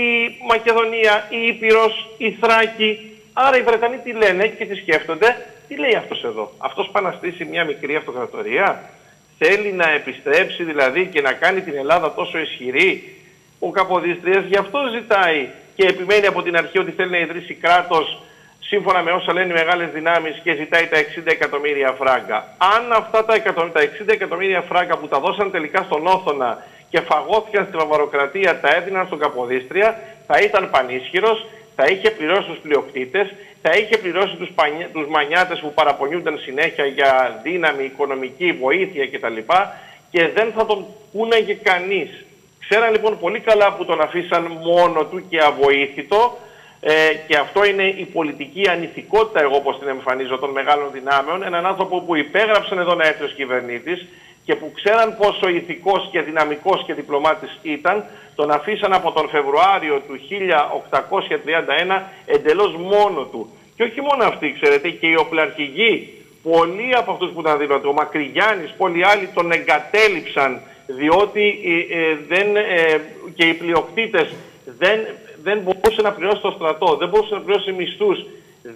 S5: Μακεδονία, η Ήπειρος, η Θράκη. Άρα οι Βρετανοί τι λένε και τι σκέφτονται; Τι λέει αυτός εδώ; Αυτός πάει να στήσει μια μικρή αυτοκρατορία; Θέλει να επιστρέψει δηλαδή και να κάνει την Ελλάδα τόσο ισχυρή; Ο Καποδίστριας γι' αυτό ζητάει και επιμένει από την αρχή ότι θέλει να ιδρύσει κράτος σύμφωνα με όσα λένε οι μεγάλες δυνάμεις και ζητάει τα 60 εκατομμύρια φράγκα. Αν αυτά τα, εκατο- τα 60 εκατομμύρια φράγκα που τα δώσαν τελικά στον Όθωνα και φαγώθηκαν στη Βαβαροκρατία τα έδιναν στον Καποδίστρια, θα ήταν πανίσχυρος, θα είχε πληρώσει τους πλειοκτήτες, θα είχε πληρώσει τους, πανι... τους μανιάτες που παραπονιούνταν συνέχεια για δύναμη, οικονομική βοήθεια κτλ. Και δεν θα τον πούναγε κανείς. Ξέραν λοιπόν πολύ καλά που τον αφήσαν μόνο του και αβοήθητο ε, και αυτό είναι η πολιτική ανηθικότητα, εγώ όπως την εμφανίζω, των μεγάλων δυνάμεων. Έναν άνθρωπο που υπέγραψαν εδώ να έρθει ως κυβερνήτης και που ξέραν πόσο ηθικός και δυναμικός και διπλωμάτης ήταν, τον αφήσαν από τον Φεβρουάριο του 1831 εντελώς μόνο του. Και όχι μόνο αυτοί, ξέρετε, και οι οπλαρχηγοί, πολλοί από αυτούς που ήταν δίπλα του, ο Μακρυγιάννης, πολλοί άλλοι τον εγκατέλειψαν διότι ε, ε, δεν, ε, και οι πλειοκτήτες δεν, δεν μπορούσε να πληρώσει το στρατό, δεν μπορούσε να πληρώσει μισθούς,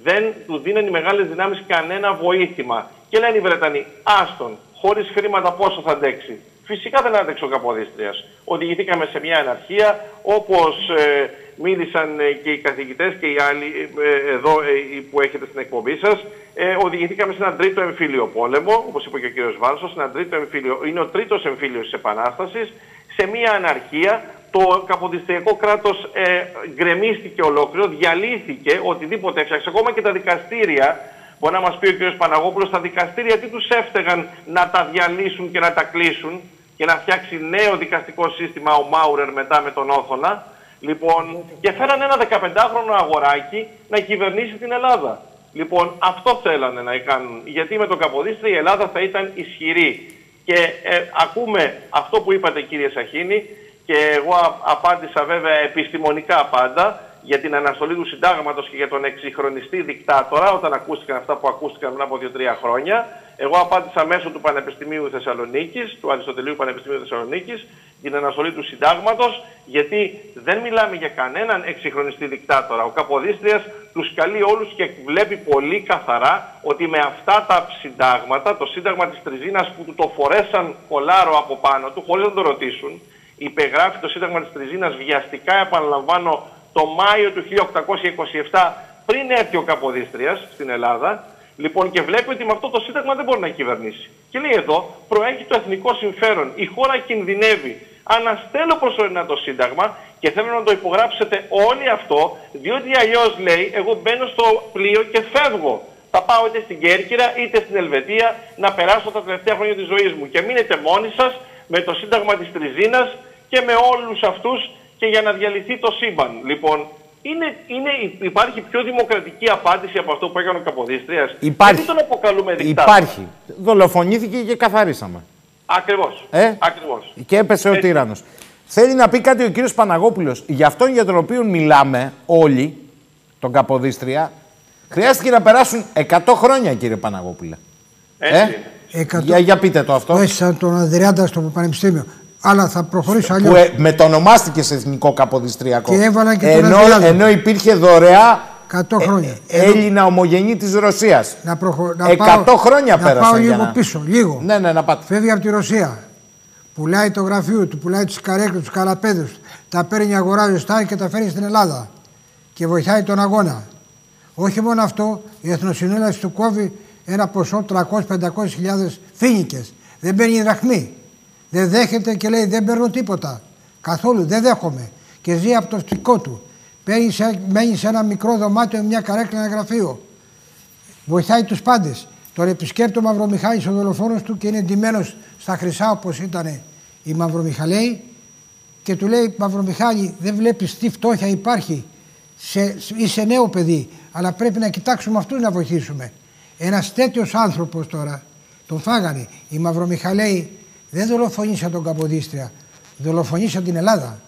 S5: δεν του δίνουν οι μεγάλες δυνάμεις κανένα βοήθημα. Και λένε οι Βρετανοί, άστον, χωρίς χρήματα πόσο θα αντέξει. Φυσικά δεν άντεξε ο Καποδίστριας. Οδηγηθήκαμε σε μια αναρχία, όπως ε, μίλησαν ε, και οι καθηγητές και οι άλλοι ε, εδώ ε, που έχετε στην εκπομπή σας. Ε, οδηγηθήκαμε σε έναν τρίτο εμφύλιο πόλεμο, όπως είπε και ο κύριος Βάρσος, έναν τρίτο εμφύλιο, είναι ο τρίτος εμφύλιος της Επανάστασης, σε μια αναρχία το καποδιστριακό κράτος ε, γκρεμίστηκε ολόκληρο, διαλύθηκε, οτιδήποτε έφτιαξε, ακόμα και τα δικαστήρια, μπορεί να μας πει ο κ. Παναγόπουλος, τα δικαστήρια τι τους έφταιγαν να τα διαλύσουν και να τα κλείσουν και να φτιάξει νέο δικαστικό σύστημα ο Μάουρερ μετά με τον Όθωνα. Λοιπόν, και φέραν ένα 15χρονο αγοράκι να κυβερνήσει την Ελλάδα. Λοιπόν, αυτό θέλανε να κάνουν. Γιατί με το Καποδίστρια η Ελλάδα θα ήταν ισχυρή. Και ε, ακούμε αυτό που είπατε κύριε Σαχίνη και εγώ απάντησα βέβαια επιστημονικά πάντα για την αναστολή του συντάγματος και για τον εξυγχρονιστή δικτάτορα όταν ακούστηκαν αυτά που ακούστηκαν πριν από 2-3 χρόνια. Εγώ απάντησα μέσω του Πανεπιστημίου Θεσσαλονίκης, του Αριστοτελείου Πανεπιστημίου Θεσσαλονίκης, την αναστολή του συντάγματος, γιατί δεν μιλάμε για κανέναν εξυγχρονιστή δικτάτορα. Ο Καποδίστριας τους καλεί όλους και βλέπει πολύ καθαρά ότι με αυτά τα συντάγματα, το σύνταγμα της Τριζίνας που του το φορέσαν κολάρο από πάνω του, χωρίς να το ρωτήσουν, υπεγράφει το σύνταγμα της Τριζίνας βιαστικά, επαναλαμβάνω, το Μάιο του 1827 πριν έρθει ο Καποδίστριας στην Ελλάδα λοιπόν και βλέπει ότι με αυτό το σύνταγμα δεν μπορεί να κυβερνήσει. Και λέει εδώ προέχει το εθνικό συμφέρον. Η χώρα κινδυνεύει. Αναστέλω προσωρινά το σύνταγμα και θέλω να το υπογράψετε όλοι αυτό διότι αλλιώς λέει εγώ μπαίνω στο πλοίο και φεύγω. Θα πάω είτε στην Κέρκυρα είτε στην Ελβετία να περάσω τα τελευταία χρόνια της ζωής μου και μείνετε μόνοι σας με το σύνταγμα της Τριζίνας και με όλους αυτούς και για να διαλυθεί το σύμπαν. Λοιπόν, είναι, είναι, υπάρχει πιο δημοκρατική απάντηση από αυτό που έκανε ο Καποδίστριας.
S1: Υπάρχει.
S5: Γιατί τον αποκαλούμε δικτάτορα.
S1: Υπάρχει. Δολοφονήθηκε και καθαρίσαμε.
S5: Ακριβώς.
S1: Ε;
S5: Ακριβώς.
S1: Και έπεσε ο
S5: Έτσι.
S1: τύρανος. Θέλει να πει κάτι ο κύριος Παναγόπουλος. Για αυτόν για τον οποίο μιλάμε όλοι, τον Καποδίστρια, χρειάστηκε να περάσουν 100 χρόνια κύριε Παναγόπουλε.
S5: Έτσι.
S1: Ε;
S5: είναι.
S2: Εκατό...
S1: Για, για πείτε το αυτό.
S2: Όχι σαν τον Ανδριάντα στο Πανεπιστήμιο. Αλλά θα προχωρήσω αλλιώς.
S1: Που ε, μετονομάστηκε σε εθνικό καποδιστριακό.
S2: Και έβαλαν και τον
S1: ενώ,
S2: Ανδριάντα.
S1: ενώ υπήρχε δωρεά
S2: 100 χρόνια.
S1: ε, Έλληνα ομογενή της Ρωσίας.
S2: Να, προχω... να
S1: 100
S2: πάω,
S1: χρόνια
S2: να
S1: πέρασαν
S2: πάω
S1: για
S2: λίγο
S1: να-
S2: πίσω, λίγο.
S1: Ναι, ναι, να πάτε.
S2: Φεύγει από τη Ρωσία. Πουλάει το γραφείο του, πουλάει τις καρέκλες, τους καραπέδους. Τα παίρνει, αγοράζει στάρι και τα φέρνει στην Ελλάδα. Και βοηθάει τον αγώνα. Όχι μόνο αυτό, η Εθνοσυνέλευση του κόβει ένα ποσό 300-500 χιλιάδες φίνικες. Δεν παίρνει δραχμή. Δεν δέχεται και λέει δεν παίρνω τίποτα. Καθόλου δεν δέχομαι. Και ζει από το φτικό του. Παίρνει σε- μένει σε ένα μικρό δωμάτιο με μια καρέκλα ένα γραφείο. Βοηθάει τους πάντες. Τον επισκέπτει ο Μαυρομιχάλης ο δολοφόνος του και είναι ντυμένος στα χρυσά όπως ήταν οι Μαυρομιχαλαίοι και του λέει Μαυρομιχάλη δεν βλέπεις τι φτώχεια υπάρχει σε, είσαι νέο παιδί αλλά πρέπει να κοιτάξουμε αυτούς να βοηθήσουμε. Ένας τέτοιος άνθρωπος τώρα τον φάγανε. Οι Μαυρομιχαλαίοι δεν δολοφονήσαν τον Καποδίστρια, δολοφονήσαν την Ελλάδα.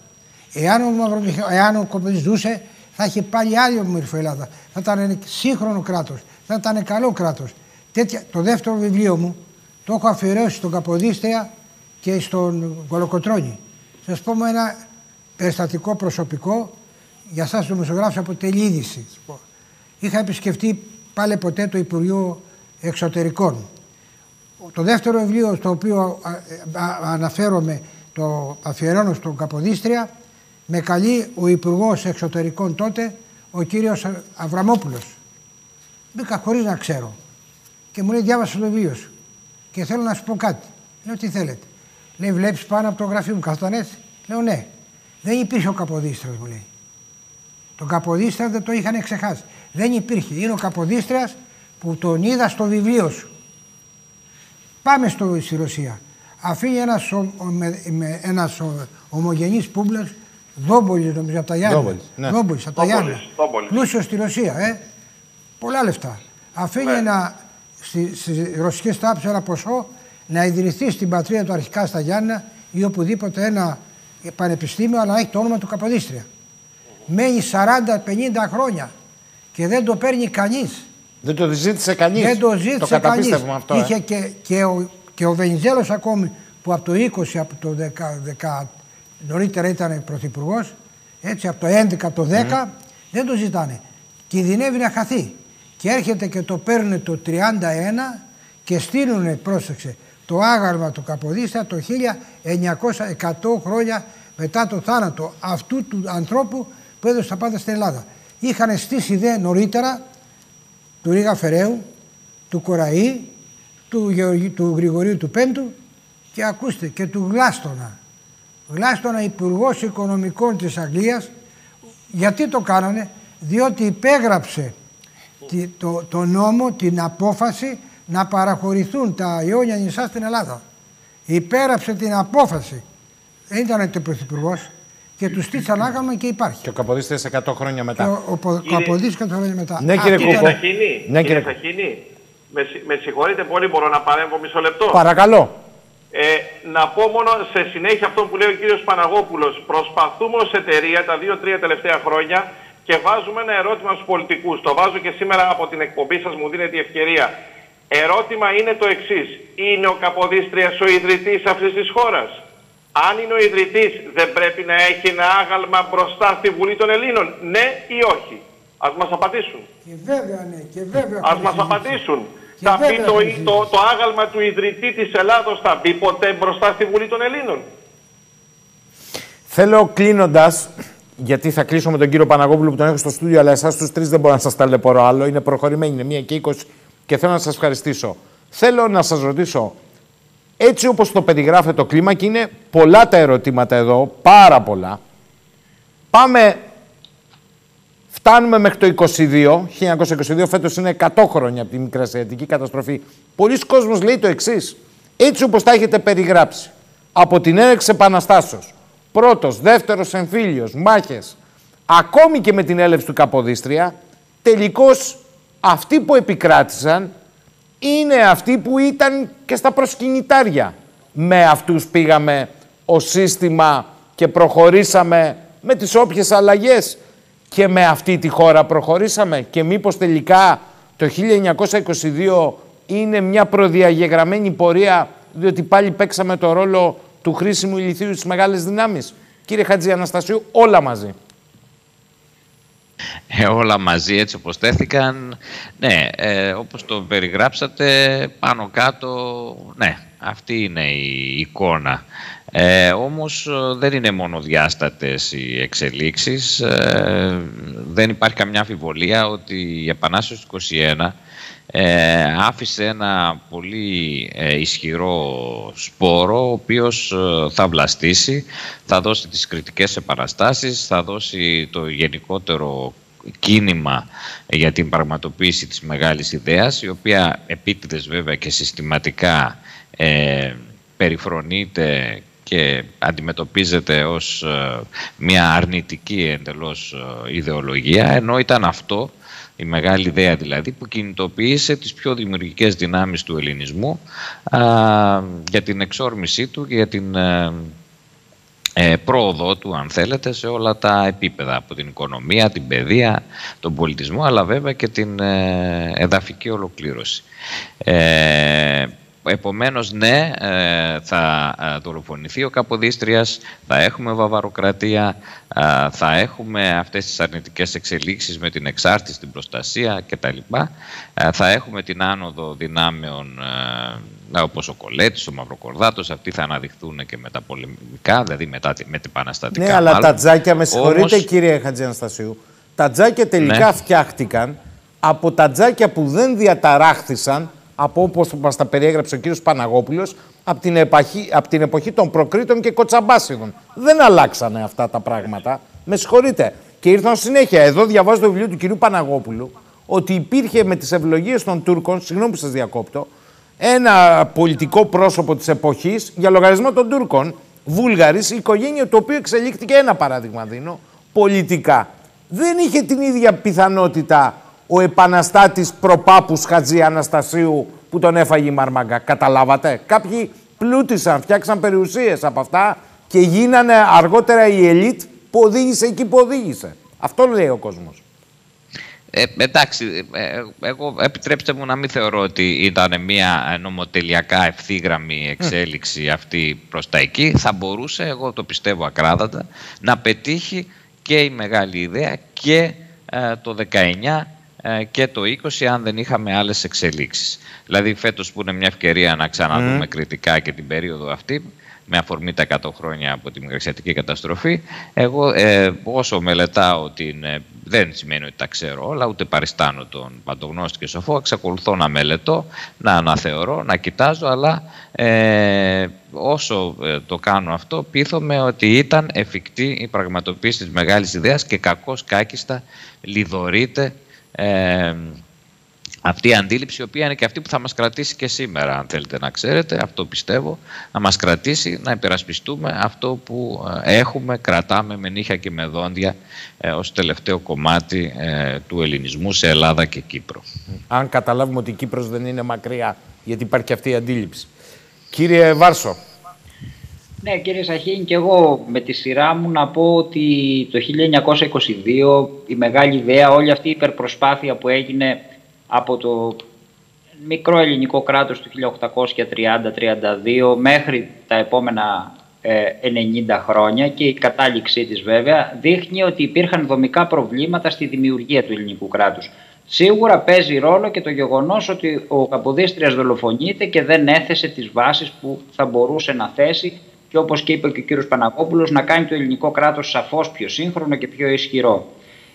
S2: Εάν ο, Μαυρομιχα... Εάν ο Καποδίστρια ζούσε θα είχε πάλι άλλη μορφή Ελλάδα. Θα ήταν σύγχρονο κράτος, θα ήταν καλό κράτος. Τέτοια... Το δεύτερο βιβλίο μου το έχω αφιερώσει στον Καποδίστρια και στον Κολοκοτρώνη. Σας πω με ένα περιστατικό προσωπικό για σας το μεσογράφος από τελείδηση. Είχα επισκεφτεί πάλι ποτέ το Υπουργείο Εξωτερικών. Το δεύτερο βιβλίο στο οποίο α, α, αναφέρομαι, το αφιερώνω στον Καποδίστρια, με καλεί ο Υπουργός Εξωτερικών τότε, ο κύριος Αβραμόπουλος. Μπήκα χωρίς να ξέρω. Και μου λέει διάβασα το βιβλίο σου. Και θέλω να σου πω κάτι. Λέω τι θέλετε. Λέει βλέπεις πάνω από το γραφείο μου καθόταν έτσι. Λέω ναι. Δεν υπήρχε ο Καποδίστρας μου λέει. Τον Καποδίστρα δεν το είχαν ξεχάσει. Δεν υπήρχε. Είναι ο Καποδίστρας που τον είδα στο βιβλίο σου. Πάμε στο, στη Ρωσία. Αφήνει ένας, ο, ο, με, με, ένας ο, ομογενής πούμπλας, Δόμπολης νομίζω από τα Γιάννα.
S1: Δόμπολης, ναι.
S2: Δόμπολης, από τα
S5: Δόμπολης,
S2: Γιάννα.
S5: Δόμπολης.
S2: Πλούσιος στη Ρωσία, ε. Πολλά λεφτά. Αφήνει
S5: Ναι.
S2: ένα, στη, στη ρωσική στάψη ένα ποσό να ιδρυθεί στην πατρίδα του αρχικά στα Γιάννα ή οπουδήποτε ένα πανεπιστήμιο, αλλά να έχει το όνομα του Καποδίστρια. Μένει 40-50 χρόνια και δεν το παίρνει κανείς.
S1: Δεν το ζήτησε κανείς.
S2: Δεν το ζήτησε
S1: Το
S2: κανείς.
S1: καταπίστευμα αυτό.
S2: Είχε
S1: ε.
S2: και, και, ο, και ο Βενιζέλος ακόμη που από το 20, από το 10, 10 νωρίτερα ήταν πρωθυπουργός, έτσι από το 11, το 10, δεν το ζητάνε. Κινδυνεύει να χαθεί. Και έρχεται και το παίρνουν το 31 και στείλουν, πρόσεξε, το άγαλμα του Καποδίστρα το 1900, 100 χρόνια μετά το θάνατο αυτού του ανθρώπου που έδωσε τα πάντα στην Ελλάδα. Είχαν στήσει δε νωρίτερα του Ρίγα Φεραίου, του Κοραή, του, Γεωργη- του Γρηγορίου του Πέντου και ακούστε και του Γλάστονα. Γλάστονα υπουργός Οικονομικών της Αγγλίας. Γιατί το κάνανε, διότι υπέγραψε τη- το, το νόμο, την απόφαση να παραχωρηθούν τα Ιόνια νησιά στην Ελλάδα. Υπέγραψε την απόφαση. Δεν ήταν το πρωθυπουργός. Και τους στήσαν άγαλμα και υπάρχει.
S1: Και ο Καποδίστρια 100 χρόνια μετά.
S2: Και ο, ο, ο Καποδίστρια 100 χρόνια μετά.
S1: Ναι, κύριε
S5: Κύριε
S1: Κούκο.
S5: Σαχίνη,
S1: Ναι,
S5: κύριε
S1: κύριε.
S5: Σαχίνη, με, συ- με συγχωρείτε πολύ, μπορώ να παρέμβω μισό λεπτό.
S1: Παρακαλώ.
S5: Ε, να πω μόνο σε συνέχεια αυτό που λέει ο κύριος Παναγόπουλος. Προσπαθούμε ως εταιρεία τα δύο-τρία τελευταία χρόνια και βάζουμε ένα ερώτημα στους πολιτικούς. Το βάζω και σήμερα από την εκπομπή σας, μου δίνεται η ευκαιρία. Ερώτημα είναι το εξής. Είναι ο Καποδίστριας ο ιδρυτής αυτής της χώρας; Αν είναι ο ιδρυτής δεν πρέπει να έχει ένα άγαλμα μπροστά στη Βουλή των Ελλήνων. Ναι ή όχι. Ας μας απαντήσουν.
S2: Και βέβαια ναι, και βέβαια.
S5: Ας
S2: έχουμε
S5: μας
S2: συζήτηση.
S5: απαντήσουν.
S2: Και
S5: Θα μπει
S2: βέβαια
S5: το,
S2: έχουμε
S5: το,
S2: συζήτηση.
S5: το άγαλμα του ιδρυτή της Ελλάδος, θα μπει ποτέ μπροστά στη Βουλή των Ελλήνων.
S1: Θέλω κλείνοντας, γιατί θα κλείσω με τον κύριο Παναγόπουλο που τον έχω στο στούντιο, αλλά εσάς τους τρεις δεν μπορώ να σας ταλαιπωρώ άλλο. Είναι προχωρημένοι, είναι μία και 20 και θέλω να σας ευχαριστήσω. Θέλω να σας ρωτήσω, έτσι όπως το περιγράφεται το κλίμα και είναι πολλά τα ερωτήματα εδώ, πάρα πολλά. Πάμε, φτάνουμε μέχρι το 22, 1922, φέτος είναι 100 χρόνια από τη μικρασιατική καταστροφή. Πολλοί κόσμος λέει το εξής. έτσι όπως τα έχετε περιγράψει, από την έναρξη επαναστάσεως, πρώτος, δεύτερος εμφύλιος, μάχες, ακόμη και με την έλευση του Καποδίστρια, τελικώς αυτοί που επικράτησαν είναι αυτοί που ήταν και στα προσκυνητάρια. Με αυτούς πήγαμε ως σύστημα και προχωρήσαμε με τις όποιες αλλαγές και με αυτή τη χώρα προχωρήσαμε και μήπως τελικά το 1922 είναι μια προδιαγεγραμμένη πορεία διότι πάλι παίξαμε το ρόλο του χρήσιμου ηλικίου στις μεγάλες δυνάμεις. Κύριε Χατζη Αναστασίου, όλα μαζί.
S6: Ε, όλα μαζί έτσι όπως τέθηκαν. Ναι, ε, όπως το περιγράψατε πάνω κάτω, ναι, αυτή είναι η εικόνα. Ε, όμως ε, δεν είναι μόνο διάστατες οι εξελίξεις. Ε, δεν υπάρχει καμιά αμφιβολία ότι η Επανάσταση του 21 ε, άφησε ένα πολύ ε, ισχυρό σπόρο ο οποίος ε, θα βλαστήσει, θα δώσει τις κριτικές επαναστάσεις, θα δώσει το γενικότερο κίνημα για την πραγματοποίηση της μεγάλης ιδέας η οποία επίτηδες βέβαια και συστηματικά ε, περιφρονείται και αντιμετωπίζεται ως ε, μια αρνητική εντελώς ε, ιδεολογία ενώ ήταν αυτό η μεγάλη ιδέα δηλαδή που κινητοποίησε τις πιο δημιουργικές δυνάμεις του ελληνισμού α, για την εξόρμησή του και για την ε, ε, πρόοδό του αν θέλετε σε όλα τα επίπεδα από την οικονομία, την παιδεία, τον πολιτισμό αλλά βέβαια και την ε, εδαφική ολοκλήρωση. Ε, Επομένως, ναι, ε, θα ε, δολοφονηθεί ο Καποδίστριας, θα έχουμε βαβαροκρατία, ε, θα έχουμε αυτές τις αρνητικές εξελίξεις με την εξάρτηση, την προστασία κτλ. Ε, Θα έχουμε την άνοδο δυνάμεων ε, όπως ο Κολέτης, ο Μαυροκορδάτος, αυτοί θα αναδειχθούν και με τα πολεμικά, δηλαδή μετά, τη- με την επαναστατικά.
S1: Ναι, αλλά
S6: μάλλον.
S1: τα τζάκια, με συγχωρείτε
S6: Όμως-
S1: κύριε Χατζη Αναστασίου, τα τζάκια τελικά
S6: Ναι.
S1: φτιάχτηκαν από τα τζάκια που δεν διαταράχθησαν από όπως μας τα περιέγραψε ο κύριος Παναγόπουλος από την, επαχή, από την εποχή των Προκρήτων και Κοτσαμπάσιδων. Δεν αλλάξανε αυτά τα πράγματα. Με συγχωρείτε. Και ήρθαν συνέχεια. Εδώ διαβάζω το βιβλίο του κυρίου Παναγόπουλου ότι υπήρχε με τις ευλογίες των Τούρκων, συγγνώμη που σας διακόπτω, ένα πολιτικό πρόσωπο της εποχής για λογαριασμό των Τούρκων, Βούλγαρης, η οικογένεια του οποίου εξελίχθηκε ένα παράδειγμα δίνω, πολιτικά. Δεν είχε την ίδια πιθανότητα ο επαναστάτης προπάπους Χατζή Αναστασίου που τον έφαγε η Μαρμάγκα. Καταλάβατε; Κάποιοι πλούτησαν, φτιάξαν περιουσίες από αυτά και γίνανε αργότερα η ελίτ που οδήγησε εκεί που οδήγησε. Αυτό λέει ο κόσμος.
S6: Ε, εντάξει, ε, εγώ επιτρέψτε μου να μην θεωρώ ότι ήταν μια νομοτελειακά ευθύγραμμη εξέλιξη αυτή προς τα εκεί. Θα μπορούσε, εγώ το πιστεύω ακράδαντα, να πετύχει και η μεγάλη ιδέα και ε, το 19 ε, και το 20 αν δεν είχαμε άλλες εξελίξεις. Δηλαδή φέτος που είναι μια ευκαιρία να ξαναδούμε κριτικά και την περίοδο αυτή με αφορμή τα 100 χρόνια από τη μικρασιατική καταστροφή. Εγώ ε, όσο μελετάω την... ε, δεν σημαίνει ότι τα ξέρω όλα, ούτε παριστάνω τον παντογνώστη και σοφό. Εξακολουθώ να μελετώ, να αναθεωρώ, να κοιτάζω, αλλά ε, όσο ε, το κάνω αυτό, πείθομαι ότι ήταν εφικτή η πραγματοποίηση της μεγάλης ιδέας και κακώς κάκιστα λιδωρείται ε, αυτή η αντίληψη, η οποία είναι και αυτή που θα μας κρατήσει και σήμερα, αν θέλετε να ξέρετε, αυτό πιστεύω, να μας κρατήσει να υπερασπιστούμε αυτό που ε, έχουμε, κρατάμε με νύχια και με δόντια ε, ως τελευταίο κομμάτι ε, του ελληνισμού σε Ελλάδα και Κύπρο.
S1: Αν καταλάβουμε ότι η Κύπρος δεν είναι μακριά, γιατί υπάρχει αυτή η αντίληψη. Κύριε Βάρσο.
S3: Ναι κύριε Σαχίν και εγώ με τη σειρά μου να πω ότι το 1922 η μεγάλη ιδέα, όλη αυτή η υπερπροσπάθεια που έγινε από το μικρό ελληνικό κράτος του 1830-32 μέχρι τα επόμενα 90 ε, χρόνια και η κατάληξή της βέβαια δείχνει ότι υπήρχαν δομικά προβλήματα στη δημιουργία του ελληνικού κράτους. Σίγουρα παίζει ρόλο και το γεγονός ότι ο Καποδίστριας δολοφονείται και δεν έθεσε τις βάσεις που θα μπορούσε να θέσει και όπως και είπε και ο κύριος Παναγόπουλος να κάνει το ελληνικό κράτος σαφώς πιο σύγχρονο και πιο ισχυρό.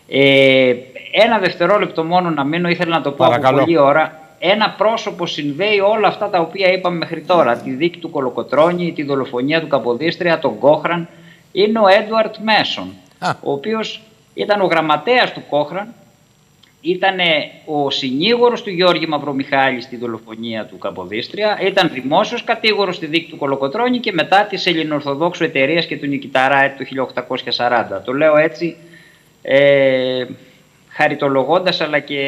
S3: Ε, ένα δευτερόλεπτο μόνο να μείνω, ήθελα να το πω από πολλή ώρα. Ένα πρόσωπο συνδέει όλα αυτά τα οποία είπαμε μέχρι τώρα. Τη δίκη του Κολοκοτρώνη, τη δολοφονία του Καποδίστρια, τον Κόχραν. Είναι ο Έντουαρτ Μέσον, ο οποίος ήταν ο γραμματέας του Κόχραν, ήταν ο συνήγορος του Γιώργη Μαυρομιχάλη στη δολοφονία του Καποδίστρια, ήταν δημόσιος κατήγορος στη δίκη του Κολοκοτρώνη και μετά της Ελληνοορθοδόξου εταιρείας και του Νικηταρά το 1840. Το λέω έτσι ε, χαριτολογώντας αλλά και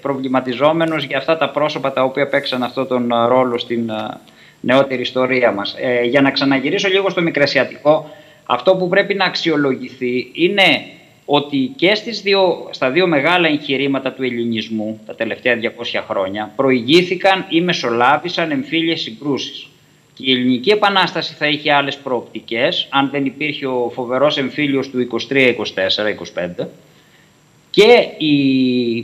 S3: προβληματιζόμενος για αυτά τα πρόσωπα τα οποία παίξαν αυτό τον ρόλο στην ε, νεότερη ιστορία μας. Ε, για να ξαναγυρίσω λίγο στο Μικρασιατικό, αυτό που πρέπει να αξιολογηθεί είναι ότι και στις δύο, στα δύο μεγάλα εγχειρήματα του ελληνισμού τα τελευταία 200 χρόνια προηγήθηκαν ή μεσολάβησαν εμφύλιες συγκρούσεις. Και η Ελληνική Επανάσταση θα είχε άλλες προοπτικές αν δεν υπήρχε ο φοβερός εμφύλιος του 23-24-25 και η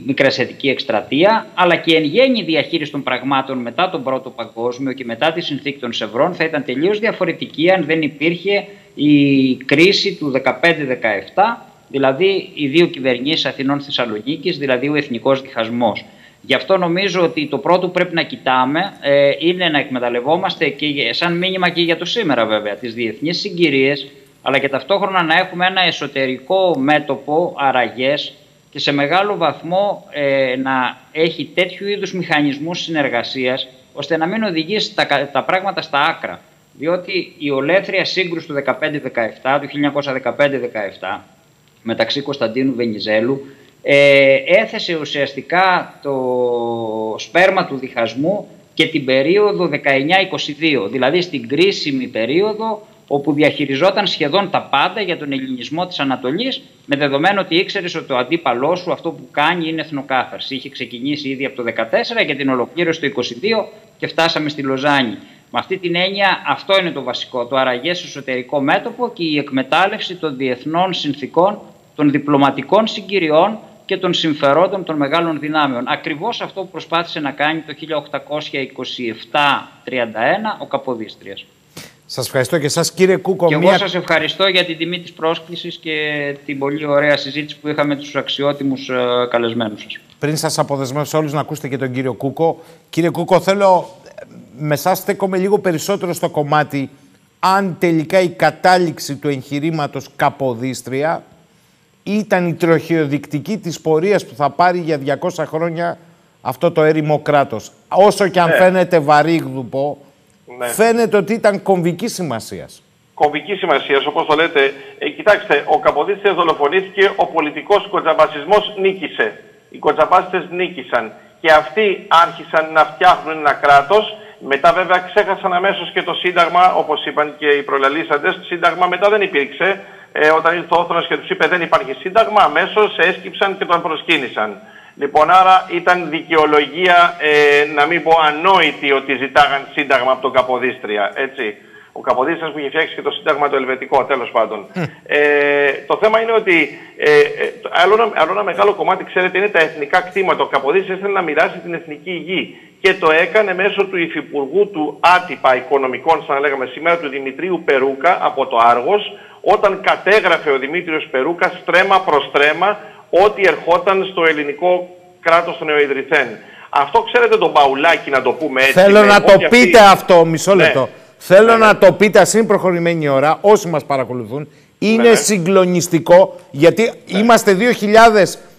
S3: Μικρασιατική Εκστρατεία, αλλά και εν γέννη διαχείριση των πραγμάτων μετά τον Πρώτο Παγκόσμιο και μετά τη συνθήκη των Σευρών θα ήταν τελείως διαφορετική αν δεν υπήρχε η κρίση του 15-17, δηλαδή οι δύο κυβερνήσεις Αθηνών Θεσσαλονίκης, δηλαδή ο εθνικός διχασμός. Γι' αυτό νομίζω ότι το πρώτο που πρέπει να κοιτάμε ε, είναι να εκμεταλλευόμαστε και σαν μήνυμα και για το σήμερα βέβαια τις διεθνείς συγκυρίες αλλά και ταυτόχρονα να έχουμε ένα εσωτερικό μέτωπο αραγές και σε μεγάλο βαθμό ε, να έχει τέτοιου είδους μηχανισμούς συνεργασίας ώστε να μην οδηγήσει τα, τα πράγματα στα άκρα. Διότι η ολέθρια σύγκρουση του 15-17, του 1915-17 μεταξύ Κωνσταντίνου Βενιζέλου ε, έθεσε ουσιαστικά το σπέρμα του διχασμού και την περίοδο 19-22, δηλαδή στην κρίσιμη περίοδο όπου διαχειριζόταν σχεδόν τα πάντα για τον ελληνισμό της Ανατολής με δεδομένο ότι ήξερε ότι το αντίπαλό σου αυτό που κάνει είναι εθνοκάθαρση. Είχε ξεκινήσει ήδη από το 2014 και την ολοκλήρωση το 2022 και φτάσαμε στη Λοζάνη. Με αυτή την έννοια αυτό είναι το βασικό, το αραγές εσωτερικό μέτωπο και η εκμετάλλευση των διεθνών συνθήκων, των διπλωματικών συγκυριών και των συμφερόντων των μεγάλων δυνάμεων. Ακριβώς αυτό που προσπάθησε να κάνει το 1827-31 ο Καποδίστριας.
S1: Σας ευχαριστώ και εσάς κύριε Κούκο.
S3: Και εγώ σας ευχαριστώ για την τιμή της πρόσκλησης και την πολύ ωραία συζήτηση που είχαμε με τους αξιότιμους ε, καλεσμένους σας.
S1: Πριν σας αποδεσμεύσω όλους να ακούσετε και τον κύριο Κούκο. Κύριε Κούκο θέλω με εσάς στέκομαι λίγο περισσότερο στο κομμάτι αν τελικά η κατάληξη του εγχειρήματος Καποδίστρια ήταν η τροχιοδεικτική της πορείας που θα πάρει για 200 χρόνια αυτό το έρημο κράτος. Όσο και αν ναι. φαίνεται βαρύγδουπο, ναι. φαίνεται ότι ήταν κομβικής σημασίας.
S5: Κομβική σημασίας, όπως το λέτε. Ε, κοιτάξτε, ο Καποδίστρια δολοφονήθηκε, ο πολιτικός κοτζαμπασισμός νίκησε. Οι κοτζαμπάστες νίκησαν. Και αυτοί άρχισαν να φτιάχνουν ένα κράτος. Μετά, βέβαια, ξέχασαν αμέσως και το Σύνταγμα, όπως είπαν και οι προλαλήσαντες. Σύνταγμα μετά δεν υπήρξε. Ε, όταν ήρθε ο Όθωνα και τους είπε δεν υπάρχει Σύνταγμα, αμέσως έσκυψαν και τον προσκύνησαν. Λοιπόν, άρα ήταν δικαιολογία, ε, να μην πω ανόητη, ότι ζητάγαν σύνταγμα από τον Καποδίστρια. Έτσι. Ο Καποδίστριας που είχε φτιάξει και το σύνταγμα το ελβετικό, τέλος πάντων. Ε, το θέμα είναι ότι ε, ε, άλλο, άλλο, ένα μεγάλο κομμάτι, ξέρετε, είναι τα εθνικά κτήματα. Ο Καποδίστριας ήθελε να μοιράσει την εθνική γη και το έκανε μέσω του υφυπουργού του άτυπα οικονομικών, σαν να λέγαμε σήμερα, του Δημητρίου Περούκα από το Άργος, όταν κατέγραφε ο Δημήτριος Περούκας στρέμα προς στρέμα ό,τι ερχόταν στο ελληνικό κράτος των νεοειδρυθέν. Αυτό ξέρετε τον Παουλάκη να το πούμε έτσι.
S1: Θέλω να το πείτε αυτό, μισό ναι. λεπτό. Θέλω ναι, να ναι. το πείτε, ας είναι προχωρημένη ώρα, όσοι μας παρακολουθούν. Είναι ναι, συγκλονιστικό, γιατί είμαστε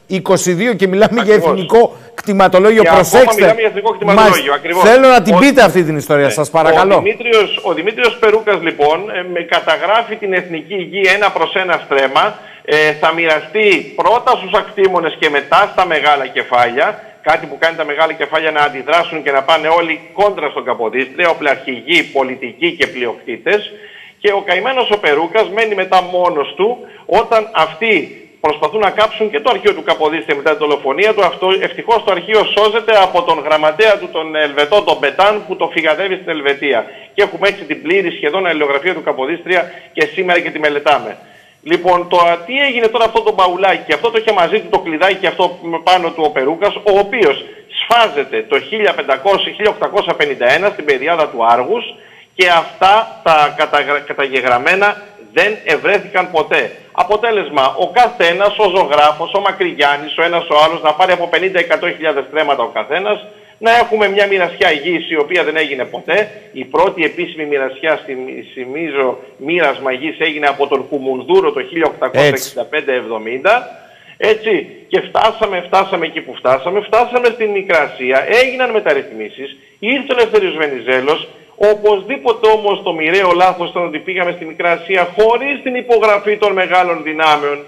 S1: 2022 και μιλάμε για εθνικό κτηματολόγιο.
S5: Και
S1: Προσέξτε.
S5: Ακόμα μιλάμε για εθνικό κτηματολόγιο. Ακριβώς.
S1: Θέλω να την
S5: Ο-
S1: πείτε αυτή την ιστορία,
S5: Ναι.
S1: σας παρακαλώ.
S5: Ο Δημήτριος, ο Δημήτριος Περούκας λοιπόν ε, με καταγράφει την εθνική γη ένα προς ένα στρέμμα. Ε, θα μοιραστεί πρώτα στους ακτήμονες και μετά στα μεγάλα κεφάλια. Κάτι που κάνει τα μεγάλα κεφάλια να αντιδράσουν και να πάνε όλοι κόντρα στον Καποδίστρια, οπλαρχηγοί, πολιτικοί και πλειοκτήτες. Και ο καημένος ο Περούκας μένει μετά μόνος του όταν αυτοί προσπαθούν να κάψουν και το αρχείο του Καποδίστρια μετά την δολοφονία του. Αυτό, ευτυχώς το αρχείο σώζεται από τον γραμματέα του, τον Ελβετό, τον Μπετάν, που το φυγαδεύει στην Ελβετία. Και έχουμε έτσι την πλήρη σχεδόν αλληλογραφία του Καποδίστρια και σήμερα και τη μελετάμε. Λοιπόν, το τι έγινε τώρα αυτό το μπαουλάκι, αυτό το είχε μαζί του το κλειδάκι αυτό με πάνω του ο Περούκας, ο οποίος σφάζεται το 1500-1851 στην περιάδα του Άργους και αυτά τα καταγρα- καταγεγραμμένα δεν ευρέθηκαν ποτέ. Αποτέλεσμα, ο καθένας, ο ζωγράφος, ο Μακρυγιάννης, ο ένας ο άλλος, να πάρει από 50-100 στρέμματα ο καθένας, να έχουμε μια μοιρασιά γης η οποία δεν έγινε ποτέ. Η πρώτη επίσημη μοιρασιά, στη- θυμίζω, μοίρασμα γης έγινε από τον Κουμουνδούρο το 1865-70. Έτσι, και φτάσαμε, φτάσαμε εκεί που φτάσαμε, φτάσαμε στην Μικρασία, έγιναν μεταρρυθμίσεις, ήρθε ο Ελευθέριος Βενιζέλος, οπωσδήποτε όμως το μοιραίο λάθος ήταν ότι πήγαμε στη Μικρασία χωρίς την υπογραφή των μεγάλων δυνάμεων,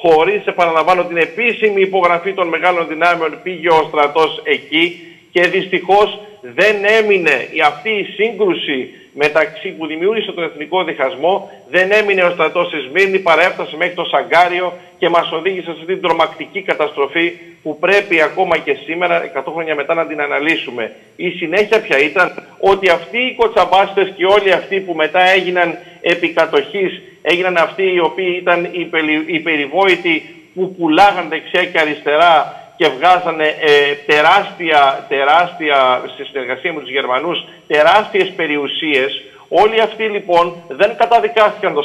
S5: χωρίς, επαναλαμβάνω, την επίσημη υπογραφή των μεγάλων δυνάμεων πήγε ο στρατός εκεί και δυστυχώς δεν έμεινε η- αυτή η σύγκρουση μεταξύ που δημιούργησε τον εθνικό διχασμό, δεν έμεινε ο στρατός στη Σμύρνη, παρέφτασε μέχρι το Σαγκάριο και μας οδήγησε σε αυτή την τρομακτική καταστροφή που πρέπει ακόμα και σήμερα, 100 χρόνια μετά, να την αναλύσουμε. Η συνέχεια πια ήταν ότι αυτοί οι κοτσαμπάστες και όλοι αυτοί που μετά έγιναν επικατοχής, έγιναν αυτοί οι οποίοι ήταν οι περι- οι περιβόητοι που πουλάγαν δεξιά και αριστερά και βγάζανε ε, τεράστια, τεράστια, στη συνεργασία με τους Γερμανούς, τεράστιες περιουσίες. Όλοι αυτοί λοιπόν δεν καταδικάστηκαν το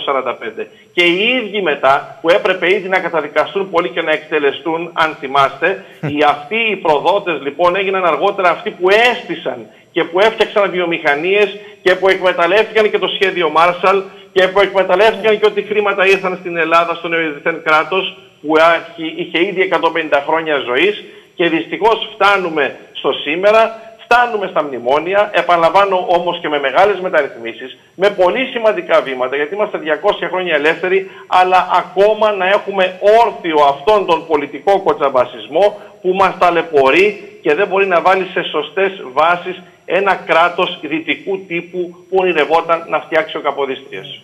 S5: 1945. Και οι ίδιοι μετά, που έπρεπε ήδη να καταδικαστούν πολύ και να εκτελεστούν, αν θυμάστε, οι αυτοί οι προδότες λοιπόν έγιναν αργότερα αυτοί που έστησαν και που έφτιαξαν βιομηχανίες και που εκμεταλλεύτηκαν και το σχέδιο Μάρσαλ και που εκμεταλλεύτηκαν και ότι χρήματα ήρθαν στην Ελλάδα, στο νεοειδηθέν κράτος, που άρχι- είχε ήδη 150 χρόνια ζωής και δυστυχώς φτάνουμε στο σήμερα, φτάνουμε στα μνημόνια, επαναλαμβάνω όμως και με μεγάλες μεταρρυθμίσεις, με πολύ σημαντικά βήματα, γιατί είμαστε 200 χρόνια ελεύθεροι, αλλά ακόμα να έχουμε όρθιο αυτόν τον πολιτικό κοτσαμπασισμό που μας ταλαιπωρεί και δεν μπορεί να βάλει σε σωστές βάσεις ένα κράτος δυτικού τύπου που ονειρευόταν να φτιάξει ο Καποδίστριας.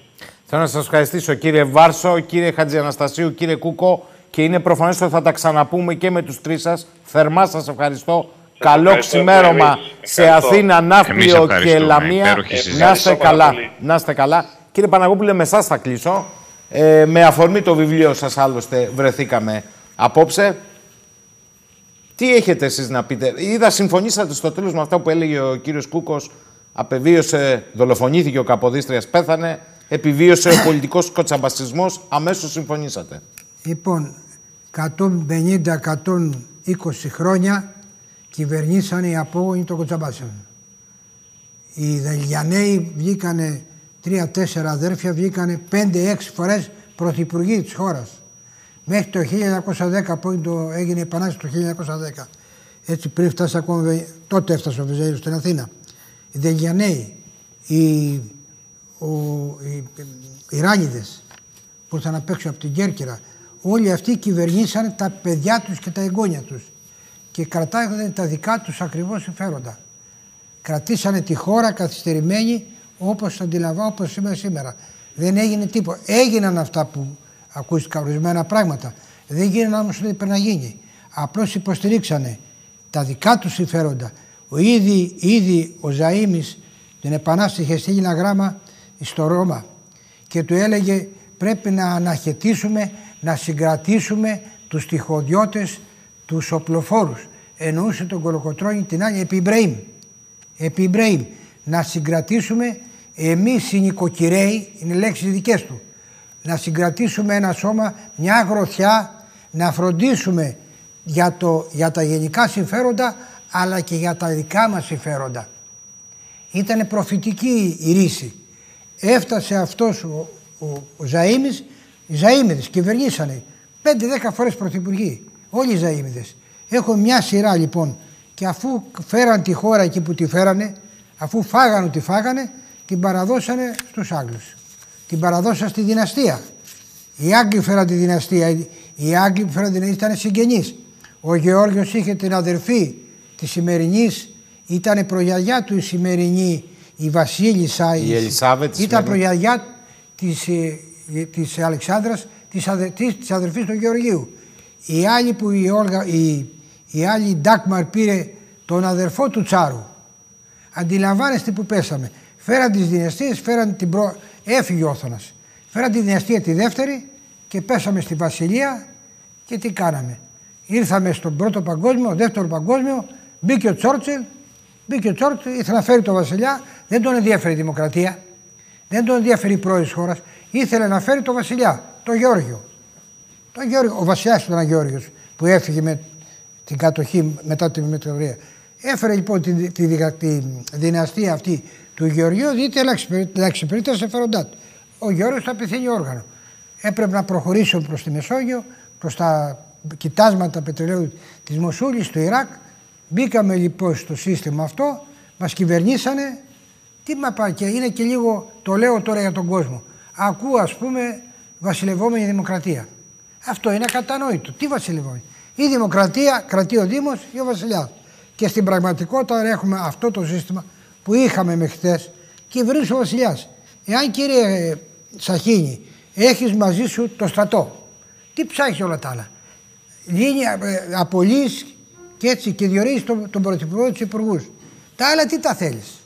S1: Θέλω να σας ευχαριστήσω κύριε Βάρσο, κύριε Χατζιαναστασίου, κύριε Κούκο και είναι προφανές ότι θα τα ξαναπούμε και με τους τρεις σας. Θερμά σας ευχαριστώ. Καλό
S5: ευχαριστώ
S1: ξημέρωμα
S5: εμείς.
S1: σε
S5: Ευχαριστώ.
S1: Αθήνα,
S6: Εμείς
S1: Ναύπλιο και
S6: ευχαριστούμε.
S1: Λαμία.
S6: Υπέροχη
S1: Να
S6: συζήτηση.
S1: είστε
S5: Ευχαριστώ πάρα
S1: καλά.
S5: πολύ.
S1: Να είστε καλά. Κύριε Παναγόπουλε, με εσάς θα κλείσω. Ε, με αφορμή το βιβλίο σας, άλλωστε, βρεθήκαμε απόψε. Τι έχετε εσείς να πείτε; Είδα συμφωνήσατε στο τέλος με αυτά που έλεγε ο κύριος Κούκος. Απεβίωσε, δολοφονήθηκε ο Καποδίστριας, πέθανε. Επιβίωσε ο πολιτικός κοτσαμπασισμός. Αμέσως συμφωνήσατε.
S2: Λοιπόν, 150-120 χρόνια κυβερνήσανε οι απόγονοι των Κοτσαμπάσεων. Οι Δελιανέοι βγήκανε, τρία-τέσσερα αδέρφια βγήκανε πέντε-έξι φορές πρωθυπουργοί της χώρας. Μέχρι το 1910 που είναι το, έγινε η Επανάσταση το 1910. Έτσι πριν φτάσει ακόμα, Βε- τότε έφτασε ο Βεζέλος στην Αθήνα. Οι Δελιανέοι, οι, ο, οι, οι Ράνιδες που ήρθαν απ' έξω από την Κέρκυρα, όλοι αυτοί κυβερνήσαν τα παιδιά τους και τα εγγόνια τους και κρατάγανε τα δικά τους ακριβώς συμφέροντα. Κρατήσανε τη χώρα καθυστερημένη όπως αντιλαμβάνω, όπως σήμερα σήμερα. Δεν έγινε τίποτα. Έγιναν αυτά που ακούστηκαν ορισμένα πράγματα. Δεν γίνανε όμως ό,τι πρέπει να γίνει. Απλώς υποστηρίξανε τα δικά τους συμφέροντα. Ο ήδη, ήδη ο Ζαΐμις την Επανάσταση είχε στείλει ένα γράμμα στο Ρώμα και του έλεγε πρέπει να αναχαιτήσουμε, να συγκρατήσουμε τους τυχοδιώτες, τους οπλοφόρους. Εννοούσε τον Κολοκοτρώνη την άλλη επί Ιμπραήμ. Επί Ιμπραήμ. Να συγκρατήσουμε εμείς οι νοικοκυρέοι, είναι λέξεις δικές του, να συγκρατήσουμε ένα σώμα, μια γροθιά, να φροντίσουμε για, το, για τα γενικά συμφέροντα αλλά και για τα δικά μας συμφέροντα. Ήταν προφητική η ρίση. Έφτασε αυτός ο, ο, ο Ζαΐμις, οι Ζαΐμιδες κυβερνήσανε 5-10 φορές πρωθυπουργοί, όλοι οι Ζαΐμιδες. Έχω μια σειρά λοιπόν και αφού φέραν τη χώρα εκεί που τη φέρανε, αφού φάγανε ό,τι φάγανε, την παραδώσανε στους Άγγλους. Την παραδώσαν στη δυναστεία. Οι Άγγλοι φέραν τη δυναστεία, οι Άγγλοι που φέραν την δυναστεία ήταν συγγενείς. Ο Γεώργιος είχε την αδερφή της σημερινής, ήταν προγιαγιά του η σημερινή η Βασίλισσα.
S1: Η Ελισάβετ.
S2: Ήταν προγιαγιά της, ε, της Αλεξάνδρας, της, αδε, της, αδερφής του Γεωργίου. Η άλλη που η, Όλγα, η, η άλλη Ντάκμαρ πήρε τον αδερφό του Τσάρου. Αντιλαμβάνεστε που πέσαμε. Φέραν τις δυναστείες, φέραν την προ... έφυγε ο Όθωνας. Φέραν τη δυναστεία τη δεύτερη και πέσαμε στη Βασιλεία και τι κάναμε. Ήρθαμε στον πρώτο παγκόσμιο, δεύτερο παγκόσμιο, μπήκε ο Τσόρτσελ, μπήκε ο Τσόρτσελ, ήθελε να φέρει τον Βασιλιά, δεν τον ενδιαφέρει η δημοκρατία, δεν τον ενδιαφέρει η πρόεδρο της χώρας, ήθελε να φέρει τον Βασιλιά, τον Γεώργιο. Τον Γεώργιο ο Βασιλιάς ήταν ο Γεώργιος που έφυγε με την κατοχή μετά την μετεωρία. Έφερε λοιπόν τη, τη, τη, τη, δυναστεία αυτή του Γεωργίου, δείτε να εξυπηρετεί τα συμφέροντά του. Ο Γεώργιος θα πεθαίνει όργανο. Έπρεπε να προχωρήσουμε προς τη Μεσόγειο, προς τα κοιτάσματα πετρελαίου της Μοσούλης, του Ιράκ. Μπήκαμε λοιπόν στο σύστημα αυτό, μας κυβερνήσανε. Τι μα πάει και είναι και λίγο, το λέω τώρα για τον κόσμο. Ακούω ας πούμε βασιλευόμενη δημοκρατία. Αυτό είναι κατανόητο. Τι βασιλευόμενη; Η δημοκρατία κρατεί ο Δήμος ή ο βασιλιάς. Και στην πραγματικότητα έχουμε αυτό το σύστημα που είχαμε μέχρι χθες και βρίσκει ο βασιλιάς. Εάν κύριε Σαχίνη έχεις μαζί σου το στρατό, τι ψάχνεις όλα τα άλλα; Γίνει ε, απολύς και έτσι και διορίζεις τον, τον πρωθυπουργό τους υπουργούς. Τα άλλα τι τα θέλεις;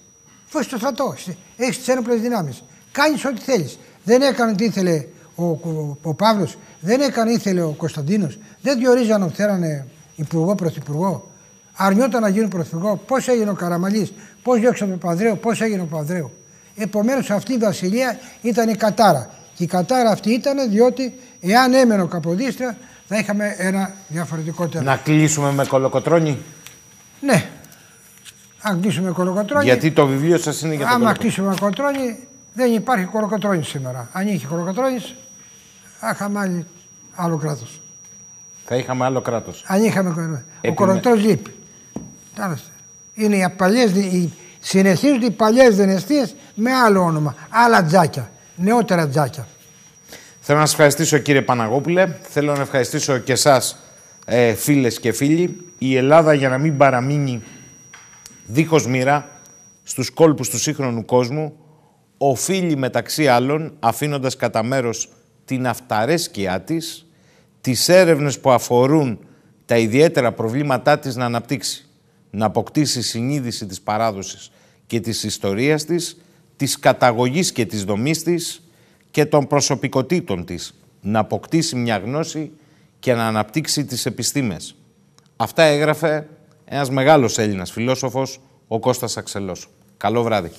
S2: Φως στο στρατό, έχεις τις ένοπλες δυνάμεις. Κάνεις ό,τι θέλεις. Δεν έκανε τι ήθελε ο, ο, ο Παύλος, δεν έκανε ήθελε ο Κωνσταντίνος. Δεν διορίζαν φέρανε υπουργό, πρωθυπουργό. Αρνιόταν να γίνουν πρωθυπουργό. Πώς έγινε ο Καραμαλής, πώς διώξαν τον Παδρέο, πώς έγινε ο Παδρέο. Επομένως αυτή η βασιλεία ήταν η κατάρα. Και η κατάρα αυτή ήταν διότι εάν έμενε ο Καποδίστρια θα είχαμε ένα διαφορετικό τέλο.
S1: Να κλείσουμε με κολοκοτρόνη.
S2: Ναι. Αν κλείσουμε με κολοκοτρόνη.
S1: Γιατί το βιβλίο σας είναι για το
S2: Αν κλείσουμε με κολοκοτρόνη, δεν υπάρχει κολοκοτρόνη σήμερα. Αν είχε κολοκοτρόνη, θα είχαμε άλλη, άλλο κράτος.
S1: Θα είχαμε άλλο κράτος.
S2: Αν είχαμε κολοκοτρόνη. Ο κολοκοτρόνη λείπει. Είναι οι παλιέ. Οι... Συνεχίζονται οι παλιές δυναστείες με άλλο όνομα. Άλλα τζάκια. Νεότερα τζάκια.
S1: Θέλω να σας ευχαριστήσω κύριε Παναγόπουλε. Θέλω να ευχαριστήσω και εσάς ε, φίλες και φίλοι. Η Ελλάδα για να μην παραμείνει δίχως μοίρα στους κόλπους του σύγχρονου κόσμου οφείλει μεταξύ άλλων αφήνοντας κατά μέρος την αυταρέσκειά της τις έρευνες που αφορούν τα ιδιαίτερα προβλήματά της να αναπτύξει, να αποκτήσει συνείδηση της παράδοσης και της ιστορίας της, της καταγωγής και της δομής της, και των προσωπικότητων της να αποκτήσει μια γνώση και να αναπτύξει τις επιστήμες. Αυτά έγραφε ένας μεγάλος Έλληνας φιλόσοφος, ο Κώστας Αξελός. Καλό βράδυ.